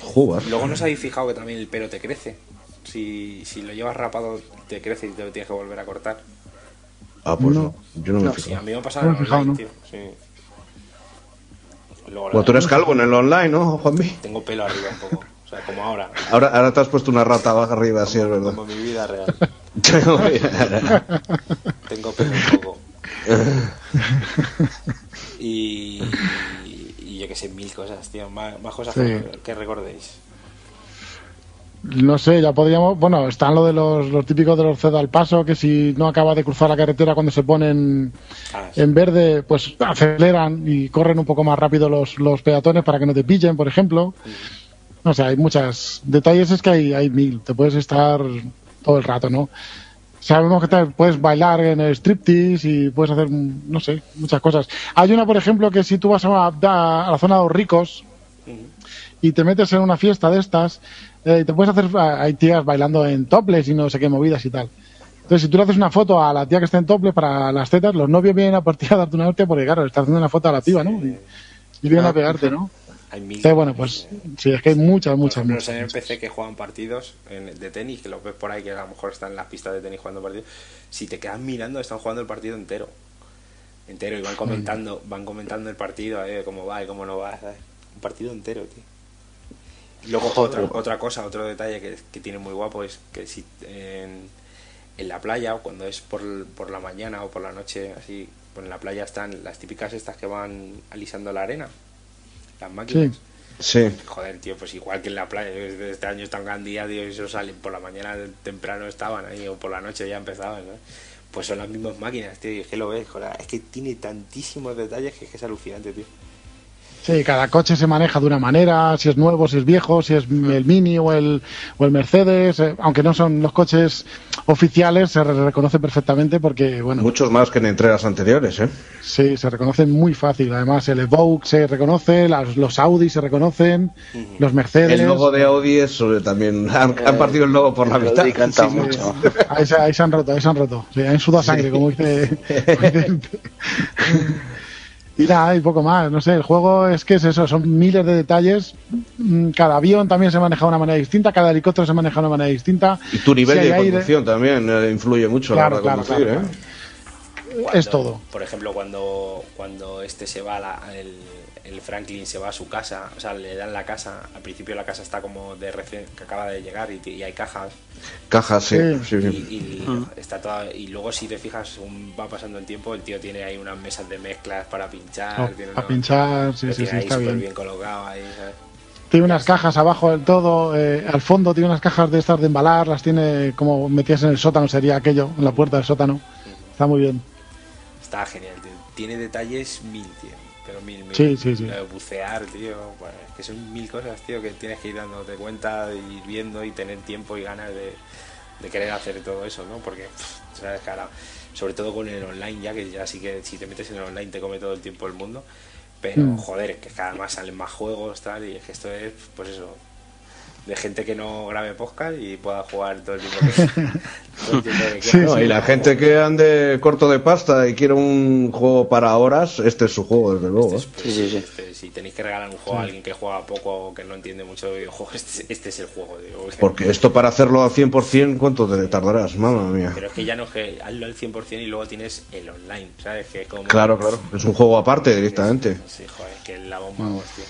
Joder. Luego no os habéis fijado que también el pelo te crece. Si, si lo llevas rapado, te crece y te lo tienes que volver a cortar. Ah, pues No. no. Yo no me he Sí, a fijado. mí me ha pasado No en fijado, online, ¿no? tío. Sí. Luego, Bueno, tú eres calvo en el online, ¿no, Juanmi? Tengo pelo arriba un poco. O sea, como ahora. Ahora, ahora te has puesto una rata abajo arriba, sí, es verdad. Como mi vida real. Tengo pelo un poco. Y, y yo que sé, mil cosas, tío. Más, más cosas Sí. que, que recordéis. No sé, ya podríamos. Bueno, están lo de los, los típicos de los cedo al paso, que si no acaba de cruzar la carretera cuando se ponen Ah, sí. en verde, pues aceleran y corren un poco más rápido los, los peatones para que no te pillen, por ejemplo. No sé, hay muchos detalles, es que hay, hay mil. Te puedes estar todo el rato, ¿no? Sabemos que te puedes bailar en el striptease y puedes hacer, no sé, muchas cosas. Hay una, por ejemplo, que si tú vas a, a la zona de los ricos, y te metes en una fiesta de estas, eh, te puedes hacer, hay tías bailando en topless y no sé qué movidas y tal. Entonces, si tú le haces una foto a la tía que está en topless para las tetas, los novios vienen a partir a darte una hostia porque, claro, le estás haciendo una foto a la piba, ¿no? Y, y vienen a pegarte, ¿no? Hay mil. Entonces, bueno, pues sí, es que hay muchas, Por muchas, ejemplo, muchas. los NPC que juegan partidos en- de tenis, que los ves por ahí, que a lo mejor están en las pistas de tenis jugando partidos, si te quedas mirando, están jugando el partido entero. Entero, y van comentando, van comentando el partido, eh, cómo va y cómo no va, ¿sabes? Un partido entero, tío. Y Luego otra, otra cosa, otro detalle que, que tiene muy guapo es que si en, en la playa, o cuando es por, por la mañana o por la noche, así, pues en la playa están las típicas estas que van alisando la arena, las máquinas. Sí. Joder, tío, pues igual que en la playa, este año están gandía, tío, y eso salen por la mañana temprano estaban ahí, o por la noche ya empezaban, ¿no? Pues son las mismas máquinas, tío, y es que lo ves, joder, es que tiene tantísimos detalles que es, que es alucinante, tío. Sí, cada coche se maneja de una manera, si es nuevo, si es viejo, si es el Mini o el, o el Mercedes, eh, aunque no son los coches oficiales, se re- reconoce perfectamente porque, bueno, Muchos más que en entregas anteriores, ¿eh? sí, se reconocen muy fácil. Además, el Evoque se reconoce, las- los Audi se reconocen, los Mercedes. El logo de Audi es sobre también. Han, han partido el logo por la mitad. Sí, mucho. Ahí se, ahí se han roto, ahí se han roto. Sí, han sudado sangre, como dice. y nada, y poco más. No sé, el juego es que es eso, son miles de detalles. Mm, Cada avión también se maneja de una manera distinta, cada helicóptero se maneja de una manera distinta. Y tu nivel Si de hay aire- conducción también eh, influye mucho a Claro, la hora de claro, conducir, claro, ¿eh? Cuando- Es todo. Por ejemplo, cuando, cuando este se va, a la- el, el Franklin se va a su casa, o sea, le dan la casa, al principio la casa está como de recién, que acaba de llegar y, y hay cajas, Cajas, sí. Sí. sí, y, y está toda, y luego si te fijas según va pasando el tiempo el tío tiene ahí unas mesas de mezclas para pinchar Oh, tiene para una- pinchar, sí, sí, tiene sí, ahí está bien. bien colocado ahí ¿sabes? Tiene unas cajas abajo del todo, eh, al fondo tiene unas cajas de estas de embalar, las tiene como metidas en el sótano, sería aquello, en la puerta del sótano. Está muy bien. Está genial, tío. Tiene detalles mil, tío. Pero mil, mil. Sí, sí, sí. De bucear, tío. Bueno, es que son mil cosas, tío, que tienes que ir dándote cuenta, ir viendo y tener tiempo y ganas de, de querer hacer todo eso, ¿no? Porque, pff, sabes ahora, sobre todo con el online, ya que ya sí que si te metes en el online te come todo el tiempo el mundo. Pero, Mm. joder, que cada vez salen más juegos, tal, y es que esto es, pues eso, de gente que no grabe podcast y pueda jugar todo el tiempo que, tiempo que Sí, y la gente que ande corto de pasta y quiere un juego para horas, este es su juego, desde luego. ¿eh? Este es- Sí, sí, sí. este, si tenéis que regalar un juego a alguien que juega poco o que no entiende mucho de videojuegos, este, este es el juego. digo, Porque esto para hacerlo al 100%, ¿cuánto te tardarás? Mamma mía. Pero es que ya no es que hazlo al 100% y luego tienes el online, ¿sabes? Que como... Claro, claro. Es un juego aparte directamente. Sí, joder, que es la bomba, hostia.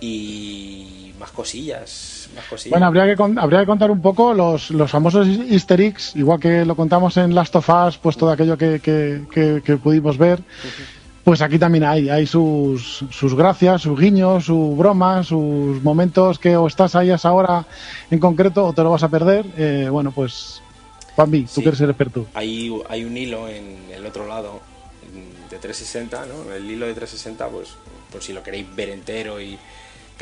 Y más cosillas, más cosillas. Bueno, habría que, habría que contar un poco los, los famosos easter eggs, igual que lo contamos en Last of Us, pues todo aquello que, que- que- que pudimos ver. Pues aquí también hay, hay sus, sus gracias, sus guiños, su broma, sus momentos que o estás ahí a esa hora en concreto o te lo vas a perder. Eh, bueno, pues, Juanvi, tú Sí. que eres el experto. hay, hay un hilo en el otro lado de 360, ¿no? El hilo de 360, pues por si lo queréis ver entero y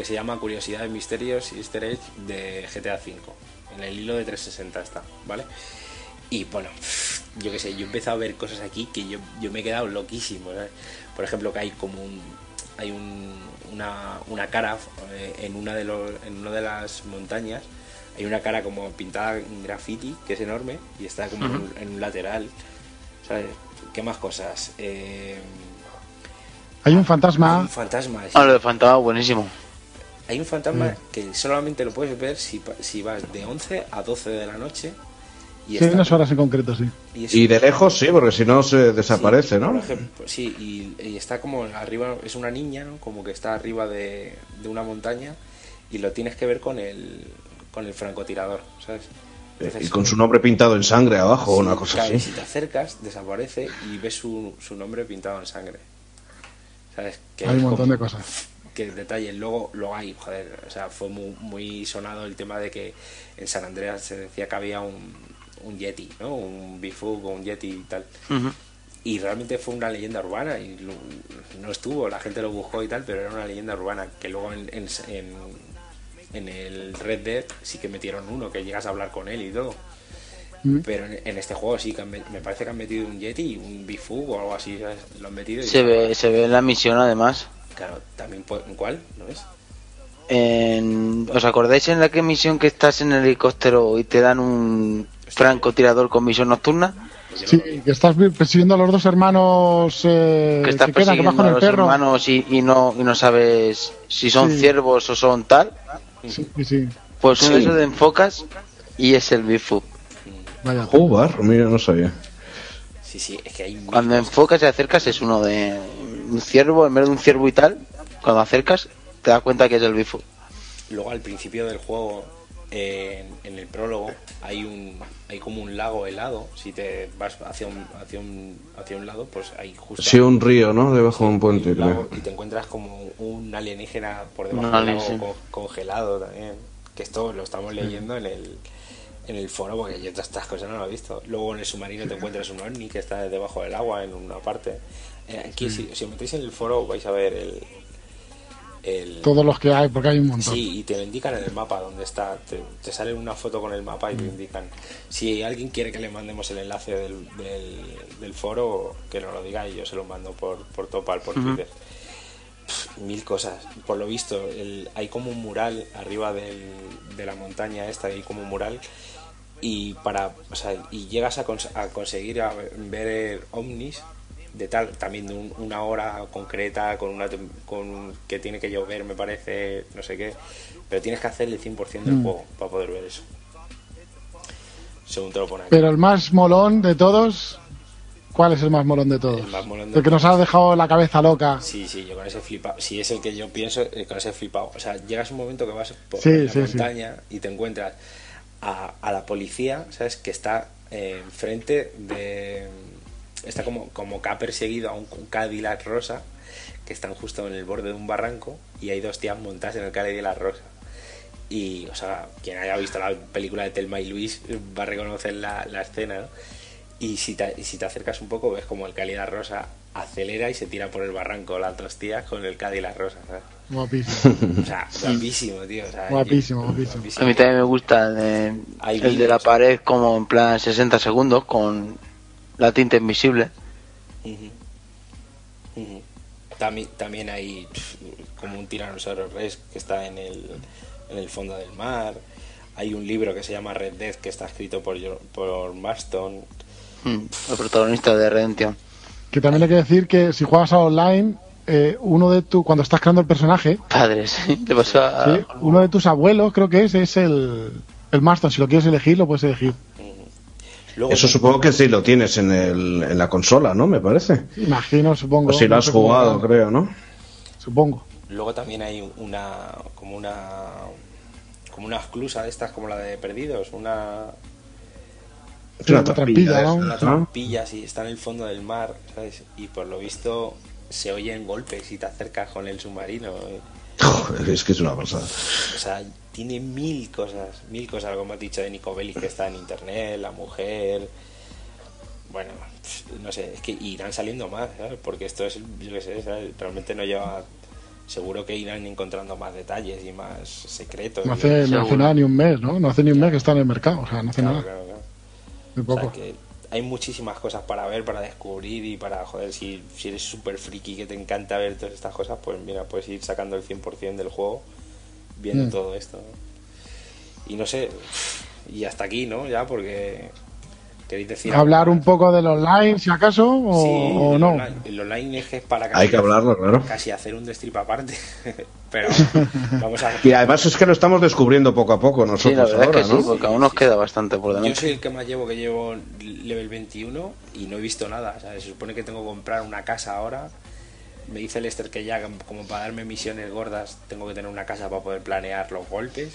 que se llama Curiosidades, Misterios y Easter Egg de GTA V. En el hilo de 360 está, ¿vale? Y bueno, yo qué sé, yo he empezado a ver cosas aquí que yo, yo me he quedado loquísimo. ¿sabes? Por ejemplo, que hay como un. Hay un, una, una cara eh, en una de los, en una de las montañas. Hay una cara como pintada en graffiti, que es enorme, y está como en, un, en un lateral. ¿Sabes? ¿Qué más cosas? Eh, Hay un hay fantasma. un fantasma. sí. Ah, lo de Fantasma, buenísimo. Hay un fantasma Mm. que solamente lo puedes ver si, pa- si vas de 11 a 12 de la noche. Y Sí, unas horas en concreto, sí. y es Y de lejos sí, porque si no se desaparece, Sí, ¿no? por ejemplo, sí, y, y está como arriba, es una niña, ¿no? Como que está arriba de, de una montaña y lo tienes que ver con el, con el francotirador, ¿sabes? Entonces, Y con su nombre pintado en sangre abajo o sí, una cosa claro, y así. Si te acercas, desaparece y ves su, su nombre pintado en sangre. ¿Sabes? Que Hay un montón como- de cosas. que detalle luego luego hay joder o sea fue muy, muy sonado el tema de que en San Andreas se decía que había un, un yeti no un bifug o un yeti y tal. Y realmente fue una leyenda urbana y lo- no estuvo la gente lo buscó y tal pero era una leyenda urbana que luego en, en, en, en el Red Dead sí que metieron uno que llegas a hablar con él y todo. Pero en, este juego sí que han me parece que han metido un yeti un bifug o algo así ¿sabes? lo han metido y Se ve, se ve en la misión además. Claro también ¿en cuál? ¿no es? En- ¿Os acordáis en la que misión que estás en el helicóptero y te dan un francotirador con misión nocturna? Sí, que estás persiguiendo a los dos hermanos eh, que estás que quedan, persiguiendo con a los perro. hermanos y, y no y no sabes si son Sí. ciervos o son tal. Sí, sí. Pues uno de esos de enfocas y es el Bifu. Vaya. Jugar, mira, no sabía. Sí, sí, es que hay Cuando enfocas y acercas es uno de un ciervo, en vez de un ciervo y tal, cuando acercas te das cuenta que es el Bifu. Luego al principio del juego, eh, en, en el prólogo, hay un hay como un lago helado. Si te vas hacia un, hacia un, hacia un lado, pues hay justo Sí, un río, ¿no? Debajo de un puente, un lago creo. y te encuentras como un alienígena por debajo Un del lago sí. congelado también. Que esto lo estamos leyendo en el en el foro porque yo todas estas cosas no lo he visto. Luego en el submarino te encuentras un ovni que está debajo del agua en una parte. Eh, aquí si, si os metéis en el foro vais a ver el, el Todos los que hay, porque hay un montón. Sí, y te lo indican en el mapa donde está. Te, te sale una foto con el mapa y Mm. te indican. Si alguien quiere que le mandemos el enlace del, del, del foro, que nos lo diga y yo se lo mando por, por Topal, por Twitter. Pff, mil cosas. Por lo visto, el- hay como un mural arriba del- de la montaña esta, hay como un mural. Y para o sea, y llegas a, cons- a conseguir a ver ovnis de tal también de un- una hora concreta con una con que tiene que llover me parece no sé qué pero tienes que hacer el 100% del Mm. juego para poder ver eso según te lo pone aquí Pero el más molón de todos, ¿cuál es el más molón de todos? El más molón de El que nos ha dejado la cabeza loca. Sí, sí, yo con ese flipado. Si es el que yo pienso, eh, con ese flipado. O sea, llegas un momento que vas por Sí, la sí, montaña y te encuentras a, a la policía, ¿sabes? Que está eh, enfrente de. Está como, como que ha perseguido a un, un Cadillac rosa que están justo en el borde de un barranco y hay dos tías montadas en el la Rosa. Y, o sea, quien haya visto la película de Telma y Luis va a reconocer la, la escena, ¿no? Y si, te, y si te acercas un poco, ves como el la Rosa acelera y se tira por el barranco las dos tías con el la Rosa, ¿sabes? Guapísimo. O sea, guapísimo, tío. O sea, Guapísimo, guapísimo. A mí también me gusta el de, el de la pared como en plan 60 segundos con la tinta invisible. También, también hay como un tiranosaurio rex que está en el, en el fondo del mar. Hay un libro que se llama Red Death que está escrito por, por Marston. Mm, El protagonista de Redemption. Que también hay que decir que si juegas a online, eh, uno de tu, cuando estás creando el personaje, Padres, te pasó a... ¿sí? uno de tus abuelos, creo que es, es el, el Marston. Si lo quieres elegir, lo puedes elegir. Luego, Eso supongo que sí lo tienes en, el, en la consola, ¿no? Me parece. Imagino, supongo. O si lo has jugado, creo, ¿no? Supongo. luego también hay una como una como una esclusa de estas como la de perdidos, una, Es una Una trampilla, ¿no? una trampilla así, está en el fondo del mar, ¿sabes? Y por lo visto se oyen golpes si te acercas con el submarino. Joder, es que es una pasada. O sea, tiene mil cosas, mil cosas, como has dicho de Nico Bellic que está en internet, la mujer. Bueno, no sé, es que irán saliendo más, ¿sabes? Porque esto es, yo qué sé, ¿sabes? realmente no lleva. Seguro que irán encontrando más detalles y más secretos. No hace, no hace Seguro. nada ni un mes, ¿no? No hace ni un mes que está en el mercado. O sea, no hace Claro, nada. claro, claro. Muy O poco. sea que hay muchísimas cosas para ver, para descubrir y para, joder, si, si eres súper friki que te encanta ver todas estas cosas, pues mira, puedes ir sacando el 100% del juego viendo Mm. todo esto. Y no sé, y hasta aquí, ¿no? Ya, porque queréis decir... Hablar un poco del online, si acaso, o, Sí, o el no. online- el online es que es para Hay que hablarlo, claro. casi hacer un destrip aparte. Pero vamos a... Y además es que lo estamos descubriendo poco a poco Sí, la nosotros verdad ahora, es que ¿no? sí, porque aún nos queda bastante por Yo delante. soy el que más llevo, que llevo level 21 y no he visto nada. O sea, se supone que tengo que comprar una casa ahora. Me dice Lester que ya, como para darme misiones gordas, tengo que tener una casa para poder planear los golpes.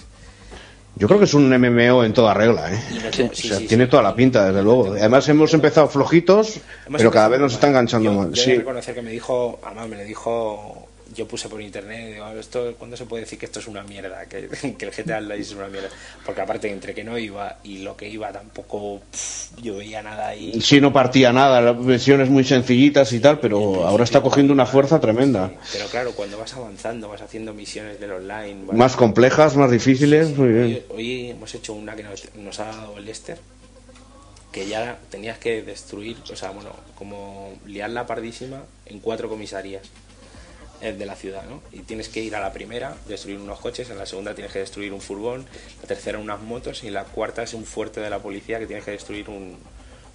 Yo creo que es un MMO en toda regla, ¿eh? Sí, O sea, sí, tiene sí. toda la pinta, desde luego. Además hemos empezado flojitos, Hemos pero cada vez nos está enganchando Yo- mal. Yo Sí. reconocer que me dijo, además me lo dijo, yo puse por internet, digo, esto, ¿cuándo se puede decir que esto es una mierda? Que, que el GTA Online es una mierda. Porque aparte, entre que no iba y lo que iba tampoco, pff, yo veía nada ahí. Sí, no partía nada, las versiones muy sencillitas y tal, pero ahora está cogiendo una fuerza tremenda. Pero claro, cuando vas avanzando, vas haciendo misiones del online. Más complejas, más difíciles, muy bien. Hoy, hoy hemos hecho una que nos, nos ha dado el Lester, que ya tenías que destruir, o sea, bueno, como liar la pardísima en cuatro comisarías de la ciudad, ¿no? Y tienes que ir a la primera, destruir unos coches, en la segunda tienes que destruir un furgón, la tercera unas motos y la cuarta es un fuerte de la policía que tienes que destruir un,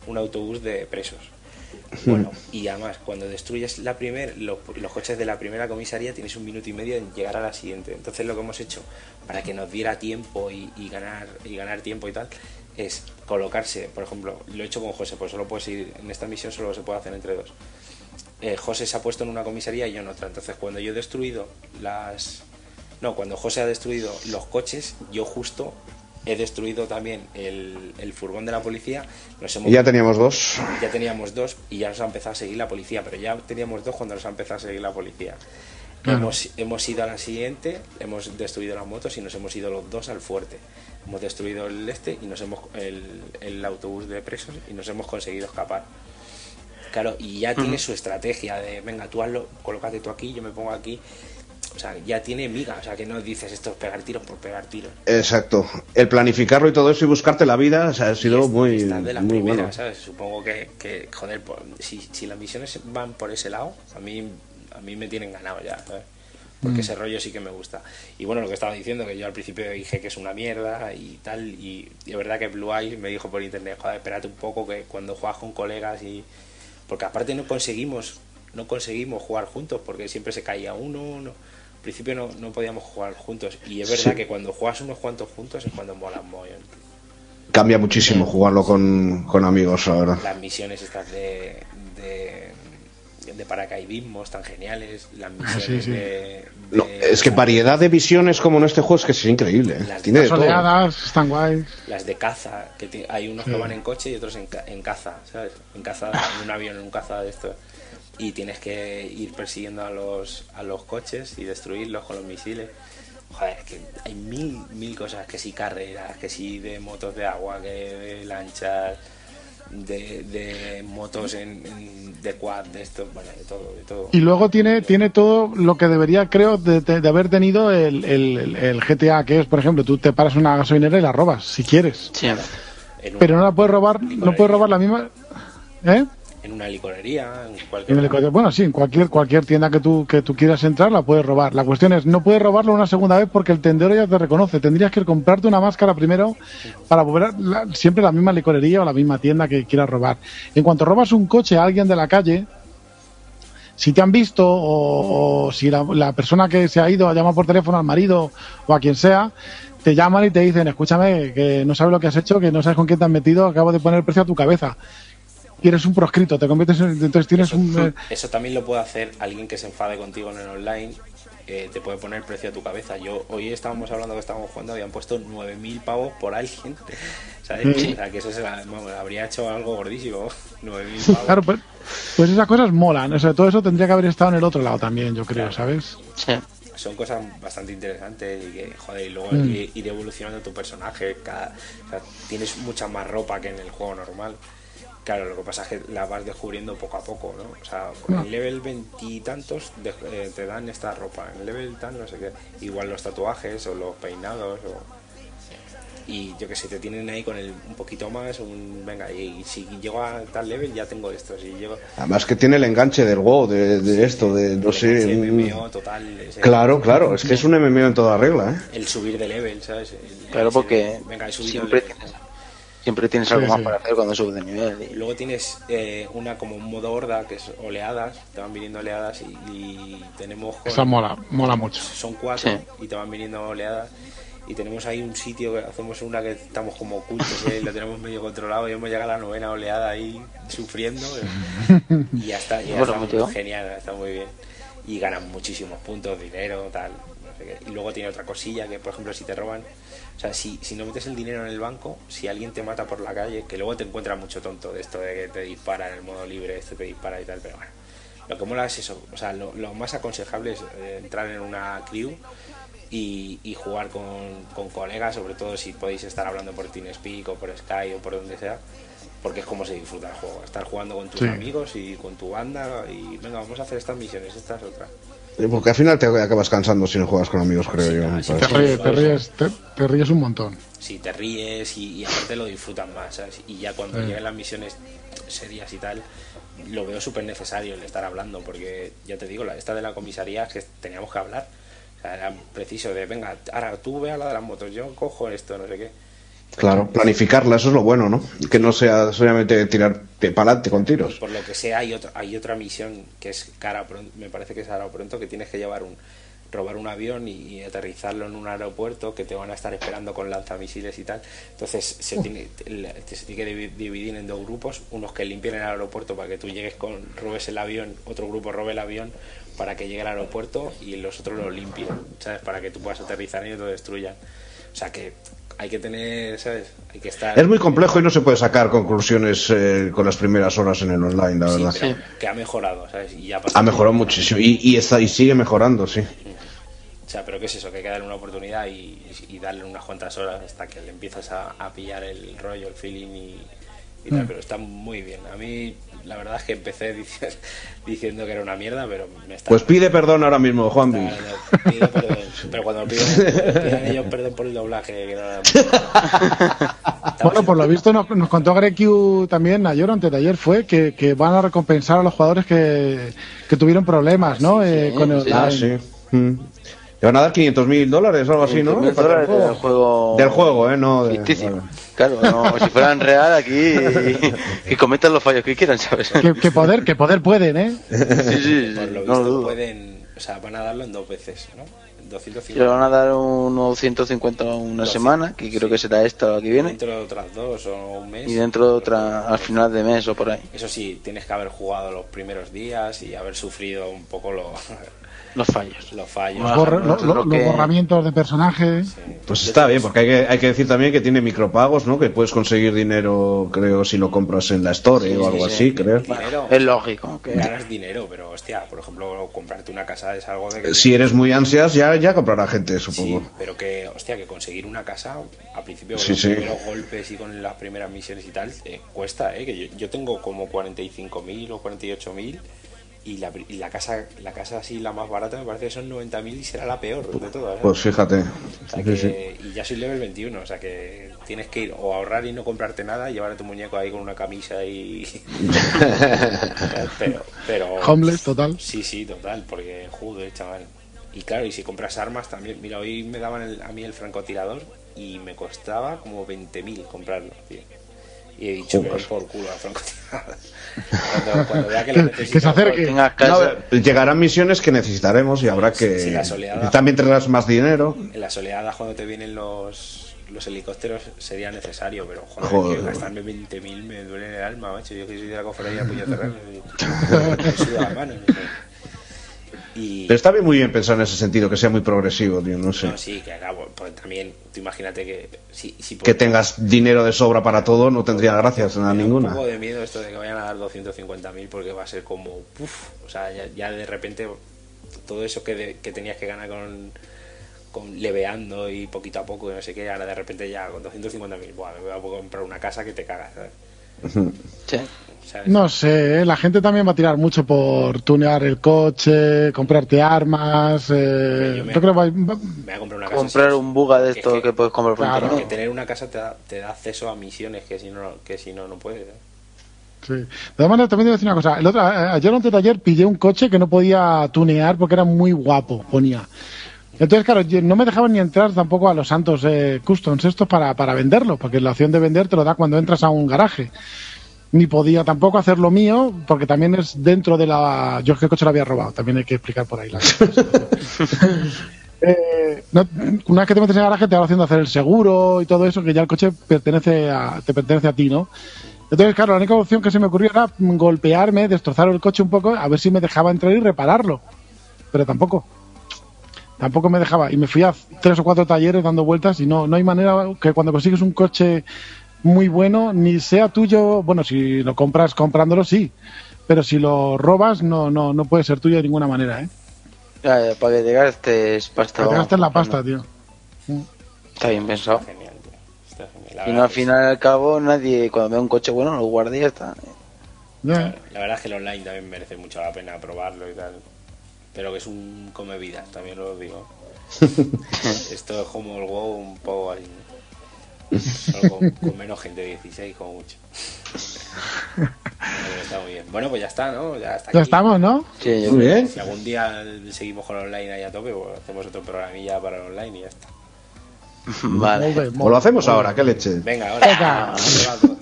un autobús de presos. Bueno, y además, cuando destruyes la primer, los, los coches de la primera comisaría, tienes un minuto y medio en llegar a la siguiente. Entonces, lo que hemos hecho para que nos diera tiempo y, y ganar y ganar tiempo y tal, es colocarse, por ejemplo, lo he hecho con José, pues solo puedes ir en esta misión, solo se puede hacer entre dos. Eh, José se ha puesto en una comisaría y yo en otra. Entonces, cuando yo he destruido las. No, cuando José ha destruido los coches, yo justo he destruido también el, el furgón de la policía. Nos hemos Y ya teníamos dos. ya teníamos dos y ya nos ha empezado a seguir la policía, pero ya teníamos dos cuando nos ha empezado a seguir la policía. Claro. Hemos, hemos ido a la siguiente, hemos destruido las motos y nos hemos ido los dos al fuerte. Hemos destruido el este y nos hemos el, el autobús de presos y nos hemos conseguido escapar. Claro, y ya tiene su estrategia de, venga, tú hazlo, colócate tú aquí, yo me pongo aquí. O sea, ya tiene miga, o sea, que no dices esto es pegar tiros por pegar tiros. Exacto. El planificarlo y todo eso y buscarte la vida o sea, ha sido muy, de las muy primeras, bueno. ¿sabes? Supongo que, que joder, por- si, si las misiones van por ese lado, a mí, a mí me tienen ganado ya, ¿sabes? Porque ese rollo sí que me gusta. Y bueno, lo que estaba diciendo, que yo al principio dije que es una mierda y tal, y, y es verdad que Blue Eyes me dijo por internet, joder, espérate un poco que cuando juegas con colegas y... Porque aparte no conseguimos, no conseguimos jugar juntos, porque siempre se caía uno, no, al principio no, no podíamos jugar juntos. Y es verdad Sí. que cuando juegas unos cuantos juntos es cuando mola mogollón. Cambia muchísimo jugarlo con, con amigos ahora. las misiones estas de, de, de paracaidismo están geniales, las misiones sí, sí. de, de- No, es que variedad de visiones como en este juego es que es increíble. ¿eh? Las Tiene de Las todo. oleadas están guays. las de caza, que hay unos que van en coche y otros en, ca- en caza, ¿sabes? En caza, en un avión, en un caza de estos. y tienes que ir persiguiendo a los, a los coches y destruirlos con los misiles. Joder, es que hay mil, mil cosas, que si carreras, que si de motos de agua, que de lanchas, de, de motos en, en- de quad, de esto, bueno, de todo, de todo. Y luego tiene, tiene todo lo que debería, creo, de, de- de haber tenido el, el- el GTA, que es, por ejemplo, tú te paras en una gasolinera y la robas, si quieres. Sí. Pero no la puedes robar, no puedes robar la misma. ¿Eh? En una licorería, en cualquier. Bueno, sí, en cualquier, cualquier tienda que tú, que tú quieras entrar la puedes robar. La cuestión es, no puedes robarlo una segunda vez porque el tendero ya te reconoce. Tendrías que comprarte una máscara primero para volver a la- siempre la misma licorería o la misma tienda que quieras robar. En cuanto robas un coche a alguien de la calle, si te han visto o, o si la, la persona que se ha ido ha llamado por teléfono al marido o a quien sea, te llaman y te dicen, escúchame, que no sabes lo que has hecho, que no sabes con quién te has metido, acabo de poner el precio a tu cabeza. Eres un proscrito, te conviertes en... Entonces tienes eso, un... eh, eso también lo puede hacer alguien que se enfade contigo en el online. eh, te puede poner precio a tu cabeza. Yo hoy estábamos hablando que estábamos jugando, habían puesto 9.000 pavos por alguien. ¿Sabes? O sea, que eso se la- habría hecho algo gordísimo. 9.000 pavos. Claro, pues, pues esas cosas molan. O sea, todo eso tendría que haber estado en el otro lado también, yo creo, ¿sabes? Sí. Son cosas bastante interesantes y que, joder, y luego Mm. ir, ir evolucionando tu personaje. Cada, o sea, tienes mucha más ropa que en el juego normal. Claro, lo que pasa es que la vas descubriendo poco a poco, ¿no? O sea, en el level veintitantos de- eh, te dan esta ropa, en el level tal, no sé qué. Igual los tatuajes o los peinados o... Y yo que sé, te tienen ahí con el, un poquito más, un... Venga, y, si llego a tal level ya tengo esto, si llego... Además que tiene el enganche del WoW, de, de esto, de no sé. Un- MMO total. ese- Claro, claro, es que es un MMO en toda regla, ¿eh? El subir de level, ¿sabes? El- Claro, porque Venga, he subido siempre tienes, siempre tienes algo Sí, más sí. para hacer cuando subes de nivel. Y luego tienes eh, una como un modo horda, que es oleadas, te van viniendo oleadas y, y tenemos... con- Esa mola, mola mucho. Son cuatro Sí. y te van viniendo oleadas. Y tenemos ahí un sitio que hacemos una que estamos como ocultos ¿eh? y lo tenemos medio controlado y hemos llegado a la novena oleada ahí sufriendo. ¿eh? Y ya está, y ya Bueno, está mucho. genial, está muy bien. Y ganan muchísimos puntos, dinero, tal. no sé qué. Y luego tiene otra cosilla que, por ejemplo, si te roban, o sea, si, si no metes el dinero en el banco, si alguien te mata por la calle, que luego te encuentras mucho tonto de esto de que te dispara en el modo libre, este te dispara y tal, pero bueno. Lo que mola es eso, o sea, lo, lo más aconsejable es eh, entrar en una crew y, y jugar con, con colegas, sobre todo si podéis estar hablando por TeamSpeak o por Skype o por donde sea, porque es como se disfruta el juego, estar jugando con tus Sí. amigos y con tu banda y venga, vamos a hacer estas misiones, estas otras. Eh, Porque al final te acabas cansando si no juegas con amigos, creo Sí, yo. sí, Te ríes, te ríes, te, te ríes un montón. Si te ríes y, y aparte lo disfrutan más, ¿sabes? Y ya cuando Sí. lleguen las misiones serias y tal, lo veo súper necesario el estar hablando, porque ya te digo, la, esta de la comisaría es que teníamos que hablar. O sea, era preciso de, venga, ahora tú ve a la de las motos, yo cojo esto, no sé qué. Claro, planificarla, eso es lo bueno, ¿no? Que no sea solamente tirar para adelante con tiros. Por lo que sea, hay otra, hay otra misión que es cara pronto, me parece que es ahora o pronto, que tienes que llevar un robar un avión y, y aterrizarlo en un aeropuerto que te van a estar esperando con lanzamisiles y tal. Entonces se tiene, se tiene que divi- dividir en dos grupos, unos que limpien el aeropuerto para que tú llegues con, robes el avión, otro grupo robe el avión para que llegue al aeropuerto y los otros lo limpien, ¿sabes? Para que tú puedas aterrizar y no te destruyan. O sea que hay que tener, ¿sabes? Hay que estar... Es muy complejo y no se puede sacar conclusiones eh, con las primeras horas en el online, la Sí, verdad. pero que ha mejorado, ¿sabes? Y ya ha mejorado muchísimo y, y está y sigue mejorando, sí. O sea, pero ¿qué es eso? Que hay que darle una oportunidad y, y darle unas cuantas horas hasta que le empiezas a, a pillar el rollo, el feeling y, y Mm. tal. Pero está muy bien. A mí, la verdad es que empecé dici- diciendo que era una mierda, pero me está. Pues pide perdón ahora mismo, Juanvi. está- pido perdón. Pero cuando pidan, pidan ellos perdón por el doblaje, que no era- Bueno, por lo visto nos, nos contó Grekiu también ayer, antes de ayer fue, que, que van a recompensar a los jugadores que, que tuvieron problemas, ¿no? Eh, con el Ah, online. sí. Mm. Le van a dar 500 mil dólares o algo así, ¿no? 500.000 Para el dólares del juego. Del juego, ¿eh? No de... Ficticio. vale. Claro, no, si fueran real aquí, que cometan los fallos que quieran, ¿sabes? Que, que poder, que poder pueden, ¿eh? Sí, sí, por lo no lo visto dudo. pueden. O sea, van a darlo en dos veces, ¿no? En 250. Le van a dar unos 150 una semana, que creo que será esta la que viene, Dentro de otras dos o un mes. y dentro de otra al final de mes o por ahí. Eso sí, tienes que haber jugado los primeros días y haber sufrido un poco lo, Los fallos. los fallos. Más Borra- lo- lo- lo los que- borramientos de personajes. Pues está bien, porque hay que, hay que decir también que tiene micropagos, ¿no? Que puedes conseguir dinero, creo, si lo compras en la Store Sí, o algo sí, así, sí. creo. Dinero. Es lógico. Que... Ganas dinero, pero hostia, por ejemplo, comprarte una casa es algo de que... Si eres muy ansias, ya, ya comprará gente, Sí, supongo. pero que, hostia, que conseguir una casa a principio con Sí, los sí. primeros golpes y con las primeras misiones y tal, eh, cuesta, ¿eh? Que yo, yo tengo como 45.000 o 48.000 y la, y la casa la casa así, la más barata, me parece que son 90.000 y será la peor de todas. ¿eh? Pues fíjate. O sea Sí, que- sí. Y ya soy level 21, o sea que tienes que ir o ahorrar y no comprarte nada y llevar a tu muñeco ahí con una camisa y... pero, pero... Homeless, total. Sí, sí, total, porque joder, chaval. Y claro, y si compras armas también. Mira, hoy me daban el- a mí el francotirador y me costaba como 20.000 comprarlo, tío. Y he dicho que Joder. voy por culo al francotirador. Cuando, cuando vea que lo Que- que se acerque. No, llegarán misiones que necesitaremos y habrá que... Sí. También tendrás más dinero. En las oleadas cuando te vienen los, los helicópteros sería necesario, pero joder, Joder. que gastarme 20.000 me duele en el alma, macho. Yo que soy de la cofradía Puño Terreno. Me suda la mano. no sé. Y... Pero está bien muy bien pensar en ese sentido, que sea muy progresivo, tío, no sé. No, sí, que acabo. Pues también, tú imagínate que si, si por- Que tengas dinero de sobra para todo no tendría gracias a me da ninguna. Un poco de miedo esto de que vayan a dar 250.000 porque va a ser como, puf, o sea, ya, ya de repente todo eso que, de- que tenías que ganar con, con leveando y poquito a poco y no sé qué, ahora de repente ya con 250.000, buah, me voy a comprar una casa que te cagas, ¿sabes? Sí. ¿Sabes? No sé, ¿eh? la gente también va a tirar mucho por tunear el coche, comprarte armas. Eh, Yo me- yo creo que va- va- Me voy a comprar una casa. Comprar sí, un buga de Es esto que- que, puedes comprar por Claro. internet. Que tener una casa te da, te da acceso a misiones que si no, que si no, no puedes. ¿eh? Sí. De todas maneras, también te voy a decir una cosa. El otro, a- ayer o antes de ayer pillé un coche que no podía tunear porque era muy guapo, ponía. Entonces, claro, yo- no me dejaban ni entrar tampoco a los santos eh, customs estos para, para venderlo, porque la opción de vender te lo da cuando entras a un garaje. Ni podía tampoco hacer lo mío, porque también es dentro de la... Yo es que el coche lo había robado, también hay que explicar por ahí las cosas. Eh, no- una vez que te metes en el garaje te haciendo hacer el seguro y todo eso, que ya el coche pertenece a, te pertenece a ti, ¿no? Entonces, claro, la única opción que se me ocurrió era golpearme, destrozar el coche un poco, a ver si me dejaba entrar y repararlo. Pero tampoco. Tampoco me dejaba. Y me fui a tres o cuatro talleres dando vueltas y no, no hay manera que cuando consigues un coche muy bueno, ni sea tuyo, bueno, si lo compras comprándolo, sí. Pero si lo robas, no, no, no puede ser tuyo de ninguna manera, ¿eh? Ya, ya, para que te gastes pasta. Para que te gastes la pasta, tío. Está bien pensado. Genial, tío. Está genial. La Y no, al final y al cabo, nadie, cuando ve un coche bueno, lo guarda y ya está. La verdad es que el online también merece mucho la pena probarlo y tal. Pero que es un come vidas, también lo digo. Esto es como el WoW un poco así. Solo con, con menos gente, 16 como mucho. Pero está muy bien. Bueno, pues ya está, ¿no? Ya, está Ya aquí. estamos, ¿no? Sí, Muy bien. Si algún día seguimos con el online ahí a tope, pues hacemos otro programilla para el online y ya está. Vale. O lo bé. hacemos ahora, qué leche. Venga, ahora. Venga.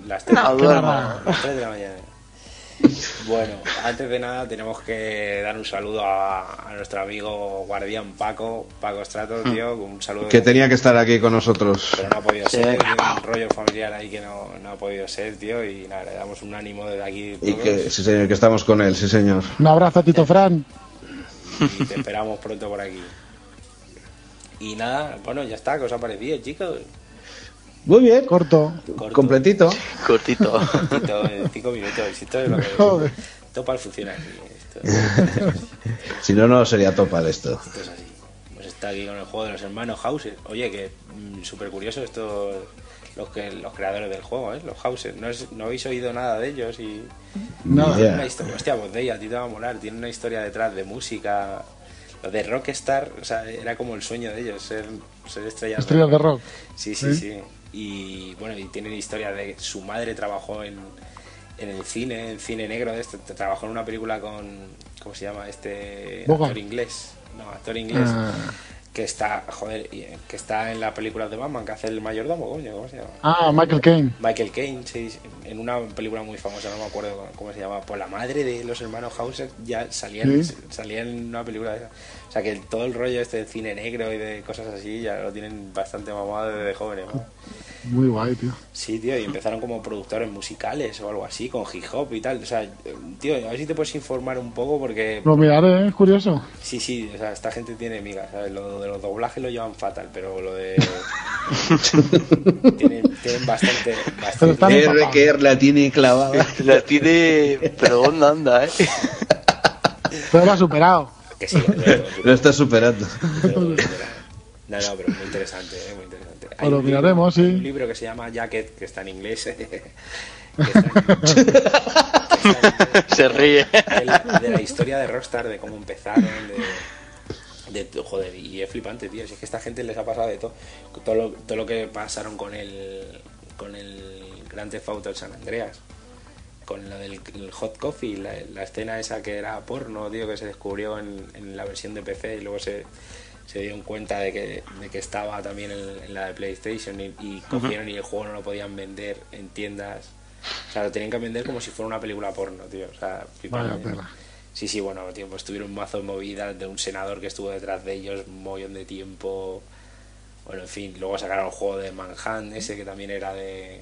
Las tres, No, las duermo. tres de la mañana. Bueno, antes de nada tenemos que dar un saludo a, a nuestro amigo guardián Paco, Paco Stratos, tío, un saludo. Que tenía que estar aquí con nosotros. Pero no ha podido Sí. ser, tiene un rollo familiar ahí que no, no ha podido ser, tío, y nada, le damos un ánimo desde aquí Y que, sí, señor, que estamos con él, sí, señor. Un abrazo a Tito Fran. y te esperamos pronto por aquí. Y nada, bueno, ya está, ¿qué os ha parecido, chicos? Muy bien. Corto. Corto. Completito. Cortito. Cinco minutos, esto es lo que... Para funciona aquí, esto, Si no, no sería topa de esto. esto es así. Pues está aquí con el juego de los hermanos Hauser. Oye, que súper curioso esto, los que los creadores del juego, ¿eh? Los Hauser. No, es- no habéis oído nada de ellos y... Ni idea. Una historia, hostia, pues de ella, a ti te va a molar. Tiene una historia detrás de música. Lo de Rockstar, o sea, era como el sueño de ellos, ser, ser estrellas, Estrellas de rock. Sí, sí, sí. Y bueno, y tienen historia de su madre trabajó en, en el cine, en cine negro de este, trabajó en una película con, ¿cómo se llama? Este actor inglés. No, actor inglés. Ah. Que está, joder, eh, que está en la película de Batman, que hace el mayordomo, coño, ¿cómo se llama? Ah, Michael Caine. Michael Caine, sí, en una película muy famosa, no me acuerdo cómo- se llama, pues la madre de los hermanos Hauser ya salía Sí. salía en una película de esa. O sea que el- todo el rollo este de cine negro y de cosas así ya lo tienen bastante mamado desde jóvenes. ¿no? Muy guay, tío. Sí, tío, y empezaron como productores musicales o algo así, con hip hop y tal. O sea, tío, a ver si te puedes informar un poco porque... Lo miraré, es curioso. Sí, sí, o sea, esta gente tiene migas, ¿sabes? Lo de los doblajes lo llevan fatal, pero lo de... tienen, tienen bastante... Bastante... La tiene clavada. La tiene. Pero ¿dónde anda, eh? Pero lo ha superado. Que sí, lo- Lo está superando. No, no, pero muy interesante, eh, muy interesante. Hay Pues lo un libro- miraremos, sí. Un libro que se llama Jacket, que está en inglés. que está en- que está en inglés, Se ríe. de la, de la historia de Rockstar, de cómo empezaron, de, de- joder, y es flipante, tío. Si es que a esta gente les ha pasado de todo, todo lo, todo lo que pasaron con el con el Grand Theft Auto San Andreas, con lo del el hot coffee, la, la escena esa que era porno, tío, que se descubrió en, en la versión de PC y luego se se dieron cuenta de que, de que estaba también en, en la de PlayStation y, y cogieron y el juego no lo podían vender en tiendas. O sea, lo tenían que vender como si fuera una película porno, tío. O sea. Vaya. Sí, sí, bueno, tío, pues tuvieron un mazo de movidas de un senador que estuvo detrás de ellos un mollón de tiempo. Bueno, en fin, luego sacaron el juego de Manhunt, ese que también era de.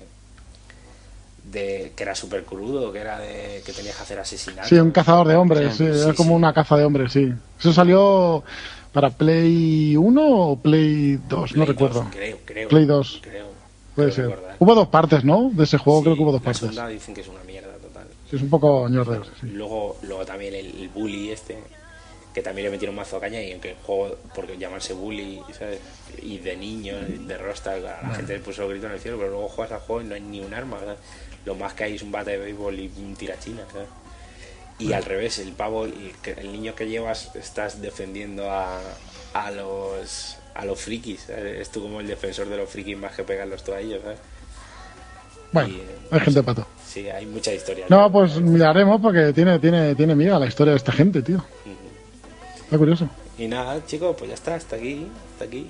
De que era súper crudo, que era de. que tenías que hacer asesinatos. Sí, un cazador de hombres, sí, Sí, es como sí. una caza de hombres, sí. Eso salió para Play 1 o Play 2, no recuerdo. 2, creo, creo. Play 2. Creo. Puede creo ser. recordar. Hubo dos partes, ¿no? De ese juego Sí, creo que hubo dos la partes. segunda dicen que es una mierda total. Sí, es un poco ñorder. Luego, luego también el, el bully este, que también le metieron mazo de caña y aunque el juego, porque llamarse bully, ¿sabes? Y de niño, de Rockstar, la gente le puso el grito en el cielo, pero luego juegas al juego y no hay ni un arma, ¿sabes? Lo más que hay es un bate de béisbol y un tirachina, ¿sabes? Y al revés, el pavo, el niño que llevas, estás defendiendo a, a los a los frikis, ¿sabes? Es tú como el defensor de los frikis más que pegarlos tú a ellos, ¿sabes? Bueno, Y, eh, hay gente pato. Sí, hay mucha historia. No, pues miraremos porque tiene, tiene, tiene miga la historia de esta gente, tío. Está curioso. Y nada, chicos, pues ya está, hasta aquí, hasta aquí.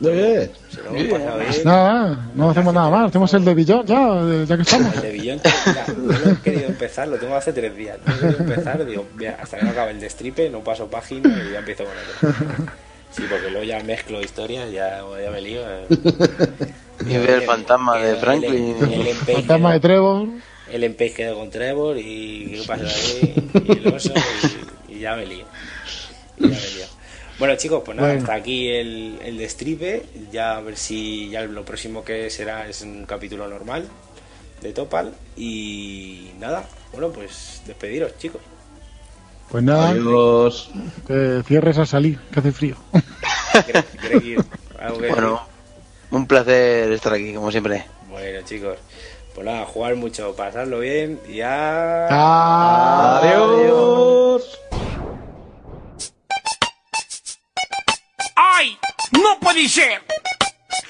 Bien. Se lo. Nada, no hacemos nada más. Hacemos el de Billón ya, eh, ya que estamos. El de Billón, no lo he querido empezar, lo tengo hace tres días. No he querido empezar, digo, mira, hasta que no acabe el destripe, no paso página y ya empiezo con otro. Sí, porque luego ya mezclo historias, ya, ya me lío. eh. Y ve el fantasma de El- Franklin. El, el Fantasma de quedó- Trevor. el Empage quedó con Trevor y qué pasa ahí, y el oso, y, y ya me lío. Y ya me lío. Bueno chicos, pues nada, Bueno. hasta aquí el, el destripe. Ya a ver si ya lo próximo que será es un capítulo normal de Topal. Y nada, bueno, pues despediros chicos. Pues nada, Adiós. que cierres a salir, que hace frío. Gre- Greggy, ¿algo que Bueno, un placer estar aquí, como siempre. Bueno chicos, pues nada, jugar mucho, pasarlo bien y ya... Adiós. ¡Ay! ¡No puede ser!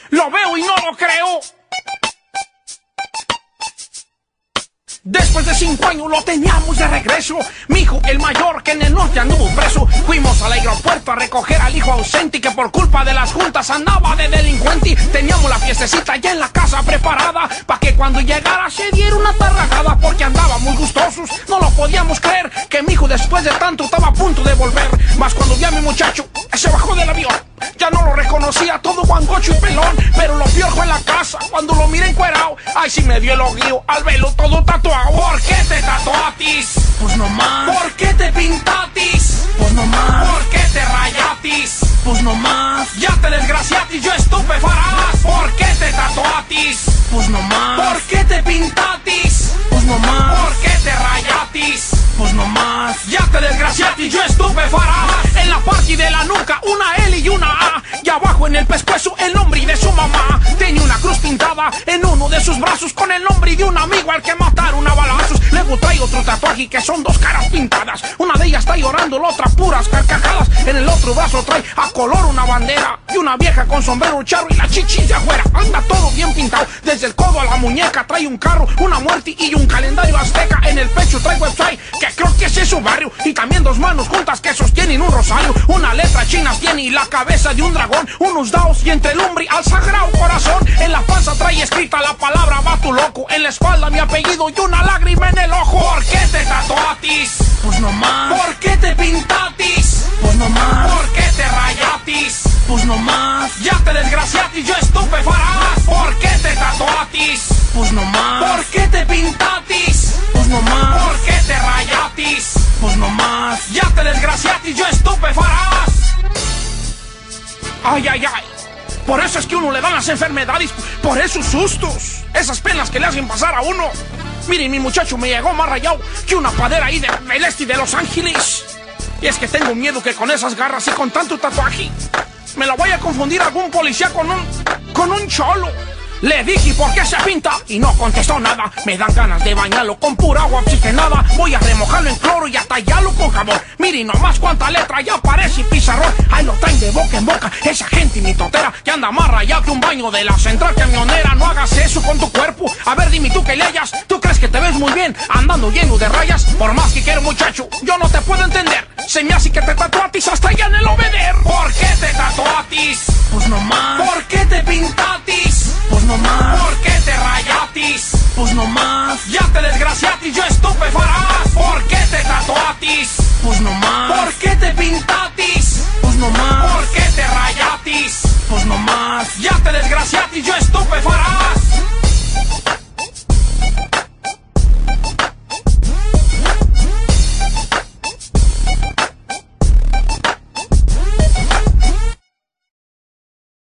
Lo veo y no lo creo. Después de cinco años lo teníamos de regreso. Mi hijo, el mayor, que en el norte anduvo preso. Fuimos al aeropuerto a recoger al hijo ausente que por culpa de las juntas andaba de delincuente. Teníamos la fiestecita ya en la casa preparada. Pa' que cuando llegara se diera una tarragada porque andábamos gustosos. No lo podíamos creer que mi hijo después de tanto estaba a punto de volver. Más cuando vi a mi muchacho, se bajó del avión. Ya no lo reconocía todo guangocho y pelón, pero lo vio en la casa cuando lo miré encuerao. Ay, si me dio el oguío al velo todo tatuado. ¿Por qué te tatuatis? Pues no más. ¿Por qué te pintatis? Pues no más. ¿Por qué te rayatis? Pues no más. Ya te desgraciatis, yo estupefarás. ¿Por qué te tatuatis? Pues no más. ¿Por qué te pintatis? Pues no más. ¿Por qué te rayatis? Pues no más. Ya te desgraciatis, yo estupefarás. En la parte de la nuca, una L y una A. Y abajo en el pescuezo, el nombre de su mamá. Tenía una cruz pintada en uno de sus brazos con el nombre de un amigo al que mataron a balazos. Luego trae otro tatuaje que son dos caras pintadas. Una de ellas está llorando, la otra puras carcajadas. En el otro brazo trae a color una bandera y una vieja con sombrero charro y la chichis de afuera. Anda todo bien pintado, desde el codo a la muñeca trae un carro, una muerte y un calendario azteca. En el pecho trae website que creo que ese es su barrio. Y también dos manos juntas que sostienen un rosario. Una letra china tiene y la cabeza de un dragón. Unos daos y entre el umbri al sagrado corazón. En la panza trae escrita la palabra va tu loco. En la espalda mi apellido y una lágrima en el ojo. ¿Por qué te tatuatis? Pues no más. ¿Por qué te pintatis? Pues no más. ¿Por qué te rayatis? Pues no más. Ya te desgraciatis, yo estupefarás. ¿Por qué te pues no más. ¿Por qué te pintatis? Pues no más. ¿Por qué te rayatis? Pues no más. Ya te desgraciatis, yo estupefarás. Ay, ay, ay. Por eso es que uno le dan las enfermedades, por esos sustos, esas penas que le hacen pasar a uno. Miren, mi muchacho me llegó más rayado que una padera ahí de, del este de Los Ángeles. Y es que tengo miedo que con esas garras y con tanto tatuaje me la vaya a confundir algún policía con un. con un cholo. Le dije por qué se pinta y no contestó nada. Me dan ganas de bañarlo con pura agua oxigenada. Voy a remojarlo en cloro y a tallarlo con jabón. Miren nomás cuánta letra ya parece pizarrón. Ahí lo traen de boca en boca. Esa gente mitotera que anda más rayado que un baño de la central camionera. No hagas eso con tu cuerpo. A ver, dime tú que le hayas. ¿Tú crees que te ves muy bien andando lleno de rayas? Por más que quiero, muchacho, yo no te puedo entender. Se me hace que te tatuatis hasta allá en el obeder. ¿Por qué te tatuatis? Pues no más. ¿Por qué te pintatis? Pues nomás. ¿Por qué te rayatis? Pues nomás. Ya te desgraciatis, yo estupe farás. ¿Por qué te tatuatis? Pues nomás. ¿Por qué te pintatis? Pues nomás. ¿Por qué te rayatis? Pues nomás. Ya te desgraciatis, yo estupe farás.